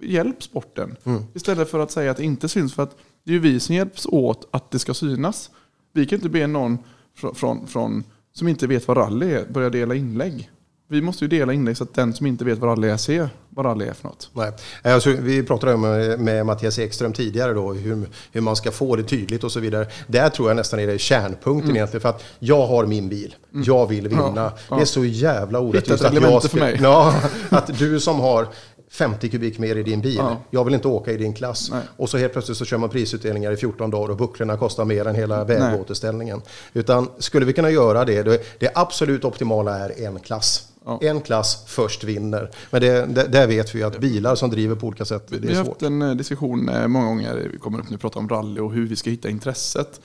Hjälp sporten. Mm. Istället för att säga att det inte syns. För att det är ju vi som hjälps åt att det ska synas. Vi kan inte be någon från, från, från, som inte vet vad rally är börja dela inlägg. Vi måste ju dela inlägg så att den som inte vet vad rally är ser vad rally är för något. Nej. Alltså, vi pratade med, med Mattias Ekström tidigare då, hur, hur man ska få det tydligt och så vidare. Där tror jag nästan är det kärnpunkten Mm. egentligen. För att jag har min bil, jag vill vinna. Ja, ja. Det är så jävla orättvist att jag reglemente för mig. Ja, att du som har 50 kubik mer i din bil. Ja. Jag vill inte åka i din klass. Nej. Och så helt plötsligt så kör man prisutdelningar i 14 dagar och bucklorna kostar mer än hela vägåterställningen. Utan skulle vi kunna göra det, det absolut optimala är en klass. Ja. En klass först vinner. Men det, det, där vet vi ju att bilar som driver på olika sätt, det Vi är har svårt. haft en eh, diskussion eh, många gånger, vi kommer upp nu och pratar om rally och hur vi ska hitta intresset.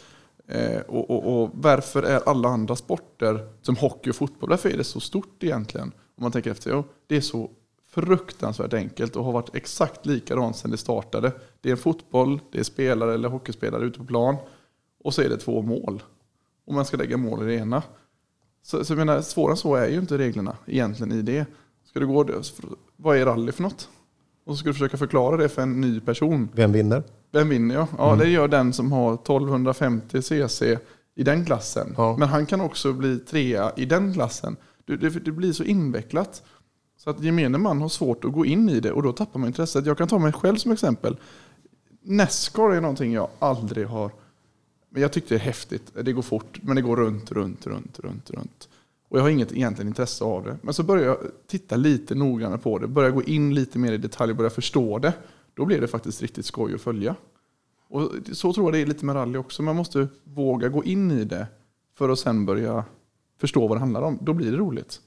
Eh, och, och, och varför är alla andra sporter, som hockey och fotboll, varför är det så stort egentligen? Om man tänker efter, jo, det är så fruktansvärt enkelt och har varit exakt likadant sedan det startade. Det är fotboll, det är spelare eller hockeyspelare ute på plan och så är det två mål. Och man ska lägga mål i det ena. Så, så jag menar, svårare så är ju inte reglerna egentligen i det. Ska du gå, vad är rally för något? Och så ska du försöka förklara det för en ny person. Vem vinner? Vem vinner jag? Ja, det gör den som har 1250 cc i den klassen. Ja. Men han kan också bli trea i den klassen. Det, det, det blir så invecklat. Så att gemene man har svårt att gå in i det och då tappar man intresset. Jag kan ta mig själv som exempel. Nascar är någonting jag aldrig har... Men jag tyckte det är häftigt. Det går fort, men det går runt, runt, runt, runt, runt. Och jag har inget egentligen intresse av det. Men så börjar jag titta lite noggrannare på det. Börjar gå in lite mer i detalj, börja förstå det. Då blir det faktiskt riktigt skoj att följa. Och så tror jag det är lite med rally också. Man måste våga gå in i det för att sen börja förstå vad det handlar om. Då blir det roligt.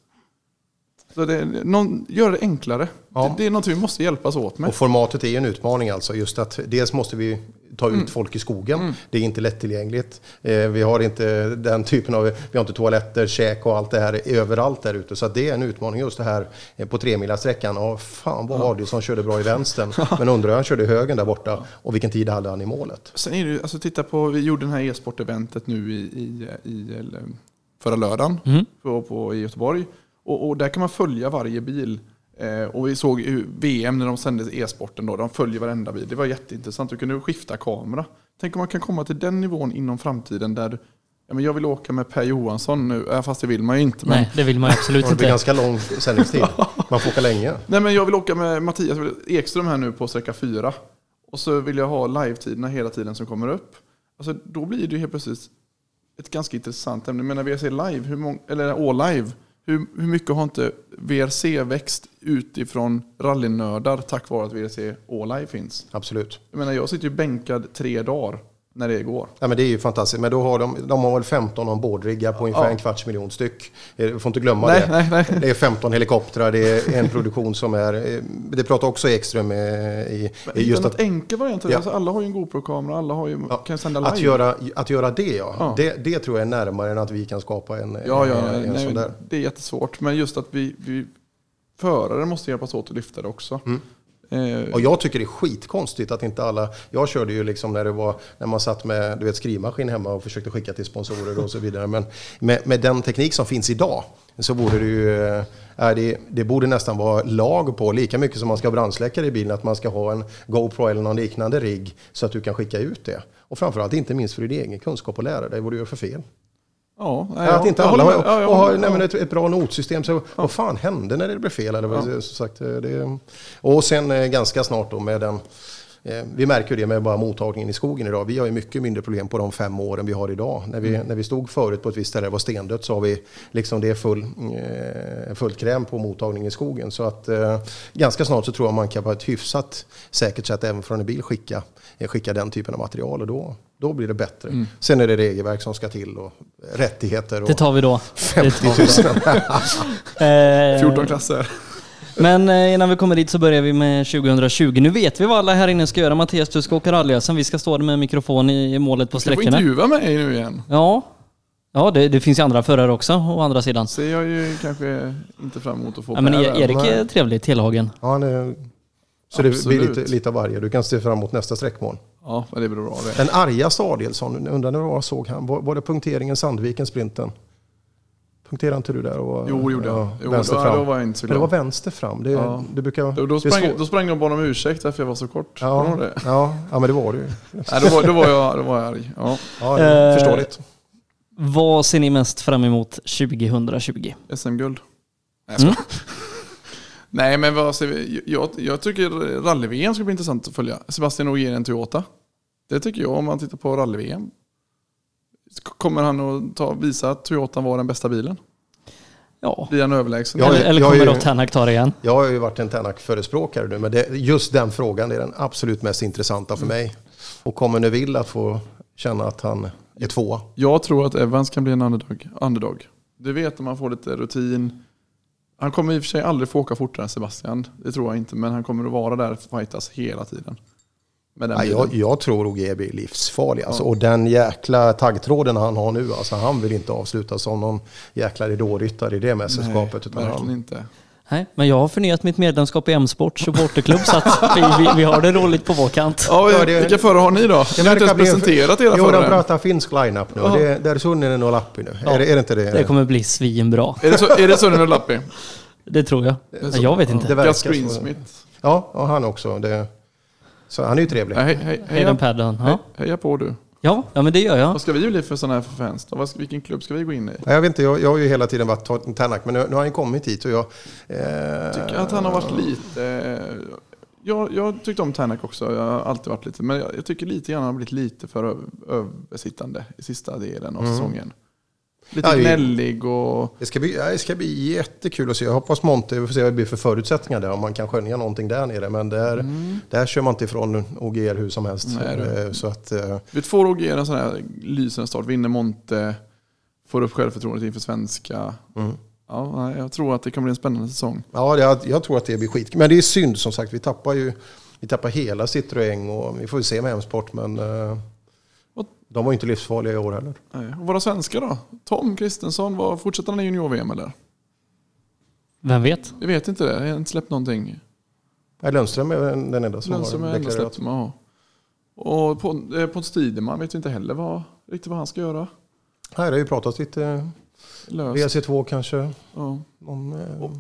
Så det, någon, gör det enklare. Ja. Det, det är något vi måste hjälpas åt med. Och formatet är ju en utmaning alltså. Just att dels måste vi ta ut Mm. folk i skogen. Det är inte lättillgängligt. Eh, vi har inte den typen av, vi har inte toaletter, käk och allt det här överallt där ute. Så att det är en utmaning just det här eh, på tremilasträckan. Ja, fan vad Adielsson körde bra i vänstern. Men undrar han körde i högen där borta och vilken tid hade han i målet? Sen är det ju, alltså titta på, vi gjorde det här e-sporteventet nu i, i, i förra lördagen Mm. på, på, i Göteborg. Och, och där kan man följa varje bil. Eh, och vi såg ju VM när de sände e-sporten då, de följer varenda bil. Det var jätteintressant, du kunde skifta kamera. Tänk om man kan komma till den nivån inom framtiden där ja, men jag vill åka med Per Johansson nu, äh, fast det vill man ju inte. Men, Nej, det vill man absolut Det blir inte. ganska lång sändningstid. Man får åka länge. Nej men jag vill åka med Mattias Ekström här nu på sträcka 4. Och så vill jag ha live-tiderna hela tiden som kommer upp. Alltså då blir det ju helt plötsligt ett ganska intressant ämne. Men när VRC live, hur mång, eller all live, hur, hur mycket har inte VRC växt utifrån rallynördar tack vare att VRC all live finns? Absolut. Jag menar jag sitter ju bänkad tre dagar när det går. Ja, men det är ju fantastiskt. Men då har de, de har väl 15 ombordriggar på ungefär Ja. en kvarts miljon styck. Eh, Du får inte glömma Nej, det. nej, nej. Det är 15 helikoptrar, det är en produktion som är... eh, Det pratar också Ekström eh, i, Men i just just att, enkel variant. Ja. Alltså, alla har ju en GoPro-kamera, alla har ju, kan sända live. att, göra, att göra det, ja. Ja. Det, det tror jag är närmare än att vi kan skapa en, Ja, ja, en, en nej, sån där. det är jättesvårt. Men just att vi, vi förare måste hjälpas åt att lyfta det också. Mm. Eh, Och jag tycker det är skitkonstigt att inte alla... Jag körde ju liksom när det var när man satt med du vet, skrivmaskin hemma och försökte skicka till sponsorer och så vidare. Men med, med den teknik som finns idag så borde det ju... Eh, är det, det borde nästan vara lag på, lika mycket som man ska ha brandsläckare i bilen, att man ska ha en GoPro eller någon liknande rigg så att du kan skicka ut det. Och framförallt inte minst för din egen kunskap och lära dig vad du gör för fel ja, nej, att inte alla har, med. Ja, och har med. nej, men Ja. ett, ett bra notsystem. Så Vad fan hände när det blev fel? Eller som sagt, eh, det, och sen eh, ganska snart då med den vi märker det med bara mottagningen i skogen idag. Vi har ju mycket mindre problem på de fem åren vi har idag. När vi, Mm. när vi stod förut på ett visst ställe där det var stendött så har vi liksom det full, eh, fullt kräm på mottagning i skogen. Så att eh, ganska snart så tror jag man kan på ett hyfsat säkert sätt även från en bil skicka, eh, skicka den typen av material och då, då blir det bättre. Mm. Sen är det regelverk som ska till och rättigheter. Och Det tar vi då. Det 50 tar vi 000. då. Eh, 14 klasser. Men eh, innan vi kommer dit så börjar vi med 2020. Nu vet vi vad alla här inne ska göra. Mattias, du ska åka rallyösen. Vi ska stå med mikrofon i målet på Du får sträckorna. intervjua mig nu igen. Ja. Ja, det, det finns ju andra förare också, å andra sidan. Så jag är ju kanske inte fram emot att få Ja, men E-. Erik är trevlig, Telhagen. Ja, han är, så det blir Absolut. lite, lite av varje. Du kan se fram emot nästa sträckmål. Ja, men det blir bra det. Den arga Stadielsson, undrar när jag såg han. Var, var det punkteringen Sandviken sprinten? Punkterade inte du där? Och, Jo, gjorde jag. Jo, vänster då- fram. då var jag inte så Men det var glad. vänster fram. Det, Ja. det brukar, Då, då, sprang, då sprang de bara om ursäkt därför jag var så kort. Du Ja, det? ja, ja, men det var det ju. Nej, då, var, då, var jag, då var jag arg. Ja. Ja, Eh, förståeligt. Vad ser ni mest fram emot 2020? SM-guld. Nej, Mm. Nej, men vad säger vi? Jag, jag tycker rally-VM ska bli intressant att följa. Sebastian Ogier en Toyota. Det tycker jag om man tittar på rally-VM. Kommer han att ta, visa att Toyotan var den bästa bilen? Ja. Blir han överlägsen? Eller eller kommer då Tänak ta det igen? Jag har ju varit en Tänak-förespråkare nu, men det, just den frågan är den absolut mest intressanta för mig. Och kommer Neville att få känna att han är tvåa? Jag tror att Evans kan bli en underdog. underdog. Du vet om man får lite rutin. Han kommer i och för sig aldrig få åka fortare än Sebastian. Det tror jag inte. Men han kommer att vara där och fightas hela tiden. Med den Ja, jag, jag tror OG blir livsfarlig. Alltså, Och den jäkla taggtråden han har nu, alltså, han vill inte avsluta som någon jäkla ridåryttare i det mästerskapet. utan verkligen han, inte. Nej, men jag har förnyat mitt medlemskap i M-sport supporterklubb så att vi, vi, vi har det roligt på vår kant. Ja, Ja, det- vilka förare har ni då? Ni har inte ens presenterat era Jo, de förare. pratar finsk line-up nu. Ja. Det, där är Sunninen och Lappi nu. Ja. Är, det, är det inte det? Det kommer bli svinbra. Är det, så, är det Sunnen och Lappi? Det tror jag. är så. Jag vet inte. Det så. Greensmith. Ja, och han också. Det, så han är ju trevlig. Hej, hej, heja, Paddon. hej, Ja. heja på du. Ja, ja, men det gör jag. Vad ska vi bli för sådana här fans då? Vilken klubb ska vi gå in i? Jag vet inte, jag, jag har ju hela tiden varit Tänak, men nu, nu har han kommit hit och jag... Eh, tycker att han har varit lite... eh, Jag, jag tyckte om Tänak också, jag har alltid varit lite, men jag, jag tycker lite grann han har blivit lite för över, översittande i sista delen av Mm. säsongen. Lite Ja, gnällig och... Det ska, bli, det ska bli jättekul att se. Jag hoppas Monte, vi får se vad det blir för förutsättningar där, om man kan skönja någonting där nere. Men där, där kör man inte ifrån OGR hur som helst. Mm. Nej. Eh, så att, eh, Vi får Roger en sån här lysande start, vinner Monte, får upp självförtroendet inför svenska. mm. Ja, jag tror att det kan bli en spännande säsong. Ja, jag, jag tror att det blir skit. Men det är synd som sagt. Vi tappar ju vi tappar hela Citroën och vi får ju se med M-sport. Men eh, de var inte livsfarliga i år heller. Nej. Och våra svenskar då? Tom Kristensson, fortsätter han i junior-VM eller? Vem vet? Vi vet inte det, jag har inte släppt någonting. Nej, Lundström är den enda som Lundström har deklarerat. släppt, ja. Och Pon- eh, Pontus Tideman vet vi inte heller vad, riktigt vad han ska göra. Här har ju pratat lite Löst. VC2 kanske. Ja. Om, eh,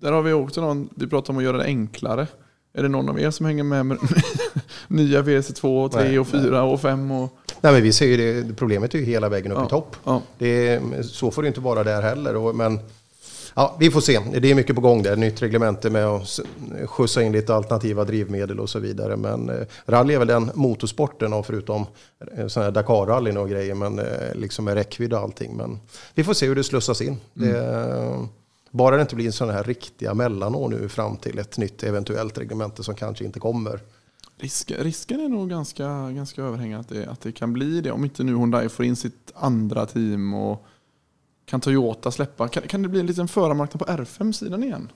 Där har vi också någon, vi pratar om att göra det enklare. Är det någon av er som hänger med med nya VC2, 3 Nej, och 4 och 5? Och, Nej, men vi ser ju det, problemet är ju hela vägen upp Ja. i topp. ja. Det så får det inte vara där heller. Och, men ja, vi får se. Det är mycket på gång där. Nytt reglemente med att skjutsa in lite alternativa drivmedel och så vidare. Men eh, rally är väl den motorsporten och förutom eh, Dakar-rallyn och grejer. Men eh, liksom med räckvidd och allting. Men vi får se hur det slussas in. Det, eh, bara det inte blir sådana här riktiga mellanår nu fram till ett nytt eventuellt reglemente som kanske inte kommer. Risk, risken är nog ganska, ganska överhängande att det, att det kan bli det. Om inte nu Hyundai får in sitt andra team och kan Toyota släppa. Kan, kan det bli en liten förarmarknad på R5-sidan igen?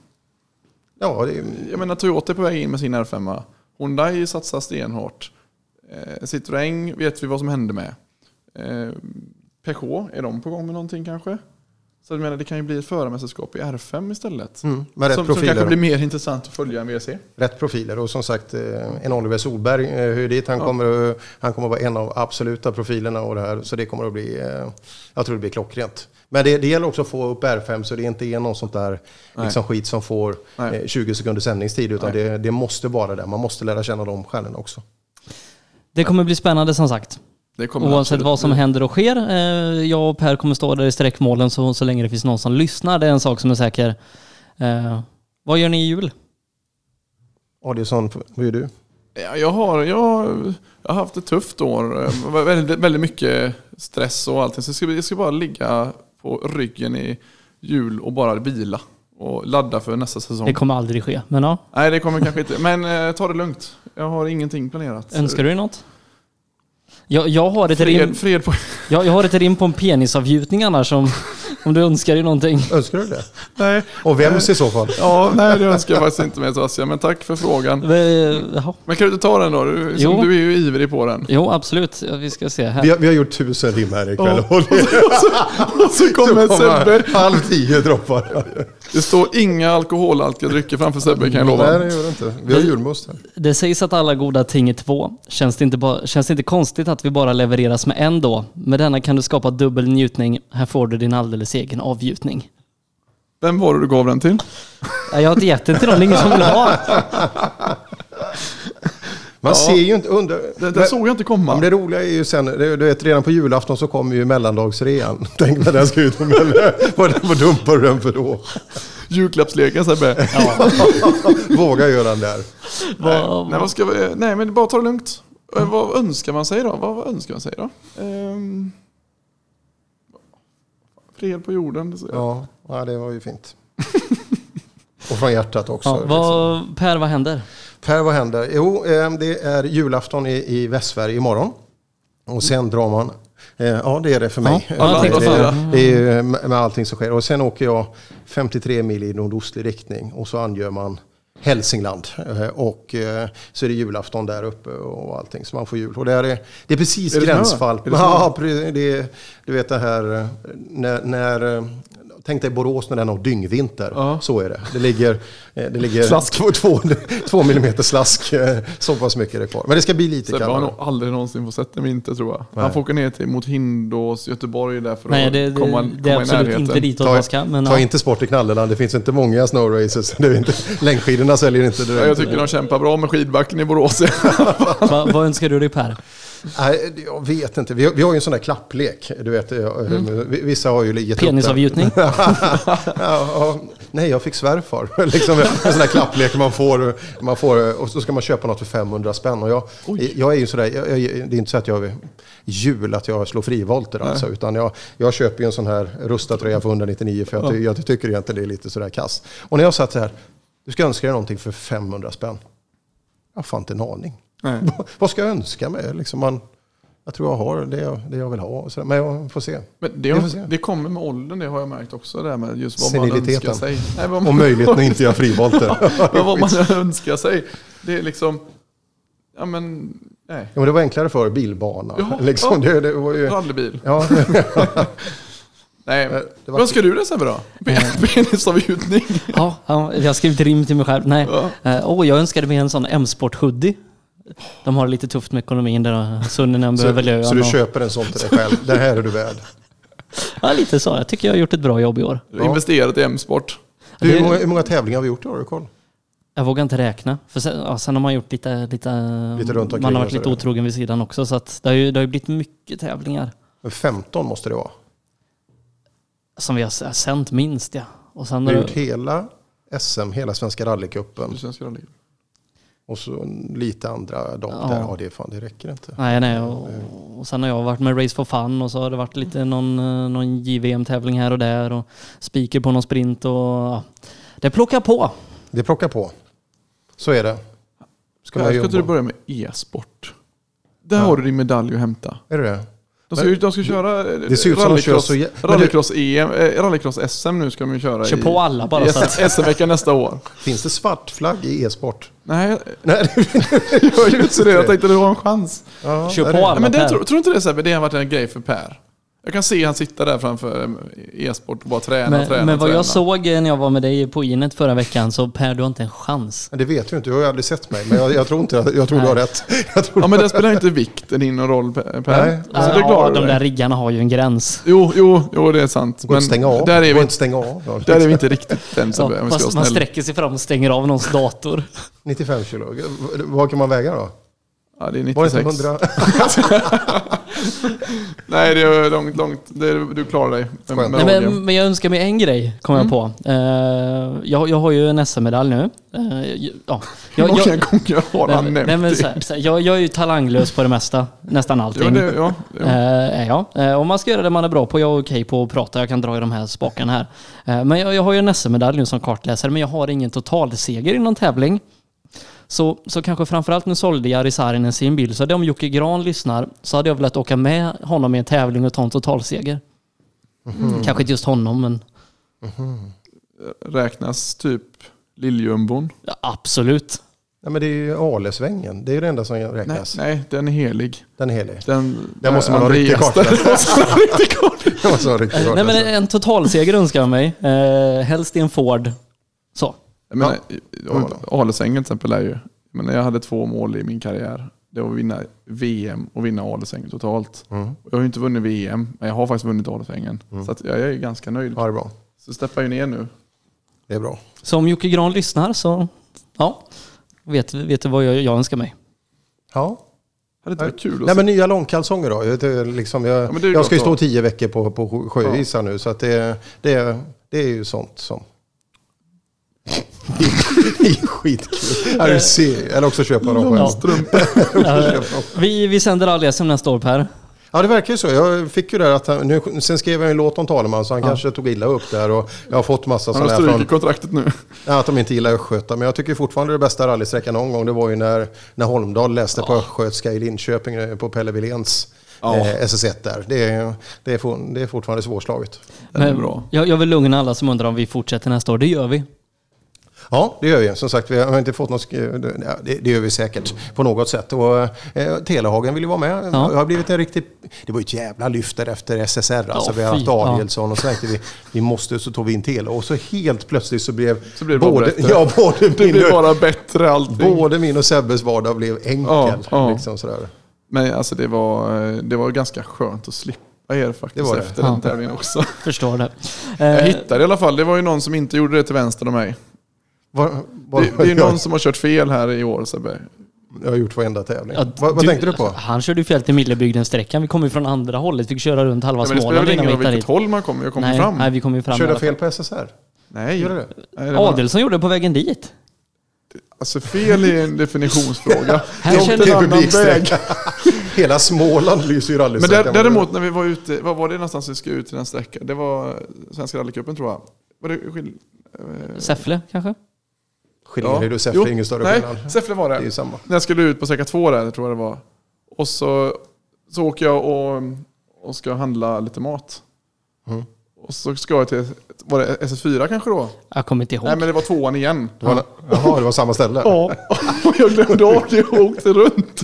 Ja, det, Jag menar Toyota är på väg in med sin R5. Hyundai satsar stenhårt. Eh, Citroën vet vi vad som hände med. Eh, Peugeot, är de på gång med någonting kanske? Så jag menar, det kan ju bli ett förarmästerskap i R5 istället. Mm, med rätt som, som profiler. kanske blir mer intressant att följa än WRC. rätt profiler. Och som sagt, eh, en Oliver Solberg, eh, hur dit han, Ja. kommer, han kommer att vara en av absoluta profilerna och det här. Så det kommer att bli, eh, jag tror det blir klockrent. Men det, det gäller också att få upp R5 så det inte är någon sånt där liksom skit som får Nej. eh, 20 sekunders sändningstid. Utan det, det måste vara det. Man måste lära känna de stjärnorna också. Det kommer bli spännande som sagt. Oavsett absolut vad som händer och sker. Eh, Jag och Per kommer stå där i sträckmålen så, så länge det finns någon som lyssnar. Det är en sak som är säker. Eh, vad gör ni i jul? Adielsson, vad gör du? Ja, jag, har, jag, har- jag har haft ett tufft år. Eh, Väldigt, väldigt mycket stress och allting. Så jag ska, jag ska bara ligga på ryggen i jul och bara vila. Och ladda för nästa säsong. Det kommer aldrig ske, men ja. Nej, det kommer kanske inte. Men eh, ta det lugnt. Jag har ingenting planerat. Önskar du dig något? Jag, jag, har ett rim, Fred, fred på... jag, jag har ett rim på en penisavgjutning annars som, Om du önskar dig någonting. Önskar du det? Nej. Och vems i så fall? Ja, nej det önskar jag faktiskt inte mig Sebastian, men tack för frågan. Jaha. Men kan du inte ta den då? Du, Jo. du är ju ivrig på den. Jo, absolut. Ja, Vi ska se här. Vi har, vi har gjort tusen rim här ikväll. Ja. Och, det, Och så kommer Sebbe. halv tio droppar. Det står inga alkoholhaltiga drycker framför Sebbe kan jag lova. Nej, det gör det inte. Vi har julmust här. Det sägs att alla goda ting är två. Känns det, inte bara, känns det inte konstigt att vi bara levereras med en då? Med denna kan du skapa dubbel njutning. Här får du din alldeles egen avgjutning. Vem var det du gav den till? Ja, Jag har inte gett den till någon, det är ingen som vill ha. Man Ja. ser ju inte under... Det, det såg jag inte komma. Men det roliga är ju sen, du vet redan på julafton så kommer ju mellandagsrean. Tänk när den ska ut på mellan... Vad vad dumpar du den för då? Julklappsleken Sebbe. Våga göra den där. Nej, nej, vad ska vi, nej men bara ta det lugnt. Eh, Vad önskar man sig då? Vad, vad önskar man sig då? Ehm, fred på jorden. Det säger jag. Ja, ja, det var ju fint. Och från hjärtat också. Ja, vad, per, vad händer? Per, vad händer? Jo, eh, det är julafton i, i Västsverige imorgon. Och sen drar man... Eh, ja, det är det för mig. Ja, det, är, det är med allting som sker. Och sen åker jag 53 mil i nordostlig riktning och så angör man Hälsingland. Eh, Och så är det julafton där uppe och allting. Så man får jul. Och det är, det är precis Är det gränsfall. Är det ja, det, är- du vet det här när... när Tänk dig Borås när den har dyngvinter. Så är det. Det ligger, eh, det ligger Slask. två, två, två millimeter slask. eh, Så pass mycket är det kvar. Men det ska bli lite Sebbe har kallare. nog aldrig någonsin fått sett en vinter tror jag. Nej. Han får åka ner till mot Hindås, Göteborg där för Nej, att det- det- komma, det är komma i absolut närheten. inte dit Ta, man ska, men ta ja. inte sport i knalleland. Det finns inte många snow races. Det är inte, längdskidorna säljer inte direkt. Ja, jag tycker de kämpar bra med skidbacken i Borås. Va, vad önskar du dig Per? Nej, jag vet inte. Vi har, vi har ju en sån där klapplek. Du vet, jag- Mm. Vissa har ju gett. Penisavgjutning? ja, ja, nej, jag fick svärfar. liksom en sån där klapplek man får, man får och så ska man köpa något för 500 spänn. Och jag, jag är ju sådär, jag, jag, det är inte så att jag jul att jag slår frivolter alltså, utan jag, jag köper ju en sån här rustad tröja för 199 för jag, ty- jag tycker egentligen det är lite sådär kass. Och när jag satt så här, du ska önska dig någonting för 500 spänn. Jag har fan inte en aning. Nej. Vad ska jag önska mig? Liksom man, jag tror jag har det jag, det jag vill ha. Men jag får se. Men Vi får det, se. det kommer med åldern, det har jag märkt också. Det här med just vad man Seniliteten. önskar sig. Nej, vad man- Och möjligheten att inte göra frivolter. Ja, vad man önskar sig. Det är liksom... Ja men, nej. Ja, men det var enklare för bilbana. Ja, liksom, ja. det, det var ju... Rallybil. Ja. Nej, det var- vad önskar du dig Sebbe då? Penisavgjutning? Ja, ja, jag har skrivit rim till mig själv. Nej. Eh, åh, jag önskade mig en sån M-sport hoodie. De har det lite tufft med ekonomin där. Sunninen Så, behöver lön. så du och- köper en sån till dig själv. Det här är du värd. Ja, lite så. Jag tycker jag har gjort ett bra jobb i år. Du har investerat i M-sport. Du, hur, många, hur många tävlingar har vi gjort i år? Har du koll? Jag vågar inte räkna. För sen, ja, sen har man gjort lite... Lite, Lite runt omkring man har varit lite otrogen vid sidan också. Så att det, har ju, det har ju blivit mycket tävlingar. Men 15 måste det vara. Som vi har sänt minst ja. Och sen Du har gjort hela SM, hela Svenska rallycupen. Svenska rally. Och så lite andra dam Ja. där. Ja, det, fan, det räcker inte. Nej, nej. Och, och sen har jag varit med Race for Fun och så har det varit lite någon, eh, någon JVM-tävling här och där och speaker på någon sprint och ja. Det plockar på. Det plockar på. Så är det. Ska man Ska inte du börja med e-sport? Där har du din medalj att hämta. Är det det? De ska, de ska köra eh, Det ser ut som de kör rallycross, så rallycross, EM, eh, rallycross SM nu ska de ju köra Kör i, på alla bara i så att- SM-veckan nästa år. Finns det svart flagg i e-sport? Nej, Nej. jag gör ju inte det. Jag tänkte du har en chans. Ja, Kör på alla men det, tror, tror inte det Sebbe, det har varit en grej för Per. Jag kan se han sitta där framför eh, e-sport och bara träna, Men, träna, men vad träna. jag såg eh, när jag var med dig på Inet förra veckan så Per, du har inte en chans. Det vet du inte, du har ju aldrig sett mig. Men jag, jag tror inte, jag tror du har rätt. Jag tror Ja men det spelar inte vikten in någon roll Per. Nej. Så det ja, de där riggarna har ju en gräns. Jo, jo, jo det är sant. Att stänga av. där är vi, inte stänga av. Där är vi inte riktigt än Ja, man, sträcker sig fram och stänger av någons dator. 95 kilo. Vad kan man väga då? Ja, det är Var det 96. inte 100? Nej, det är långt, långt. Det är, du klarar dig. Med, med Nej, men, men jag önskar mig en grej, kom Mm. jag på. Eh, jag, jag har ju en SM-medalj nu. Uh, ja. Hur jag, många jag, gånger har han nämnt nej, men det? så här, så här, jag, jag är ju talanglös på det mesta, nästan allting. Ja, det, ja, ja. Eh, är jag. Om man ska göra det man är bra på, jag är okej på att prata, jag kan dra i de här spakarna här. Men jag, jag har ju en SM-medalj nu som kartläsare, men jag har ingen totalseger i någon tävling. Så, så kanske framförallt nu sålde Jari Saarinen sin bil, så om Jocke Gran lyssnar så hade jag velat åka med honom i en tävling och ta en totalseger. Mhm. Kanske inte just honom, men Räknas typ Liljumbon? ja, absolut. Ja, men det är ju Alesvängen. Det är ju det enda som Nej, räknas. nej, den är helig. Den är helig. Den, Där måste man ha riktig karta. måste ha karta. Eh, klart, Nej, men alltså. en totalseger önskar jag mig. Eh, helst i en Ford. Så. Jag menar, Alesängen till exempel är ju... Men jag hade två mål i min karriär. Det var att vinna VM och vinna Alesängen totalt. Mm. Jag har ju inte vunnit VM, men jag har faktiskt vunnit Alesängen. Så att jag är ganska nöjd. Ja, det är bra. Så steppar ju ner nu. Det är bra. Så om Jocke Gran lyssnar så, ja, vet, vet du vad jag, jag önskar mig? Ja. Hade inte varit kul Nej men nya långkalsonger då. Jag, det, liksom, jag, det ju jag ska ju stå tio veckor på, på sjö- sjöisar nu så att det, det, det är ju sånt som... det är skitkul. Ja, du ser. Eller också köpa dem själv. Eh, vi, vi sänder all-SM nästa år Per. Ja det verkar ju så. Jag fick ju det att han, nu, sen skrev jag en låt om Taleman så han kanske tog illa upp där och jag har fått massa Han har sådana här strukit från, kontraktet nu. ja, att de inte gillar Östgöta. Men jag tycker fortfarande det bästa rallysträckan någon gång det var ju när, när Holmdahl läste på Östgötska i Linköping eh, på Pelle Willéns Ja. eh, SS1 där. Det är, det, är det är fortfarande svårslaget. Den är Men bra. Jag, jag vill lugna alla som undrar om vi fortsätter nästa år. Det gör vi. Ja, det gör vi. Som sagt, vi har inte fått något... det, det gör vi säkert på något sätt. Och, eh, Telehagen vill ju vara med. Ja. Det har blivit en riktigt... Det var ju ett jävla lyft där efter SSR. Alltså, Ja, vi har haft. Arielsson och så tänkte vi, vi måste, så tog vi in Tele. Och så helt plötsligt så blev, Så blev det bara både, bättre. ja, både, Det min, blir bara bättre allting. både min och Sebbes vardag blev enkel. Ja, ja. Liksom sådär. Men alltså det var, det var ganska skönt att slippa er faktiskt Det var det. efter den Ja. tävlingen också. Förstår det. Jag Eh, hittade i alla fall, det var ju någon som inte gjorde det till vänster om mig. Var, var, Det, det är ju någon som har kört fel här i år Sebbe. Jag har gjort varenda tävling. ja, vad vad tänkte du på? Han körde ju fel till Millebygden-sträckan. Vi kom ju från andra hållet. Fick köra runt halva Ja, men det spelar Småland innan vi hittade vilket hit. håll man kommer, jag kommer Nej, fram. nej, vi kom ju fram Körde jag fel på SSR? Nej, Gjorde det? Det var- Adelsson gjorde det på vägen dit. Alltså fel är en definitionsfråga. Här Jag känner- en annan väg. Hela Småland lyser ju Men rallysträckan. där, däremot när vi var ute, vad var det någonstans vi skulle ut till den sträckan? Det var Svenska rallycupen tror jag. Var det skill... Säffle kanske? Skiljer du Säffle är ingen större Nej, skillnad. Säffle var det. Det är ju samma. När jag skulle ut på sträcka två där, tror jag det var. Och så, så åker jag och, och ska handla lite mat. Mm. Och så ska jag till, var det SS4 kanske då? Jag kommer inte ihåg. Nej men det var tvåan igen. Det var, jaha, det var samma ställe? Ja, och jag glömde av det och åkte runt.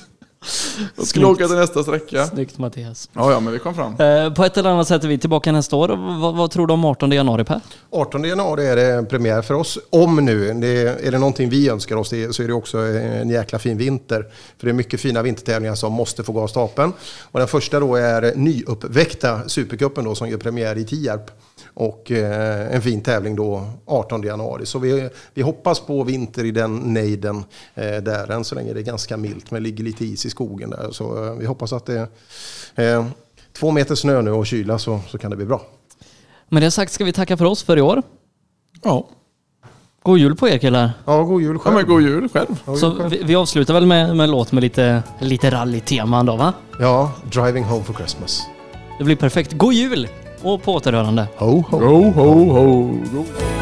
Jag skulle åka till nästa sträcka. Snyggt Mattias. Ja, ja, men vi kom fram. Eh, på ett eller annat sätt är vi tillbaka nästa år. Vad, vad tror du om 18 januari Per? 18 januari är det premiär för oss. Om nu, det är, är det någonting vi önskar oss det, så är det också en jäkla fin vinter. För det är mycket fina vintertävlingar som måste få gå av stapeln. Och den första då är nyuppväckta Supercupen då som gör premiär i Tierp. Och eh, en fin tävling då 18 januari. Så vi, vi hoppas på vinter i den nejden eh, där. Än så länge är det ganska milt men ligger lite is i skogen där. Så eh, vi hoppas att det är två meter snö nu och kyla så, så kan det bli bra. Med det sagt ska vi tacka för oss för i år. Ja. God jul på er killar. Ja, god jul Ja, själv. men god jul själv. God jul Så själv. vi, vi avslutar väl med, med en låt med lite, lite rallyteman då va? Ja, Driving Home for Christmas. Det blir perfekt. God jul! Och på återhörande. Ho, ho. Ho, ho. Go.